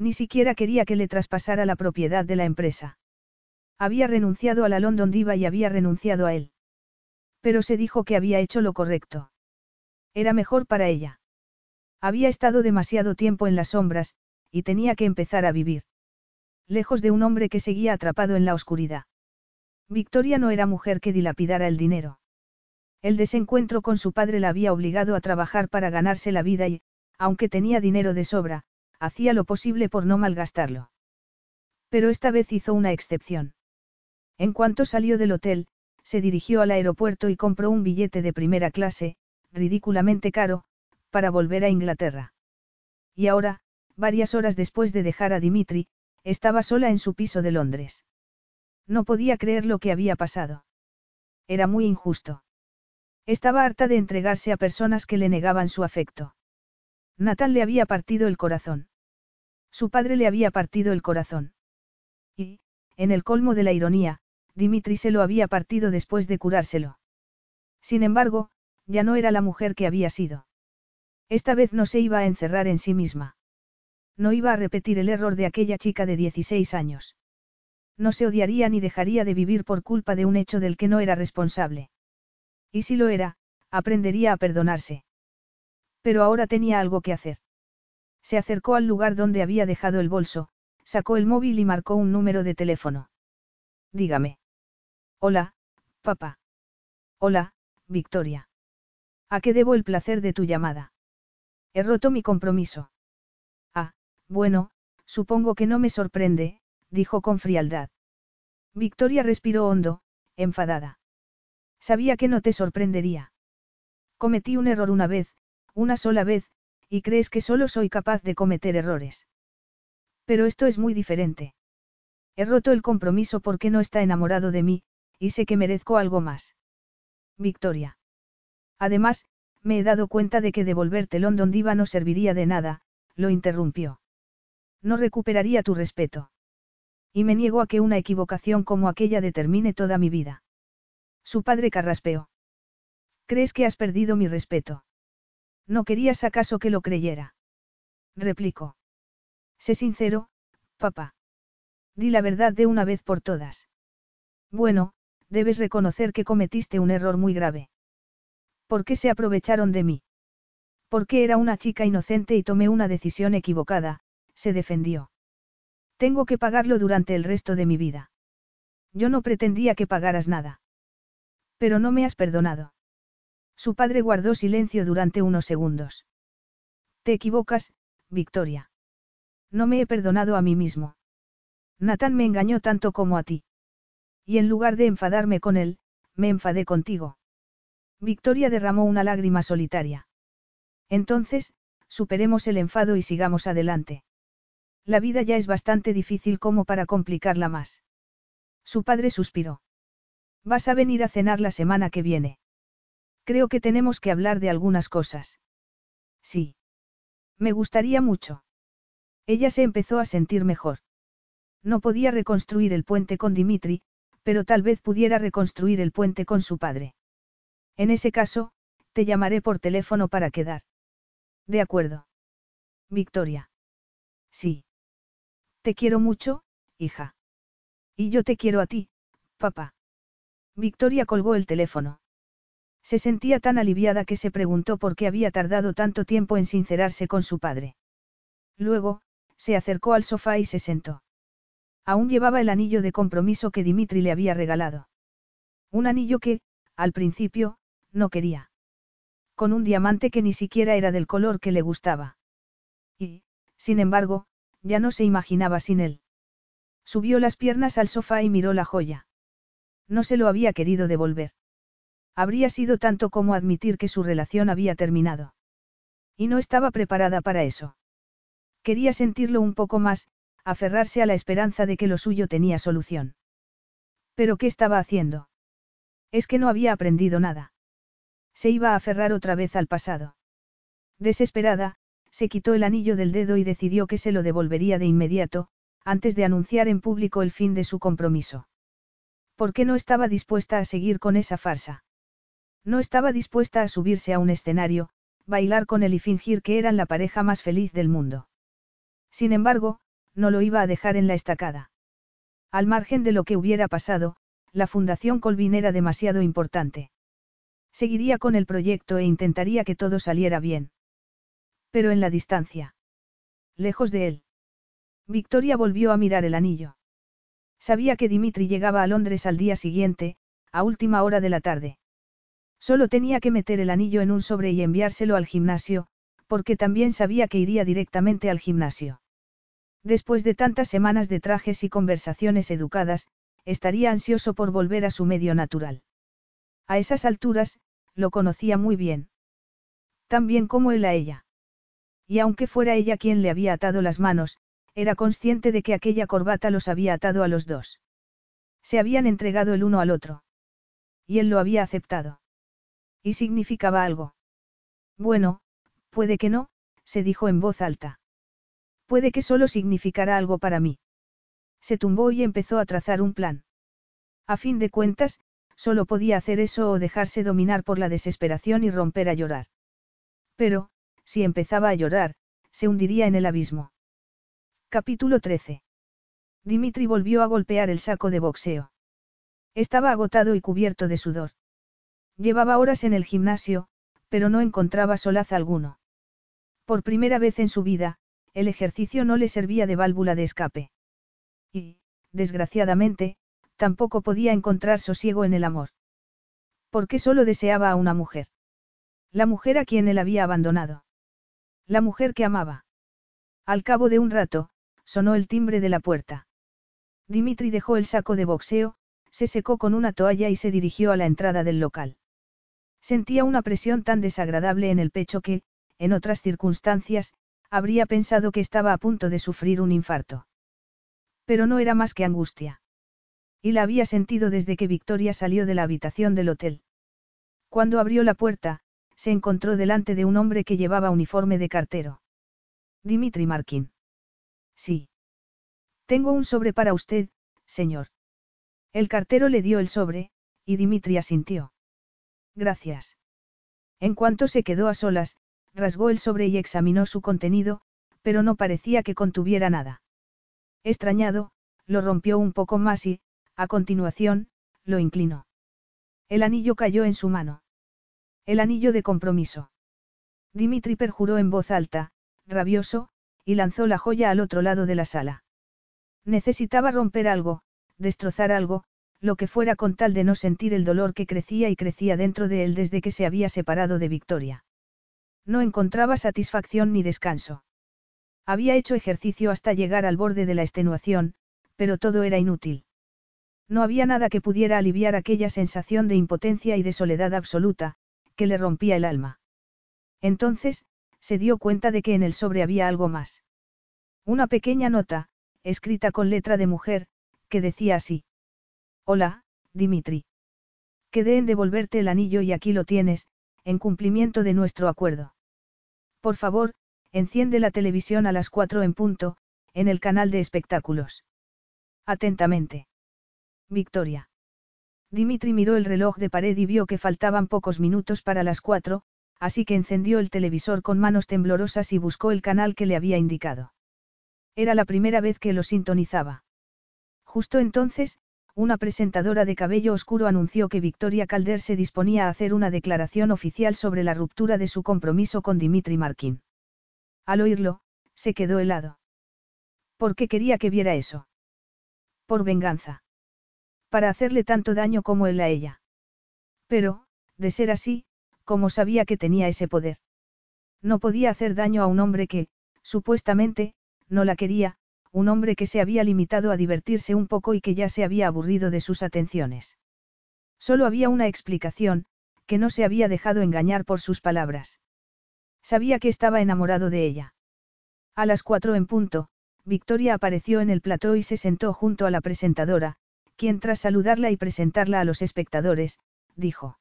Ni siquiera quería que le traspasara la propiedad de la empresa. Había renunciado a la London Diva y había renunciado a él. Pero se dijo que había hecho lo correcto. Era mejor para ella. Había estado demasiado tiempo en las sombras, y tenía que empezar a vivir. Lejos de un hombre que seguía atrapado en la oscuridad. Victoria no era mujer que dilapidara el dinero. El desencuentro con su padre la había obligado a trabajar para ganarse la vida y, aunque tenía dinero de sobra, hacía lo posible por no malgastarlo. Pero esta vez hizo una excepción. En cuanto salió del hotel, se dirigió al aeropuerto y compró un billete de primera clase, ridículamente caro, para volver a Inglaterra. Y ahora, varias horas después de dejar a Dimitri, estaba sola en su piso de Londres. No podía creer lo que había pasado. Era muy injusto. Estaba harta de entregarse a personas que le negaban su afecto. Nathan le había partido el corazón. Su padre le había partido el corazón. Y, en el colmo de la ironía, Dimitri se lo había partido después de curárselo. Sin embargo, ya no era la mujer que había sido. Esta vez no se iba a encerrar en sí misma. No iba a repetir el error de aquella chica de 16 años. No se odiaría ni dejaría de vivir por culpa de un hecho del que no era responsable. Y si lo era, aprendería a perdonarse. Pero ahora tenía algo que hacer. Se acercó al lugar donde había dejado el bolso, sacó el móvil y marcó un número de teléfono. Dígame. Hola, papá. Hola, Victoria. ¿A qué debo el placer de tu llamada? He roto mi compromiso. Ah, bueno, supongo que no me sorprende, dijo con frialdad. Victoria respiró hondo, enfadada. Sabía que no te sorprendería. Cometí un error una vez, una sola vez, y crees que solo soy capaz de cometer errores. Pero esto es muy diferente. He roto el compromiso porque no está enamorado de mí, y sé que merezco algo más. Victoria. Además, me he dado cuenta de que devolverte London Diva no serviría de nada, lo interrumpió. No recuperaría tu respeto. Y me niego a que una equivocación como aquella determine toda mi vida. Su padre carraspeó. ¿Crees que has perdido mi respeto? ¿No querías acaso que lo creyera? Replicó. Sé sincero, papá. Di la verdad de una vez por todas. Bueno, debes reconocer que cometiste un error muy grave. ¿Por qué se aprovecharon de mí? Porque era una chica inocente y tomé una decisión equivocada, se defendió. Tengo que pagarlo durante el resto de mi vida. Yo no pretendía que pagaras nada. Pero no me has perdonado. Su padre guardó silencio durante unos segundos. Te equivocas, Victoria. No me he perdonado a mí mismo. Nathan me engañó tanto como a ti. Y en lugar de enfadarme con él, me enfadé contigo. Victoria derramó una lágrima solitaria. Entonces, superemos el enfado y sigamos adelante. La vida ya es bastante difícil como para complicarla más. Su padre suspiró. Vas a venir a cenar la semana que viene. Creo que tenemos que hablar de algunas cosas. Sí. Me gustaría mucho. Ella se empezó a sentir mejor. No podía reconstruir el puente con Dimitri, pero tal vez pudiera reconstruir el puente con su padre. En ese caso, te llamaré por teléfono para quedar. De acuerdo. Victoria. Sí. Te quiero mucho, hija. Y yo te quiero a ti, papá. Victoria colgó el teléfono. Se sentía tan aliviada que se preguntó por qué había tardado tanto tiempo en sincerarse con su padre. Luego, se acercó al sofá y se sentó. Aún llevaba el anillo de compromiso que Dimitri le había regalado. Un anillo que, al principio, no quería. Con un diamante que ni siquiera era del color que le gustaba. Y, sin embargo, ya no se imaginaba sin él. Subió las piernas al sofá y miró la joya. No se lo había querido devolver. Habría sido tanto como admitir que su relación había terminado. Y no estaba preparada para eso. Quería sentirlo un poco más, aferrarse a la esperanza de que lo suyo tenía solución. Pero ¿qué estaba haciendo? Es que no había aprendido nada. Se iba a aferrar otra vez al pasado. Desesperada, se quitó el anillo del dedo y decidió que se lo devolvería de inmediato, antes de anunciar en público el fin de su compromiso. ¿Por qué no estaba dispuesta a seguir con esa farsa? No estaba dispuesta a subirse a un escenario, bailar con él y fingir que eran la pareja más feliz del mundo. Sin embargo, no lo iba a dejar en la estacada. Al margen de lo que hubiera pasado, la Fundación Colvin era demasiado importante. Seguiría con el proyecto e intentaría que todo saliera bien. Pero en la distancia. Lejos de él. Victoria volvió a mirar el anillo. Sabía que Dimitri llegaba a Londres al día siguiente, a última hora de la tarde. Solo tenía que meter el anillo en un sobre y enviárselo al gimnasio, porque también sabía que iría directamente al gimnasio. Después de tantas semanas de trajes y conversaciones educadas, estaría ansioso por volver a su medio natural. A esas alturas, lo conocía muy bien. Tan bien como él a ella. Y aunque fuera ella quien le había atado las manos, era consciente de que aquella corbata los había atado a los dos. Se habían entregado el uno al otro. Y él lo había aceptado. ¿Y significaba algo? Bueno, puede que no, se dijo en voz alta. Puede que solo significara algo para mí. Se tumbó y empezó a trazar un plan. A fin de cuentas, solo podía hacer eso o dejarse dominar por la desesperación y romper a llorar. Pero, si empezaba a llorar, se hundiría en el abismo. Capítulo 13. Dimitri volvió a golpear el saco de boxeo. Estaba agotado y cubierto de sudor. Llevaba horas en el gimnasio, pero no encontraba solaz alguno. Por primera vez en su vida, el ejercicio no le servía de válvula de escape. Y, desgraciadamente, tampoco podía encontrar sosiego en el amor. Porque solo deseaba a una mujer. La mujer a quien él había abandonado. La mujer que amaba. Al cabo de un rato, sonó el timbre de la puerta. Dimitri dejó el saco de boxeo, se secó con una toalla y se dirigió a la entrada del local. Sentía una presión tan desagradable en el pecho que, en otras circunstancias, habría pensado que estaba a punto de sufrir un infarto. Pero no era más que angustia. Y la había sentido desde que Victoria salió de la habitación del hotel. Cuando abrió la puerta, se encontró delante de un hombre que llevaba uniforme de cartero. Dimitri Markin. Sí. Tengo un sobre para usted, señor. El cartero le dio el sobre, y Dimitri asintió. Gracias. En cuanto se quedó a solas, rasgó el sobre y examinó su contenido, pero no parecía que contuviera nada. Extrañado, lo rompió un poco más y, a continuación, lo inclinó. El anillo cayó en su mano. El anillo de compromiso. Dimitri perjuró en voz alta, rabioso, y lanzó la joya al otro lado de la sala. Necesitaba romper algo, destrozar algo, lo que fuera con tal de no sentir el dolor que crecía y crecía dentro de él desde que se había separado de Victoria. No encontraba satisfacción ni descanso. Había hecho ejercicio hasta llegar al borde de la extenuación, pero todo era inútil. No había nada que pudiera aliviar aquella sensación de impotencia y de soledad absoluta, que le rompía el alma. Entonces, se dio cuenta de que en el sobre había algo más. Una pequeña nota, escrita con letra de mujer, que decía así. Hola, Dimitri. Quedé en devolverte el anillo y aquí lo tienes, en cumplimiento de nuestro acuerdo. Por favor, enciende la televisión a las cuatro en punto, en el canal de espectáculos. Atentamente. Victoria. Dimitri miró el reloj de pared y vio que faltaban pocos minutos para las cuatro, así que encendió el televisor con manos temblorosas y buscó el canal que le había indicado. Era la primera vez que lo sintonizaba. Justo entonces, una presentadora de cabello oscuro anunció que Victoria Calder se disponía a hacer una declaración oficial sobre la ruptura de su compromiso con Dimitri Markin. Al oírlo, se quedó helado. ¿Por qué quería que viera eso? Por venganza para hacerle tanto daño como él a ella. Pero, de ser así, ¿cómo sabía que tenía ese poder? No podía hacer daño a un hombre que, supuestamente, no la quería, un hombre que se había limitado a divertirse un poco y que ya se había aburrido de sus atenciones. Solo había una explicación, que no se había dejado engañar por sus palabras. Sabía que estaba enamorado de ella. A las cuatro en punto, Victoria apareció en el plató y se sentó junto a la presentadora, quien tras saludarla y presentarla a los espectadores, dijo.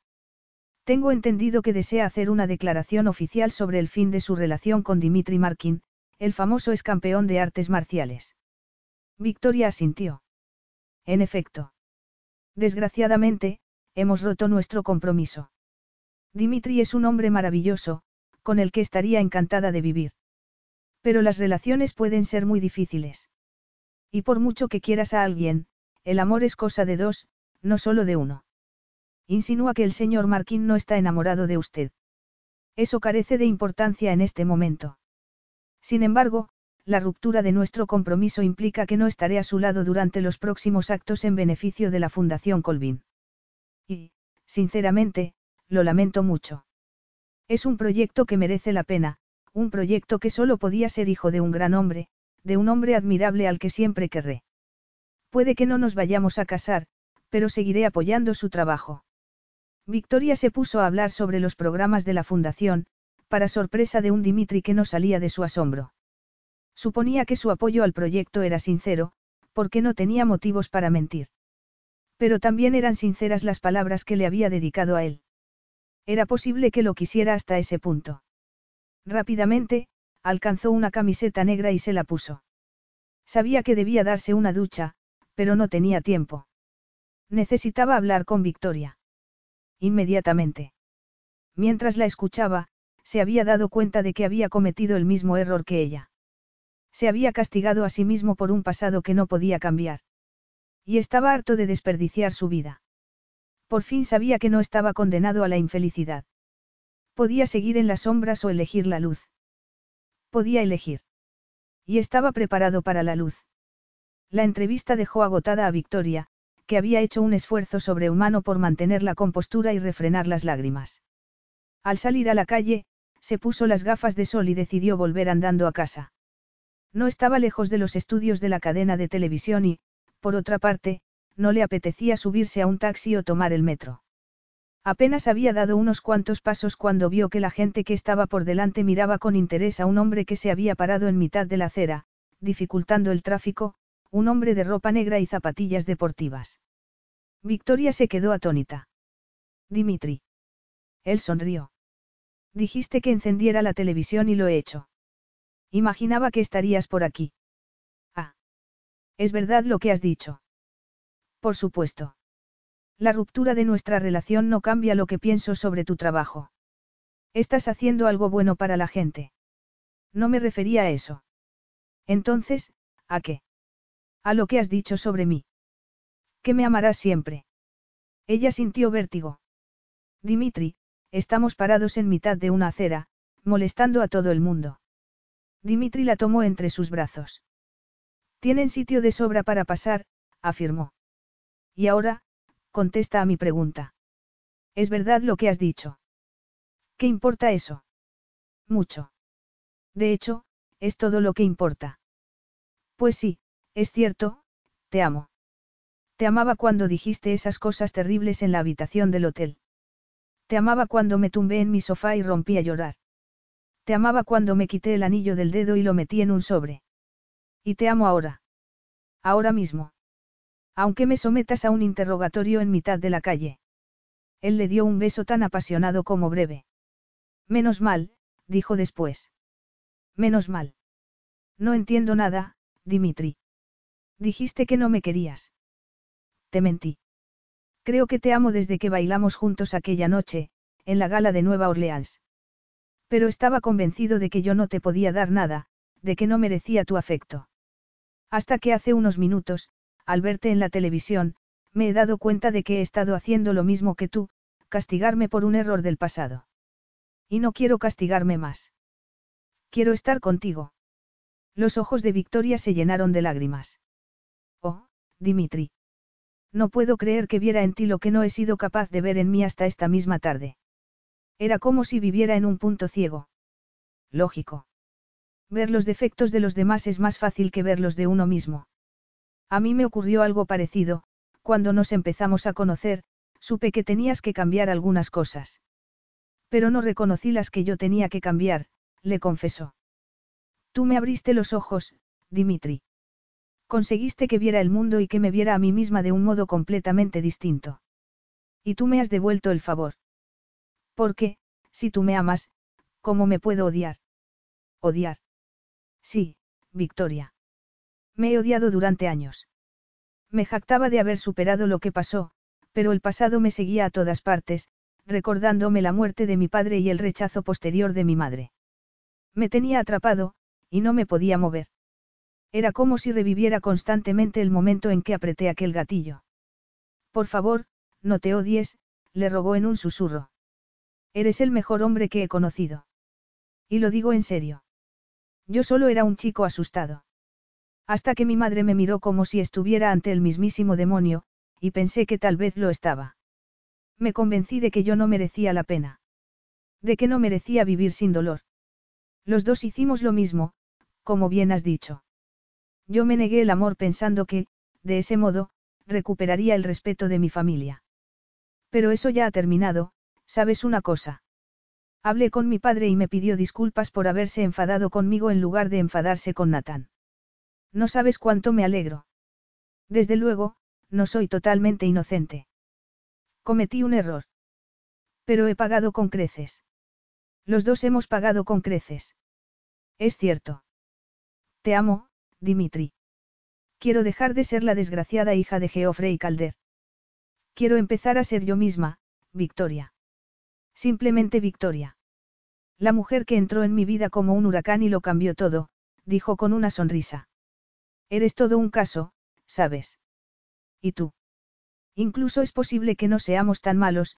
Tengo entendido que desea hacer una declaración oficial sobre el fin de su relación con Dimitri Markin, el famoso ex campeón de artes marciales. Victoria asintió. En efecto. Desgraciadamente, hemos roto nuestro compromiso. Dimitri es un hombre maravilloso, con el que estaría encantada de vivir. Pero las relaciones pueden ser muy difíciles. Y por mucho que quieras a alguien, el amor es cosa de dos, no solo de uno. Insinúa que el señor Marquín no está enamorado de usted. Eso carece de importancia en este momento. Sin embargo, la ruptura de nuestro compromiso implica que no estaré a su lado durante los próximos actos en beneficio de la Fundación Colvin. Y, sinceramente, lo lamento mucho. Es un proyecto que merece la pena, un proyecto que solo podía ser hijo de un gran hombre, de un hombre admirable al que siempre querré. Puede que no nos vayamos a casar, pero seguiré apoyando su trabajo. Victoria se puso a hablar sobre los programas de la fundación, para sorpresa de un Dimitri que no salía de su asombro. Suponía que su apoyo al proyecto era sincero, porque no tenía motivos para mentir. Pero también eran sinceras las palabras que le había dedicado a él. Era posible que lo quisiera hasta ese punto. Rápidamente, alcanzó una camiseta negra y se la puso. Sabía que debía darse una ducha, pero no tenía tiempo. Necesitaba hablar con Victoria. Inmediatamente. Mientras la escuchaba, se había dado cuenta de que había cometido el mismo error que ella. Se había castigado a sí mismo por un pasado que no podía cambiar. Y estaba harto de desperdiciar su vida. Por fin sabía que no estaba condenado a la infelicidad. Podía seguir en las sombras o elegir la luz. Podía elegir. Y estaba preparado para la luz. La entrevista dejó agotada a Victoria, que había hecho un esfuerzo sobrehumano por mantener la compostura y refrenar las lágrimas. Al salir a la calle, se puso las gafas de sol y decidió volver andando a casa. No estaba lejos de los estudios de la cadena de televisión y, por otra parte, no le apetecía subirse a un taxi o tomar el metro. Apenas había dado unos cuantos pasos cuando vio que la gente que estaba por delante miraba con interés a un hombre que se había parado en mitad de la acera, dificultando el tráfico, un hombre de ropa negra y zapatillas deportivas. Victoria se quedó atónita. Dimitri. Él sonrió. Dijiste que encendiera la televisión y lo he hecho. Imaginaba que estarías por aquí. Ah. Es verdad lo que has dicho. Por supuesto. La ruptura de nuestra relación no cambia lo que pienso sobre tu trabajo. Estás haciendo algo bueno para la gente. No me refería a eso. Entonces, ¿a qué? A lo que has dicho sobre mí. Que me amarás siempre. Ella sintió vértigo. Dimitri, estamos parados en mitad de una acera, molestando a todo el mundo. Dimitri la tomó entre sus brazos. Tienen sitio de sobra para pasar, afirmó. Y ahora, contesta a mi pregunta. ¿Es verdad lo que has dicho? ¿Qué importa eso? Mucho. De hecho, es todo lo que importa. Pues sí, es cierto, te amo. Te amaba cuando dijiste esas cosas terribles en la habitación del hotel. Te amaba cuando me tumbé en mi sofá y rompí a llorar. Te amaba cuando me quité el anillo del dedo y lo metí en un sobre. Y te amo ahora. Ahora mismo. Aunque me sometas a un interrogatorio en mitad de la calle. Él le dio un beso tan apasionado como breve. Menos mal, dijo después. Menos mal. No entiendo nada, Dimitri. Dijiste que no me querías. Te mentí. Creo que te amo desde que bailamos juntos aquella noche, en la gala de Nueva Orleans. Pero estaba convencido de que yo no te podía dar nada, de que no merecía tu afecto. Hasta que hace unos minutos, al verte en la televisión, me he dado cuenta de que he estado haciendo lo mismo que tú, castigarme por un error del pasado. Y no quiero castigarme más. Quiero estar contigo. Los ojos de Victoria se llenaron de lágrimas. Oh, Dimitri. No puedo creer que viera en ti lo que no he sido capaz de ver en mí hasta esta misma tarde. Era como si viviera en un punto ciego. Lógico. Ver los defectos de los demás es más fácil que ver los de uno mismo. A mí me ocurrió algo parecido, cuando nos empezamos a conocer, supe que tenías que cambiar algunas cosas. Pero no reconocí las que yo tenía que cambiar, le confesó. Tú me abriste los ojos, Dimitri. Conseguiste que viera el mundo y que me viera a mí misma de un modo completamente distinto. Y tú me has devuelto el favor. Porque, si tú me amas, ¿cómo me puedo odiar? Odiar. Sí, Victoria. Me he odiado durante años. Me jactaba de haber superado lo que pasó, pero el pasado me seguía a todas partes, recordándome la muerte de mi padre y el rechazo posterior de mi madre. Me tenía atrapado, y no me podía mover. Era como si reviviera constantemente el momento en que apreté aquel gatillo. Por favor, no te odies, le rogó en un susurro. Eres el mejor hombre que he conocido. Y lo digo en serio. Yo solo era un chico asustado. Hasta que mi madre me miró como si estuviera ante el mismísimo demonio, y pensé que tal vez lo estaba. Me convencí de que yo no merecía la pena. De que no merecía vivir sin dolor. Los dos hicimos lo mismo, como bien has dicho. Yo me negué el amor pensando que, de ese modo, recuperaría el respeto de mi familia. Pero eso ya ha terminado, ¿sabes una cosa? Hablé con mi padre y me pidió disculpas por haberse enfadado conmigo en lugar de enfadarse con Natán. No sabes cuánto me alegro. Desde luego, no soy totalmente inocente. Cometí un error. Pero he pagado con creces. Los dos hemos pagado con creces. Es cierto. Te amo, Dimitri. Quiero dejar de ser la desgraciada hija de Geoffrey Calder. Quiero empezar a ser yo misma, Victoria. Simplemente Victoria. La mujer que entró en mi vida como un huracán y lo cambió todo, dijo con una sonrisa. Eres todo un caso, ¿sabes? ¿Y tú? Incluso es posible que no seamos tan malos.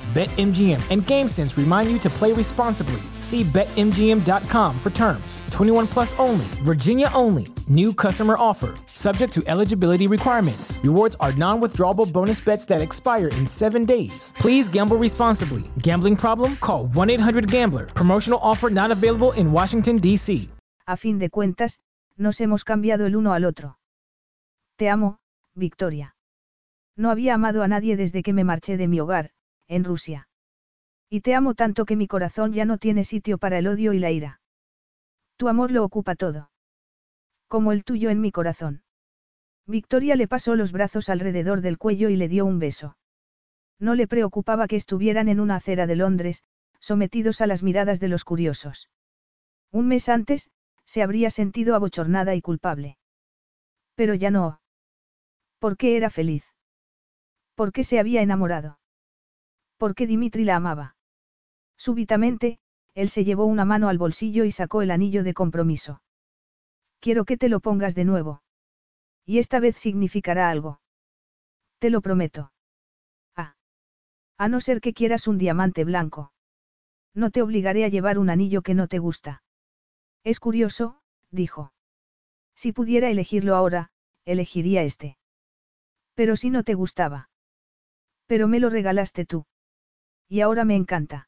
BetMGM and GameSense remind you to play responsibly. See BetMGM.com for terms. 21 plus only, Virginia only. New customer offer, subject to eligibility requirements. Rewards are non withdrawable bonus bets that expire in seven days. Please gamble responsibly. Gambling problem? Call 1 800 Gambler. Promotional offer not available in Washington, D.C. A fin de cuentas, nos hemos cambiado el uno al otro. Te amo, Victoria. No había amado a nadie desde que me marché de mi hogar, en Rusia. Y te amo tanto que mi corazón ya no tiene sitio para el odio y la ira. Tu amor lo ocupa todo. Como el tuyo en mi corazón. Victoria le pasó los brazos alrededor del cuello y le dio un beso. No le preocupaba que estuvieran en una acera de Londres, sometidos a las miradas de los curiosos. Un mes antes, se habría sentido abochornada y culpable. Pero ya no. ¿Por qué era feliz? ¿Por qué se había enamorado? Porque Dimitri la amaba. Súbitamente, él se llevó una mano al bolsillo y sacó el anillo de compromiso. Quiero que te lo pongas de nuevo. Y esta vez significará algo. Te lo prometo. Ah. A no ser que quieras un diamante blanco. No te obligaré a llevar un anillo que no te gusta. Es curioso, dijo. Si pudiera elegirlo ahora, elegiría este. Pero si no te gustaba. Pero me lo regalaste tú. Y ahora me encanta.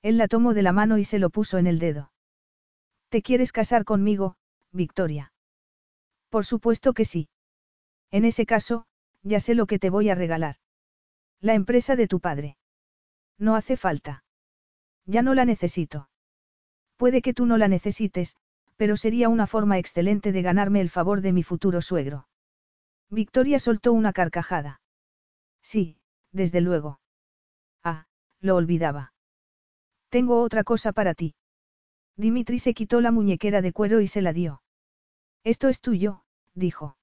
Él la tomó de la mano y se lo puso en el dedo. ¿Te quieres casar conmigo, Victoria? Por supuesto que sí. En ese caso, ya sé lo que te voy a regalar. La empresa de tu padre. No hace falta. Ya no la necesito. Puede que tú no la necesites, pero sería una forma excelente de ganarme el favor de mi futuro suegro. Victoria soltó una carcajada. Sí, desde luego. Lo olvidaba. Tengo otra cosa para ti. Dimitri se quitó la muñequera de cuero y se la dio. Esto es tuyo, dijo.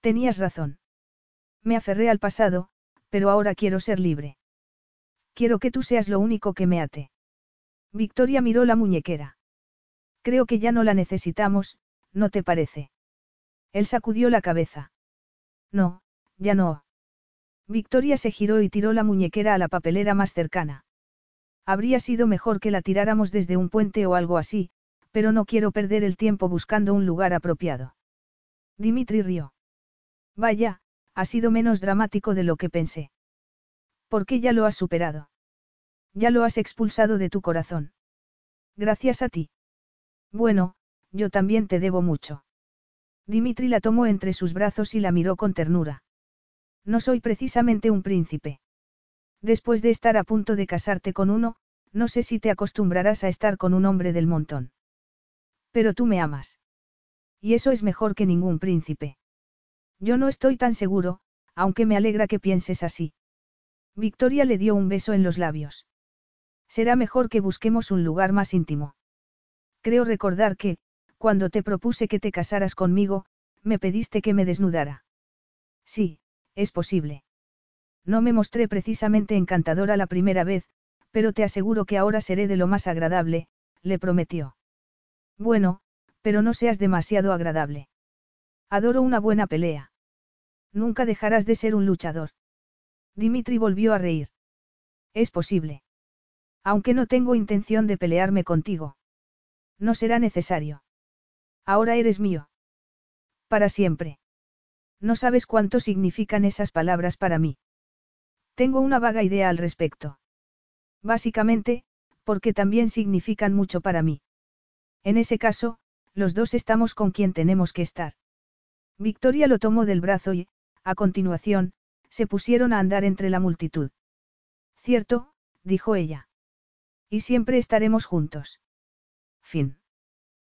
Tenías razón. Me aferré al pasado, pero ahora quiero ser libre. Quiero que tú seas lo único que me ate. Victoria miró la muñequera. Creo que ya no la necesitamos, ¿no te parece? Él sacudió la cabeza. No, ya no. Victoria se giró y tiró la muñequera a la papelera más cercana. Habría sido mejor que la tiráramos desde un puente o algo así, pero no quiero perder el tiempo buscando un lugar apropiado. Dimitri rió. Vaya, ha sido menos dramático de lo que pensé. ¿Por qué ya lo has superado? Ya lo has expulsado de tu corazón. Gracias a ti. Bueno, yo también te debo mucho. Dimitri la tomó entre sus brazos y la miró con ternura. No soy precisamente un príncipe. Después de estar a punto de casarte con uno, no sé si te acostumbrarás a estar con un hombre del montón. Pero tú me amas. Y eso es mejor que ningún príncipe. Yo no estoy tan seguro, aunque me alegra que pienses así. Victoria le dio un beso en los labios. Será mejor que busquemos un lugar más íntimo. Creo recordar que, cuando te propuse que te casaras conmigo, me pediste que me desnudara. Sí, es posible. No me mostré precisamente encantadora la primera vez, pero te aseguro que ahora seré de lo más agradable, le prometió. Bueno, pero no seas demasiado agradable. Adoro una buena pelea. Nunca dejarás de ser un luchador. Dimitri volvió a reír. Es posible. Aunque no tengo intención de pelearme contigo. No será necesario. Ahora eres mío. Para siempre. No sabes cuánto significan esas palabras para mí. Tengo una vaga idea al respecto. Básicamente, porque también significan mucho para mí. En ese caso, los dos estamos con quien tenemos que estar. Victoria lo tomó del brazo y, a continuación, se pusieron a andar entre la multitud. Cierto, dijo ella. Y siempre estaremos juntos. Fin.